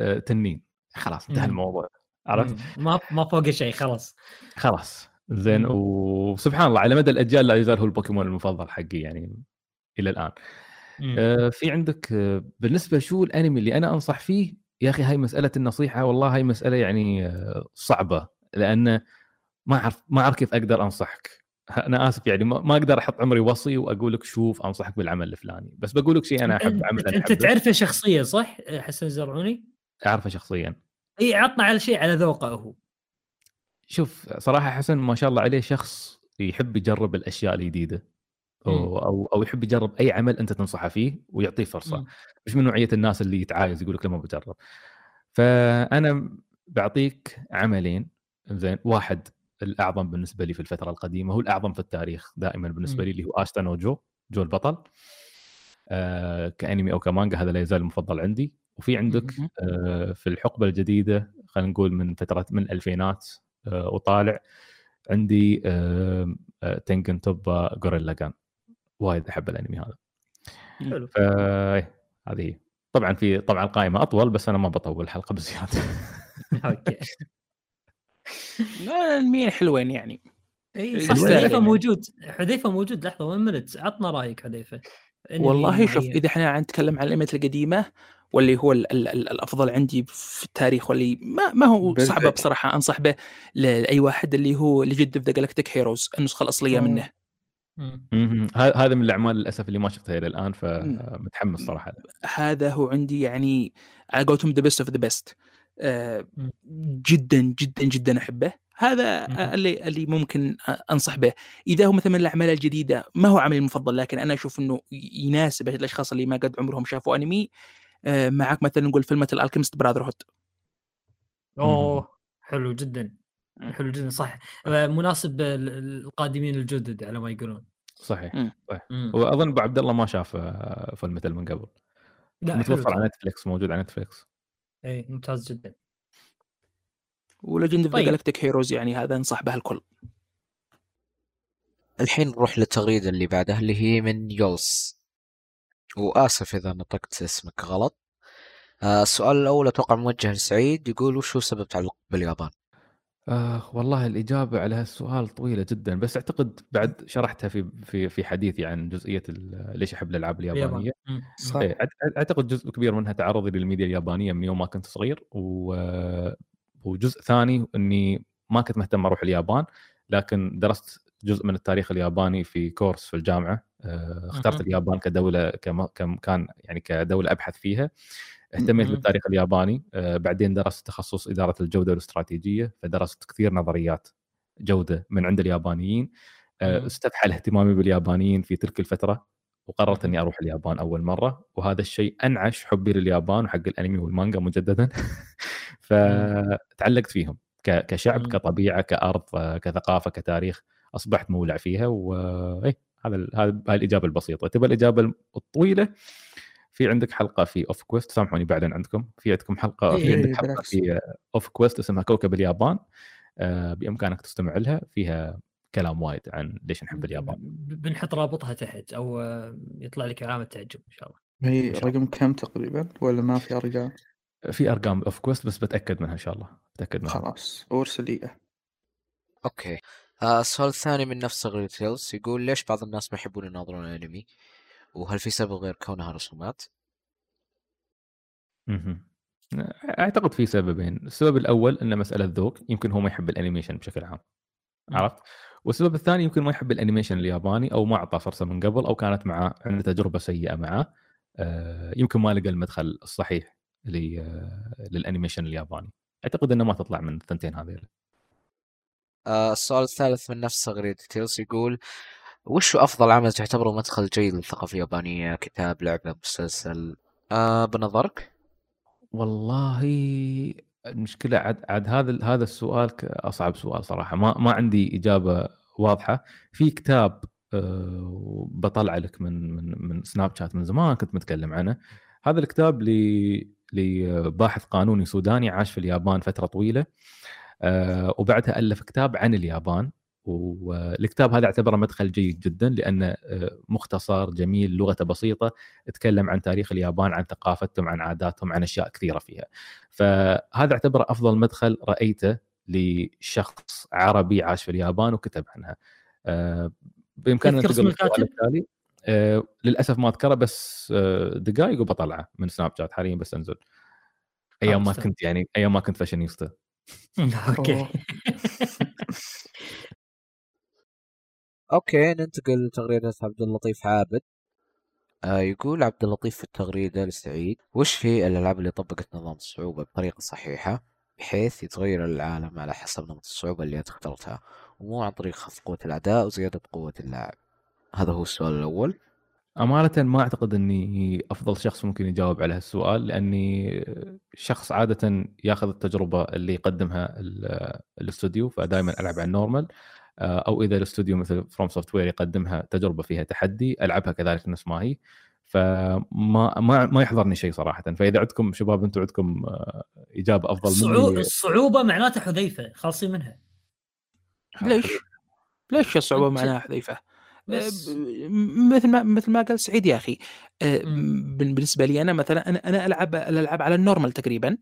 آه، تنين خلاص انتهى. الموضوع عرفت. ما ما فوق شيء خلاص خلاص زين. وسبحان الله على مدى الأجيال لا يزال هو البوكيمون المفضل حقي يعني إلى الآن. آه، في عندك آه، بالنسبة شو الأنمي اللي أنا أنصح فيه يا أخي هاي مسألة النصيحة والله هاي مسألة يعني آه، صعبة لأن ما أعرف ما أعرف كيف أقدر أنصحك أنا آسف يعني ما أقدر أحط عمري وصي وأقول لك شوف أنصحك بالعمل الفلاني بس بقول لك شيء أنا أحب عمل أنت. تعرفه شخصيا صح حسن الزرعوني؟ أعرفه شخصيا إي عطنا على شيء على ذوقه هو شوف صراحة حسن ما شاء الله عليه شخص يحب يجرب الأشياء الجديدة أو أو, أو يحب يجرب أي عمل أنت تنصحه فيه ويعطيه فرصة مم. مش من نوعية الناس اللي يتعايز يقول لك لما بجرب فأنا بعطيك عملين زين واحد الأعظم بالنسبة لي في الفترة القديمة هو الأعظم في التاريخ دائما بالنسبة. لي اللي هو اشتن وجو جو البطل. آه كأنمي أو كمانجا هذا لا يزال المفضل عندي. وفي عندك. آه في الحقبة الجديدة خلينا نقول من فترة من الألفينات آه وطالع عندي آه Tengen Toppa Gurren Lagann وايد أحب الأنمي هذا. حلو. إيه، هذه. طبعا في طبعا القائمة أطول بس أنا ما بطول الحلقة بزيادة. okay. المين حلوين يعني اي صح يستاهل حذيفة يعني. موجود حذيفة موجود لحظة وين منت عطنا رأيك حذيفة والله شوف. إذا إحنا نتكلم عن الانميات القديمة واللي هو ال ال ال الأفضل عندي في التاريخ واللي ما, ما هو. صعبة بصراحة أنصح به لأي واحد اللي هو of the Galactic Heroes النسخة الأصلية. منه هذا من الأعمال للأسف اللي ما شفتها إلى الآن فمتحمس صراحة هذا هو عندي يعني على قولتهم the best of the best. جدا جدا جدا أحبه. هذا اللي اللي ممكن أنصح به. إذا هو مثلا من الأعمال الجديدة ما هو عملي المفضل لكن أنا أشوف إنه يناسب الأشخاص اللي ما قد عمرهم شافوا أنمي آه، معك مثلا نقول Fullmetal Alchemist Brotherhood اوه حلو جدا. حلو جدا صح. آه، مناسب ال- القادمين الجدد على ما يقولون. صحيح. صحيح. وأظن أبو عبد الله ما شاف آه، Fullmetal من قبل. لا متوفر على. Netflix موجود على Netflix اي ممتاز جدا. و Legend of طيب. Galactic Heroes يعني هذا انصح به الكل. الحين نروح للتغريدة اللي بعدها اللي هي من يولس. وآسف إذا نطقت اسمك غلط. آه السؤال الأول أتوقع موجه لسعيد. يقول وش هو سبب تعلق باليابان؟ آه والله الإجابة على هالسؤال طويلة جدا بس أعتقد بعد شرحتها في في في حديثي عن جزئية ال- ليش أحب الألعاب اليابانية اليابان مم. صح إيه، أعت- أعتقد جزء كبير منها تعرضي للميديا اليابانية من يوم ما كنت صغير و... وجزء ثاني إني ما كنت مهتم أروح اليابان لكن درست جزء من التاريخ الياباني في كورس في الجامعة آه، اخترت. اليابان كدولة كم... كمكان يعني كدولة أبحث فيها اهتميت. بالتاريخ الياباني آه، بعدين درست تخصص إدارة الجودة والاستراتيجيه فدرست كثير نظريات جودة من عند اليابانيين آه،. استفحل اهتمامي باليابانيين في تلك الفترة وقررت. إني أروح اليابان أول مرة وهذا الشيء أنعش حبي لليابان وحق الأنمي والمانجا مجددا فتعلقت فيهم كشعب. كطبيعة كأرض كثقافة كتاريخ أصبحت مولع فيها هذا ال- هذا هاي الإجابة البسيطة تبى الإجابة الطويلة في عندك حلقة في Off Quest سامحوني بعدين عندكم. في عندكم حلقة إيه، في عندك إيه، حلقة بالعكس. في Off Quest اسمها كوكب اليابان. آه، بإمكانك تستمع لها. فيها كلام وايد عن ليش نحب اليابان. بنحط رابطها تحت أو آه، يطلع لك علامه تعجب إن شاء الله. هي رقم كم تقريبا؟ ولا ما في أرقام؟ في أرقام Off Quest بس بتأكد منها إن شاء الله. بتأكد منها. خلاص ارسل لي okay. آه السؤال الثاني من نفس غريتيلز يقول ليش بعض الناس ما يحبون يناظرون الأنمي؟ وهل في سبب غير كونها رسومات؟ مهم. أعتقد في سببين السبب الأول انه مسألة ذوق يمكن هو ما يحب ال animation بشكل عام. عرفت والسبب الثاني يمكن ما يحب ال animation الياباني أو ما اعطى فرصة من قبل أو كانت معه عنده تجربة سيئة معه آه، يمكن ما لقى المدخل الصحيح آه، لل animation الياباني أعتقد إنه ما تطلع من الثنتين هذيل آه السؤال الثالث من نفس غريتيلز يقول وش أفضل عمل تعتبره مدخل جيد للثقافة اليابانية؟ كتاب، لعبة، مسلسل؟ آه بنظرك؟ والله المشكلة عاد عاد هذا هذا السؤال أصعب سؤال صراحة ما ما عندي إجابة واضحة في كتاب آه، بطلع لك من من من سناب شات من زمان كنت متكلم عنه هذا الكتاب لباحث قانوني سوداني عاش في اليابان فترة طويلة آه، وبعدها ألف كتاب عن اليابان والكتاب هذا اعتبره مدخل جيد جدا لأنه آه، مختصر جميل لغته بسيطة تكلم عن تاريخ اليابان عن ثقافتهم عن عاداتهم عن أشياء كثيرة فيها. فهذا اعتبره أفضل مدخل رأيته لشخص عربي عاش في اليابان وكتب عنها. آه، بإمكاننا تذكر اسم السؤال الكاتب؟ التالي. آه، للأسف ما أذكره بس دقائق وبطلعه من سناب شات حاليا بس أنزل. أيام ما كنت يعني أيام ما كنت فاشينيستا. okay. okay ننتقل لتغريدة عبد اللطيف عابد. آه يقول عبد اللطيف في التغريدة لسعيد وش هي الألعاب اللي طبقت نظام الصعوبة بطريقة صحيحة بحيث يتغير العالم على حسب نمط الصعوبة اللي أنت اخترتها ومو عن طريق خفض قوة الأعداء وزيادة قوة اللاعب؟ هذا هو السؤال الأول. أمانة ما أعتقد أني أفضل شخص ممكن يجاوب على هالسؤال لأني شخص عادة ياخذ التجربة اللي يقدمها ال- الأستوديو فدائما ألعب على ال normal. آه، أو إذا الاستوديو مثل FromSoftware يقدمها تجربة فيها تحدي ألعبها كذلك نفس ما هي فما ما ما يحضرني شيء صراحة فإذا عندكم شباب أنتم عندكم آه، إجابة أفضل الصعو... مني الصعوبه معناته حذيفة خالصين منها ليش؟ ليش الصعوبه معناها حذيفة؟ بس آه، مثل ما مثل ما قال سعيد يا أخي آه، بالنسبة لي أنا مثلا أنا أنا ألعب الالعاب على ال normal تقريبا آه،.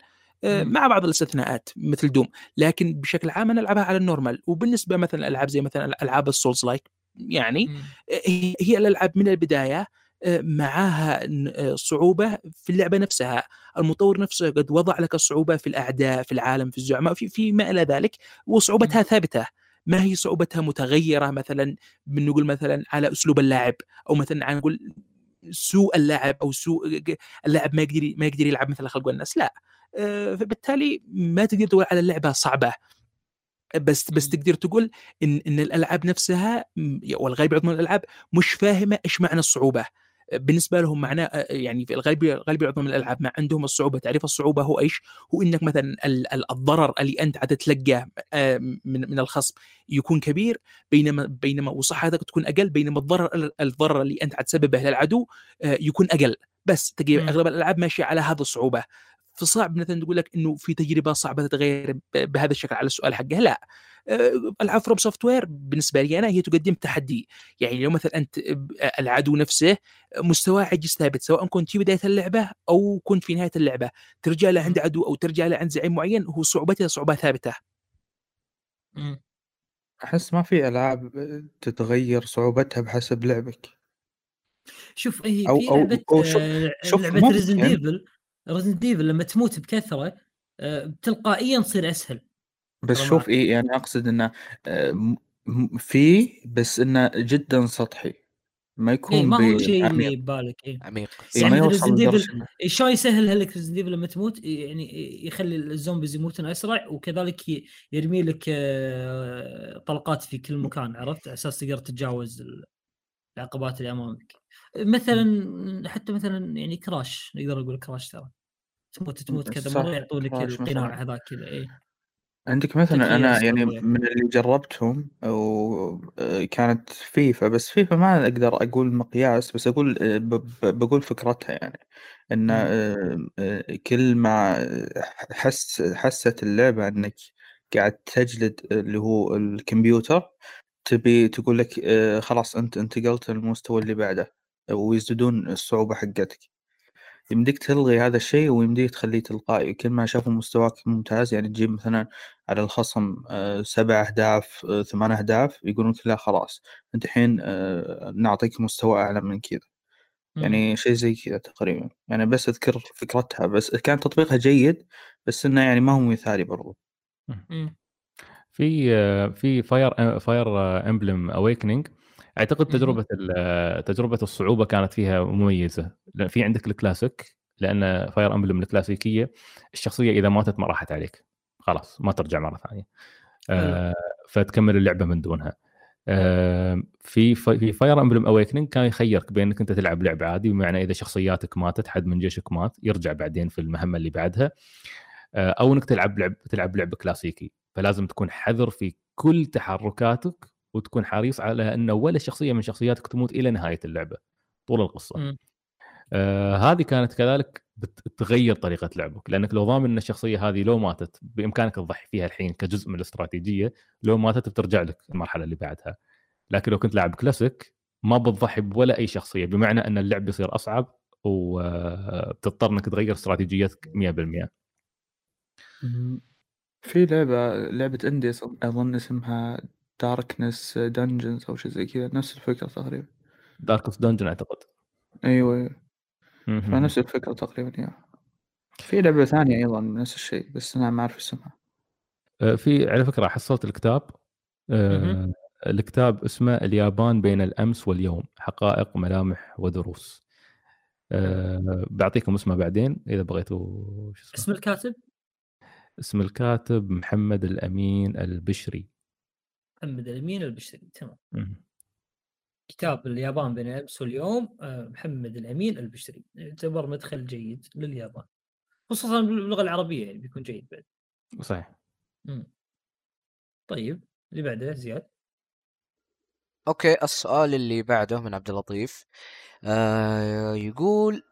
مع بعض الاستثناءات مثل Doom. لكن بشكل عام أنا ألعبها على ال normal. وبالنسبة مثلا الالعاب زي مثلا ألعاب ال souls-like يعني مم. هي الألعاب من البداية آه، معاها آه، صعوبة في اللعبة نفسها، المطور نفسه قد وضع لك الصعوبه في الأعداء، في العالم، في الزعماء، في في ما إلى ذلك، وصعوبتها ثابتة، ما هي صعوبتها متغيرة مثلا بنقول مثلا على أسلوب اللاعب أو مثلا نقول سوء اللاعب أو سوء اللاعب ما يقدر ما يقدر يلعب مثل خلق الناس، لا. آه، فبالتالي ما تقدر تقول على اللعبة صعبة بس بس. تقدر تقول إن إن الألعاب نفسها والغالب يعظم الألعاب مش فاهمة إيش معنى الصعوبة بالنسبة لهم معناه آه، يعني في الغالب الغالب يعظم الألعاب ما عندهم الصعوبة تعريف الصعوبة هو إيش؟ هو إنك مثلا ال- ال- الضرر اللي أنت عتتلقاه آه، من من الخصم يكون كبير بينما بينما وصحتك تكون أقل بينما الضرر الضرر اللي أنت عتسببه للعدو آه، يكون أقل بس تقريبا. أغلب الألعاب ماشية على هذا الصعوبة فصعب مثلا تقول لك إنه في تجربة صعبة تتغير بهذا الشكل على السؤال حقه لا آه، العاب FromSoftware بالنسبة لي أنا هي تقدم تحدي يعني لو مثلا أنت العدو نفسه مستواه عجز ثابت سواء كنت في بداية اللعبة أو كنت في نهاية اللعبة ترجع له عند. عدو أو ترجع له عند زعيم معين هو صعوبته صعوبة ثابتة. أحس ما في ألعاب تتغير صعوبتها بحسب لعبك شوف هي أو- في لعبة أو شوف- آه، شوف لعبة. Resident Evil Resident Evil لما تموت بكثرة آه، تلقائيا تصير أسهل. بس شوف. إيه يعني أقصد إنه آه، في بس إنه جدا سطحي. ما اي يكون ما هو بعميق. اللي ببالك اي عميق. إيه، يعني ما يوصل شلون يسهل لك Resident Evil لما تموت يعني يخلي ال zombies يموتون أسرع وكذلك يرمي لك آه، طلقات في كل مكان عرفت؟ على أساس تقدر تتجاوز ال- العقبات اللي أمامك. مثلا حتى مثلا يعني كراش نقدر نقول كراش ترى تموت تموت كذا مرة كراش القناع. هذاك كذا اي عندك مثلا أنا يعني. من اللي جربتهم وكانت فيفا بس فيفا ما أقدر أقول مقياس بس أقول آه، بقول فكرتها يعني إن. آه، آه، كل ما حس حست اللعبة إنك قاعد تجلد اللي هو الكمبيوتر تبي تقول لك آه، خلاص أنت انتقلت للمستوى اللي بعده ويزيدون الصعوبة حقتك. يمديك تلغي هذا الشيء ويمديك تخليه تلقائي كل ما شافوا مستواك ممتاز يعني تجيب مثلا على الخصم آه، سبع أهداف آه، ثمان أهداف يقولون لك لا خلاص. أنت الحين آه، نعطيك مستوى أعلى من كذا. يعني شيء زي كذا تقريبا. يعني بس أذكر فكرتها بس كان تطبيقها جيد بس إنه يعني ما هو مثالي برضو. في في Fire Fire Emblem Awakening أعتقد. تجربة تجربة الصعوبة كانت فيها مميزة. لأن في عندك الكلاسيك لأن Fire Emblem الكلاسيكية الشخصية إذا ماتت ما راحت عليك. خلاص ما ترجع مرة ثانية. آه، فتكمل اللعبة من دونها. آه، في في Fire Emblem Awakening كان يخيرك بين انك أنت تلعب لعب عادي بمعنى إذا شخصياتك ماتت حد من جيشك مات يرجع بعدين في المهمة اللي بعدها. آه، أو إنك تلعب لعب تلعب لعب كلاسيكي. فلازم تكون حذر في كل تحركاتك وتكون حريص على إنه ولا شخصية من شخصياتك تموت إلى نهاية اللعبة. طول القصة. مم. آه هذه كانت كذلك بتغير طريقة لعبك. لأنك لو ضامن إن الشخصية هذه لو ماتت بإمكانك تضحي فيها الحين كجزء من الاستراتيجية لو ماتت بترجع لك المرحلة اللي بعدها. لكن لو كنت لاعب كلاسيك ما بتضحي بولا أي شخصية بمعنى إن اللعب بيصير أصعب وبتضطر إنك تغير استراتيجيتك 100% في لعبة لعبة indie أظن اسمها Darkness Dungeons أو شيء زي كذا نفس الفكرة تقريبا. Darkest Dungeon أعتقد. أيوه أيوة. فنفس الفكرة تقريبا يا. في لعبة ثانية أيضا نفس الشيء بس أنا ما أعرف اسمها. آه، في على فكرة حصلت الكتاب. آه، مهم. الكتاب اسمه اليابان بين الأمس واليوم حقائق ملامح ودروس. أه بعطيكم اسمه بعدين إذا بغيتوا شو اسمه؟ اسم الكاتب؟ اسم الكاتب محمد الأمين البشري. محمد الامين البشري تمام. كتاب اليابان بين الامس واليوم آه، محمد الأمين البشري يعتبر مدخل جيد لليابان. خصوصا باللغة العربية يعني بيكون جيد بعد. صحيح. مم. طيب اللي بعده زياد. أوكي السؤال اللي بعده من عبد اللطيف. آه يقول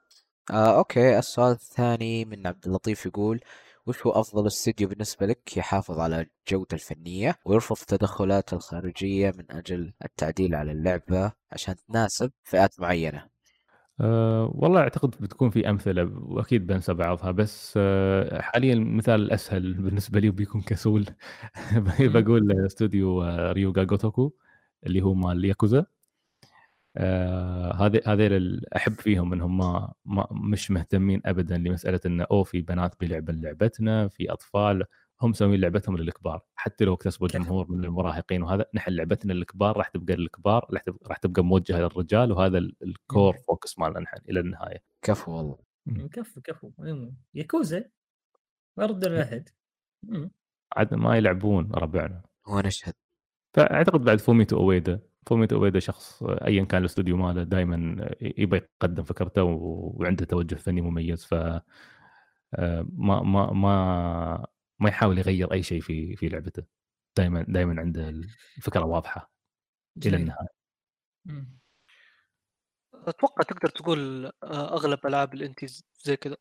آه أوكي السؤال الثاني من عبد اللطيف يقول وش هو أفضل استديو بالنسبة لك؟ يحافظ على الجوده الفنية ويرفض التدخلات الخارجية من أجل التعديل على اللعبة عشان تناسب فئات معينة. أه والله أعتقد بتكون في أمثلة وأكيد بنسى بعضها بس أه حاليا المثال الأسهل بالنسبة لي بيكون كسول. بقول استوديو آه، ريوغا جوتوكو اللي هو مال ياكوزا. آه، هذه هذيل أحب فيهم إنهم ما, ما مش مهتمين ابدا لمسألة انه اوه في بنات بيلعبن لعبتنا في أطفال هم مسوين لعبتهم للكبار. حتى لو اكتسبوا؟ جمهور من المراهقين وهذا نحن لعبتنا للكبار راح تبقى للكبار راح تبقى, موجهة للرجال وهذا ال- ال core focus مالنا نحن إلى النهاية. كفو والله. كفو كفو. ياكوزا؟ ما رد الاحد عاد ما يلعبون ربعنا. ونشهد. فأعتقد بعد فوميتو أويدا. فوميتو اويدا شخص ايا كان الاستوديو ماله دائما يبغى يقدم فكرته وعنده توجه فني مميز ف آه، ما ما ما ما يحاول يغير أي شيء في في لعبته دائما دائما عنده الفكرة واضحة إلى جميل. النهاية مم. أتوقع تقدر تقول آه، أغلب ألعاب الانتي زي كذا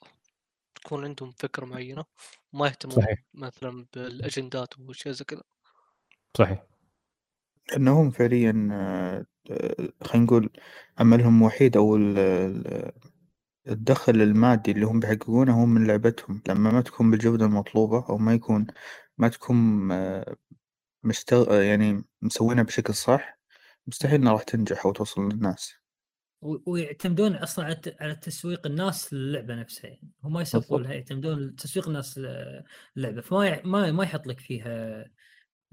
تكون عندهم فكرة معينة ما يهتمون صحيح. مثلا بالأجندات وأشياء زي كذا صحيح إنهم فعليا آه، خلينا نقول عملهم وحيد أو ال- ال- الدخل المادي اللي هم بيحققونه هو من لعبتهم. لما ما تكون بالجودة المطلوبة أو ما يكون ما تكون آه، مشتغل يعني مسوينها بشكل صح مستحيل إنها راح تنجح أو توصل للناس. و- ويعتمدون أصلا على الت- على تسويق الناس للعبة نفسها. يعني هم ما يسوقون بالضبط. لها يعتمدون تسويق الناس للعبة. فما يع- ما ما يحط لك فيها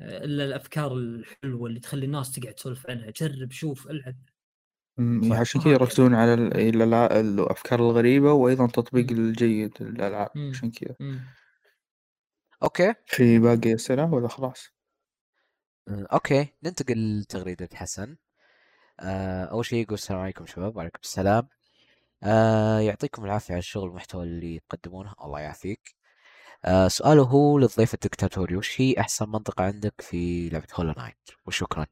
إلا الأفكار الحلوة اللي تخلي الناس تقعد تسولف عنها جرب شوف ألعب. عشان كذا يركزون على الأفكار الغريبة وأيضا تطبيق. الجيد للألعاب. عشان كذا. أوكي في باقي أسئلة ولا خلاص؟ آه، أوكي ننتقل لتغريدة حسن آه، أول شيء يقول السلام عليكم شباب وعليكم السلام آه، يعطيكم العافية على الشغل والمحتوى اللي تقدمونه الله يعافيك آه، سؤاله هو للضيف الدكتاتوري وش هي أحسن منطقة عندك في لعبة Hollow Knight وشكرا.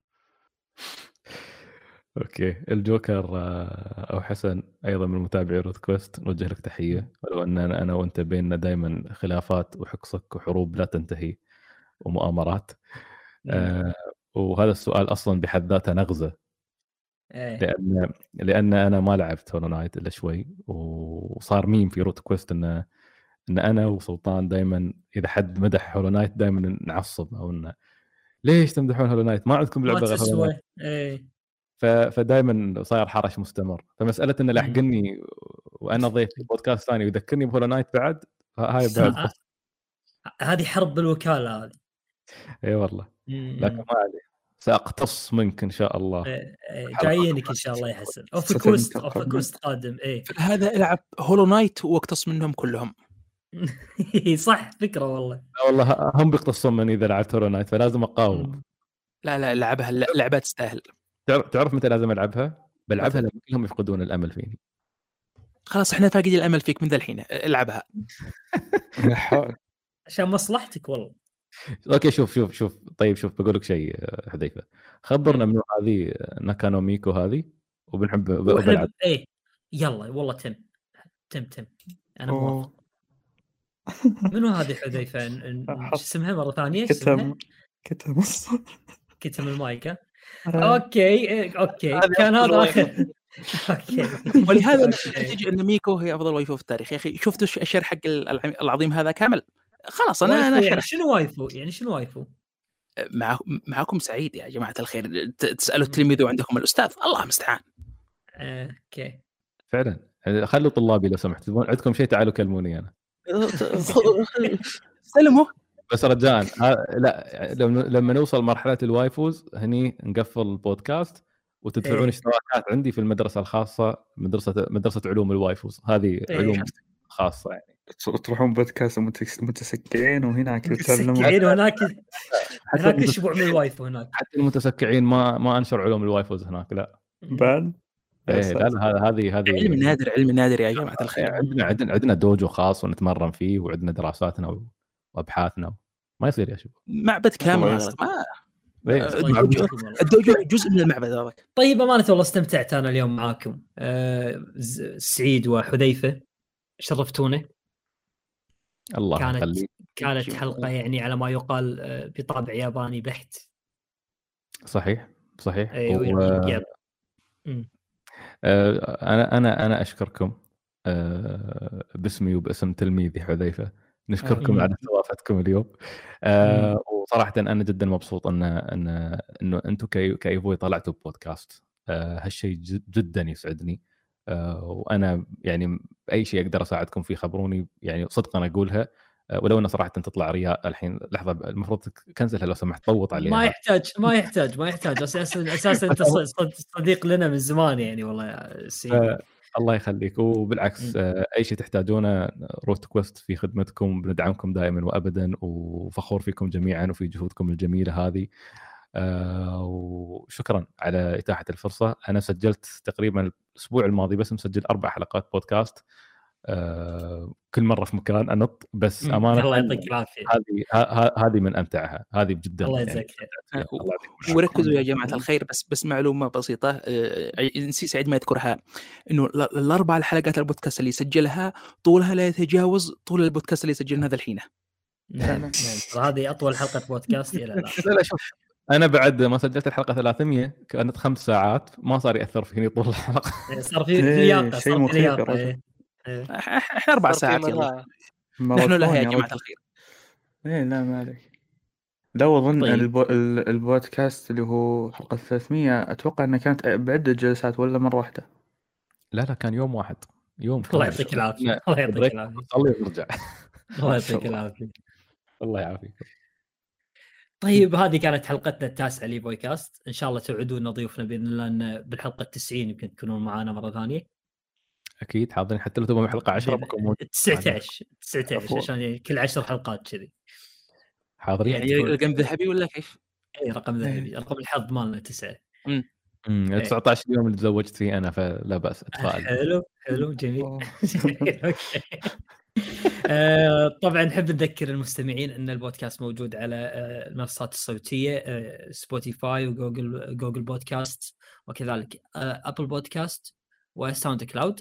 أوكي. الجوكر آه، أو حسن أيضا من متابعي روت quest نوجه لك تحية. ولو أن أنا أنا وأنت بيننا دائما خلافات وقصص وحروب لا تنتهي ومؤامرات. آه وهذا السؤال أصلا بحد ذاته نغزة. إيه. لأن لأن أنا ما لعبت Hollow Knight إلا شوي وصار ميم في روت quest ان إن أنا وسلطان دائما إذا حد مدح Hollow Knight دائما نعصب أو إنه ليش تمدحون Hollow Knight ما عندكم لعبة غير Hollow Knight إيه. فدائما صاير تحرش مستمر. فمسألة إنه لاحقني وأنا ضيف في بودكاست ثاني ويذكرني ب Hollow Knight بعد هاي بعد. هذه حرب بالوكالة هذه. إي والله. لكن ما عليه. سأقتص منك إن شاء الله. إيه، إيه، جايينك إن شاء الله يا حسن. أوف. quest أوف quest قادم. إيه. هذا العب Hollow Knight وأقتص منهم كلهم. صح فكرة والله. لا والله هم بيقتصون من إذا لعبت Hollow Knight فلازم أقاوم. لا لا لعبها اللعبه تستاهل. تعرف متى لازم ألعبها؟ بلعبها لما كلهم يفقدون الأمل فيني. خلاص إحنا فاقدين الأمل فيك من ذا الحين العبها. لا حول. عشان مصلحتك والله. أوكي شوف شوف شوف. طيب شوف بقول لك شيء حذيفة. خبرنا. منو هذه ناكانو ميكو هذه وبنحب. إيه يلا والله تم. تم تم. أنا. موافق. منو هذه حذيفة؟ شو اسمها مرة ثانية؟ كتم. كتم. كتم المايك ها؟ آه، أوكي إيه، أوكي. كان هذا. آخر. أوكي. ولهذا. نتج إن ميكو هي أفضل waifu في التاريخ. يا أخي شفتوا الش- الشرح حق الع- العظيم هذا كامل؟ خلاص أنا أنا يعني شنو waifu؟ يعني شنو waifu؟ مع معكم سعيد يا جماعة الخير. تسألوا. التلميذ وعندكم الأستاذ. الله المستعان. آه، أوكي. فعلا. خلوا طلابي لو سمحت. تبون عندكم شيء تعالوا كلموني أنا. سلموا. بس رجاء لا لما نوصل مرحلة ال waifus هني نقفل البودكاست وتدفعون إيه. اشتراكات عندي في المدرسة الخاصة مدرسة مدرسة علوم ال waifus هذه إيه. علوم خاصة يعني. تروحون بودكاست متس- متسكعين وهناك متسكعين هناك حتى هناك أسبوع من ال waifu هناك. حتى المتسكعين ما ما انشر علوم ال waifus هناك لا. بعد؟ إيه ساتر. لا لا هذا- هذه هذه علم نادر علم نادر يا جماعة الخير. عندنا عندنا عندنا dojo خاص ونتمرن فيه وعندنا دراساتنا وأبحاثنا. ما يصير يا شباب. معبد كامل. ما إيه. الله الدوجو جزء من المعبد هذاك. طيب أمانة والله استمتعت أنا اليوم معاكم. آه، ز- سعيد وحذيفة شرفتونا. الله كانت- يخليك. كانت حلقة يعني على ما يقال آه، بطابع ياباني بحت. صحيح صحيح. أيوة، و-. آه، أنا أنا أنا أشكركم آه، باسمي وباسم تلميذي حذيفة. نشكركم. على استضافتكم اليوم. آه، وصراحه أنا جدا مبسوط أن أن انه أنتم كايفوي طلعتوا بودكاست آه، هالشيء جد- جدا يسعدني. آه، وأنا يعني أي شيء أقدر أساعدكم فيه خبروني يعني صدقا أقولها. آه، ولو إنه صراحة تطلع رياء الحين لحظة المفروض كنسلها لو سمحت طوط عليها ما يحتاج ما يحتاج ما يحتاج. أساسا أساسا أنت صديق لنا من زمان يعني والله يا آه، الله يخليك. وبالعكس. آه، أي شيء تحتاجونه روت كويست في خدمتكم بندعمكم دائما وابدا وفخور فيكم جميعا وفي جهودكم الجميلة هذه. آه، وشكرا على إتاحة الفرصة. أنا سجلت تقريبا الأسبوع الماضي بس مسجل أربع حلقات بودكاست. آه، كل مرة في مكان أنط بس. أمانة الله يعطيك العافية. هذه هذه من أمتعها هذه جدا الله يعني. يجزاك يعطيكم وركزوا يا جماعة الخير بس بس معلومة بسيطة آه، نسي سعيد ما يذكرها إنه ال- الأربع الحلقات البودكاست اللي سجلها طولها لا يتجاوز طول البودكاست اللي سجلنا ذا الحين. نعم نعم ترى هذه أطول حلقة بودكاست إلى الآن. لا لا شوف أنا بعد ما سجلت الحلقة 300 كأنت خمس ساعات ما صار يأثر فيني طول الحلقة. صار في في إيه، لياقه شيء صار مخيف إيه. إحنا أربع ساعات يلا. نحن لها يا جماعة. الخير إيه لا ما عليك لا واظن طيب. البو... ال- البودكاست اللي هو حلقة 300 أتوقع انها كانت بعدة جلسات ولا مرة واحدة لا لا كان يوم واحد يوم الله. يعطيك العافية الله يعطيك العافية الله شاء يعطيك الله. العافية الله يعافيك طيب هذه كانت حلقتنا التاسعة لبويكاست إن شاء الله توعدون ضيوفنا بإذن الله إن بالحلقة 90 يمكن تكونون معنا مرة ثانية أكيد حاضرين حتى لو تبغى حلقة 10 بكون موجود. 19 19 عفوا. عشان يعني كل 10 حلقات كذي. حاضرين. يعني يعني رقم ذهبي ولا كيف؟ اي رقم ذهبي. رقم الحظ مالنا تسعة. امم إيه. 19 يوم اللي تزوجت فيه أنا فلا بأس أتفائل. حلو حلو جميل. أوكي. آه، طبعا نحب نذكر المستمعين إن البودكاست موجود على آه، المنصات الصوتية Spotify و Google Google Podcast وكذلك Apple Podcast و SoundCloud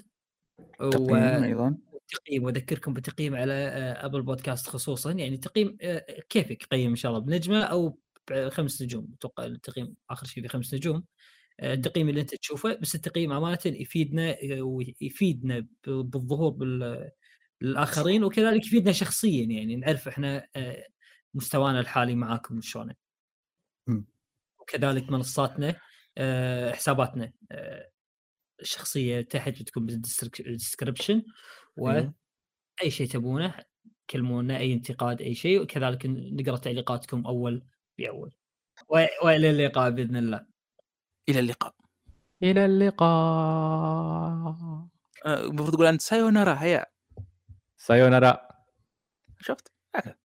تقييم أيضا. تقييم وأذكركم بالتقييم على آه، Apple Podcast خصوصا يعني تقييم آه، كيفك قيم إن شاء الله بنجمة أو بخمس نجوم. أتوقع التقييم آخر شيء بخمس نجوم. آه، التقييم اللي أنت تشوفه بس التقييم امانه يفيدنا آه، ويفيدنا بالظهور بال- للاخرين وكذلك يفيدنا شخصيا يعني نعرف إحنا آه، مستوانا الحالي معاكم شلون. وكذلك منصاتنا آه، حساباتنا آه، الشخصيه تحت بتكون بال description. واي شيء تبونه كلمونا أي انتقاد أي شيء وكذلك نقرأ تعليقاتكم أول بأول. وإلى اللقاء بإذن الله. إلى اللقاء. إلى اللقاء. آه، المفروض تقول أنت سايونارا هيا. سايونارا. شفت؟ هكذا.